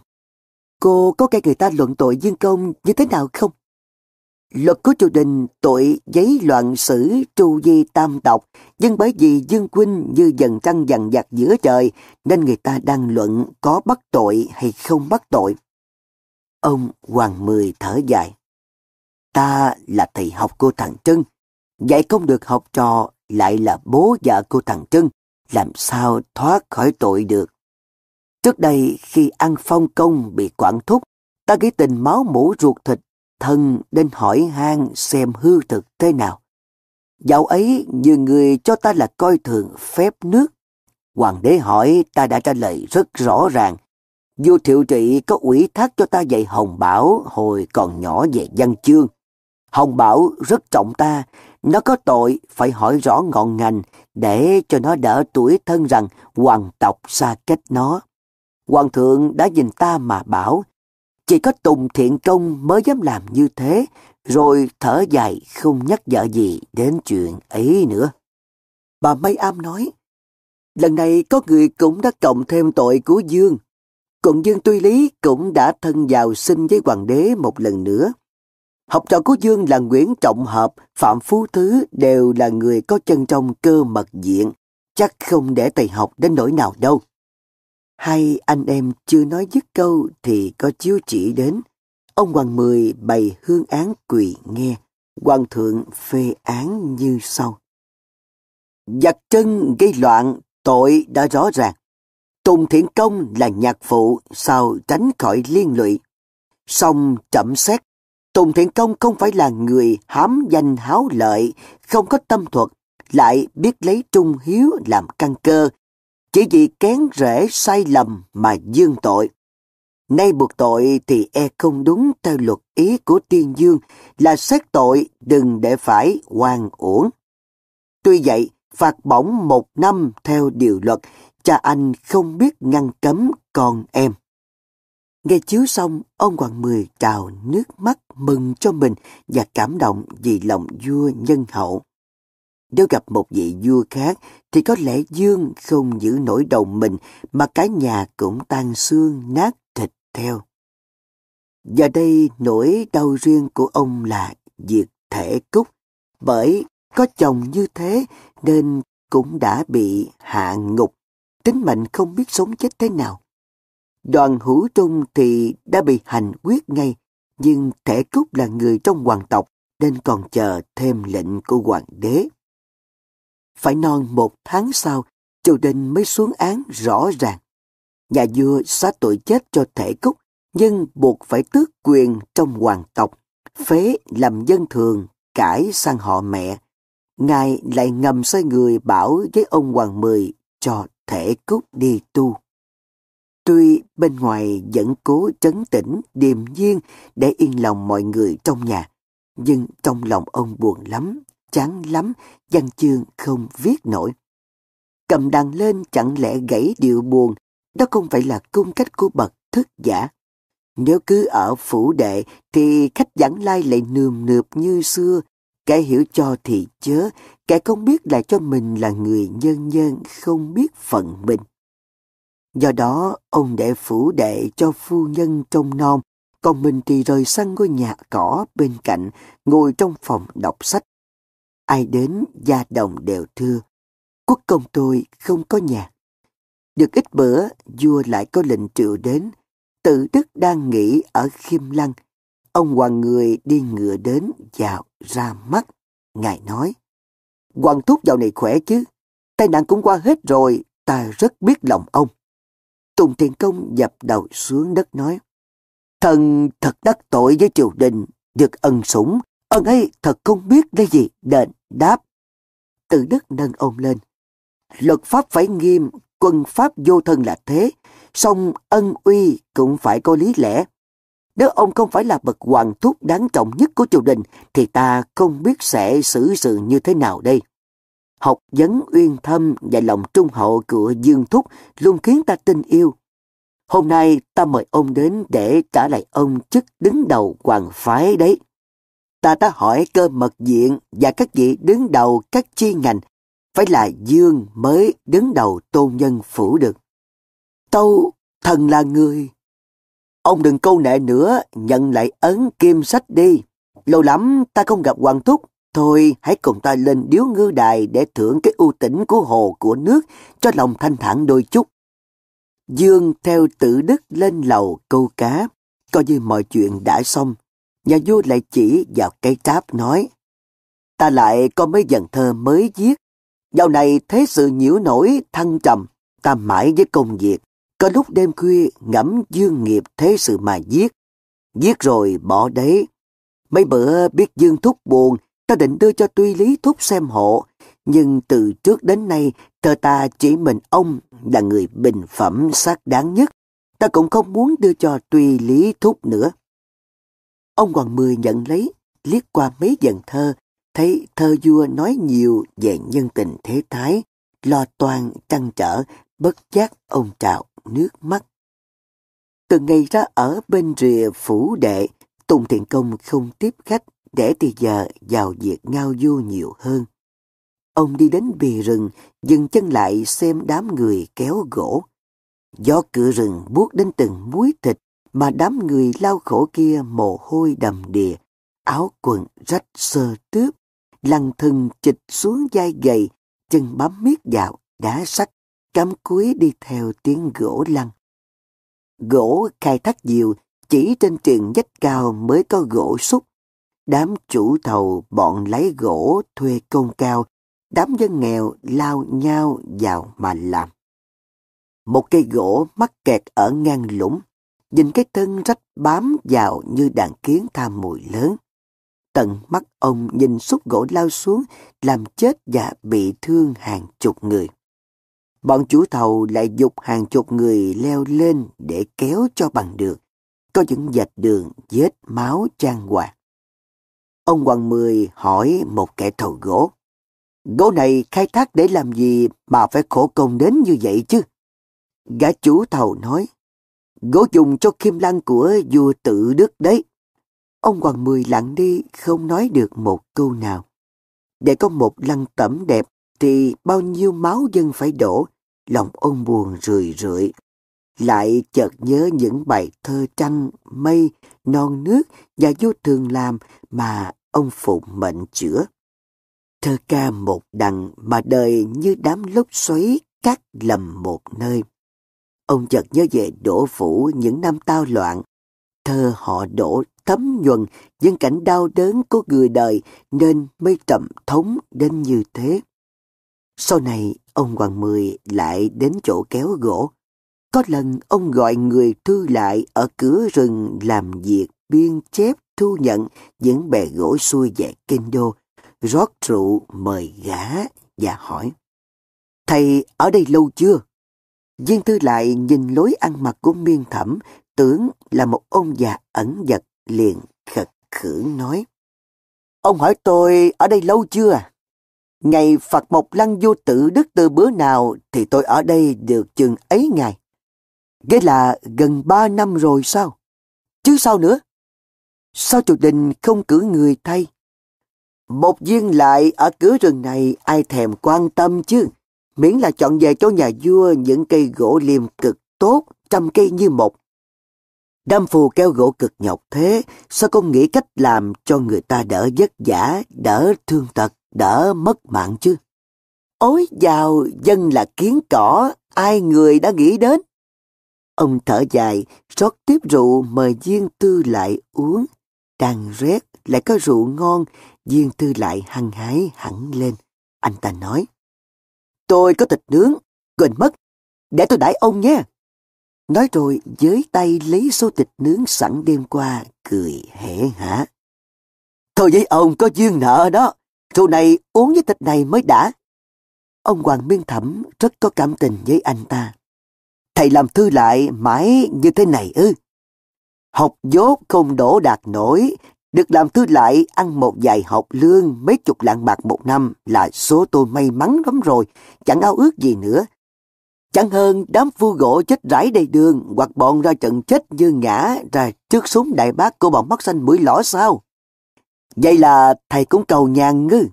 cô có cái người ta luận tội Dương Công như thế nào không? Luật của triều đình tội giấy loạn sử tru di tam tộc, nhưng bởi vì Dương Quynh như dần trăng dần dặt giữa trời, nên người ta đang luận có bắt tội hay không bắt tội. Ông Hoàng Mười thở dài. Ta là thầy học của thằng trân, dạy không được học trò lại là bố vợ của thằng Trưng, làm sao thoát khỏi tội được. Trước đây khi ăn phong công bị quản thúc, ta nghĩ tình máu mũ ruột thịt thân đến hỏi han xem hư thực thế nào. Dạo ấy nhiều người cho ta là coi thường phép nước. Hoàng đế hỏi ta đã trả lời rất rõ ràng. Vua thiệu trị có ủy thác cho ta dạy Hồng Bảo hồi còn nhỏ về văn chương. Hồng Bảo rất trọng ta, nó có tội phải hỏi rõ ngọn ngành để cho nó đỡ tuổi thân rằng hoàng tộc xa cách nó. Hoàng thượng đã nhìn ta mà bảo, chỉ có Tùng Thiện Công mới dám làm như thế, rồi thở dài không nhắc vợ gì đến chuyện ấy nữa. Bà May Am nói, lần này có người cũng đã cộng thêm tội của Dương. Còn Dương Tuy Lý cũng đã thân vào sinh với hoàng đế một lần nữa. Học trò của Dương là Nguyễn Trọng Hợp, Phạm Phú Thứ đều là người có chân trong cơ mật diện, chắc không để thầy học đến nỗi nào đâu. Hai anh em chưa nói dứt câu thì có chiếu chỉ đến. Ông Hoàng Mười bày hương án quỳ nghe. Hoàng thượng phê án như sau. Giặc chân gây loạn, tội đã rõ ràng. Tùng Thiện Công là nhạc phụ, sao tránh khỏi liên lụy. Xong chậm xét, Tùng Thiện Công không phải là người hám danh háo lợi, không có tâm thuật, lại biết lấy trung hiếu làm căn cơ, chỉ vì kén rễ sai lầm mà dương tội. Nay buộc tội thì e không đúng theo luật ý của tiên dương là xét tội đừng để phải hoàn uổng. Tuy vậy, phạt bổng một năm theo điều luật, cha anh không biết ngăn cấm con em. Nghe chiếu xong, ông Hoàng Mười trào nước mắt mừng cho mình và cảm động vì lòng vua nhân hậu. Nếu gặp một vị vua khác thì có lẽ Dương không giữ nổi đầu mình mà cả nhà cũng tan xương nát thịt theo. Giờ đây nỗi đau riêng của ông là diệt thể cúc bởi có chồng như thế nên cũng đã bị hạ ngục tính mệnh không biết sống chết thế nào. Đoàn hữu trung thì đã bị hành quyết ngay, nhưng Thể Cúc là người trong hoàng tộc nên còn chờ thêm lệnh của hoàng đế. Phải non một tháng sau, triều đình mới xuống án rõ ràng. Nhà vua xá tội chết cho Thể Cúc, nhưng buộc phải tước quyền trong hoàng tộc, phế làm dân thường, cải sang họ mẹ. Ngài lại ngầm xoay người bảo với ông Hoàng Mười cho Thể Cúc đi tu. Tuy bên ngoài vẫn cố trấn tĩnh, điềm nhiên để yên lòng mọi người trong nhà, nhưng trong lòng ông buồn lắm, chán lắm, văn chương không viết nổi. Cầm đàn lên chẳng lẽ gãy điệu buồn, đó không phải là cung cách của bậc thức giả. Nếu cứ ở phủ đệ thì khách giảng lai lại nườm nượp như xưa, kẻ hiểu cho thì chớ, kẻ không biết lại cho mình là người nhân nhân không biết phận mình. Do đó, ông đệ phủ đệ cho phu nhân trông nom, còn mình thì rời sang ngôi nhà cỏ bên cạnh, ngồi trong phòng đọc sách. Ai đến, gia đồng đều thưa. Quốc công tôi không có nhà. Được ít bữa, vua lại có lệnh triệu đến. Tự đức đang nghỉ ở Khiêm Lăng. Ông hoàng người đi ngựa đến, vào, ra mắt. Ngài nói, Hoàng thúc dạo này khỏe chứ? Tai nạn cũng qua hết rồi, ta rất biết lòng ông. Tùng Thiện Công dập đầu xuống đất nói, Thần thật đắc tội với triều đình, được ân sủng, ân ấy thật không biết lấy gì đền đáp. Từ đức nâng ông lên. Luật pháp phải nghiêm, quân pháp vô thân là thế, song ân uy cũng phải có lý lẽ. Nếu ông không phải là bậc hoàng thúc đáng trọng nhất của triều đình, thì ta không biết sẽ xử sự như thế nào đây. Học vấn uyên thâm và lòng trung hậu của Dương Thúc luôn khiến ta tin yêu. Hôm nay ta mời ông đến để trả lại ông chức đứng đầu hoàng phái đấy. Ta đã hỏi cơ mật diện và các vị đứng đầu các chi ngành, phải là Dương mới đứng đầu tôn nhân phủ được. Tâu, thần là người. Ông đừng câu nệ nữa, nhận lại ấn kim sách đi. Lâu lắm ta không gặp Hoàng Thúc, Thôi hãy cùng ta lên điếu ngư đài để thưởng cái ưu tĩnh của hồ của nước cho lòng thanh thản đôi chút. Dương theo tự đức lên lầu câu cá, coi như mọi chuyện đã xong. Nhà vua lại chỉ vào cây tráp nói, ta lại có mấy dần thơ mới viết. Dạo này thế sự nhiễu nổi thăng trầm, ta mãi với công việc. Có lúc đêm khuya ngẫm dương nghiệp thế sự mà viết. Viết rồi bỏ đấy. Mấy bữa biết dương thúc buồn Ta định đưa cho tuy lý thúc xem hộ, nhưng từ trước đến nay thơ ta chỉ mình ông là người bình phẩm xác đáng nhất. Ta cũng không muốn đưa cho tuy lý thúc nữa. Ông Hoàng Mười nhận lấy, liếc qua mấy dần thơ, thấy thơ vua nói nhiều về nhân tình thế thái, lo toan trăn trở, bất giác ông trào nước mắt. Từ ngày ra ở bên rìa phủ đệ, Tùng Thiện Công không tiếp khách, để từ giờ vào việc ngao du nhiều hơn. Ông đi đến bì rừng, dừng chân lại xem đám người kéo gỗ. Gió cửa rừng buốt đến từng muối thịt, mà đám người lao khổ kia mồ hôi đầm đìa, áo quần rách sơ tướp, lăn thân chịch xuống vai gầy, chân bám miết vào, đá sắt, cắm cúi đi theo tiếng gỗ lăn. Gỗ khai thác nhiều chỉ trên triền dách cao mới có gỗ xúc, Đám chủ thầu bọn lấy gỗ thuê công cao, đám dân nghèo lao nhau vào mà làm. Một cây gỗ mắc kẹt ở ngang lũng, nhìn cái thân rách bám vào như đàn kiến tham mùi lớn. Tận mắt ông nhìn xúc gỗ lao xuống, làm chết và bị thương hàng chục người. Bọn chủ thầu lại dục hàng chục người leo lên để kéo cho bằng được. Có những dạch đường vết máu trang hoàng. Ông Hoàng Mười hỏi một kẻ thầu gỗ. Gỗ này khai thác để làm gì mà phải khổ công đến như vậy chứ? Gã chủ thầu nói, gỗ dùng cho kim lăng của vua tự đức đấy. Ông Hoàng Mười lặng đi, không nói được một câu nào. Để có một lăng tẩm đẹp thì bao nhiêu máu dân phải đổ, lòng ông buồn rười rượi. Lại chợt nhớ những bài thơ trăng, mây, non nước và vô thường làm mà ông phụ mệnh chữa. Thơ ca một đằng mà đời như đám lốc xoáy cắt lầm một nơi. Ông chợt nhớ về đổ phủ những năm tao loạn. Thơ họ đổ thấm nhuần những cảnh đau đớn của người đời nên mới trầm thống đến như thế. Sau này, ông Hoàng Mười lại đến chỗ kéo gỗ. Có lần ông gọi người thư lại ở cửa rừng làm việc biên chép thu nhận những bè gỗ xuôi về kinh đô, rót rượu mời gã và hỏi. Thầy ở đây lâu chưa? Viên thư lại nhìn lối ăn mặc của miên thẩm, tưởng là một ông già ẩn giật liền khật khưởng nói. Ông hỏi tôi ở đây lâu chưa à? Ngày Phật Mộc Lăng vô tự đức từ bữa nào thì tôi ở đây được chừng ấy ngày. Nghĩa là gần ba năm rồi sao? Chứ sao nữa? Sao triều đình không cử người thay? Một viên lại ở cửa rừng này ai thèm quan tâm chứ? Miễn là chọn về cho nhà vua những cây gỗ liềm cực tốt, trăm cây như một. Đam phù keo gỗ cực nhọc thế, sao không nghĩ cách làm cho người ta đỡ vất vả, đỡ thương tật, đỡ mất mạng chứ? Ôi giàu, dân là kiến cỏ, ai người đã nghĩ đến? Ông thở dài, rót tiếp rượu mời duyên Tư lại uống. Đang rét, lại có rượu ngon, duyên Tư lại hăng hái hẳn lên. Anh ta nói, Tôi có thịt nướng, quên mất, để tôi đãi ông nhé. Nói rồi giới tay lấy số thịt nướng sẵn đêm qua, cười hẻ hả. Thôi với ông có duyên nợ đó, rượu này uống với thịt này mới đã. Ông Hoàng Miên Thẩm rất có cảm tình với anh ta. Thầy làm thư lại mãi như thế này ư. Học dốt không đổ đạt nổi, được làm thư lại ăn một vài học lương mấy chục lạng bạc một năm là số tôi may mắn lắm rồi, chẳng ao ước gì nữa. Chẳng hơn đám phu gỗ chết rải đầy đường hoặc bọn ra trận chết như ngã ra trước súng đại bác của bọn mắt xanh mũi lõ sao? Vậy là thầy cũng cầu nhàn ngư.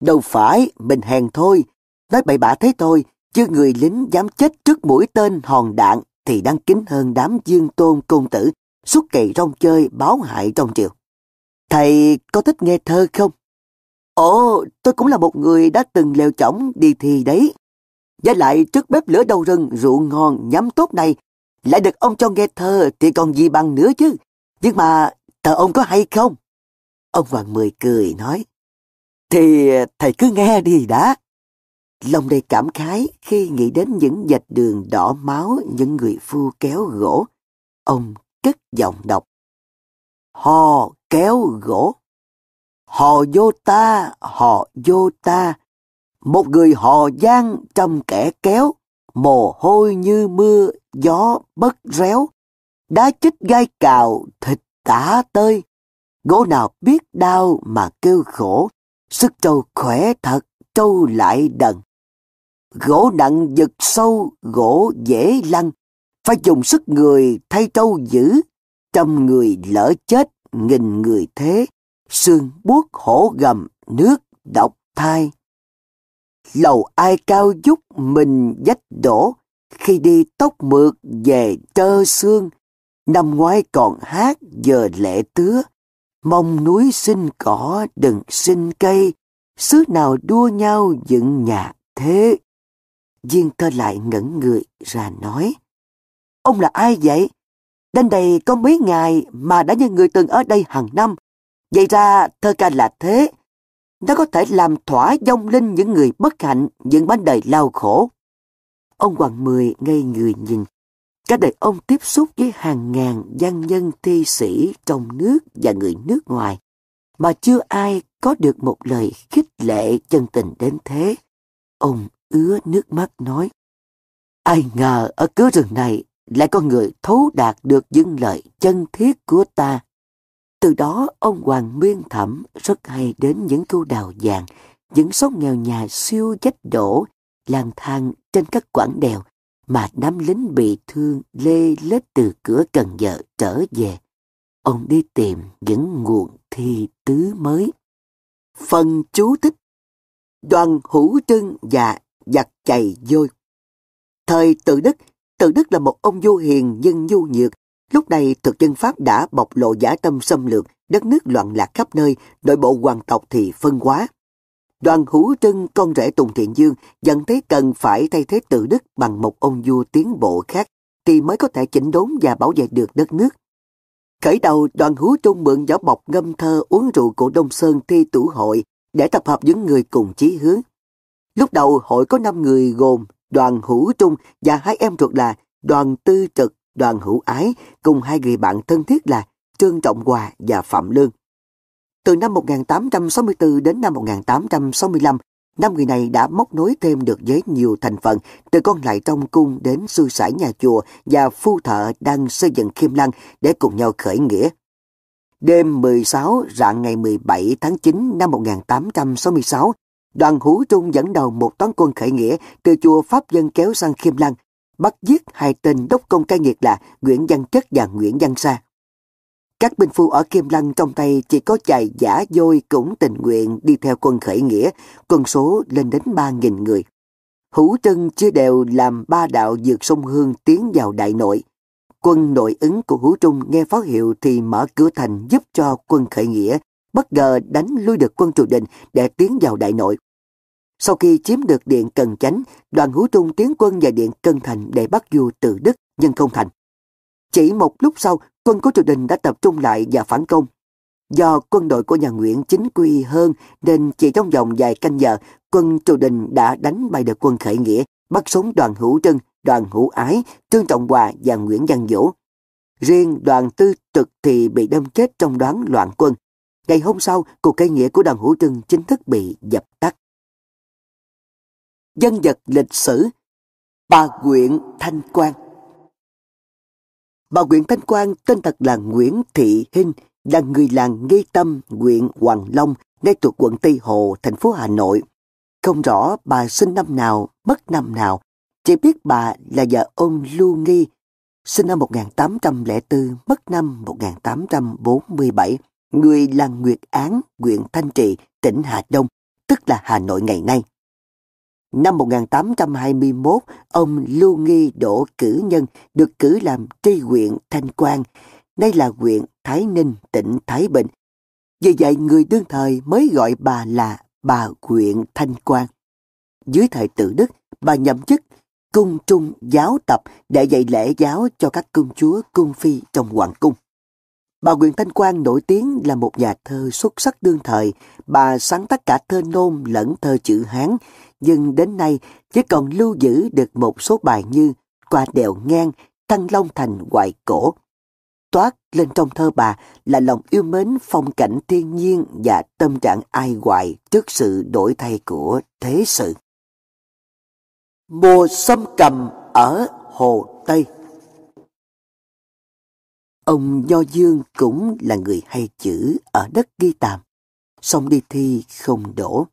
Đâu phải, mình hèn thôi. Nói bậy bạ thế thôi, chứ người lính dám chết trước mũi tên hòn đạn thì đáng kính hơn đám dương tôn công tử suốt kỳ rong chơi báo hại trong triều. Thầy có thích nghe thơ không? Ồ, tôi cũng là một người đã từng lều chỏng đi thi đấy. Với lại trước bếp lửa đầu rừng rượu ngon nhắm tốt này, lại được ông cho nghe thơ thì còn gì bằng nữa chứ. Nhưng mà thơ ông có hay không? Ông Hoàng Mười cười nói, thì thầy cứ nghe đi đã. Lòng đầy cảm khái khi nghĩ đến những dạch đường đỏ máu những người phu kéo gỗ. Ông cất giọng đọc. Hò kéo gỗ. Hò vô ta, hò vô ta. Một người hò giang trong kẻ kéo, mồ hôi như mưa, gió bất réo. Đá chích gai cào, thịt tả tơi. Gỗ nào biết đau mà kêu khổ, sức trâu khỏe thật, trâu lại đần. Gỗ nặng giật sâu, gỗ dễ lăn, phải dùng sức người thay trâu giữ, trăm người lỡ chết, nghìn người thế, xương buốt hổ gầm, nước độc thai. Lầu ai cao giúp mình dách đổ, khi đi tóc mượt về trơ xương, năm ngoái còn hát giờ lệ tứa, mong núi sinh cỏ đừng sinh cây, xứ nào đua nhau dựng nhà thế. Viên cơ lại ngẩn người ra nói. Ông là ai vậy? Đến đây có mấy ngày mà đã như người từng ở đây hàng năm. Vậy ra thơ ca là thế. Nó có thể làm thỏa dông linh những người bất hạnh, những bánh đời lao khổ. Ông Hoàng Mười ngây người nhìn. Cả đời ông tiếp xúc với hàng ngàn văn nhân thi sĩ trong nước và người nước ngoài, mà chưa ai có được một lời khích lệ chân tình đến thế. Ông ứa nước mắt nói, ai ngờ ở cứ rừng này lại có người thấu đạt được những lời chân thiết của ta. Từ đó ông Hoàng Nguyên Thẩm rất hay đến những khu đào vàng, những xóm nghèo nhà siêu dách đổ, lang thang trên các quãng đèo mà đám lính bị thương lê lết từ cửa Cần Giờ trở về. Ông đi tìm những nguồn thi tứ mới. Phần chú thích Đoàn hữu trưng và giặt chày vôi. Thời tự đức, tự đức là một ông vua hiền nhưng nhu nhược. Lúc này thực dân Pháp đã bộc lộ giả tâm xâm lược, đất nước loạn lạc khắp nơi, nội bộ hoàng tộc thì phân hóa. Đoàn Hữu Trân, con rể Tùng Thiện Dương, nhận thấy cần phải thay thế tự đức bằng một ông vua tiến bộ khác thì mới có thể chỉnh đốn và bảo vệ được đất nước. Khởi đầu, đoàn Hữu Trung mượn vỏ bọc ngâm thơ uống rượu của Đông Sơn thi tủ hội để tập hợp những người cùng chí hướng. Lúc đầu hội có 5 người gồm đoàn Hữu Trung và hai em ruột là đoàn Tư Trực, đoàn Hữu Ái cùng hai người bạn thân thiết là Trương Trọng Hòa và Phạm Lương. Từ năm 1864 đến năm 1865, năm người này đã móc nối thêm được với nhiều thành phần, từ con lại trong cung đến sư sãi nhà chùa và phu thợ đang xây dựng khiêm lăng để cùng nhau khởi nghĩa. Đêm 16 rạng ngày 17 tháng 9 năm 1866, đoàn hữu trung dẫn đầu một toán quân khởi nghĩa từ chùa Pháp Dân kéo sang khiêm lăng, bắt giết hai tên đốc công cai nghiệt là Nguyễn Văn Chất và Nguyễn Văn Sa. Các binh phu ở Kim Lăng trong tay chỉ có chài giả dôi cũng tình nguyện đi theo quân khởi nghĩa, quân số lên đến 3.000 người. Hữu Trân chưa đều làm ba đạo dược sông Hương tiến vào đại nội. Quân nội ứng của Hữu Trung nghe pháo hiệu thì mở cửa thành giúp cho quân khởi nghĩa, bất ngờ đánh lui được quân triều đình để tiến vào đại nội. Sau khi chiếm được điện Cần Chánh, đoàn Hữu Trung tiến quân vào điện Cân Thành để bắt vua Từ Đức, nhưng không thành. Chỉ một lúc sau, quân của triều đình đã tập trung lại và phản công. Do quân đội của nhà Nguyễn chính quy hơn nên chỉ trong vòng vài canh giờ, quân triều đình đã đánh bại được quân khởi nghĩa, bắt sống đoàn hữu trân, đoàn hữu ái, trương trọng hòa và Nguyễn Văn Vũ. Riêng đoàn tư trực thì bị đâm chết trong đoán loạn quân. Ngày hôm sau, cuộc cây nghĩa của đoàn hữu trưng chính thức bị dập tắt. Dân vật lịch sử Bà Quyện Thanh Quang Bà Nguyễn Thanh Quang tên thật là Nguyễn Thị Hinh, là người làng Nghi Tâm, huyện Hoàng Long, ngay thuộc quận Tây Hồ, thành phố Hà Nội. Không rõ bà sinh năm nào, mất năm nào, chỉ biết bà là vợ ông Lưu Nghi, sinh năm 1804, mất năm 1847, người làng Nguyệt Án, huyện Thanh trị, tỉnh Hà Đông, tức là Hà Nội ngày nay. Năm 1821, ông Lưu Nghi Đỗ Cử Nhân được cử làm tri huyện Thanh Quang, nay là huyện Thái Ninh, tỉnh Thái Bình. Vì vậy người đương thời mới gọi bà là bà huyện Thanh Quang. Dưới thời tự Đức, bà nhậm chức cung trung giáo tập để dạy lễ giáo cho các công chúa cung phi trong hoàng cung. Bà Nguyễn Thanh Quang nổi tiếng là một nhà thơ xuất sắc đương thời. Bà sáng tác cả thơ nôm lẫn thơ chữ Hán, nhưng đến nay chỉ còn lưu giữ được một số bài như Qua đèo ngang, Thăng Long Thành Hoài Cổ. Toát lên trong thơ bà là lòng yêu mến phong cảnh thiên nhiên và tâm trạng ai hoài trước sự đổi thay của thế sự. Mùa xâm cầm ở Hồ Tây Ông Nho Dương cũng là người hay chữ ở đất ghi tàm. Xong đi thi không đổ.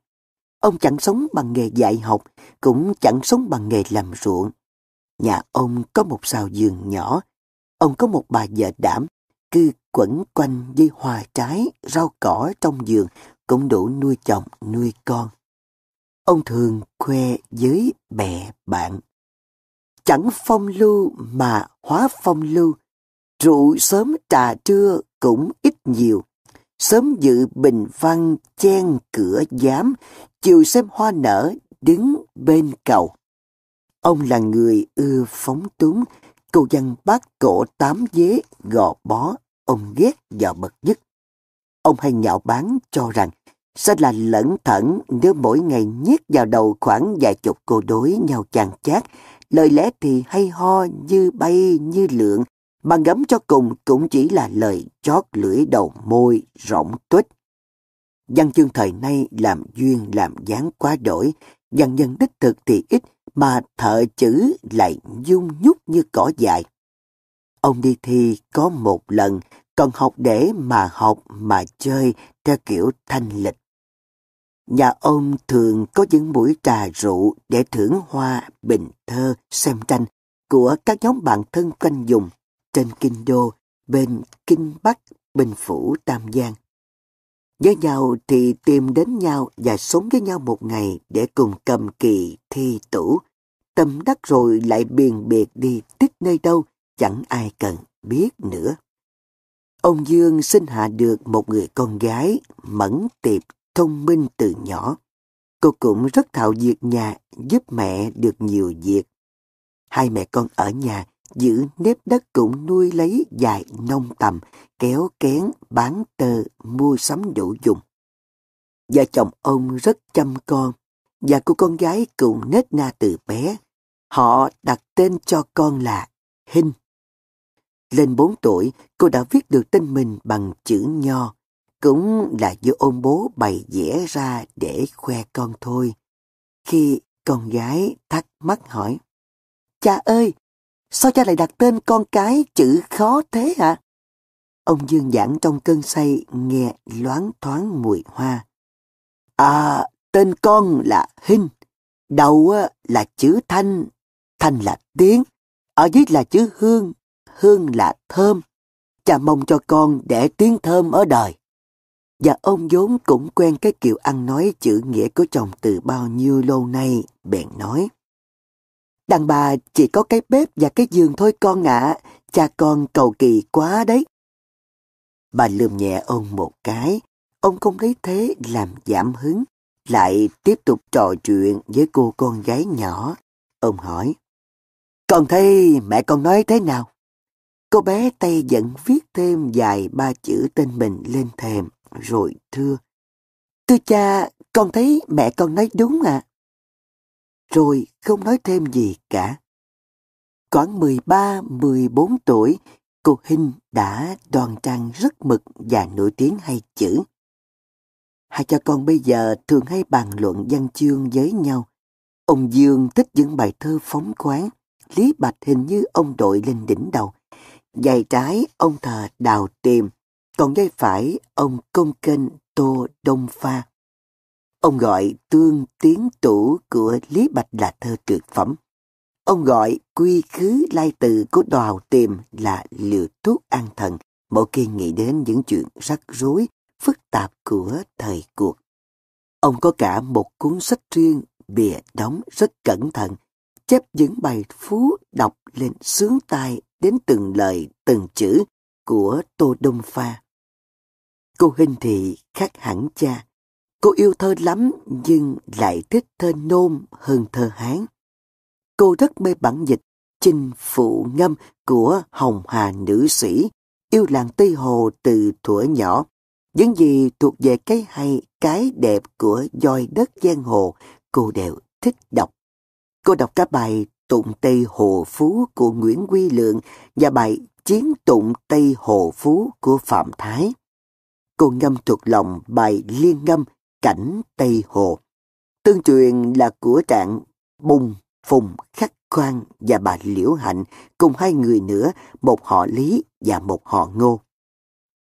Ông chẳng sống bằng nghề dạy học, cũng chẳng sống bằng nghề làm ruộng. Nhà ông có một sào giường nhỏ. Ông có một bà vợ đảm, cứ quẩn quanh với hoa trái, rau cỏ trong giường cũng đủ nuôi chồng, nuôi con. Ông thường khoe với bè bạn. Chẳng phong lưu mà hóa phong lưu, rượu sớm trà trưa cũng ít nhiều. Sớm dự bình văn chen cửa giám, chiều xem hoa nở đứng bên cầu. Ông là người ưa phóng túng, cô văn bác cổ tám dế gò bó, ông ghét và bậc nhất. Ông hay nhạo bán cho rằng sẽ là lẫn thẩn nếu mỗi ngày nhét vào đầu khoảng vài chục cô đối nhau chàng chát, lời lẽ thì hay ho như bay như lượng, mà ngấm cho cùng cũng chỉ là lời chót lưỡi đầu môi rộng tuếch. Văn chương thời nay làm duyên làm dáng quá đổi, văn nhân đích thực thì ít mà thợ chữ lại dung nhúc như cỏ dại. Ông đi thi có một lần, còn học để mà học mà chơi theo kiểu thanh lịch. Nhà ông thường có những buổi trà rượu để thưởng hoa, bình thơ, xem tranh của các nhóm bạn thân quanh dùng trên kinh đô, bên kinh bắc, bình phủ Tam Giang. Với nhau thì tìm đến nhau và sống với nhau một ngày để cùng cầm kỳ thi tủ. Tâm đắc rồi lại biền biệt đi tích nơi đâu, chẳng ai cần biết nữa. Ông Dương sinh hạ được một người con gái mẫn tiệp, thông minh từ nhỏ. cô cũng rất thạo việc nhà, giúp mẹ được nhiều việc. Hai mẹ con ở nhà giữ nếp đất cũng nuôi lấy dài nông tầm, kéo kén, bán tơ, mua sắm đủ dùng. Vợ chồng ông rất chăm con, và cô con gái cũng nết na từ bé. Họ đặt tên cho con là Hinh. Lên 4 tuổi, cô đã viết được tên mình bằng chữ nho, cũng là do ông bố bày vẽ ra để khoe con thôi. Khi con gái thắc mắc hỏi, Cha ơi, sao cha lại đặt tên con cái chữ khó thế hả? Ông Dương giảng trong cơn say nghe loáng thoáng mùi hoa. À, tên con là Hinh, đầu ờ, là chữ Thanh, Thanh là tiếng, ở dưới là chữ Hương, Hương là thơm. Cha mong cho con để tiếng thơm ở đời. Và ông vốn cũng quen cái kiểu ăn nói chữ nghĩa của chồng từ bao nhiêu lâu nay, bèn nói. Đàn bà chỉ có cái bếp và cái giường thôi con ạ, cha con cầu kỳ quá đấy. Bà lườm nhẹ ông một cái, ông không lấy thế làm giảm hứng, lại tiếp tục trò chuyện với cô con gái nhỏ. Ông hỏi, con thấy mẹ con nói thế nào? Cô bé tay vẫn viết thêm vài ba chữ tên mình lên thềm rồi thưa. Thưa cha, con thấy mẹ con nói đúng à? Rồi không nói thêm gì cả. Khoảng 13-14 tuổi, cô Hinh đã đoan trang rất mực và nổi tiếng hay chữ. Hai cha con bây giờ thường hay bàn luận văn chương với nhau. Ông Dương thích những bài thơ phóng khoáng, Lý Bạch hình như ông đội lên đỉnh đầu. Dày trái ông thờ đào tìm, còn dây phải ông công kênh tô đông pha. Ông gọi tương tiến tủ của Lý Bạch là thơ tuyệt phẩm. Ông gọi quy khứ lai từ của đào tìm là liều thuốc an thần, mỗi khi nghĩ đến những chuyện rắc rối, phức tạp của thời cuộc. Ông có cả một cuốn sách riêng, bìa đóng rất cẩn thận, chép những bài phú đọc lên sướng tai đến từng lời, từng chữ của Tô Đông Pha. Cô Hình thì khác hẳn cha. Cô yêu thơ lắm nhưng lại thích thơ nôm hơn thơ Hán. Cô rất mê bản dịch chinh phụ ngâm của Hồng Hà nữ sĩ, yêu làng Tây Hồ từ thuở nhỏ. Những gì thuộc về cái hay, cái đẹp của doi đất giang hồ, cô đều thích đọc. Cô đọc cả bài Tụng Tây Hồ Phú của Nguyễn Quy Lượng và bài Chiến Tụng Tây Hồ Phú của Phạm Thái. Cô ngâm thuộc lòng bài liên ngâm Cảnh Tây Hồ. Tương truyền là của trạng Bùng, Phùng, Khắc Khoan và bà Liễu Hạnh cùng hai người nữa, một họ Lý và một họ Ngô.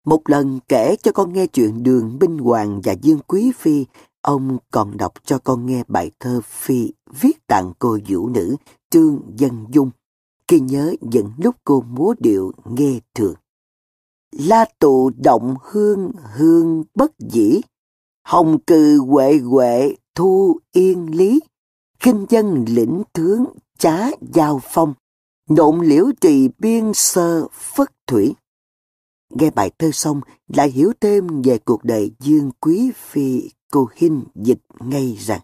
Một lần kể cho con nghe chuyện Đường Binh Hoàng và Dương Quý Phi, ông còn đọc cho con nghe bài thơ Phi viết tặng cô vũ nữ Trương Dân Dung, khi nhớ những lúc cô múa điệu nghe thường. La tụ động hương hương bất dĩ, hồng cừ huệ huệ thu yên lý, kinh dân lĩnh tướng trá giao phong, nộn liễu trì biên sơ phất thủy. Nghe bài thơ xong lại hiểu thêm về cuộc đời Dương Quý Phi cô Hinh dịch ngay rằng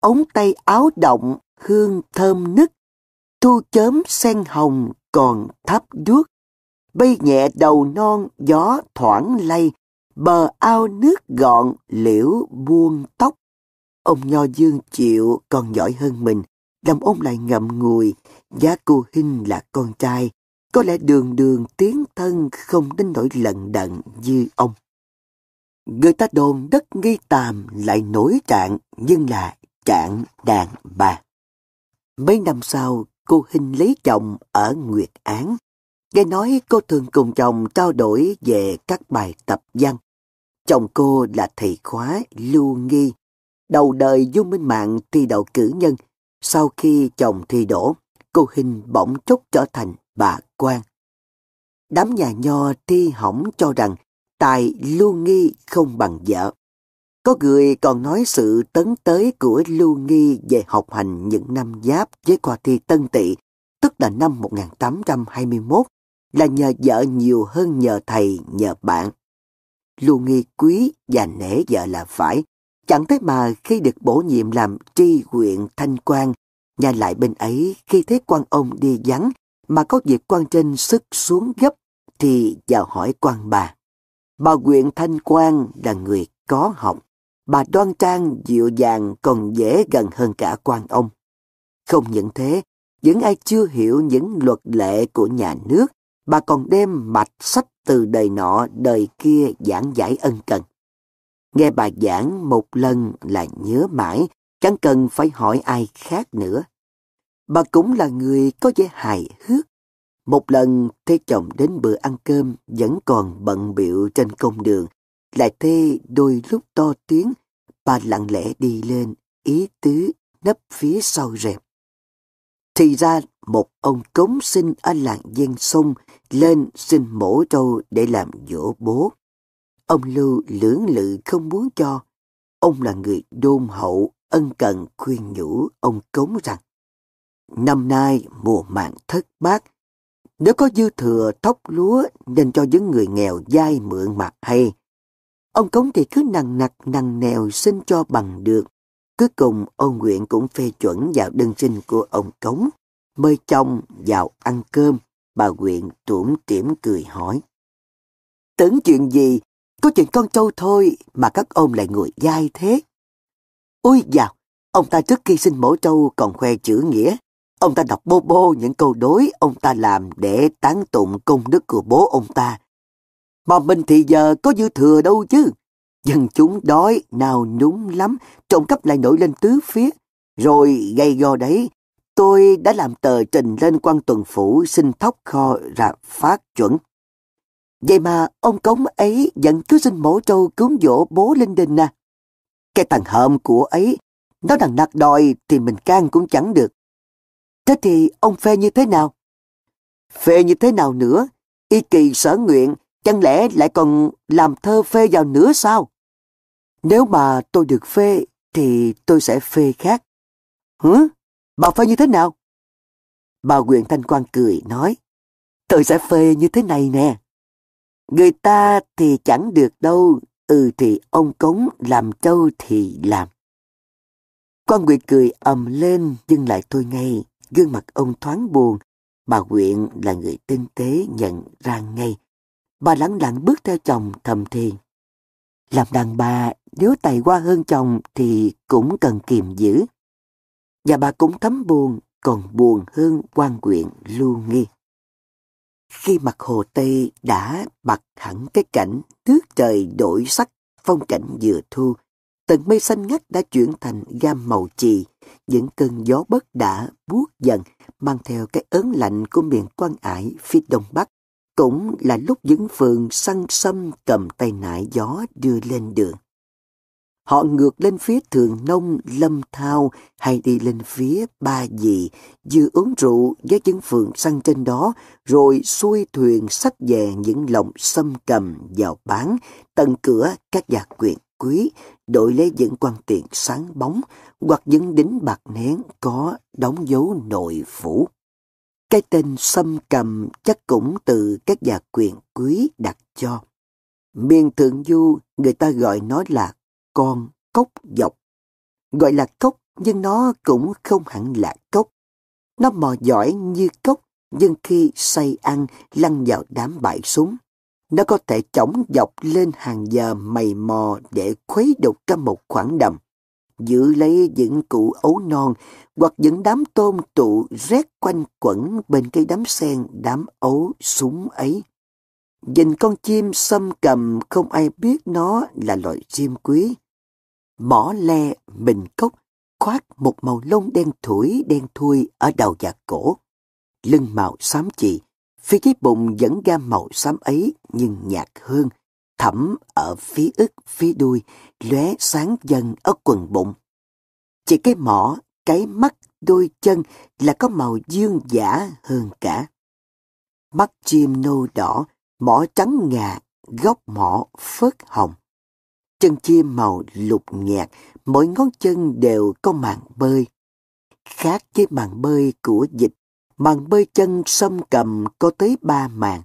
Ống tay áo động hương thơm nức, thu chớm sen hồng còn thắp đuốc, bay nhẹ đầu non gió thoảng lay, bờ ao nước gọn liễu buông tóc. Ông Nho Dương chịu còn giỏi hơn mình, làm ông lại ngậm ngùi, giá cô Hinh là con trai, có lẽ đường đường tiến thân không đến nỗi lận đận như ông. Người ta đồn đất nghi tàm lại nổi trạng, nhưng là trạng đàn bà. Mấy năm sau, cô Hinh lấy chồng ở Nguyệt Án. Nghe nói cô thường cùng chồng trao đổi về các bài tập văn. Chồng cô là thầy khóa Lưu Nghi, đầu đời du minh mạng thi đậu cử nhân. Sau khi chồng thi đổ, cô hình bỗng chốc trở thành bà quan. Đám nhà nho thi hỏng cho rằng tài Lưu Nghi không bằng vợ. Có người còn nói sự tấn tới của Lưu Nghi về học hành những năm giáp với khoa thi Tân Tỵ, tức là năm 1821, là nhờ vợ nhiều hơn nhờ thầy, nhờ bạn luôn Nghi quý và nể vợ là phải, Chẳng thế mà khi được bổ nhiệm làm tri huyện thanh quan, nhà lại bên ấy khi thấy quan ông đi vắng mà có việc quan trên sức xuống gấp thì vào hỏi quan bà. Bà huyện thanh quan là người có học, bà đoan trang dịu dàng còn dễ gần hơn cả quan ông. Không những thế, những ai chưa hiểu những luật lệ của nhà nước, bà còn đem mạch sách từ đời nọ đời kia giảng giải ân cần. Nghe bà giảng một lần là nhớ mãi, chẳng cần phải hỏi ai khác nữa. Bà cũng là người có vẻ hài hước. Một lần thê chồng đến bữa ăn cơm vẫn còn bận biệu trên công đường, lại thê đôi lúc to tiếng, bà lặng lẽ đi lên, ý tứ nấp phía sau rèm. Thì ra một ông cống sinh ở làng Giang Sông lên xin mổ trâu để làm dỗ bố. Ông Lưu lưỡng lự không muốn cho. Ông là người đôn hậu, ân cần khuyên nhủ ông cống rằng Năm nay mùa màng thất bát, nếu có dư thừa thóc lúa nên cho những người nghèo dai mượn mặt hay. Ông cống thì cứ nằng nặc nằng nèo xin cho bằng được. Cuối cùng ông Nguyện cũng phê chuẩn vào đơn xin của ông cống, mời chồng vào ăn cơm. Bà huyện tủm tỉm cười hỏi. Tưởng chuyện gì có chuyện con trâu thôi mà các ông lại ngồi dai thế. Ôi dào, ông ta trước khi sinh mổ trâu còn khoe chữ nghĩa. Ông ta đọc bô bô những câu đối ông ta làm để tán tụng công đức của bố ông ta. Mà mình thì giờ có dư thừa đâu chứ. Dân chúng đói, nào nhúng lắm, trộm cắp lại nổi lên tứ phía. Rồi gây go đấy, tôi đã làm tờ trình lên quan tuần phủ xin thóc kho ra phát chuẩn. Vậy mà ông cống ấy vẫn cứ xin mổ trâu cúng dỗ bố linh đình à. Cái thằng hợm của ấy, nó đằng nạt đòi thì mình can cũng chẳng được. Thế thì ông phê như thế nào? Phê như thế nào nữa? Y kỳ sở nguyện, chẳng lẽ lại còn làm thơ phê vào nữa sao? Nếu mà tôi được phê, thì tôi sẽ phê khác. Hứ? Bà phê như thế nào? Bà Nguyễn Thanh Quang cười, nói, tôi sẽ phê như thế này nè. Người ta thì chẳng được đâu, ừ thì ông cống làm trâu thì làm. Quan Nguyệt cười ầm lên nhưng lại thôi ngay, gương mặt ông thoáng buồn. Bà Nguyện là người tinh tế nhận ra ngay. Bà lắng lặng bước theo chồng thầm thì. Làm đàn bà, nếu tài qua hơn chồng thì cũng cần kiềm giữ. Và bà cũng thấm buồn, còn buồn hơn quan quyện lưu nghi. Khi mặt hồ Tây đã bật hẳn cái cảnh nước trời đổi sắc phong cảnh vừa thu, tầng mây xanh ngắt đã chuyển thành gam màu chì, những cơn gió bất đã buốt dần, mang theo cái ớn lạnh của miền quan ải phía đông bắc. Cũng là lúc những phường săn sâm cầm tay nải gió đưa lên đường. Họ ngược lên phía thường nông lâm thao hay đi lên phía ba dì, vừa uống rượu với những phường săn trên đó, rồi xuôi thuyền sách về những lồng xâm cầm vào bán, tận cửa các nhà quyền quý, đổi lấy những quan tiền sáng bóng, hoặc những đính bạc nén có đóng dấu nội phủ. Cái tên xâm cầm chắc cũng từ các nhà quyền quý đặt cho. Miền Thượng Du người ta gọi nó là con cốc dọc. Gọi là cốc, nhưng nó cũng không hẳn là cốc. Nó mò giỏi như cốc, nhưng khi say ăn, lăn vào đám bãi súng. Nó có thể chổng dọc lên hàng giờ mày mò để khuấy đục cả một khoảng đầm. Giữ lấy những cụ ấu non, hoặc những đám tôm tụ rét quanh quẩn bên cây đám sen đám ấu súng ấy. Nhìn con chim xâm cầm không ai biết nó là loài chim quý. Mỏ le, bình cốc, khoác một màu lông đen thủi đen thui ở đầu và cổ. Lưng màu xám chị, phía dưới bụng vẫn gam màu xám ấy nhưng nhạt hơn, thẳm ở phía ức, phía đuôi, lóe sáng dần ở quần bụng. Chỉ cái mỏ, cái mắt, đôi chân là có màu dương giả hơn cả. Mắt chim nâu đỏ, mỏ trắng ngà, góc mỏ phớt hồng. Chân chim màu lục nhạt, mỗi ngón chân đều có màng bơi. Khác với màng bơi của dịch, màng bơi chân sâm cầm có tới ba màng.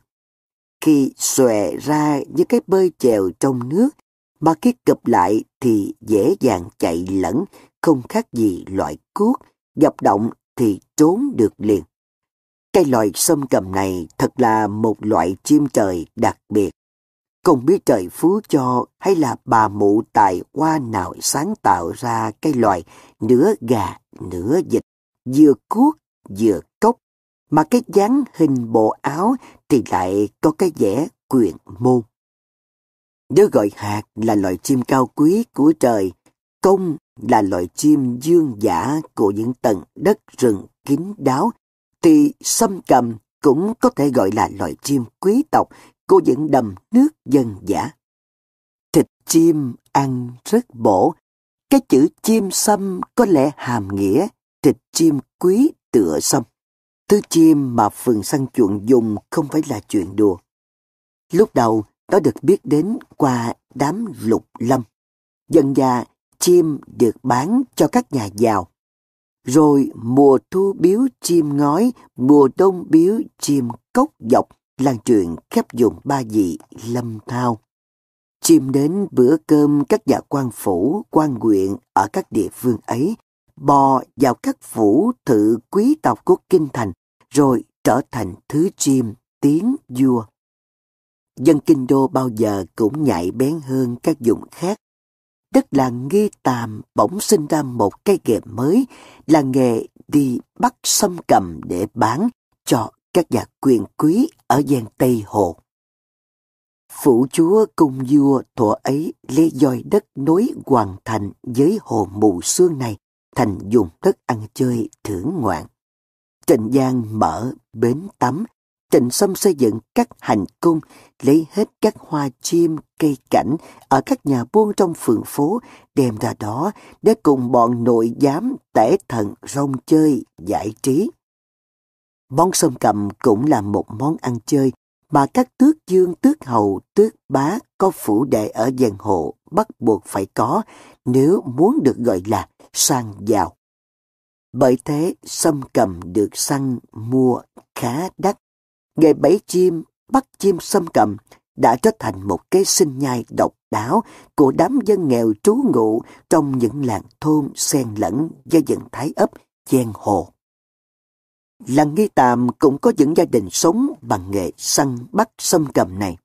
Khi xòe ra như cái bơi chèo trong nước, mà khi cụp lại thì dễ dàng chạy lẫn, không khác gì loại cuốc, gặp động thì trốn được liền. Cây loài sâm cầm này thật là một loại chim trời đặc biệt. Không biết trời phú cho hay là bà mụ tài hoa nào sáng tạo ra cây loài nửa gà, nửa vịt, vừa cuốc, vừa cốc, mà cái dáng hình bộ áo thì lại có cái vẻ quyền môn. Nếu gọi hạt là loài chim cao quý của trời, công là loài chim dương giả của những tầng đất rừng kín đáo, thì sâm cầm cũng có thể gọi là loài chim quý tộc của những đầm nước dân giả. Thịt chim ăn rất bổ, cái chữ chim sâm có lẽ hàm nghĩa thịt chim quý tựa sâm. Thứ chim mà phường săn chuộng dùng không phải là chuyện đùa. Lúc đầu, nó được biết đến qua đám lục lâm. Dần già, chim được bán cho các nhà giàu. Rồi mùa thu biếu chim ngói, mùa đông biếu chim cốc dọc, lan truyền khắp vùng ba dị lâm thao. Chim đến bữa cơm các nhà quan phủ, quan huyện ở các địa phương ấy, bò vào các phủ thự quý tộc của kinh thành, rồi trở thành thứ chim tiếng vua. Dân kinh đô bao giờ cũng nhạy bén hơn các vùng khác. Đất làng nghi tàm bỗng sinh ra một cái nghề mới là nghề đi bắt xâm cầm để bán cho các nhà quyền quý ở giang Tây Hồ. Phủ chúa cung vua thuở ấy lấy dòi đất nối hoàn thành với hồ mù xương này thành dùng đất ăn chơi thưởng ngoạn. Trịnh Giang mở bến tắm, Trịnh Sâm xây dựng các hành cung, lấy hết các hoa chim, cây cảnh ở các nhà buôn trong phường phố, đem ra đó để cùng bọn nội giám tể thần rong chơi, giải trí. Món sông cầm cũng là một món ăn chơi mà các tước dương, tước hầu, tước bá có phủ đệ ở giang hộ bắt buộc phải có nếu muốn được gọi là sang giàu. Bởi thế, sâm cầm được săn mua khá đắt. Nghề bẫy chim, bắt chim sâm cầm đã trở thành một cái sinh nhai độc đáo của đám dân nghèo trú ngụ trong những làng thôn xen lẫn do dân thái ấp, chen hồ. Làng Nghi Tàm cũng có những gia đình sống bằng nghề săn bắt sâm cầm này.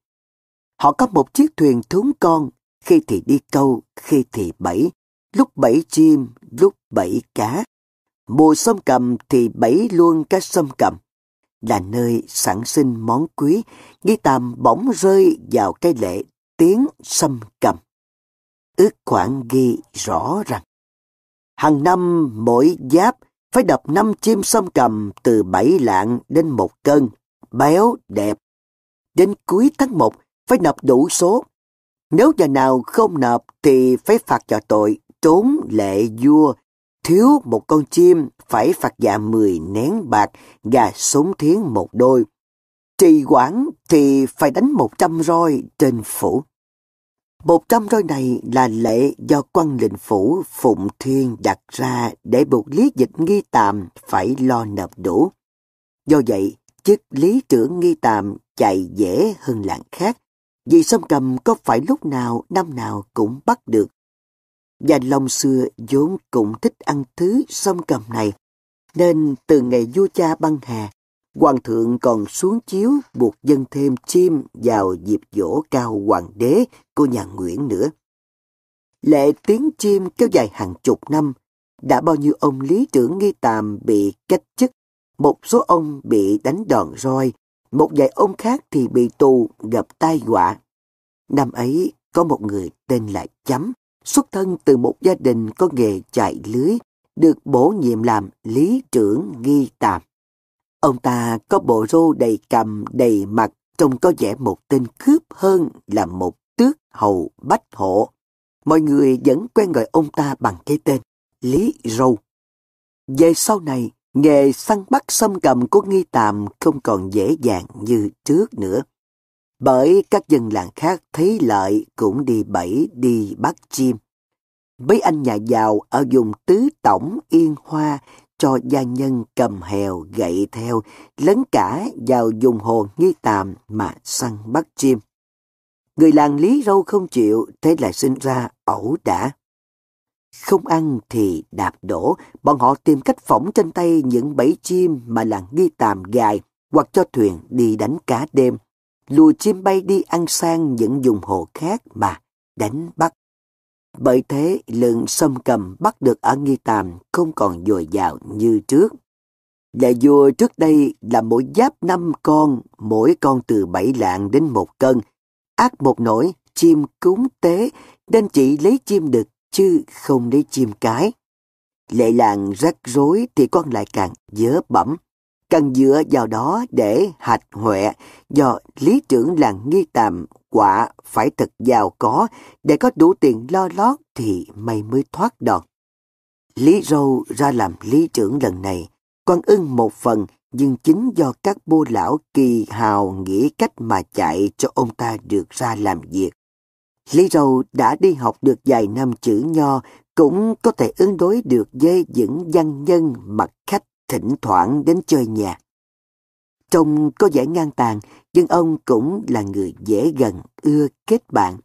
Họ có một chiếc thuyền thúng con, khi thì đi câu, khi thì bẫy, lúc bẫy chim, lúc bẫy cá. Mùa sâm cầm thì bẫy luôn cá sâm cầm. Là nơi sản sinh món quý, Nghi Tàm bỗng rơi vào cái lễ tiếng sâm cầm. Ước khoảng ghi rõ rằng, hàng năm mỗi giáp phải đập năm chim sâm cầm từ bảy lạng đến một cân, béo, đẹp. Đến cuối tháng một phải nộp đủ số. Nếu nhà nào không nộp thì phải phạt cho tội trốn lệ vua. Thiếu một con chim phải phạt dạ mười nén bạc, gà sống thiến một đôi. Trì quản thì phải đánh một trăm roi trên phủ. Một trăm roi này là lệ do quan lệnh phủ Phụng Thiên đặt ra để buộc lý dịch nghi tạm phải lo nộp đủ. Do vậy, chức lý trưởng nghi tạm chạy dễ hơn làng khác, vì sông cầm có phải lúc nào năm nào cũng bắt được. Và lòng xưa vốn cũng thích ăn thứ sông cầm này, nên từ ngày vua cha băng hà, Hoàng thượng còn xuống chiếu buộc dân thêm chim vào dịp dỗ cao hoàng đế của nhà Nguyễn nữa. Lệ tiếng chim kéo dài hàng chục năm, đã bao nhiêu ông lý trưởng nghi tàm bị cách chức, một số ông bị đánh đòn roi, một vài ông khác thì bị tù gặp tai họa. Năm ấy có một người tên là Chấm, xuất thân từ một gia đình có nghề chạy lưới, được bổ nhiệm làm lý trưởng nghi tạm. Ông ta có bộ rô đầy cầm đầy mặt trông có vẻ một tên cướp hơn là một tước hầu bách hộ. Mọi người vẫn quen gọi ông ta bằng cái tên Lý Râu. Về sau này, nghề săn bắt sâm cầm của Nghi tạm không còn dễ dàng như trước nữa. Bởi các dân làng khác thấy lợi cũng đi bẫy đi bắt chim. Mấy anh nhà giàu ở vùng Tứ Tổng Yên Hoa cho gia nhân cầm hèo gậy theo, lấn cả vào dùng hồ nghi tàm mà săn bắt chim. Người làng Lý Râu không chịu, thế là sinh ra ẩu đả. Không ăn thì đạp đổ, bọn họ tìm cách phỏng trên tay những bẫy chim mà làng nghi tàm gài hoặc cho thuyền đi đánh cá đêm, lùi chim bay đi ăn sang những vùng hồ khác mà đánh bắt. Bởi thế, lượng sâm cầm bắt được ở nghi tàm không còn dồi dào như trước. Lệ vua trước đây là mỗi giáp năm con, mỗi con từ bảy lạng đến một cân. Ác một nỗi, chim cúng tế, nên chỉ lấy chim đực chứ không lấy chim cái. Lệ làng rắc rối thì con lại càng dớ bẩm cần dựa vào đó để hạch huệ do lý trưởng làng nghi tạm quả phải thật giàu có để có đủ tiền lo lót thì mày mới thoát đòn. Lý Râu ra làm lý trưởng lần này con ưng một phần, nhưng chính do các bô lão kỳ hào nghĩ cách mà chạy cho ông ta được ra làm việc. Lý Râu đã đi học được vài năm chữ nho, cũng có thể ứng đối được với những văn nhân mặt khách thỉnh thoảng đến chơi nhà. Trông có vẻ ngang tàn, nhưng ông cũng là người dễ gần, ưa kết bạn.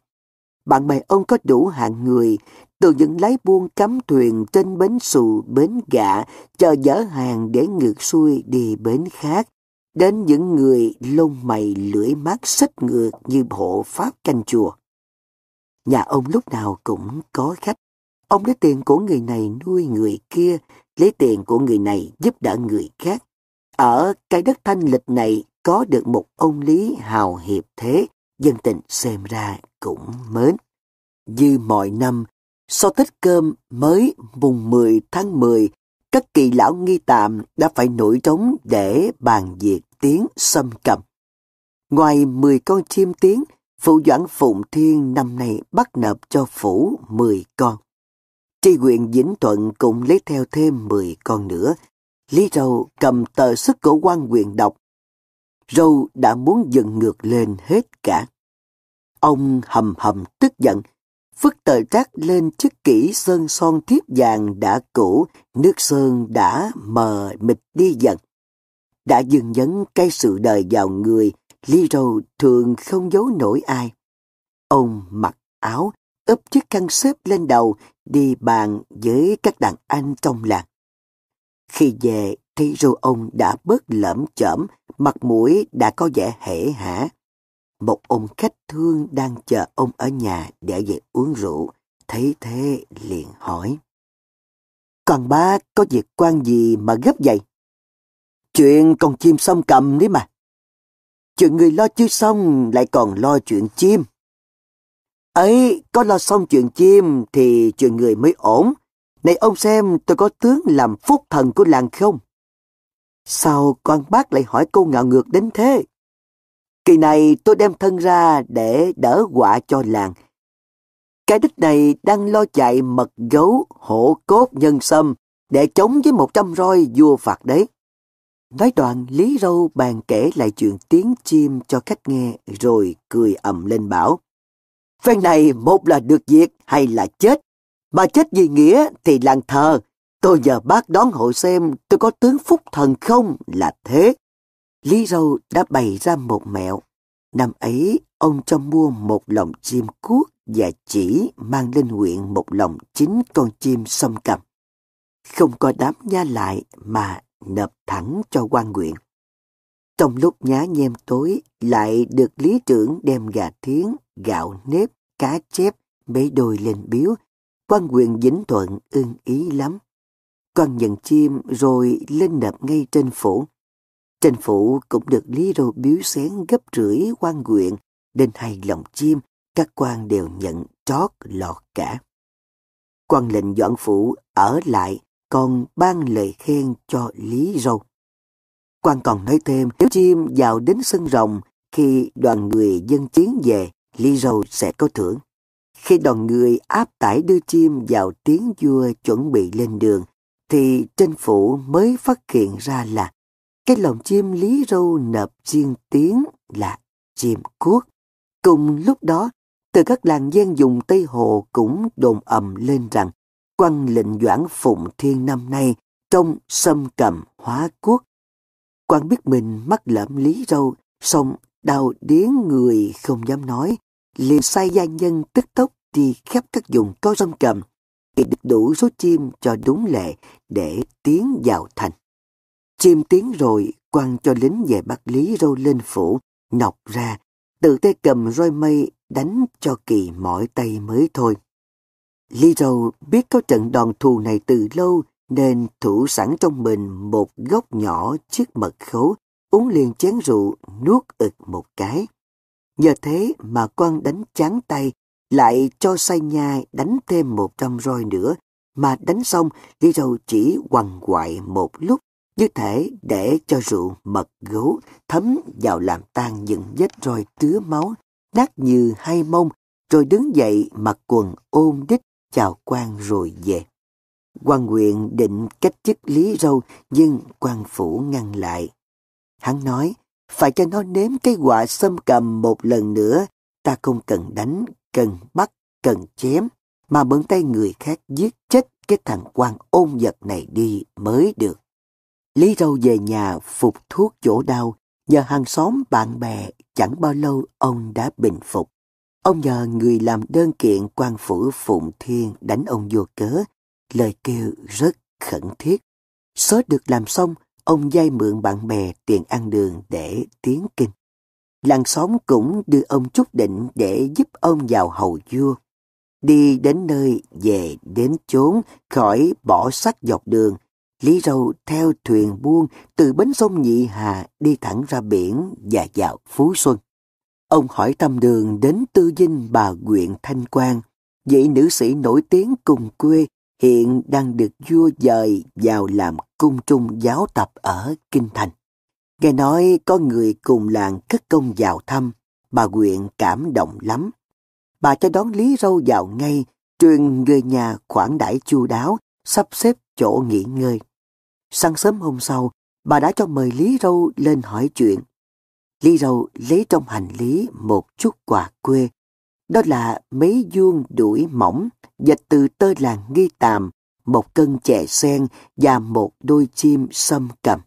Bạn bè ông có đủ hạng người, từ những lái buôn cắm thuyền trên bến xù, bến gạ, chờ dỡ hàng để ngược xuôi đi bến khác, đến những người lông mày lưỡi mắt xích ngược như hộ pháp canh chùa. Nhà ông lúc nào cũng có khách. Ông lấy tiền của người này nuôi người kia, lấy tiền của người này giúp đỡ người khác. Ở cái đất thanh lịch này có được một ông lý hào hiệp thế, dân tình xem ra cũng mến. Như mọi năm, sau Tết cơm mới mùng 10 tháng 10, các kỳ lão nghi tạm đã phải nổi trống để bàn việc tiếng xâm cầm. Ngoài 10 con chim tiếng, Phụ Doãn Phụng Thiên năm nay bắt nộp cho phủ 10 con. Tri huyện Vĩnh Thuận cũng lấy theo thêm 10 con nữa. Lý Râu cầm tờ sức của quan quyền đọc. Râu đã muốn dừng ngược lên hết cả. Ông hầm hầm tức giận, Phức tờ trác lên chiếc kỹ sơn son thiếp vàng đã cũ, nước sơn đã mờ mịt đi dần. Đã dừng nhấn cái sự đời vào người, Lý Râu thường không giấu nổi ai. Ông mặc áo, ấp chiếc khăn xếp lên đầu, đi bàn với các đàn anh trong làng. Khi về, thấy râu ông đã bớt lẫm chởm, mặt mũi đã có vẻ hể hả một ông khách thương đang chờ ông ở nhà để về uống rượu, thấy thế liền hỏi. Còn ba có việc quan gì mà gấp vậy? Chuyện con chim xong cầm đấy mà. Chuyện người lo chưa xong lại còn lo chuyện chim. Ấy, có lo xong chuyện chim thì chuyện người mới ổn. Này ông xem tôi có tướng làm phúc thần của làng không? Sao quan bác lại hỏi câu ngạo ngược đến thế? Kỳ này tôi đem thân ra để đỡ họa cho làng. Cái đích này đang lo chạy mật gấu, hổ cốt nhân sâm để chống với một trăm roi vua phạt đấy. Nói đoạn Lý Râu bàn kể lại chuyện tiếng chim cho khách nghe rồi cười ầm lên bảo. Phen này một là được việc hay là chết. Mà chết vì nghĩa thì làng thờ. Tôi nhờ bác đón hội xem tôi có tướng phúc thần không là thế. Lý Râu đã bày ra một mẹo. Năm ấy, ông cho mua một lồng chim cuốc và chỉ mang lên huyện một lồng chín con chim sông cầm. Không có đám nha lại mà nộp thẳng cho quan huyện. Trong lúc nhá nhem tối, lại được lý trưởng đem gà thiến, gạo nếp, cá chép, bế đôi lên biếu. Quan quyền Vĩnh Thuận ưng ý lắm. con nhận chim rồi lên nộp ngay trên phủ. Trên phủ cũng được Lý Rô biếu xén gấp rưỡi quan quyện, đến hai lòng chim, các quan đều nhận trót lọt cả. quan lệnh doãn phủ ở lại, còn ban lời khen cho Lý Râu quan còn nói thêm, nếu chim vào đến sân rồng, khi đoàn người dân chiến về, Lý Râu sẽ có thưởng. Khi đoàn người áp tải đưa chim vào tiếng vua chuẩn bị lên đường, thì trên phủ mới phát hiện ra là cái lồng chim lý râu nập riêng tiếng là chim cuốc. Cùng lúc đó, từ các làng gian dùng Tây Hồ cũng đồn ầm lên rằng quan lệnh doãn phụng thiên năm nay trong sâm cầm hóa quốc quan biết mình mắc lẫm lý râu, xong đau điến người không dám nói, liền sai gia nhân tức tốc đi khắp các vùng có rong cầm, để được đủ số chim cho đúng lệ để tiến vào thành. Chim tiến rồi, quan cho lính về bắt Lý Râu lên phủ, nọc ra, tự tay cầm roi mây đánh cho kỳ mỏi tay mới thôi. Lý Râu biết có trận đòn thù này từ lâu nên thủ sẵn trong mình một góc nhỏ chiếc mật khấu, uống liền chén rượu, nuốt ực một cái. Nhờ thế mà quan đánh chán tay, lại cho say nhai đánh thêm một trăm roi nữa, mà đánh xong đi Râu chỉ quằn quại một lúc, như thể để cho rượu mật gấu thấm vào làm tan những vết roi tứa máu, nát như hai mông, rồi đứng dậy mặc quần ôm đích chào quan rồi về quan quyền định cách chức Lý Râu nhưng quan phủ ngăn lại. Hắn nói, phải cho nó nếm cái quả xâm cầm một lần nữa, ta không cần đánh, cần bắt, cần chém, mà bận tay người khác giết chết cái thằng quan ôn vật này đi mới được. Lý Râu về nhà phục thuốc chỗ đau, nhờ hàng xóm bạn bè chẳng bao lâu ông đã bình phục. Ông nhờ người làm đơn kiện quan phủ Phụng Thiên đánh ông vô cớ, lời kêu rất khẩn thiết. số được làm xong, ông dây mượn bạn bè tiền ăn đường để tiến kinh. Làng xóm cũng đưa ông chút định để giúp ông vào hầu vua. Đi đến nơi, về đến chốn, khỏi bỏ sách dọc đường. Lý Râu theo thuyền buông từ bến sông Nhị Hà đi thẳng ra biển và vào Phú Xuân. Ông hỏi tâm đường đến tư dinh bà huyện Thanh Quang, vị nữ sĩ nổi tiếng cùng quê hiện đang được vua dời vào làm cung trung giáo tập ở Kinh Thành. Nghe nói có người cùng làng cất công vào thăm, bà huyện cảm động lắm. Bà cho đón Lý Râu vào ngay, truyền người nhà khoản đãi chu đáo, sắp xếp chỗ nghỉ ngơi. Sáng sớm hôm sau, bà đã cho mời Lý Râu lên hỏi chuyện. Lý Râu lấy trong hành lý một chút quà quê. Đó là mấy vuông đuổi mỏng, dệt từ tơ làng nghi tàm, một cân chè sen và một đôi chim sâm cầm.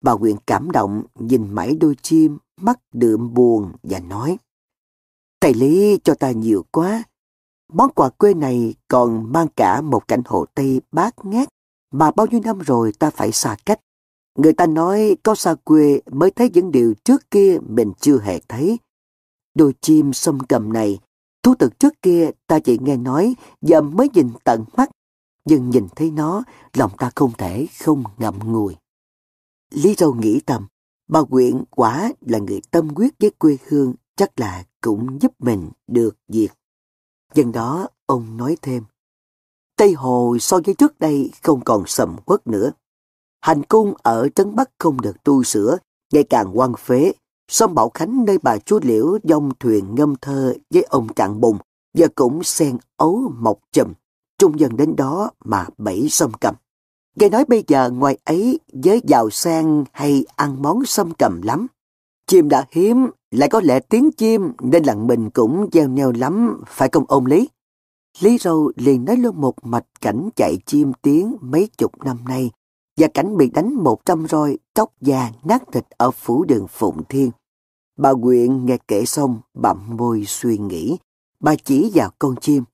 Bà Nguyện cảm động nhìn mãi đôi chim, mắt đượm buồn và nói Thầy Lý cho ta nhiều quá. Món quà quê này còn mang cả một cảnh hồ Tây bát ngát mà bao nhiêu năm rồi ta phải xa cách. Người ta nói có xa quê mới thấy những điều trước kia mình chưa hề thấy. Đôi chim sông cầm này, thú thực trước kia ta chỉ nghe nói, và mới nhìn tận mắt. Nhưng nhìn thấy nó, lòng ta không thể không ngậm ngùi. Lý Râu nghĩ tầm bà Quyện quả là người tâm quyết với quê hương, chắc là cũng giúp mình được việc. Dân đó, ông nói thêm, Tây Hồ so với trước đây không còn sầm quất nữa. Hành cung ở Trấn Bắc không được tu sửa, ngày càng quan phế. Sông Bảo Khánh nơi bà chúa liễu dông thuyền ngâm thơ với ông Trạng Bùng giờ cũng sen ấu mọc chùm. Trung dần đến đó mà bẫy sông cầm. Nghe nói bây giờ ngoài ấy với giàu sang hay ăn món sâm cầm lắm. Chim đã hiếm, lại có lẽ tiếng chim nên lặng mình cũng gieo neo lắm, phải không ông Lý? Lý Râu liền nói luôn một mạch cảnh chạy chim tiếng mấy chục năm nay và cảnh bị đánh một trăm roi, tóc già nát thịt ở phủ đường Phụng Thiên. Bà Quyện nghe kể xong, bặm môi suy nghĩ. Bà chỉ vào con chim.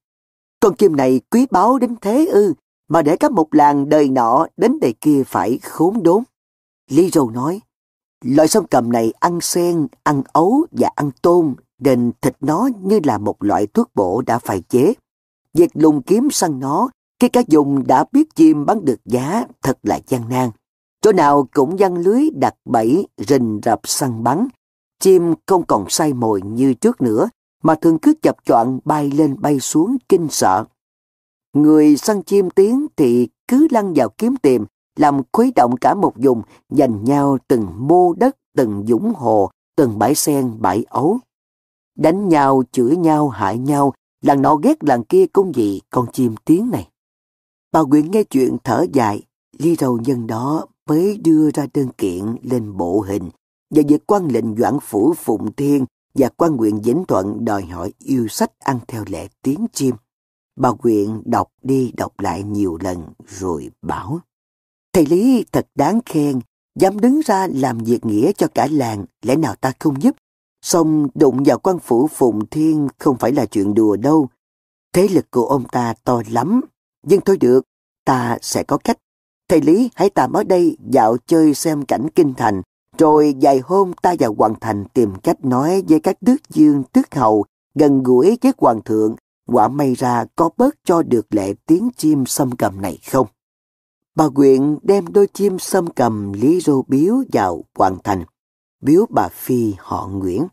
Con chim này quý báu đến thế ư, mà để cả một làng đời nọ đến đời kia phải khốn đốn. Lý Râu nói, loài sông cầm này ăn sen, ăn ấu và ăn tôm, nên thịt nó như là một loại thuốc bổ đã phải chế. Việc lùng kiếm săn nó, khi các dùng đã biết chim bắn được giá, thật là gian nan. Chỗ nào cũng giăng lưới đặt bẫy, rình rập săn bắn. Chim không còn say mồi như trước nữa, mà thường cứ chập choạng bay lên bay xuống kinh sợ. Người săn chim tiếng thì cứ lăn vào kiếm tìm, làm khuấy động cả một vùng, giành nhau từng mô đất, từng dũng hồ, từng bãi sen, bãi ấu. Đánh nhau, chửi nhau, hại nhau, làng nọ ghét làng kia cũng gì con chim tiếng này. Bà Nguyễn nghe chuyện thở dài, ly đầu nhân đó mới đưa ra đơn kiện lên bộ hình và việc quan lệnh doãn phủ Phụng Thiên và quan nguyện Vĩnh Thuận đòi hỏi yêu sách ăn theo lệ tiếng chim. Bà Quyện đọc đi đọc lại nhiều lần rồi bảo. Thầy Lý thật đáng khen, dám đứng ra làm việc nghĩa cho cả làng, lẽ nào ta không giúp? Xong đụng vào quan phủ phụng Thiên không phải là chuyện đùa đâu. Thế lực của ông ta to lắm. Nhưng thôi được, ta sẽ có cách. Thầy Lý hãy tạm ở đây dạo chơi xem cảnh kinh thành, rồi vài hôm ta vào Hoàng Thành tìm cách nói với các tước dương tước hầu gần gũi với Hoàng thượng, quả may ra có bớt cho được lệ tiếng chim xâm cầm này không? Bà Quyện đem đôi chim xâm cầm lý rô biếu vào Hoàng Thành, biếu bà Phi họ Nguyễn.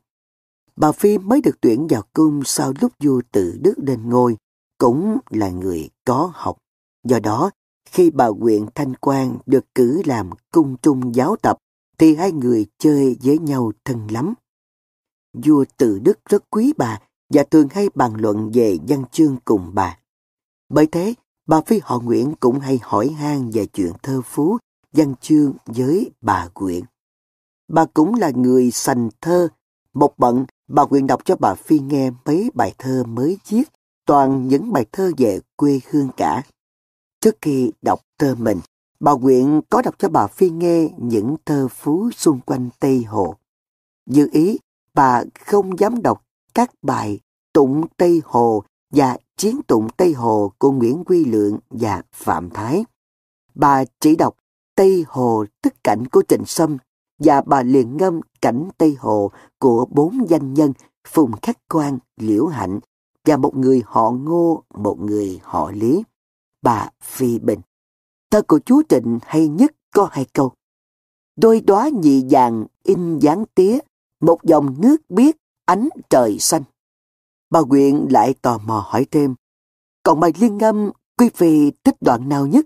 Bà Phi mới được tuyển vào cung sau lúc vua tự đức lên ngôi, cũng là người có học. Do đó, khi bà quyện Thanh Quang được cử làm cung trung giáo tập, thì hai người chơi với nhau thân lắm. Vua Tự Đức rất quý bà và thường hay bàn luận về văn chương cùng bà. Bởi thế, bà Phi họ Nguyễn cũng hay hỏi han về chuyện thơ phú, văn chương với bà Nguyễn. Bà cũng là người sành thơ. Một bận, bà Nguyễn đọc cho bà Phi nghe mấy bài thơ mới viết, toàn những bài thơ về quê hương cả. Trước khi đọc thơ mình, bà Quyện có đọc cho bà Phi nghe những thơ phú xung quanh Tây Hồ. Dự ý, bà không dám đọc các bài Tụng Tây Hồ và Chiến Tụng Tây Hồ của Nguyễn Quy Lượng và Phạm Thái. Bà chỉ đọc Tây Hồ tức cảnh của Trịnh Sâm và bà liền ngâm cảnh Tây Hồ của bốn danh nhân Phùng Khắc Quan, Liễu Hạnh và một người họ Ngô, một người họ Lý bà Phi Bình. Thơ của chú Trịnh hay nhất có hai câu. Đôi đóa nhị vàng in dáng tía, một dòng nước biếc ánh trời xanh. Bà Quyện lại tò mò hỏi thêm, còn bài liên ngâm Quý Phi thích đoạn nào nhất?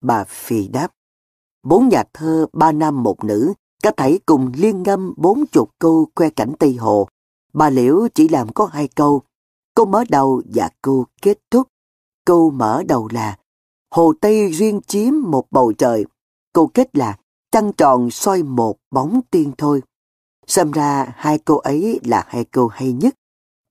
Bà Phi đáp, bốn nhà thơ ba nam một nữ, cả thảy cùng liên ngâm bốn chục câu khoe cảnh Tây Hồ. Bà Liễu chỉ làm có hai câu, câu mở đầu và câu kết thúc. Câu mở đầu là Hồ Tây riêng chiếm một bầu trời. Câu kết là Trăng tròn soi một bóng tiên thôi. Xem ra hai câu ấy là hai câu hay nhất.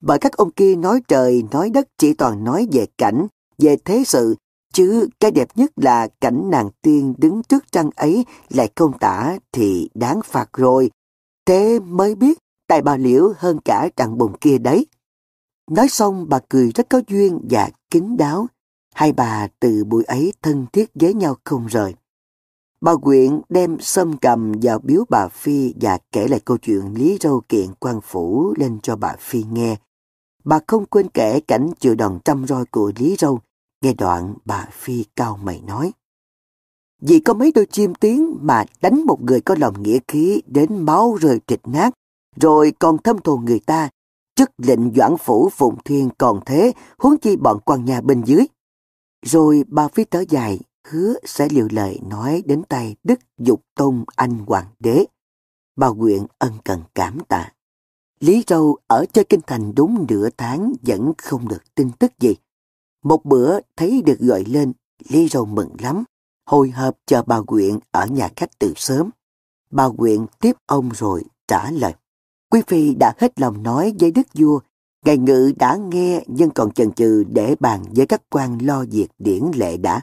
Bởi các ông kia nói trời, nói đất chỉ toàn nói về cảnh, về thế sự, chứ cái đẹp nhất là cảnh nàng tiên đứng trước trăng ấy lại không tả thì đáng phạt rồi. Thế mới biết tài bà liễu hơn cả trăng bùng kia đấy. Nói xong bà cười rất có duyên và kín đáo. Hai bà từ buổi ấy thân thiết với nhau không rời. Bà Quyện đem sâm cầm vào biếu bà Phi và kể lại câu chuyện Lý Râu kiện quan phủ lên cho bà Phi nghe. Bà không quên kể cảnh chịu đòn trăm roi của Lý Râu. Nghe đoạn bà Phi cao mày nói. Vì có mấy đôi chim tiếng mà đánh một người có lòng nghĩa khí đến máu rơi trịch nát, rồi còn thâm thù người ta, chức lệnh doãn phủ phụng thiên còn thế, huống chi bọn quan nhà bên dưới. Rồi bà Phi thở dài, hứa sẽ liều lời nói đến tay Đức Dục Tôn Anh Hoàng đế. Bà Quyện ân cần cảm tạ. Lý Râu ở chơi kinh thành đúng nửa tháng vẫn không được tin tức gì. Một bữa thấy được gọi lên, Lý Râu mừng lắm, hồi hộp chờ bà Quyện ở nhà khách từ sớm. Bà Quyện tiếp ông rồi trả lời. Quý Phi đã hết lòng nói với Đức Vua Ngài Ngự đã nghe nhưng còn chần chừ để bàn với các quan lo việc điển lệ đã.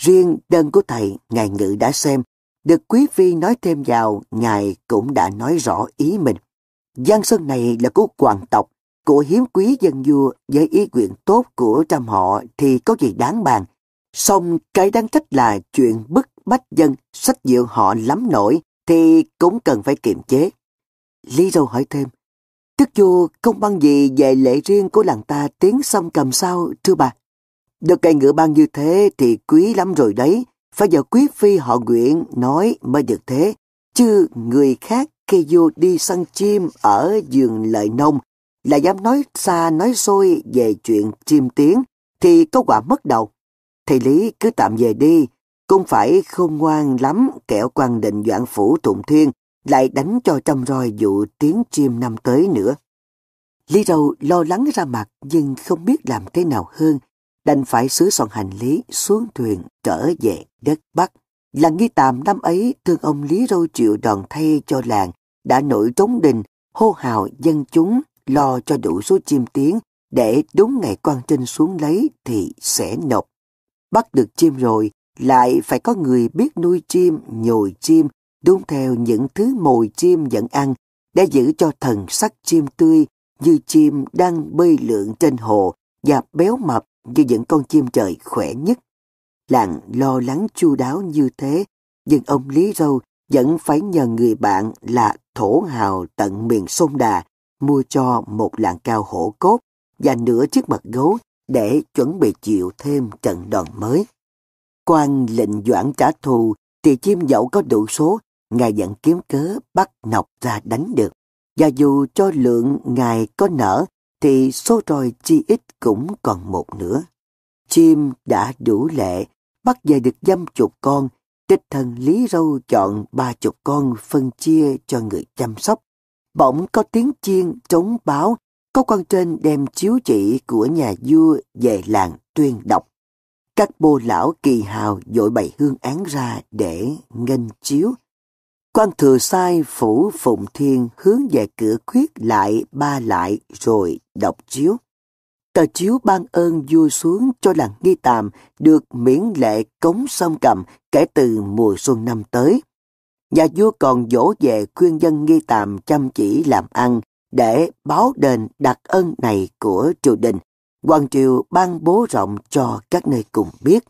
Riêng đơn của thầy, Ngài Ngự đã xem, được Quý Phi nói thêm vào, Ngài cũng đã nói rõ ý mình. Giang sơn này là của hoàng tộc, của hiếm quý dân vua với ý nguyện tốt của trăm họ thì có gì đáng bàn. Xong cái đáng trách là chuyện bức bách dân, sách dịu họ lắm nổi thì cũng cần phải kiềm chế. Lý Râu hỏi thêm, Thức vua không băng gì về lệ riêng của làng ta tiếng sông cầm sao, thưa bà? Được cây ngựa ban như thế thì quý lắm rồi đấy, phải giờ quý phi họ nguyện nói mới được thế. Chứ người khác khi vô đi săn chim ở giường lợi nông là dám nói xa nói xôi về chuyện chim tiếng thì có quả mất đầu. Thầy Lý cứ tạm về đi, cũng phải khôn ngoan lắm kẻo quan định doãn phủ tụng thiên lại đánh cho trăm roi dụ tiếng chim năm tới nữa. Lý Râu lo lắng ra mặt nhưng không biết làm thế nào hơn, đành phải xứ soạn hành lý xuống thuyền trở về đất Bắc. Là nghi tạm năm ấy thương ông Lý Râu chịu đòn thay cho làng, đã nổi trống đình, hô hào dân chúng, lo cho đủ số chim tiếng, để đúng ngày quan trinh xuống lấy thì sẽ nộp. Bắt được chim rồi, lại phải có người biết nuôi chim, nhồi chim, đúng theo những thứ mồi chim dẫn ăn, để giữ cho thần sắc chim tươi như chim đang bơi lượn trên hồ và béo mập như những con chim trời khỏe nhất. Làng lo lắng chu đáo như thế, nhưng ông Lý Râu vẫn phải nhờ người bạn là thổ hào tận miền sông Đà mua cho một lạng cao hổ cốt và nửa chiếc mật gấu để chuẩn bị chịu thêm trận đòn mới. quan lệnh doãn trả thù thì chim dẫu có đủ số, ngài vẫn kiếm cớ bắt nọc ra đánh được. Và dù cho lượng ngài có nở thì số rồi chi ít cũng còn một nữa. Chim đã đủ lệ, bắt về được dăm chục con, đích thần Lý Râu chọn ba chục con phân chia cho người chăm sóc. Bỗng có tiếng chiên trống báo, có quan trên đem chiếu chỉ của nhà vua về làng tuyên đọc. Các bô lão kỳ hào dội bày hương án ra để nghênh chiếu. Quan thừa sai phủ phụng thiên hướng về cửa khuyết lại ba lại rồi đọc chiếu. Tờ chiếu ban ơn vua xuống cho làng nghi tàm được miễn lệ cống sông cầm kể từ mùa xuân năm tới. Nhà vua còn dỗ về khuyên dân nghi tàm chăm chỉ làm ăn để báo đền đặc ân này của triều đình. Hoàng triều ban bố rộng cho các nơi cùng biết.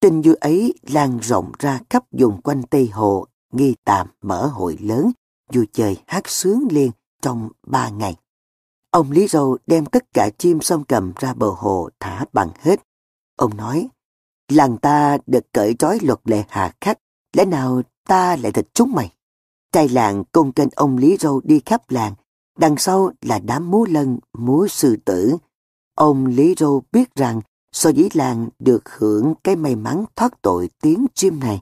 Tin vui ấy lan rộng ra khắp vùng quanh Tây Hồ, nghi tạm mở hội lớn, vui chơi hát sướng liên trong ba ngày. Ông Lý Râu đem tất cả chim sông cầm ra bờ hồ thả bằng hết. Ông nói, làng ta được cởi trói luật lệ hà khắc, lẽ nào ta lại thịt chúng mày? Trai làng công kênh ông Lý Râu đi khắp làng, đằng sau là đám múa lân, múa sư tử. Ông Lý Râu biết rằng so với làng được hưởng cái may mắn thoát tội tiếng chim này,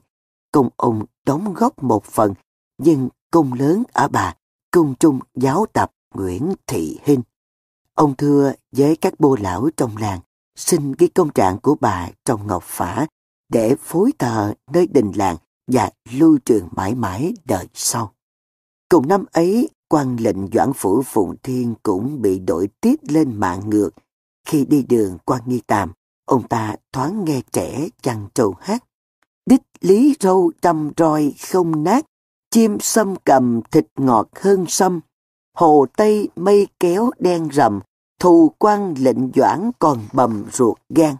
công ông đóng góp một phần, nhưng công lớn ở bà, công trung giáo tập Nguyễn Thị Hinh. Ông thưa với các bô lão trong làng xin ghi công trạng của bà trong ngọc phả để phối tờ nơi đình làng và lưu truyền mãi mãi đời sau. Cùng năm ấy, quan lệnh Doãn Phủ Phụng Thiên cũng bị đổi tiết lên mạng ngược. Khi đi đường qua nghi tàm, ông ta thoáng nghe trẻ chăn trầu hát. Đích lý râu trăm roi không nát, chim sâm cầm thịt ngọt hơn sâm, hồ tây mây kéo đen rầm, thù quan lệnh doãn còn bầm ruột gan.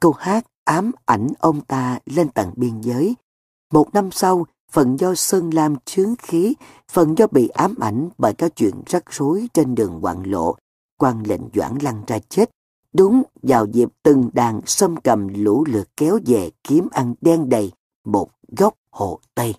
Câu hát ám ảnh ông ta lên tận biên giới. Một năm sau, phần do Sơn Lam chướng khí, phần do bị ám ảnh bởi các chuyện rắc rối trên đường quạng lộ, quan lệnh doãn lăn ra chết. Đúng vào dịp từng đàn xâm cầm lũ lượt kéo về kiếm ăn đen đầy một góc hồ Tây.